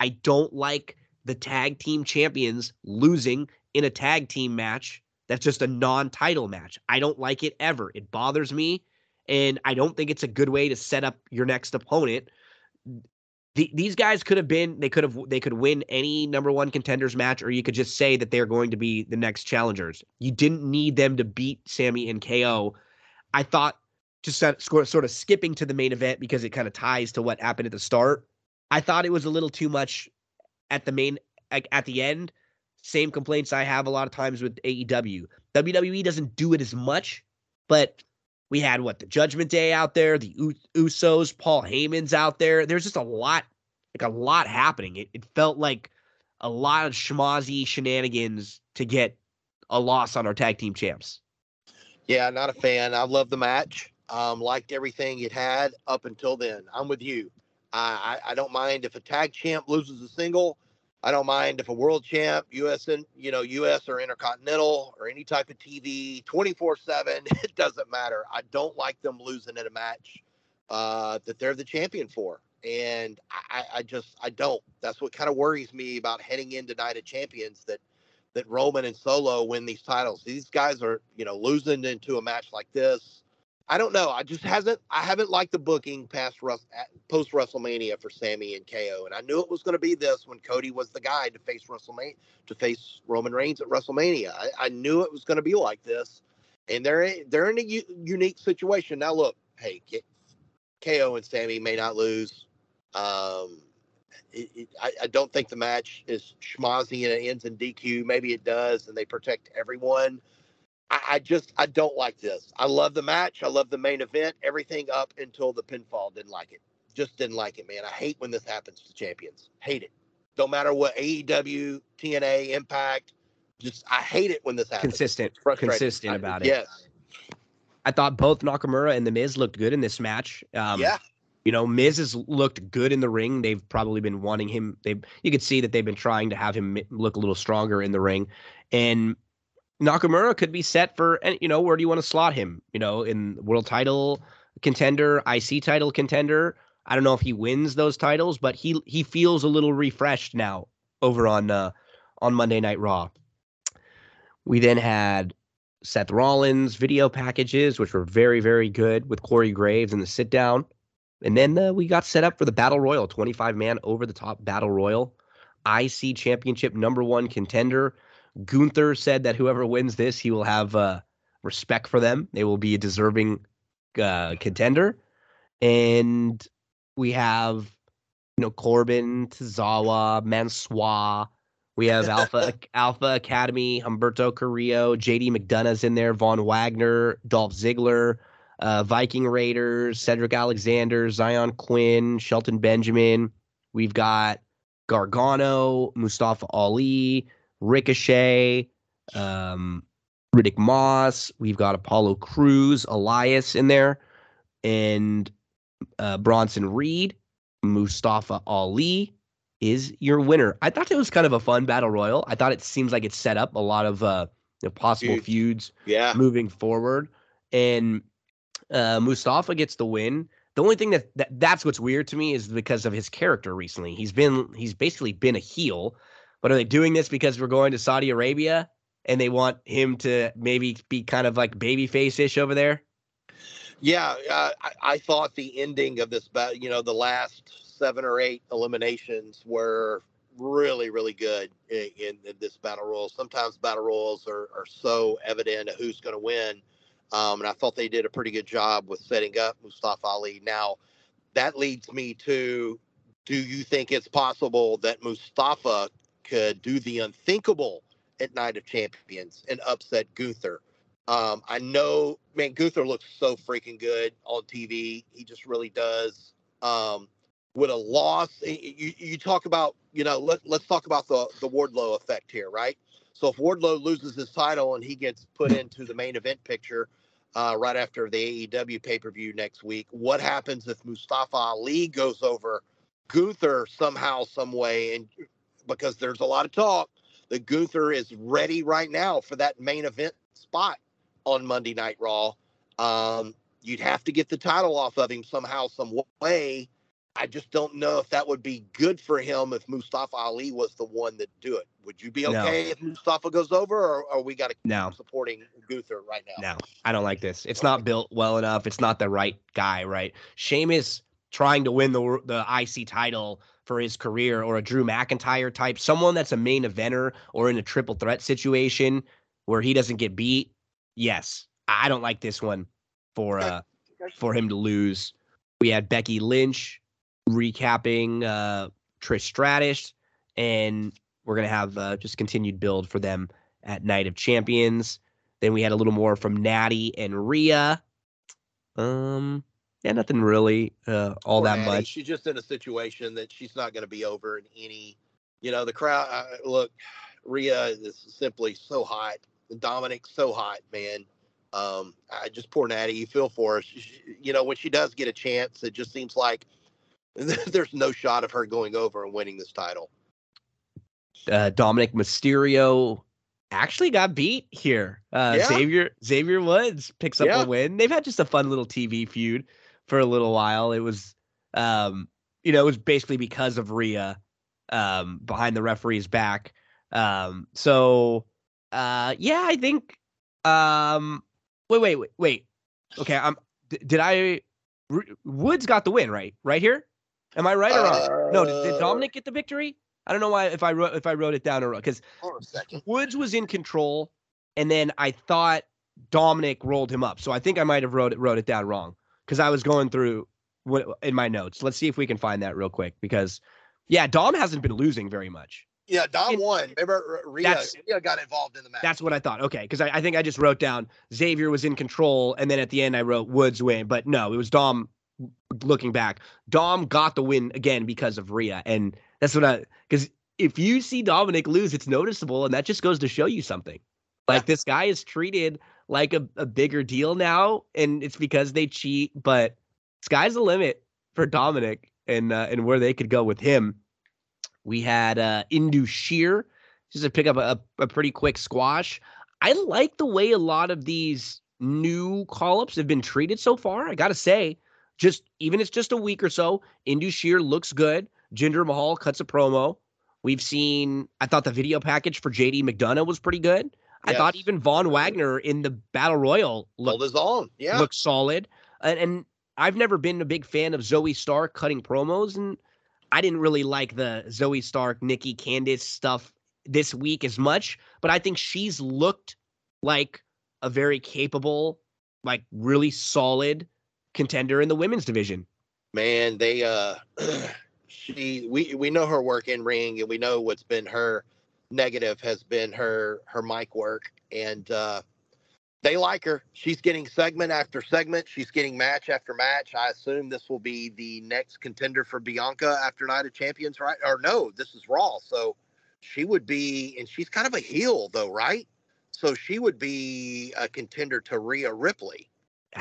S1: I don't like the tag team champions losing in a tag team match that's just a non title match. I don't like it ever. It bothers me. And I don't think it's a good way to set up your next opponent. The, these guys could have been they could have they could win any number one contenders match or you could just say that they're going to be the next challengers. You didn't need them to beat sammy and ko i thought just sort of skipping to the main event because it kind of ties to what happened at the start i thought it was a little too much at the main like at the end, same complaints I have a lot of times with AEW. WWE doesn't do it as much, but we had what the Judgment Day out there, the Usos, Paul Heyman's out there. There's just a lot, like a lot happening. It, it felt like a lot of schmozzy shenanigans to get a loss on our tag team champs.
S10: Yeah, not a fan. I love the match. Um, liked everything it had up until then. I'm with you. I, I I don't mind if a tag champ loses a single. I don't mind if a world champ, US and you know US or intercontinental or any type of TV, 24 seven. <laughs> It doesn't matter. I don't like them losing in a match uh, that they're the champion for, and I, I just I don't. That's what kind of worries me about heading into Night of Champions that that Roman and Solo win these titles. These guys are, you know, losing into a match like this. I don't know. I just hasn't. I haven't liked the booking past Rus- post WrestleMania for Sami and KO, and I knew it was going to be this when Cody was the guy to face WrestleMania to face Roman Reigns at WrestleMania. I, I knew it was going to be like this, and they're they're in a u- unique situation now. Look, hey, K- KO and Sami may not lose. Um, it, it, I, I don't think the match is schmozzy and it ends in DQ. Maybe it does, and they protect everyone. I, I just I don't like this. I love the match. I love the main event. Everything up until the pinfall. Didn't like it. Just didn't like it, man. I hate when this happens to champions. Hate it. Don't matter what AEW, TNA, Impact. Just I hate it when this happens.
S1: Consistent, consistent
S10: I-
S1: about it.
S10: Yes.
S1: I thought both Nakamura and The Miz looked good in this match. Um,
S10: yeah.
S1: You know, Miz has looked good in the ring. They've probably been wanting him. They you could see that they've been trying to have him look a little stronger in the ring, and Nakamura could be set for. You know, where do you want to slot him? You know, in world title contender, IC title contender. I don't know if he wins those titles, but he he feels a little refreshed now over on uh, on Monday Night Raw. We then had Seth Rollins video packages, which were very, very good with Corey Graves in the sit down. And then uh, we got set up for the Battle Royal, 25 man over the top Battle Royal. IC Championship number one contender. Gunther said that whoever wins this, he will have uh, respect for them. They will be a deserving uh, contender. And we have, you know, Corbin, Tozawa, Mansoor. We have Alpha <laughs> Alpha Academy, Humberto Carrillo, JD McDonagh's in there, Von Wagner, Dolph Ziggler, uh, Viking Raiders, Cedric Alexander, Xyon Quinn, Shelton Benjamin. We've got Gargano, Mustafa Ali, Ricochet, um, Riddick Moss. We've got Apollo Crews, Elias in there, and uh, Bronson Reed, Mustafa Ali is your winner. I thought it was kind of a fun battle royal. I thought it seems like it set up a lot of uh, you know, possible
S10: Feuds.
S1: feuds
S10: Yeah.
S1: moving forward. And uh, Mustafa gets the win. The only thing that, that that's what's weird to me is because of his character recently. He's been he's basically been a heel, but are they doing this because we're going to Saudi Arabia and they want him to maybe be kind of like babyface ish over there?
S10: Yeah, uh, I, I thought the ending of this, you know, the last seven or eight eliminations were really, really good in, in, this battle royal. Sometimes battle royals are, are so evident who's going to win. Um, and I thought they did a pretty good job with setting up Mustafa Ali. Now, that leads me to do you think it's possible that Mustafa could do the unthinkable at Night of Champions and upset Gunther? Um, I know, man, Gunther looks so freaking good on TV. He just really does. Um, with a loss, you, you talk about, you know, let, let's talk about the, the Wardlow effect here, right? So if Wardlow loses his title and he gets put into the main event picture uh, right after the AEW pay per view next week, what happens if Mustafa Ali goes over Gunther somehow, some way? And because there's a lot of talk that Gunther is ready right now for that main event spot on Monday Night Raw. Um, you'd have to get the title off of him somehow, some way. I just don't know if that would be good for him if Mustafa Ali was the one that do it. Would you be
S1: No.
S10: okay if Mustafa goes over, or, or we got to keep
S1: No.
S10: supporting Gunther right now?
S1: No, I don't like this. It's not built well enough. It's not the right guy, right? Sheamus trying to win the the IC title for his career or a Drew McIntyre type, someone that's a main eventer or in a triple threat situation where he doesn't get beat. Yes, I don't like this one for uh for him to lose. We had Becky Lynch recapping uh Trish Stratus and we're gonna have uh, just continued build for them at Night of Champions. Then we had a little more from Natty and Rhea. Um, yeah, nothing really uh, all
S10: Poor
S1: that
S10: Natty.
S1: much.
S10: She's just in a situation that she's not going to be over in any. You know, the crowd. Uh, look, Rhea is simply so hot. Dominic so hot, man. Um, I just poor Natty. You feel for her. She, she- you know, when she does get a chance, it just seems like <laughs> there's no shot of her going over and winning this title.
S1: uh, Dominic Mysterio actually got beat here. Uh,
S10: Yeah.
S1: Xavier Xavier Woods picks up
S10: Yeah.
S1: a win. They've had just a fun little TV feud for a little while. It was, um, you know, it was basically because of Rhea um, behind the referee's back. Um, so, uh, yeah, I think. Um, wait, wait, wait, wait. Okay, I'm. d- did I? R- Woods got the win, right? Right here. Am I right or wrong? No, did, did Dominic get the victory? I don't know why if I wrote if I wrote it down or because
S10: Hold on a second.
S1: Woods was in control, and then I thought Dominic rolled him up. So I think I might have wrote it wrote it down wrong because I was going through what in my notes. Let's see if we can find that real quick because yeah, Dom hasn't been losing very much.
S10: Yeah, Dom
S1: It-
S10: won. Remember, Rhea, Rhea got involved in the match.
S1: That's what I thought. Okay, because I, I think I just wrote down Xavier was in control, and then at the end I wrote Woods win, but no, it was Dom. Looking back, Dom got the win again because of Rhea, and that's what I because if you see Dominic lose, it's noticeable, and that just goes to show you something. Like this guy is treated like a, a bigger deal now, and it's because they cheat. But sky's the limit for Dominic and uh, and where they could go with him. We had uh, Indus Sher just to pick up a, a pretty quick squash. I like the way a lot of these new call ups have been treated so far. I gotta say, just even it's just a week or so, Indus Sher looks good. Jinder Mahal cuts a promo. We've seen. I thought the video package for JD McDonagh was pretty good. I thought even Von Wagner in the Battle Royal looked
S10: his own. Yeah.
S1: looks solid. And, and I've never been a big fan of Zoey Stark cutting promos, and I didn't really like the Zoey Stark, Nikki Candice stuff this week as much. But I think she's looked like a very capable, like really solid contender in the women's division.
S10: man they uh <clears throat> she we we know her work in ring and we know what's been her negative has been her her mic work and uh they like her she's getting segment after segment she's getting match after match i assume this will be the next contender for bianca after night of champions right or no this is raw so she would be and she's kind of a heel though right so she would be a contender to Rhea Ripley.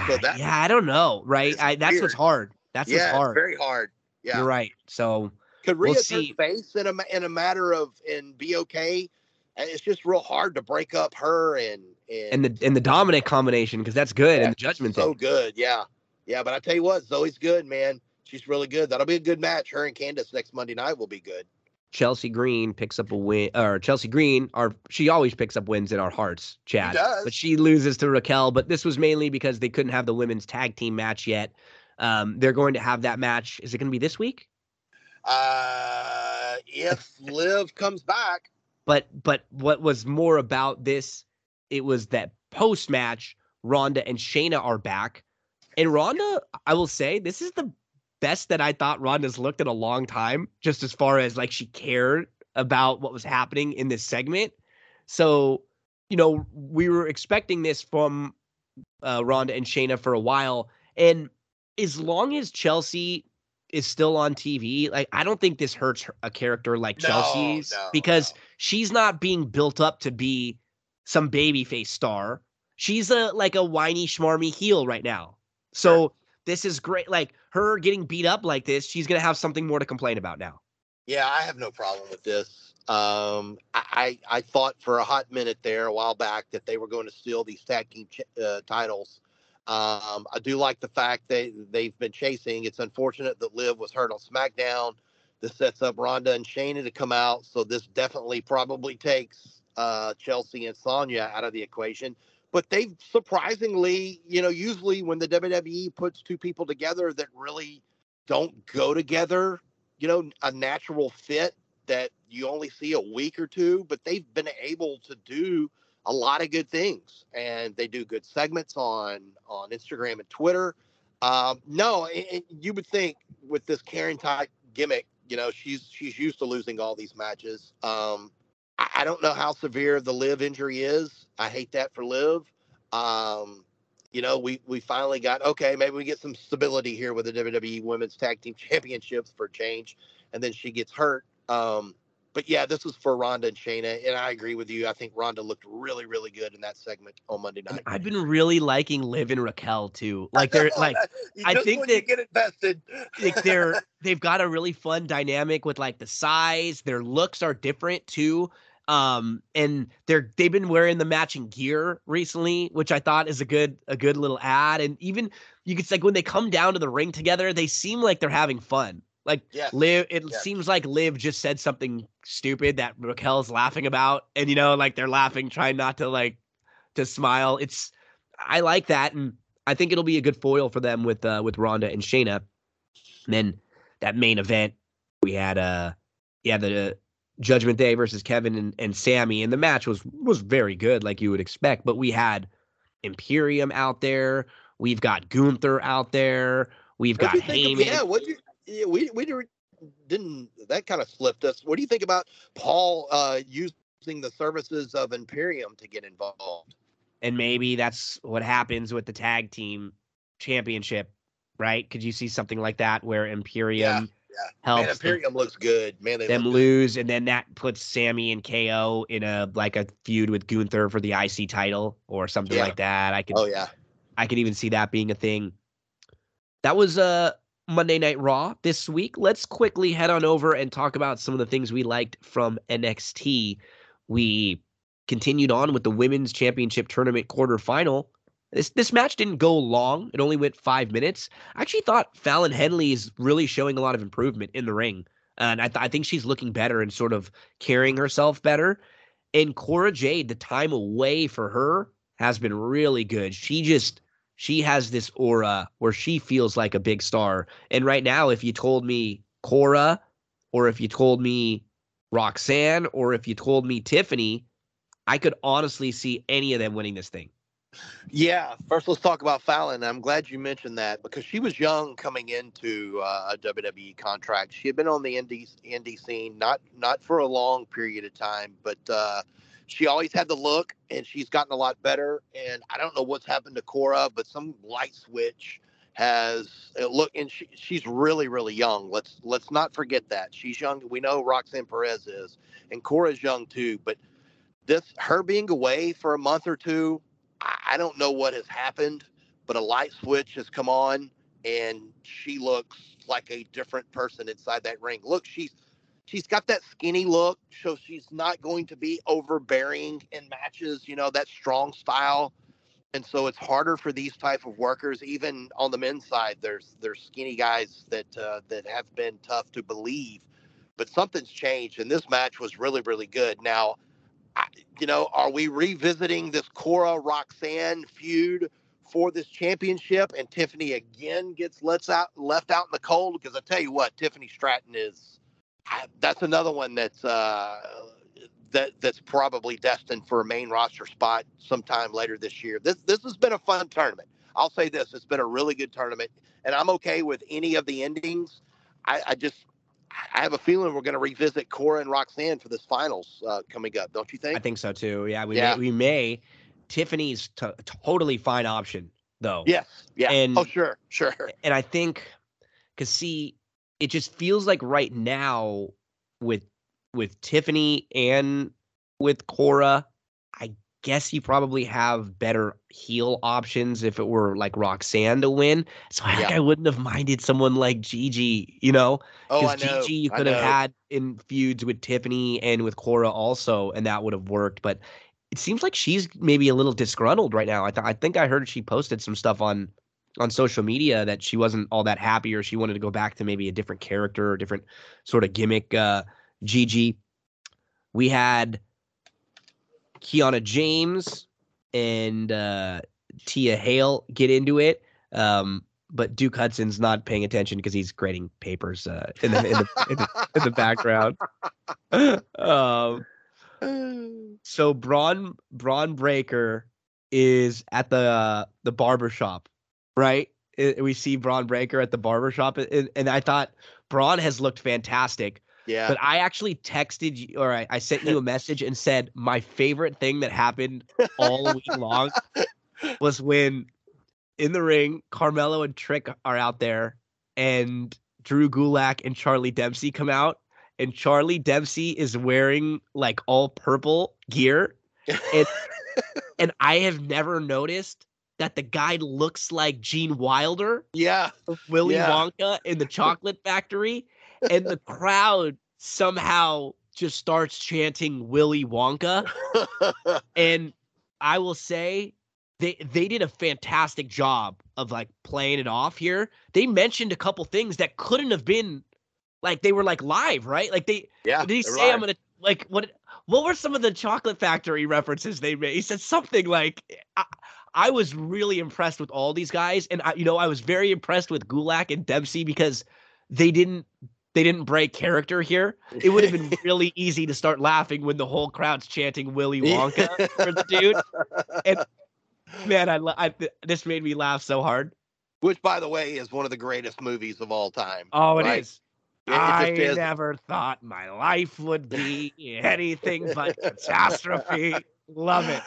S10: So
S1: Ah,
S10: that-
S1: yeah, I don't know, right? I, that's what's hard. That's
S10: yeah,
S1: what's hard.
S10: very hard. Yeah.
S1: You're right. So
S10: Could
S1: We'll see.
S10: face in a in a matter of and be okay? It's just real hard to break up her and and,
S1: and the and the Dominic combination because that's good
S10: Yeah,
S1: and the judgment
S10: so
S1: thing.
S10: good. Yeah, yeah. But I tell you what, Zoe's good, man. She's really good. That'll be a good match. Her and Candice next Monday night will be good.
S1: Chelsea Green picks up a win, or Chelsea Green, our she always picks up wins in our hearts, Chad.
S10: does.
S1: But she loses to Raquel. But this was mainly because they couldn't have the women's tag team match yet. Um, they're going to have that match. Is it going to be this week?
S10: Uh, if <laughs> Liv comes back,
S1: But but what was more about this? It was that post match, Ronda and Shayna are back, and Ronda. I will say this is the best that I thought Ronda's looked in a long time. Just as far as like she cared about what was happening in this segment. So you know we were expecting this from uh, Ronda and Shayna for a while, and as long as Chelsea is still on TV, like I don't think this hurts a character like
S10: No,
S1: Chelsea's
S10: no,
S1: because
S10: no.
S1: she's not being built up to be some babyface star. She's a like a whiny schmarmy heel right now. So this is great. Like her getting beat up like this, she's gonna have something more to complain about now.
S10: Yeah, I have no problem with this. Um, I, I I thought for a hot minute there a while back that they were going to steal these tag team ch- uh, titles. Um, I do like the fact that they've been chasing. It's unfortunate that Liv was hurt on SmackDown. This sets up Ronda and Shayna to come out, so this definitely probably takes uh, Chelsea and Sonya out of the equation. But they've surprisingly, you know, usually when the WWE puts two people together that really don't go together, you know, a natural fit that you only see a week or two, but they've been able to do a lot of good things, and they do good segments on on Instagram and Twitter. Um, no, and, and you would think with this Karen type gimmick, you know, she's she's used to losing all these matches. Um, I, I don't know how severe the Liv injury is. I hate that for Liv. Um, you know, we we finally got okay. Maybe we get some stability here with the WWE Women's Tag Team Championships for change, and then she gets hurt. Um, but yeah, this was for Ronda and Shayna, and I agree with you. I think Ronda looked really, really good in that segment on Monday night.
S1: I've been really liking Liv and Raquel too. Like they're like <laughs> I think that-
S10: get invested.
S1: like they're <laughs> they've got a really fun dynamic with like the size their looks are different too um and they're they've been wearing the matching gear recently which i thought is a good a good little ad and even you could like when they come down to the ring together they seem like they're having fun like
S10: Yes.
S1: liv it
S10: yes.
S1: seems like liv just said something stupid that raquel's laughing about and you know like they're laughing trying not to like to smile it's i like that and i think it'll be a good foil for them with uh with ronda and shayna and then that main event, we had uh yeah, the uh, Judgment Day versus Kevin and, and Sammy, and the match was was very good, like you would expect. But we had Imperium out there, we've got Gunther out there, we've got
S10: of-
S1: Heyman.
S10: yeah, what you? Yeah, we we didn't- that kind of slipped us. What do you think about Paul uh, using the services of Imperium to get involved?
S1: and maybe that's what happens with the tag team championship, right? Could you see something like that where Imperium
S10: yeah.
S1: helps
S10: Man, Imperium looks good. Man, they
S1: them
S10: look good.
S1: lose, and then that puts Sammy and KO in a like a feud with Gunther for the IC title or something
S10: Yeah.
S1: like that. I could
S10: Oh yeah.
S1: I could even see that being a thing. That was uh Monday Night Raw this week. Let's quickly head on over and talk about some of the things we liked from NXT. We continued on with the women's championship tournament quarterfinal. This this match didn't go long. It only went five minutes. I actually thought Fallon Henley is really showing a lot of improvement in the ring. And I, th- I think she's looking better and sort of carrying herself better. And Cora Jade, the time away for her has been really good. She just she has this aura where she feels like a big star. And right now, if you told me Cora, or if you told me Roxanne, or if you told me Tiffany, I could honestly see any of them winning this thing.
S10: Yeah. First, let's talk about Fallon. I'm glad you mentioned that because she was young coming into uh, a WWE contract. She had been on the indie indie scene, not not for a long period of time, but uh, she always had the look, and she's gotten a lot better. And I don't know what's happened to Cora, but some light switch has uh, look, and she, she's really really young. Let's let's not forget that she's young. We know Roxanne Perez is, and Cora's young too, but. This her being away for a month or two, I I don't know what has happened, but a light switch has come on, and she looks like a different person inside that ring. Look, she's she's got that skinny look, so she's not going to be overbearing in matches. You know that strong style, and so it's harder for these type of workers. Even on the men's side, there's there's skinny guys that uh, that have been tough to believe, but something's changed, and this match was really really good. Now. I, you know, are we revisiting this Cora Roxanne feud for this championship? And Tiffany again gets left out left out in the cold because I tell you what, Tiffany Stratton is that's another one that's uh, that that's probably destined for a main roster spot sometime later this year. This this has been a fun tournament. I'll say this: it's been a really good tournament, and I'm okay with any of the endings. I, I just I have a feeling we're going to revisit Cora and Roxanne for this finals uh, coming up. Don't you think?
S1: I think so too. Yeah, we
S10: Yeah.
S1: may we may. Tiffany's t- totally fine option though.
S10: Yes. Yeah.
S1: And-
S10: oh, sure. Sure.
S1: and I think because see, it just feels like right now with with Tiffany and with Cora, I guess you probably have better heel options if it were like Roxanne to win. So I think
S10: Yeah.
S1: I wouldn't have minded someone like Gigi, you know,
S10: Oh,
S1: because
S10: know.
S1: Gigi you could have had in feuds with Tiffany and with Cora also, and that would have worked. But it seems like she's maybe a little disgruntled right now. I th- I think I heard she posted some stuff on on social media that she wasn't all that happy or she wanted to go back to maybe a different character or different sort of gimmick. Uh, Gigi, we had Kiana James and uh, Thea Hail get into it. Um, but Duke Hudson's not paying attention because he's grading papers uh, in, the, in, the, in, the, in the background. <laughs> um, so Braun Bron Breakker is at the uh, the barber shop, right? We see Bron Breakker at the barber shop, and, and I thought Bron has looked fantastic.
S10: Yeah.
S1: But I actually texted you, or I, I sent you a <laughs> message and said my favorite thing that happened all week long <laughs> was when in the ring, Carmelo and Trick are out there, and Drew Gulak and Charlie Dempsey come out, and Charlie Dempsey is wearing like all purple gear, and <laughs> and I have never noticed that the guy looks like Gene Wilder
S10: yeah.
S1: Willy
S10: Yeah.
S1: Wonka in the chocolate factory, and the crowd somehow just starts chanting Willy Wonka. <laughs> And I will say they they did a fantastic job of like playing it off here. They mentioned a couple things that couldn't have been like they were like live, right? Like they
S10: yeah.
S1: did he say I'm gonna like what what were some of the chocolate factory references they made? He said something like I, I was really impressed with all these guys, and I, you know I was very impressed with Gulak and Dempsey because they didn't they didn't break character here. It would have been <laughs> really easy to start laughing when the whole crowd's chanting Willy Wonka for the dude. And <laughs> man, I, I this made me laugh so hard.
S10: Which, by the way, is one of the greatest movies of all time.
S1: Oh, it is.
S10: right? It- it
S1: I
S10: is.
S1: never thought my life would be anything but <laughs> catastrophe. Love it.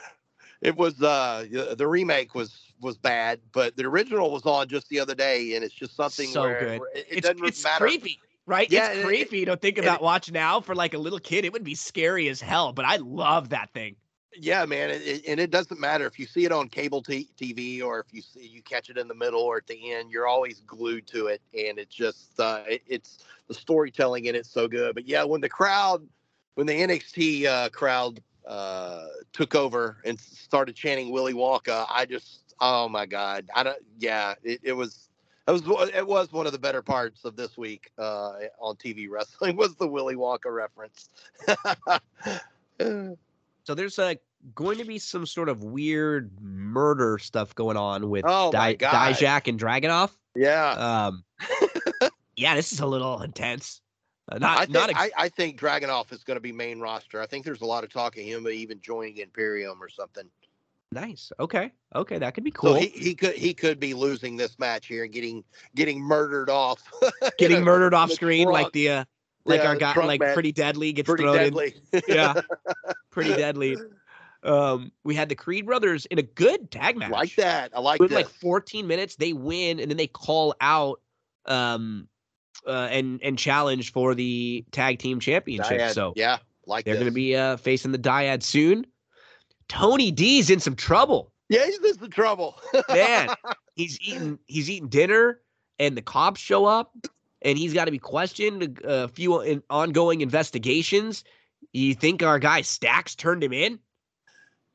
S10: It was uh the remake was was bad, but the original was on just the other day, and it's just something
S1: So
S10: where,
S1: good.
S10: where it, it
S1: It's,
S10: doesn't
S1: it's
S10: matter.
S1: creepy, right?
S10: Yeah,
S1: it's
S10: it- it-
S1: creepy to think about watch now for like a little kid. It would be scary as hell, but I love that thing.
S10: Yeah, man, and it doesn't matter if you see it on cable t- TV or if you see you catch it in the middle or at the end. You're always glued to it, and it's just uh, it, it's the storytelling in it's so good. But yeah, when the crowd, when the NXT uh, crowd uh, took over and started chanting Willy Wonka, I just oh my god, I don't. Yeah, it, it was. It was it was one of the better parts of this week uh, on TV wrestling <laughs> was the Willy Wonka reference. <laughs>
S1: So there's uh, going to be some sort of weird murder stuff going on with
S10: Oh
S1: Di-. Dijak and Dragunov.
S10: yeah,
S1: Um, <laughs> yeah, this is a little intense. Uh, not
S10: I think
S1: not ex-
S10: I, I think Dragunov is going to be main roster. I think there's a lot of talk of him even joining Imperium or something.
S1: nice. Okay, okay, that could be cool.
S10: So he, he could he could be losing this match here and getting getting murdered off.
S1: Getting
S10: in <laughs>
S1: murdered off screen like the uh, like
S10: Yeah,
S1: our guy like pretty deadly gets
S10: pretty
S1: thrown in.
S10: deadly.
S1: Yeah, <laughs> pretty deadly. Um, we had the Creed brothers in a good tag match.
S10: like that. I like this.
S1: like 14 minutes, they win, and then they call out um uh and and challenge for the tag team championship.
S10: Dyad.
S1: So
S10: yeah, like
S1: they're gonna be uh facing the dyad soon. Tony D's in some trouble.
S10: Yeah, he's in some trouble. <laughs>
S1: Man, he's eating he's eating dinner, and the cops show up, and he's got to be questioned. A few in, ongoing investigations. You think our guy Stacks turned him in?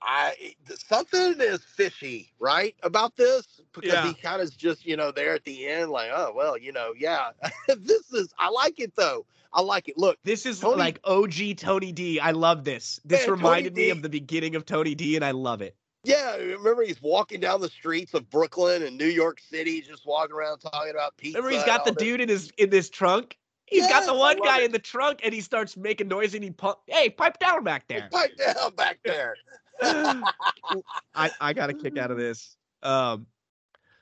S10: I something is fishy, right, about this because
S1: Yeah.
S10: he kind of just you know there at the end, like, oh well, you know, yeah. <laughs> this is I like it though. I like it. Look,
S1: This is
S10: Tony-
S1: like OG Tony D. I love this. This
S10: Man,
S1: reminded me of the beginning of Tony D, and I love it.
S10: Yeah, remember he's walking down the streets of Brooklyn and New York City, just walking around talking about pizza.
S1: Remember, he's got the
S10: this.
S1: dude in his in this trunk. He's got the one guy
S10: it.
S1: in the trunk, and he starts making noise, and he pump. Hey, pipe down back there.
S10: Pipe <laughs> down back there.
S1: I I got a kick out of this. Um,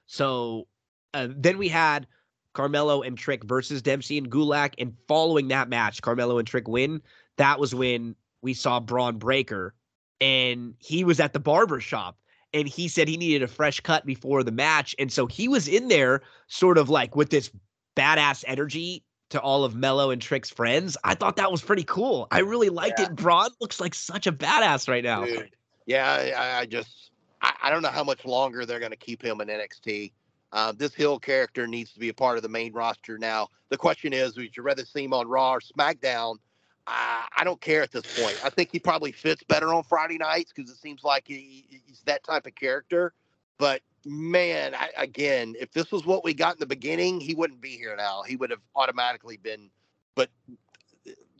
S1: so uh, then we had Carmelo and Trick versus Dempsey and Gulak, and following that match, Carmelo and Trick win. That was when we saw Bron Breakker, and he was at the barber shop, and he said he needed a fresh cut before the match, and so he was in there, sort of like with this badass energy to all of Mello and Trick's friends. I thought that was pretty cool. I really liked
S10: Yeah.
S1: it. Bron looks like such a badass right now.
S10: Dude. Yeah, I, I just I, I don't know how much longer they're going to keep him in NXT. Uh, this Hill character needs to be a part of the main roster now. The question is, would you rather see him on Raw or SmackDown? Uh, I don't care at this point. I think he probably fits better on Friday nights because it seems like he, he's that type of character. But man, I, again, if this was what we got in the beginning, he wouldn't be here now. He would have automatically been. But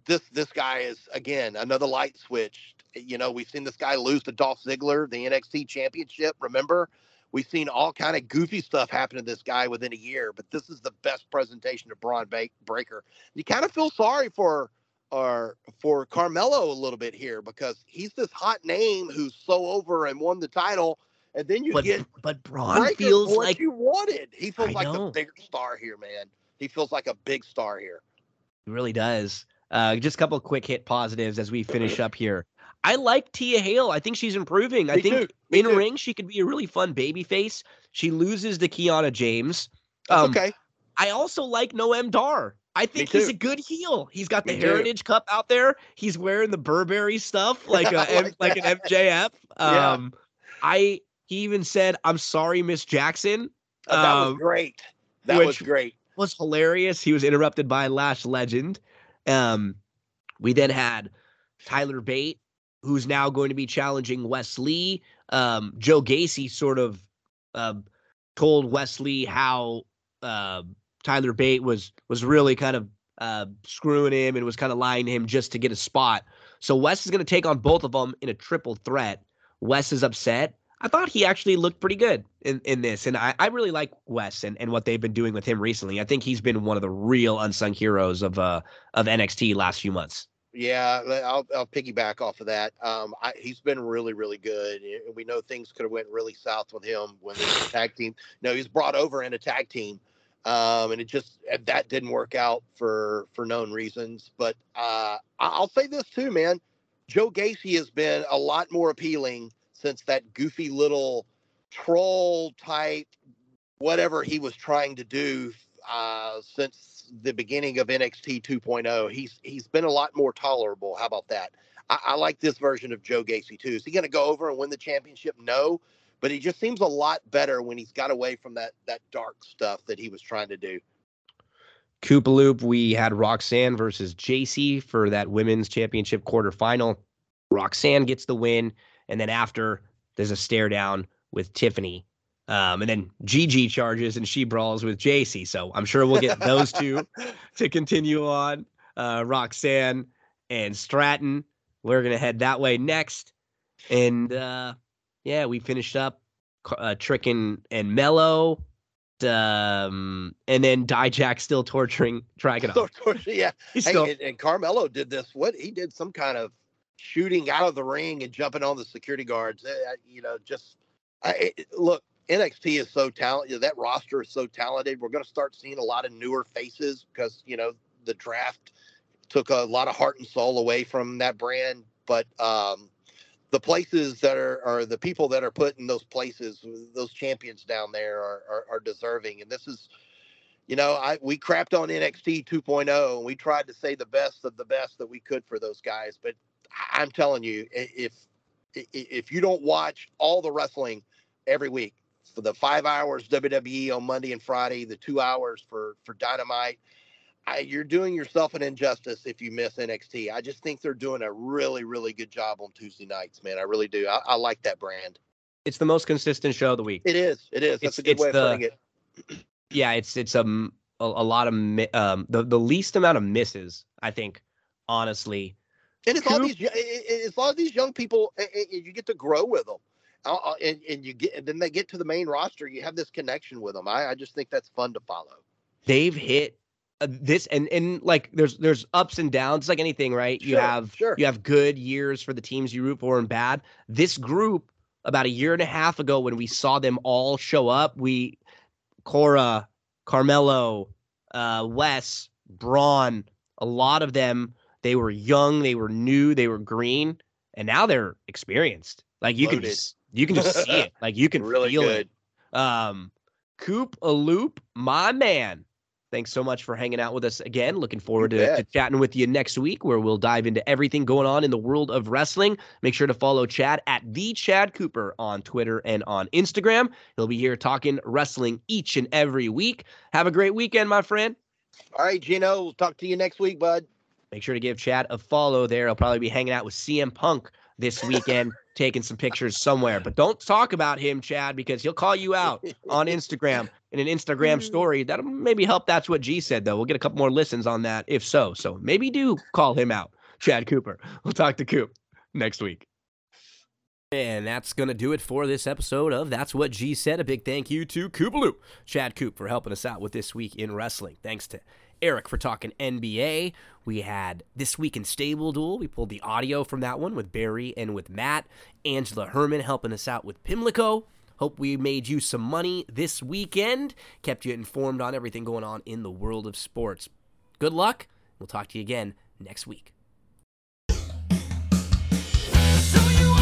S10: this this guy is again another light switch. You know, we've seen this guy lose to Dolph Ziggler, the NXT Championship. Remember, we've seen all kind of goofy stuff happen to this guy within a year. But this is the best presentation of Bron Breakker. You kind of feel sorry for or for Carmelo a little bit here because he's this hot name who's so over and won the title, and then you
S1: But
S10: get
S1: but Bron
S10: Breakker
S1: feels
S10: what
S1: like
S10: you wanted. He feels
S1: I
S10: like
S1: know.
S10: the bigger star here, man. He feels like a big star here.
S1: He really does. Uh, just a couple of quick hit positives as we finish <clears throat> up here. I like Thea Hail. I think she's improving. I think in
S10: too.
S1: ring she could be a really fun baby face. She loses to Kiana James. Um,
S10: okay.
S1: I also like Noam Dar. I think he's a good heel. He's got the
S10: Me too.
S1: Heritage Cup out there. He's wearing the Burberry stuff <laughs> like a,
S10: like
S1: like, an. MJF. <laughs>
S10: Yeah.
S1: Um, I he even said, "I'm sorry, Miss Jackson."
S10: Uh, that was
S1: um,
S10: great. That was great.
S1: was hilarious. He was interrupted by Lash Legend. Um, we then had Tyler Bate, who's now going to be challenging Wes Lee. Um, Joe Gacy sort of uh, told Wes Lee how uh, Tyler Bate was was really kind of uh, screwing him and was kind of lying to him just to get a spot. So Wes is going to take on both of them in a triple threat. Wes is upset. I thought he actually looked pretty good in, in this. And I, I really like Wes and, and what they've been doing with him recently. I think he's been one of the real unsung heroes of uh of NXT last few months.
S10: Yeah, I'll I'll piggyback off of that. Um, I, he's been really, really good. We know things could have went really south with him when he was a tag team. No, he's brought over in a tag team, um, and it just that didn't work out for for known reasons. But uh, I'll say this too, man. Joe Gacy has been a lot more appealing since that goofy little troll type, whatever he was trying to do uh, since the beginning of NXT 2.0. oh. He's he's been a lot more tolerable. How about that? I, I like this version of Joe Gacy too. Is he going to go over and win the championship? No, but he just seems a lot better when he's got away from that that dark stuff that he was trying to do.
S1: Koopa Loop, we had Roxanne versus Jacy for that women's championship quarterfinal. Roxanne gets the win, and then after there's a stare down with Tiffany. Um, and then Gigi charges and she brawls with Jacy. So I'm sure we'll get those two <laughs> to continue on. Uh, Roxanne and Stratton. We're gonna head that way next, and uh, yeah, we finished up uh, Trick and, and Mello, um, and then Dijak still torturing Dragunov.
S10: So, yeah,
S1: He's
S10: hey,
S1: still
S10: and, and Carmelo did this. What he did, some kind of shooting out of the ring and jumping on the security guards. Uh, you know, just I, it, look. NXT is so talented. That roster is so talented. We're going to start seeing a lot of newer faces because you know the draft took a lot of heart and soul away from that brand. But um, the places that are, are the people that are put in those places, those champions down there are, are, are deserving. And this is, you know, I we crapped on NXT 2.0 and we tried to say the best of the best that we could for those guys. But I'm telling you, if if you don't watch all the wrestling every week for the five hours WWE on Monday and Friday, the two hours for for Dynamite, I, you're doing yourself an injustice if you miss NXT. I just think they're doing a really really good job on Tuesday nights, man. I really do. I, I like that brand.
S1: it's the most consistent show of the week.
S10: It is. It is.
S1: It's-
S10: That's a good
S1: it's
S10: way of putting it. <clears throat>
S1: yeah, it's it's um a, a lot of mi- um the the least amount of misses. I think honestly.
S10: And it's all
S1: Coop-
S10: these, i- i- it's all these young people. a- and You get to grow with them, Uh, uh, and, and you get, and then they get to the main roster. You have this connection with them. I, I just think that's fun to follow.
S1: they've hit uh, this and and like there's there's ups and downs like anything right you
S10: Sure,
S1: have
S10: sure.
S1: you have good years for the teams you root for and bad this group about a year and a half ago when we saw them all show up we cora carmelo uh wes bron a lot of them they were young they were new they were green and now they're experienced like you can just you can just see it <laughs> like you can
S10: Really
S1: feel
S10: good.
S1: it um coop a loop my man Thanks so much for hanging out with us again. Looking forward to, to chatting with you next week, where we'll dive into everything going on in the world of wrestling. Make sure to follow Chad at the Chad Cooper on Twitter and on Instagram. He'll be here talking wrestling each and every week. Have a great weekend, my friend.
S10: All right, Gino. We'll talk to you next week, bud.
S1: Make sure to give Chad a follow there. I'll probably be hanging out with CM Punk this weekend, taking some <laughs> pictures somewhere. But don't talk about him, Chad, because he'll call you out on Instagram in an Instagram mm. story. That'll maybe help. That's what G said, though. We'll get a couple more listens on that if so. So maybe do call him out, Chad Cooper. We'll talk to Coop next week. And that's going to do it for this episode of That's What G Said. A big thank you to Koopaloo, Chad Coop, for helping us out with This Week in Wrestling. Thanks to Erik for talking NBA. We had This Week in StableDuel. We pulled the audio from that one with Barry and with Matt. Angela Hermann helping us out with Pimlico. Hope we made you some money this weekend, kept you informed on everything going on in the world of sports. Good luck. We'll talk to you again next week.
S7: So you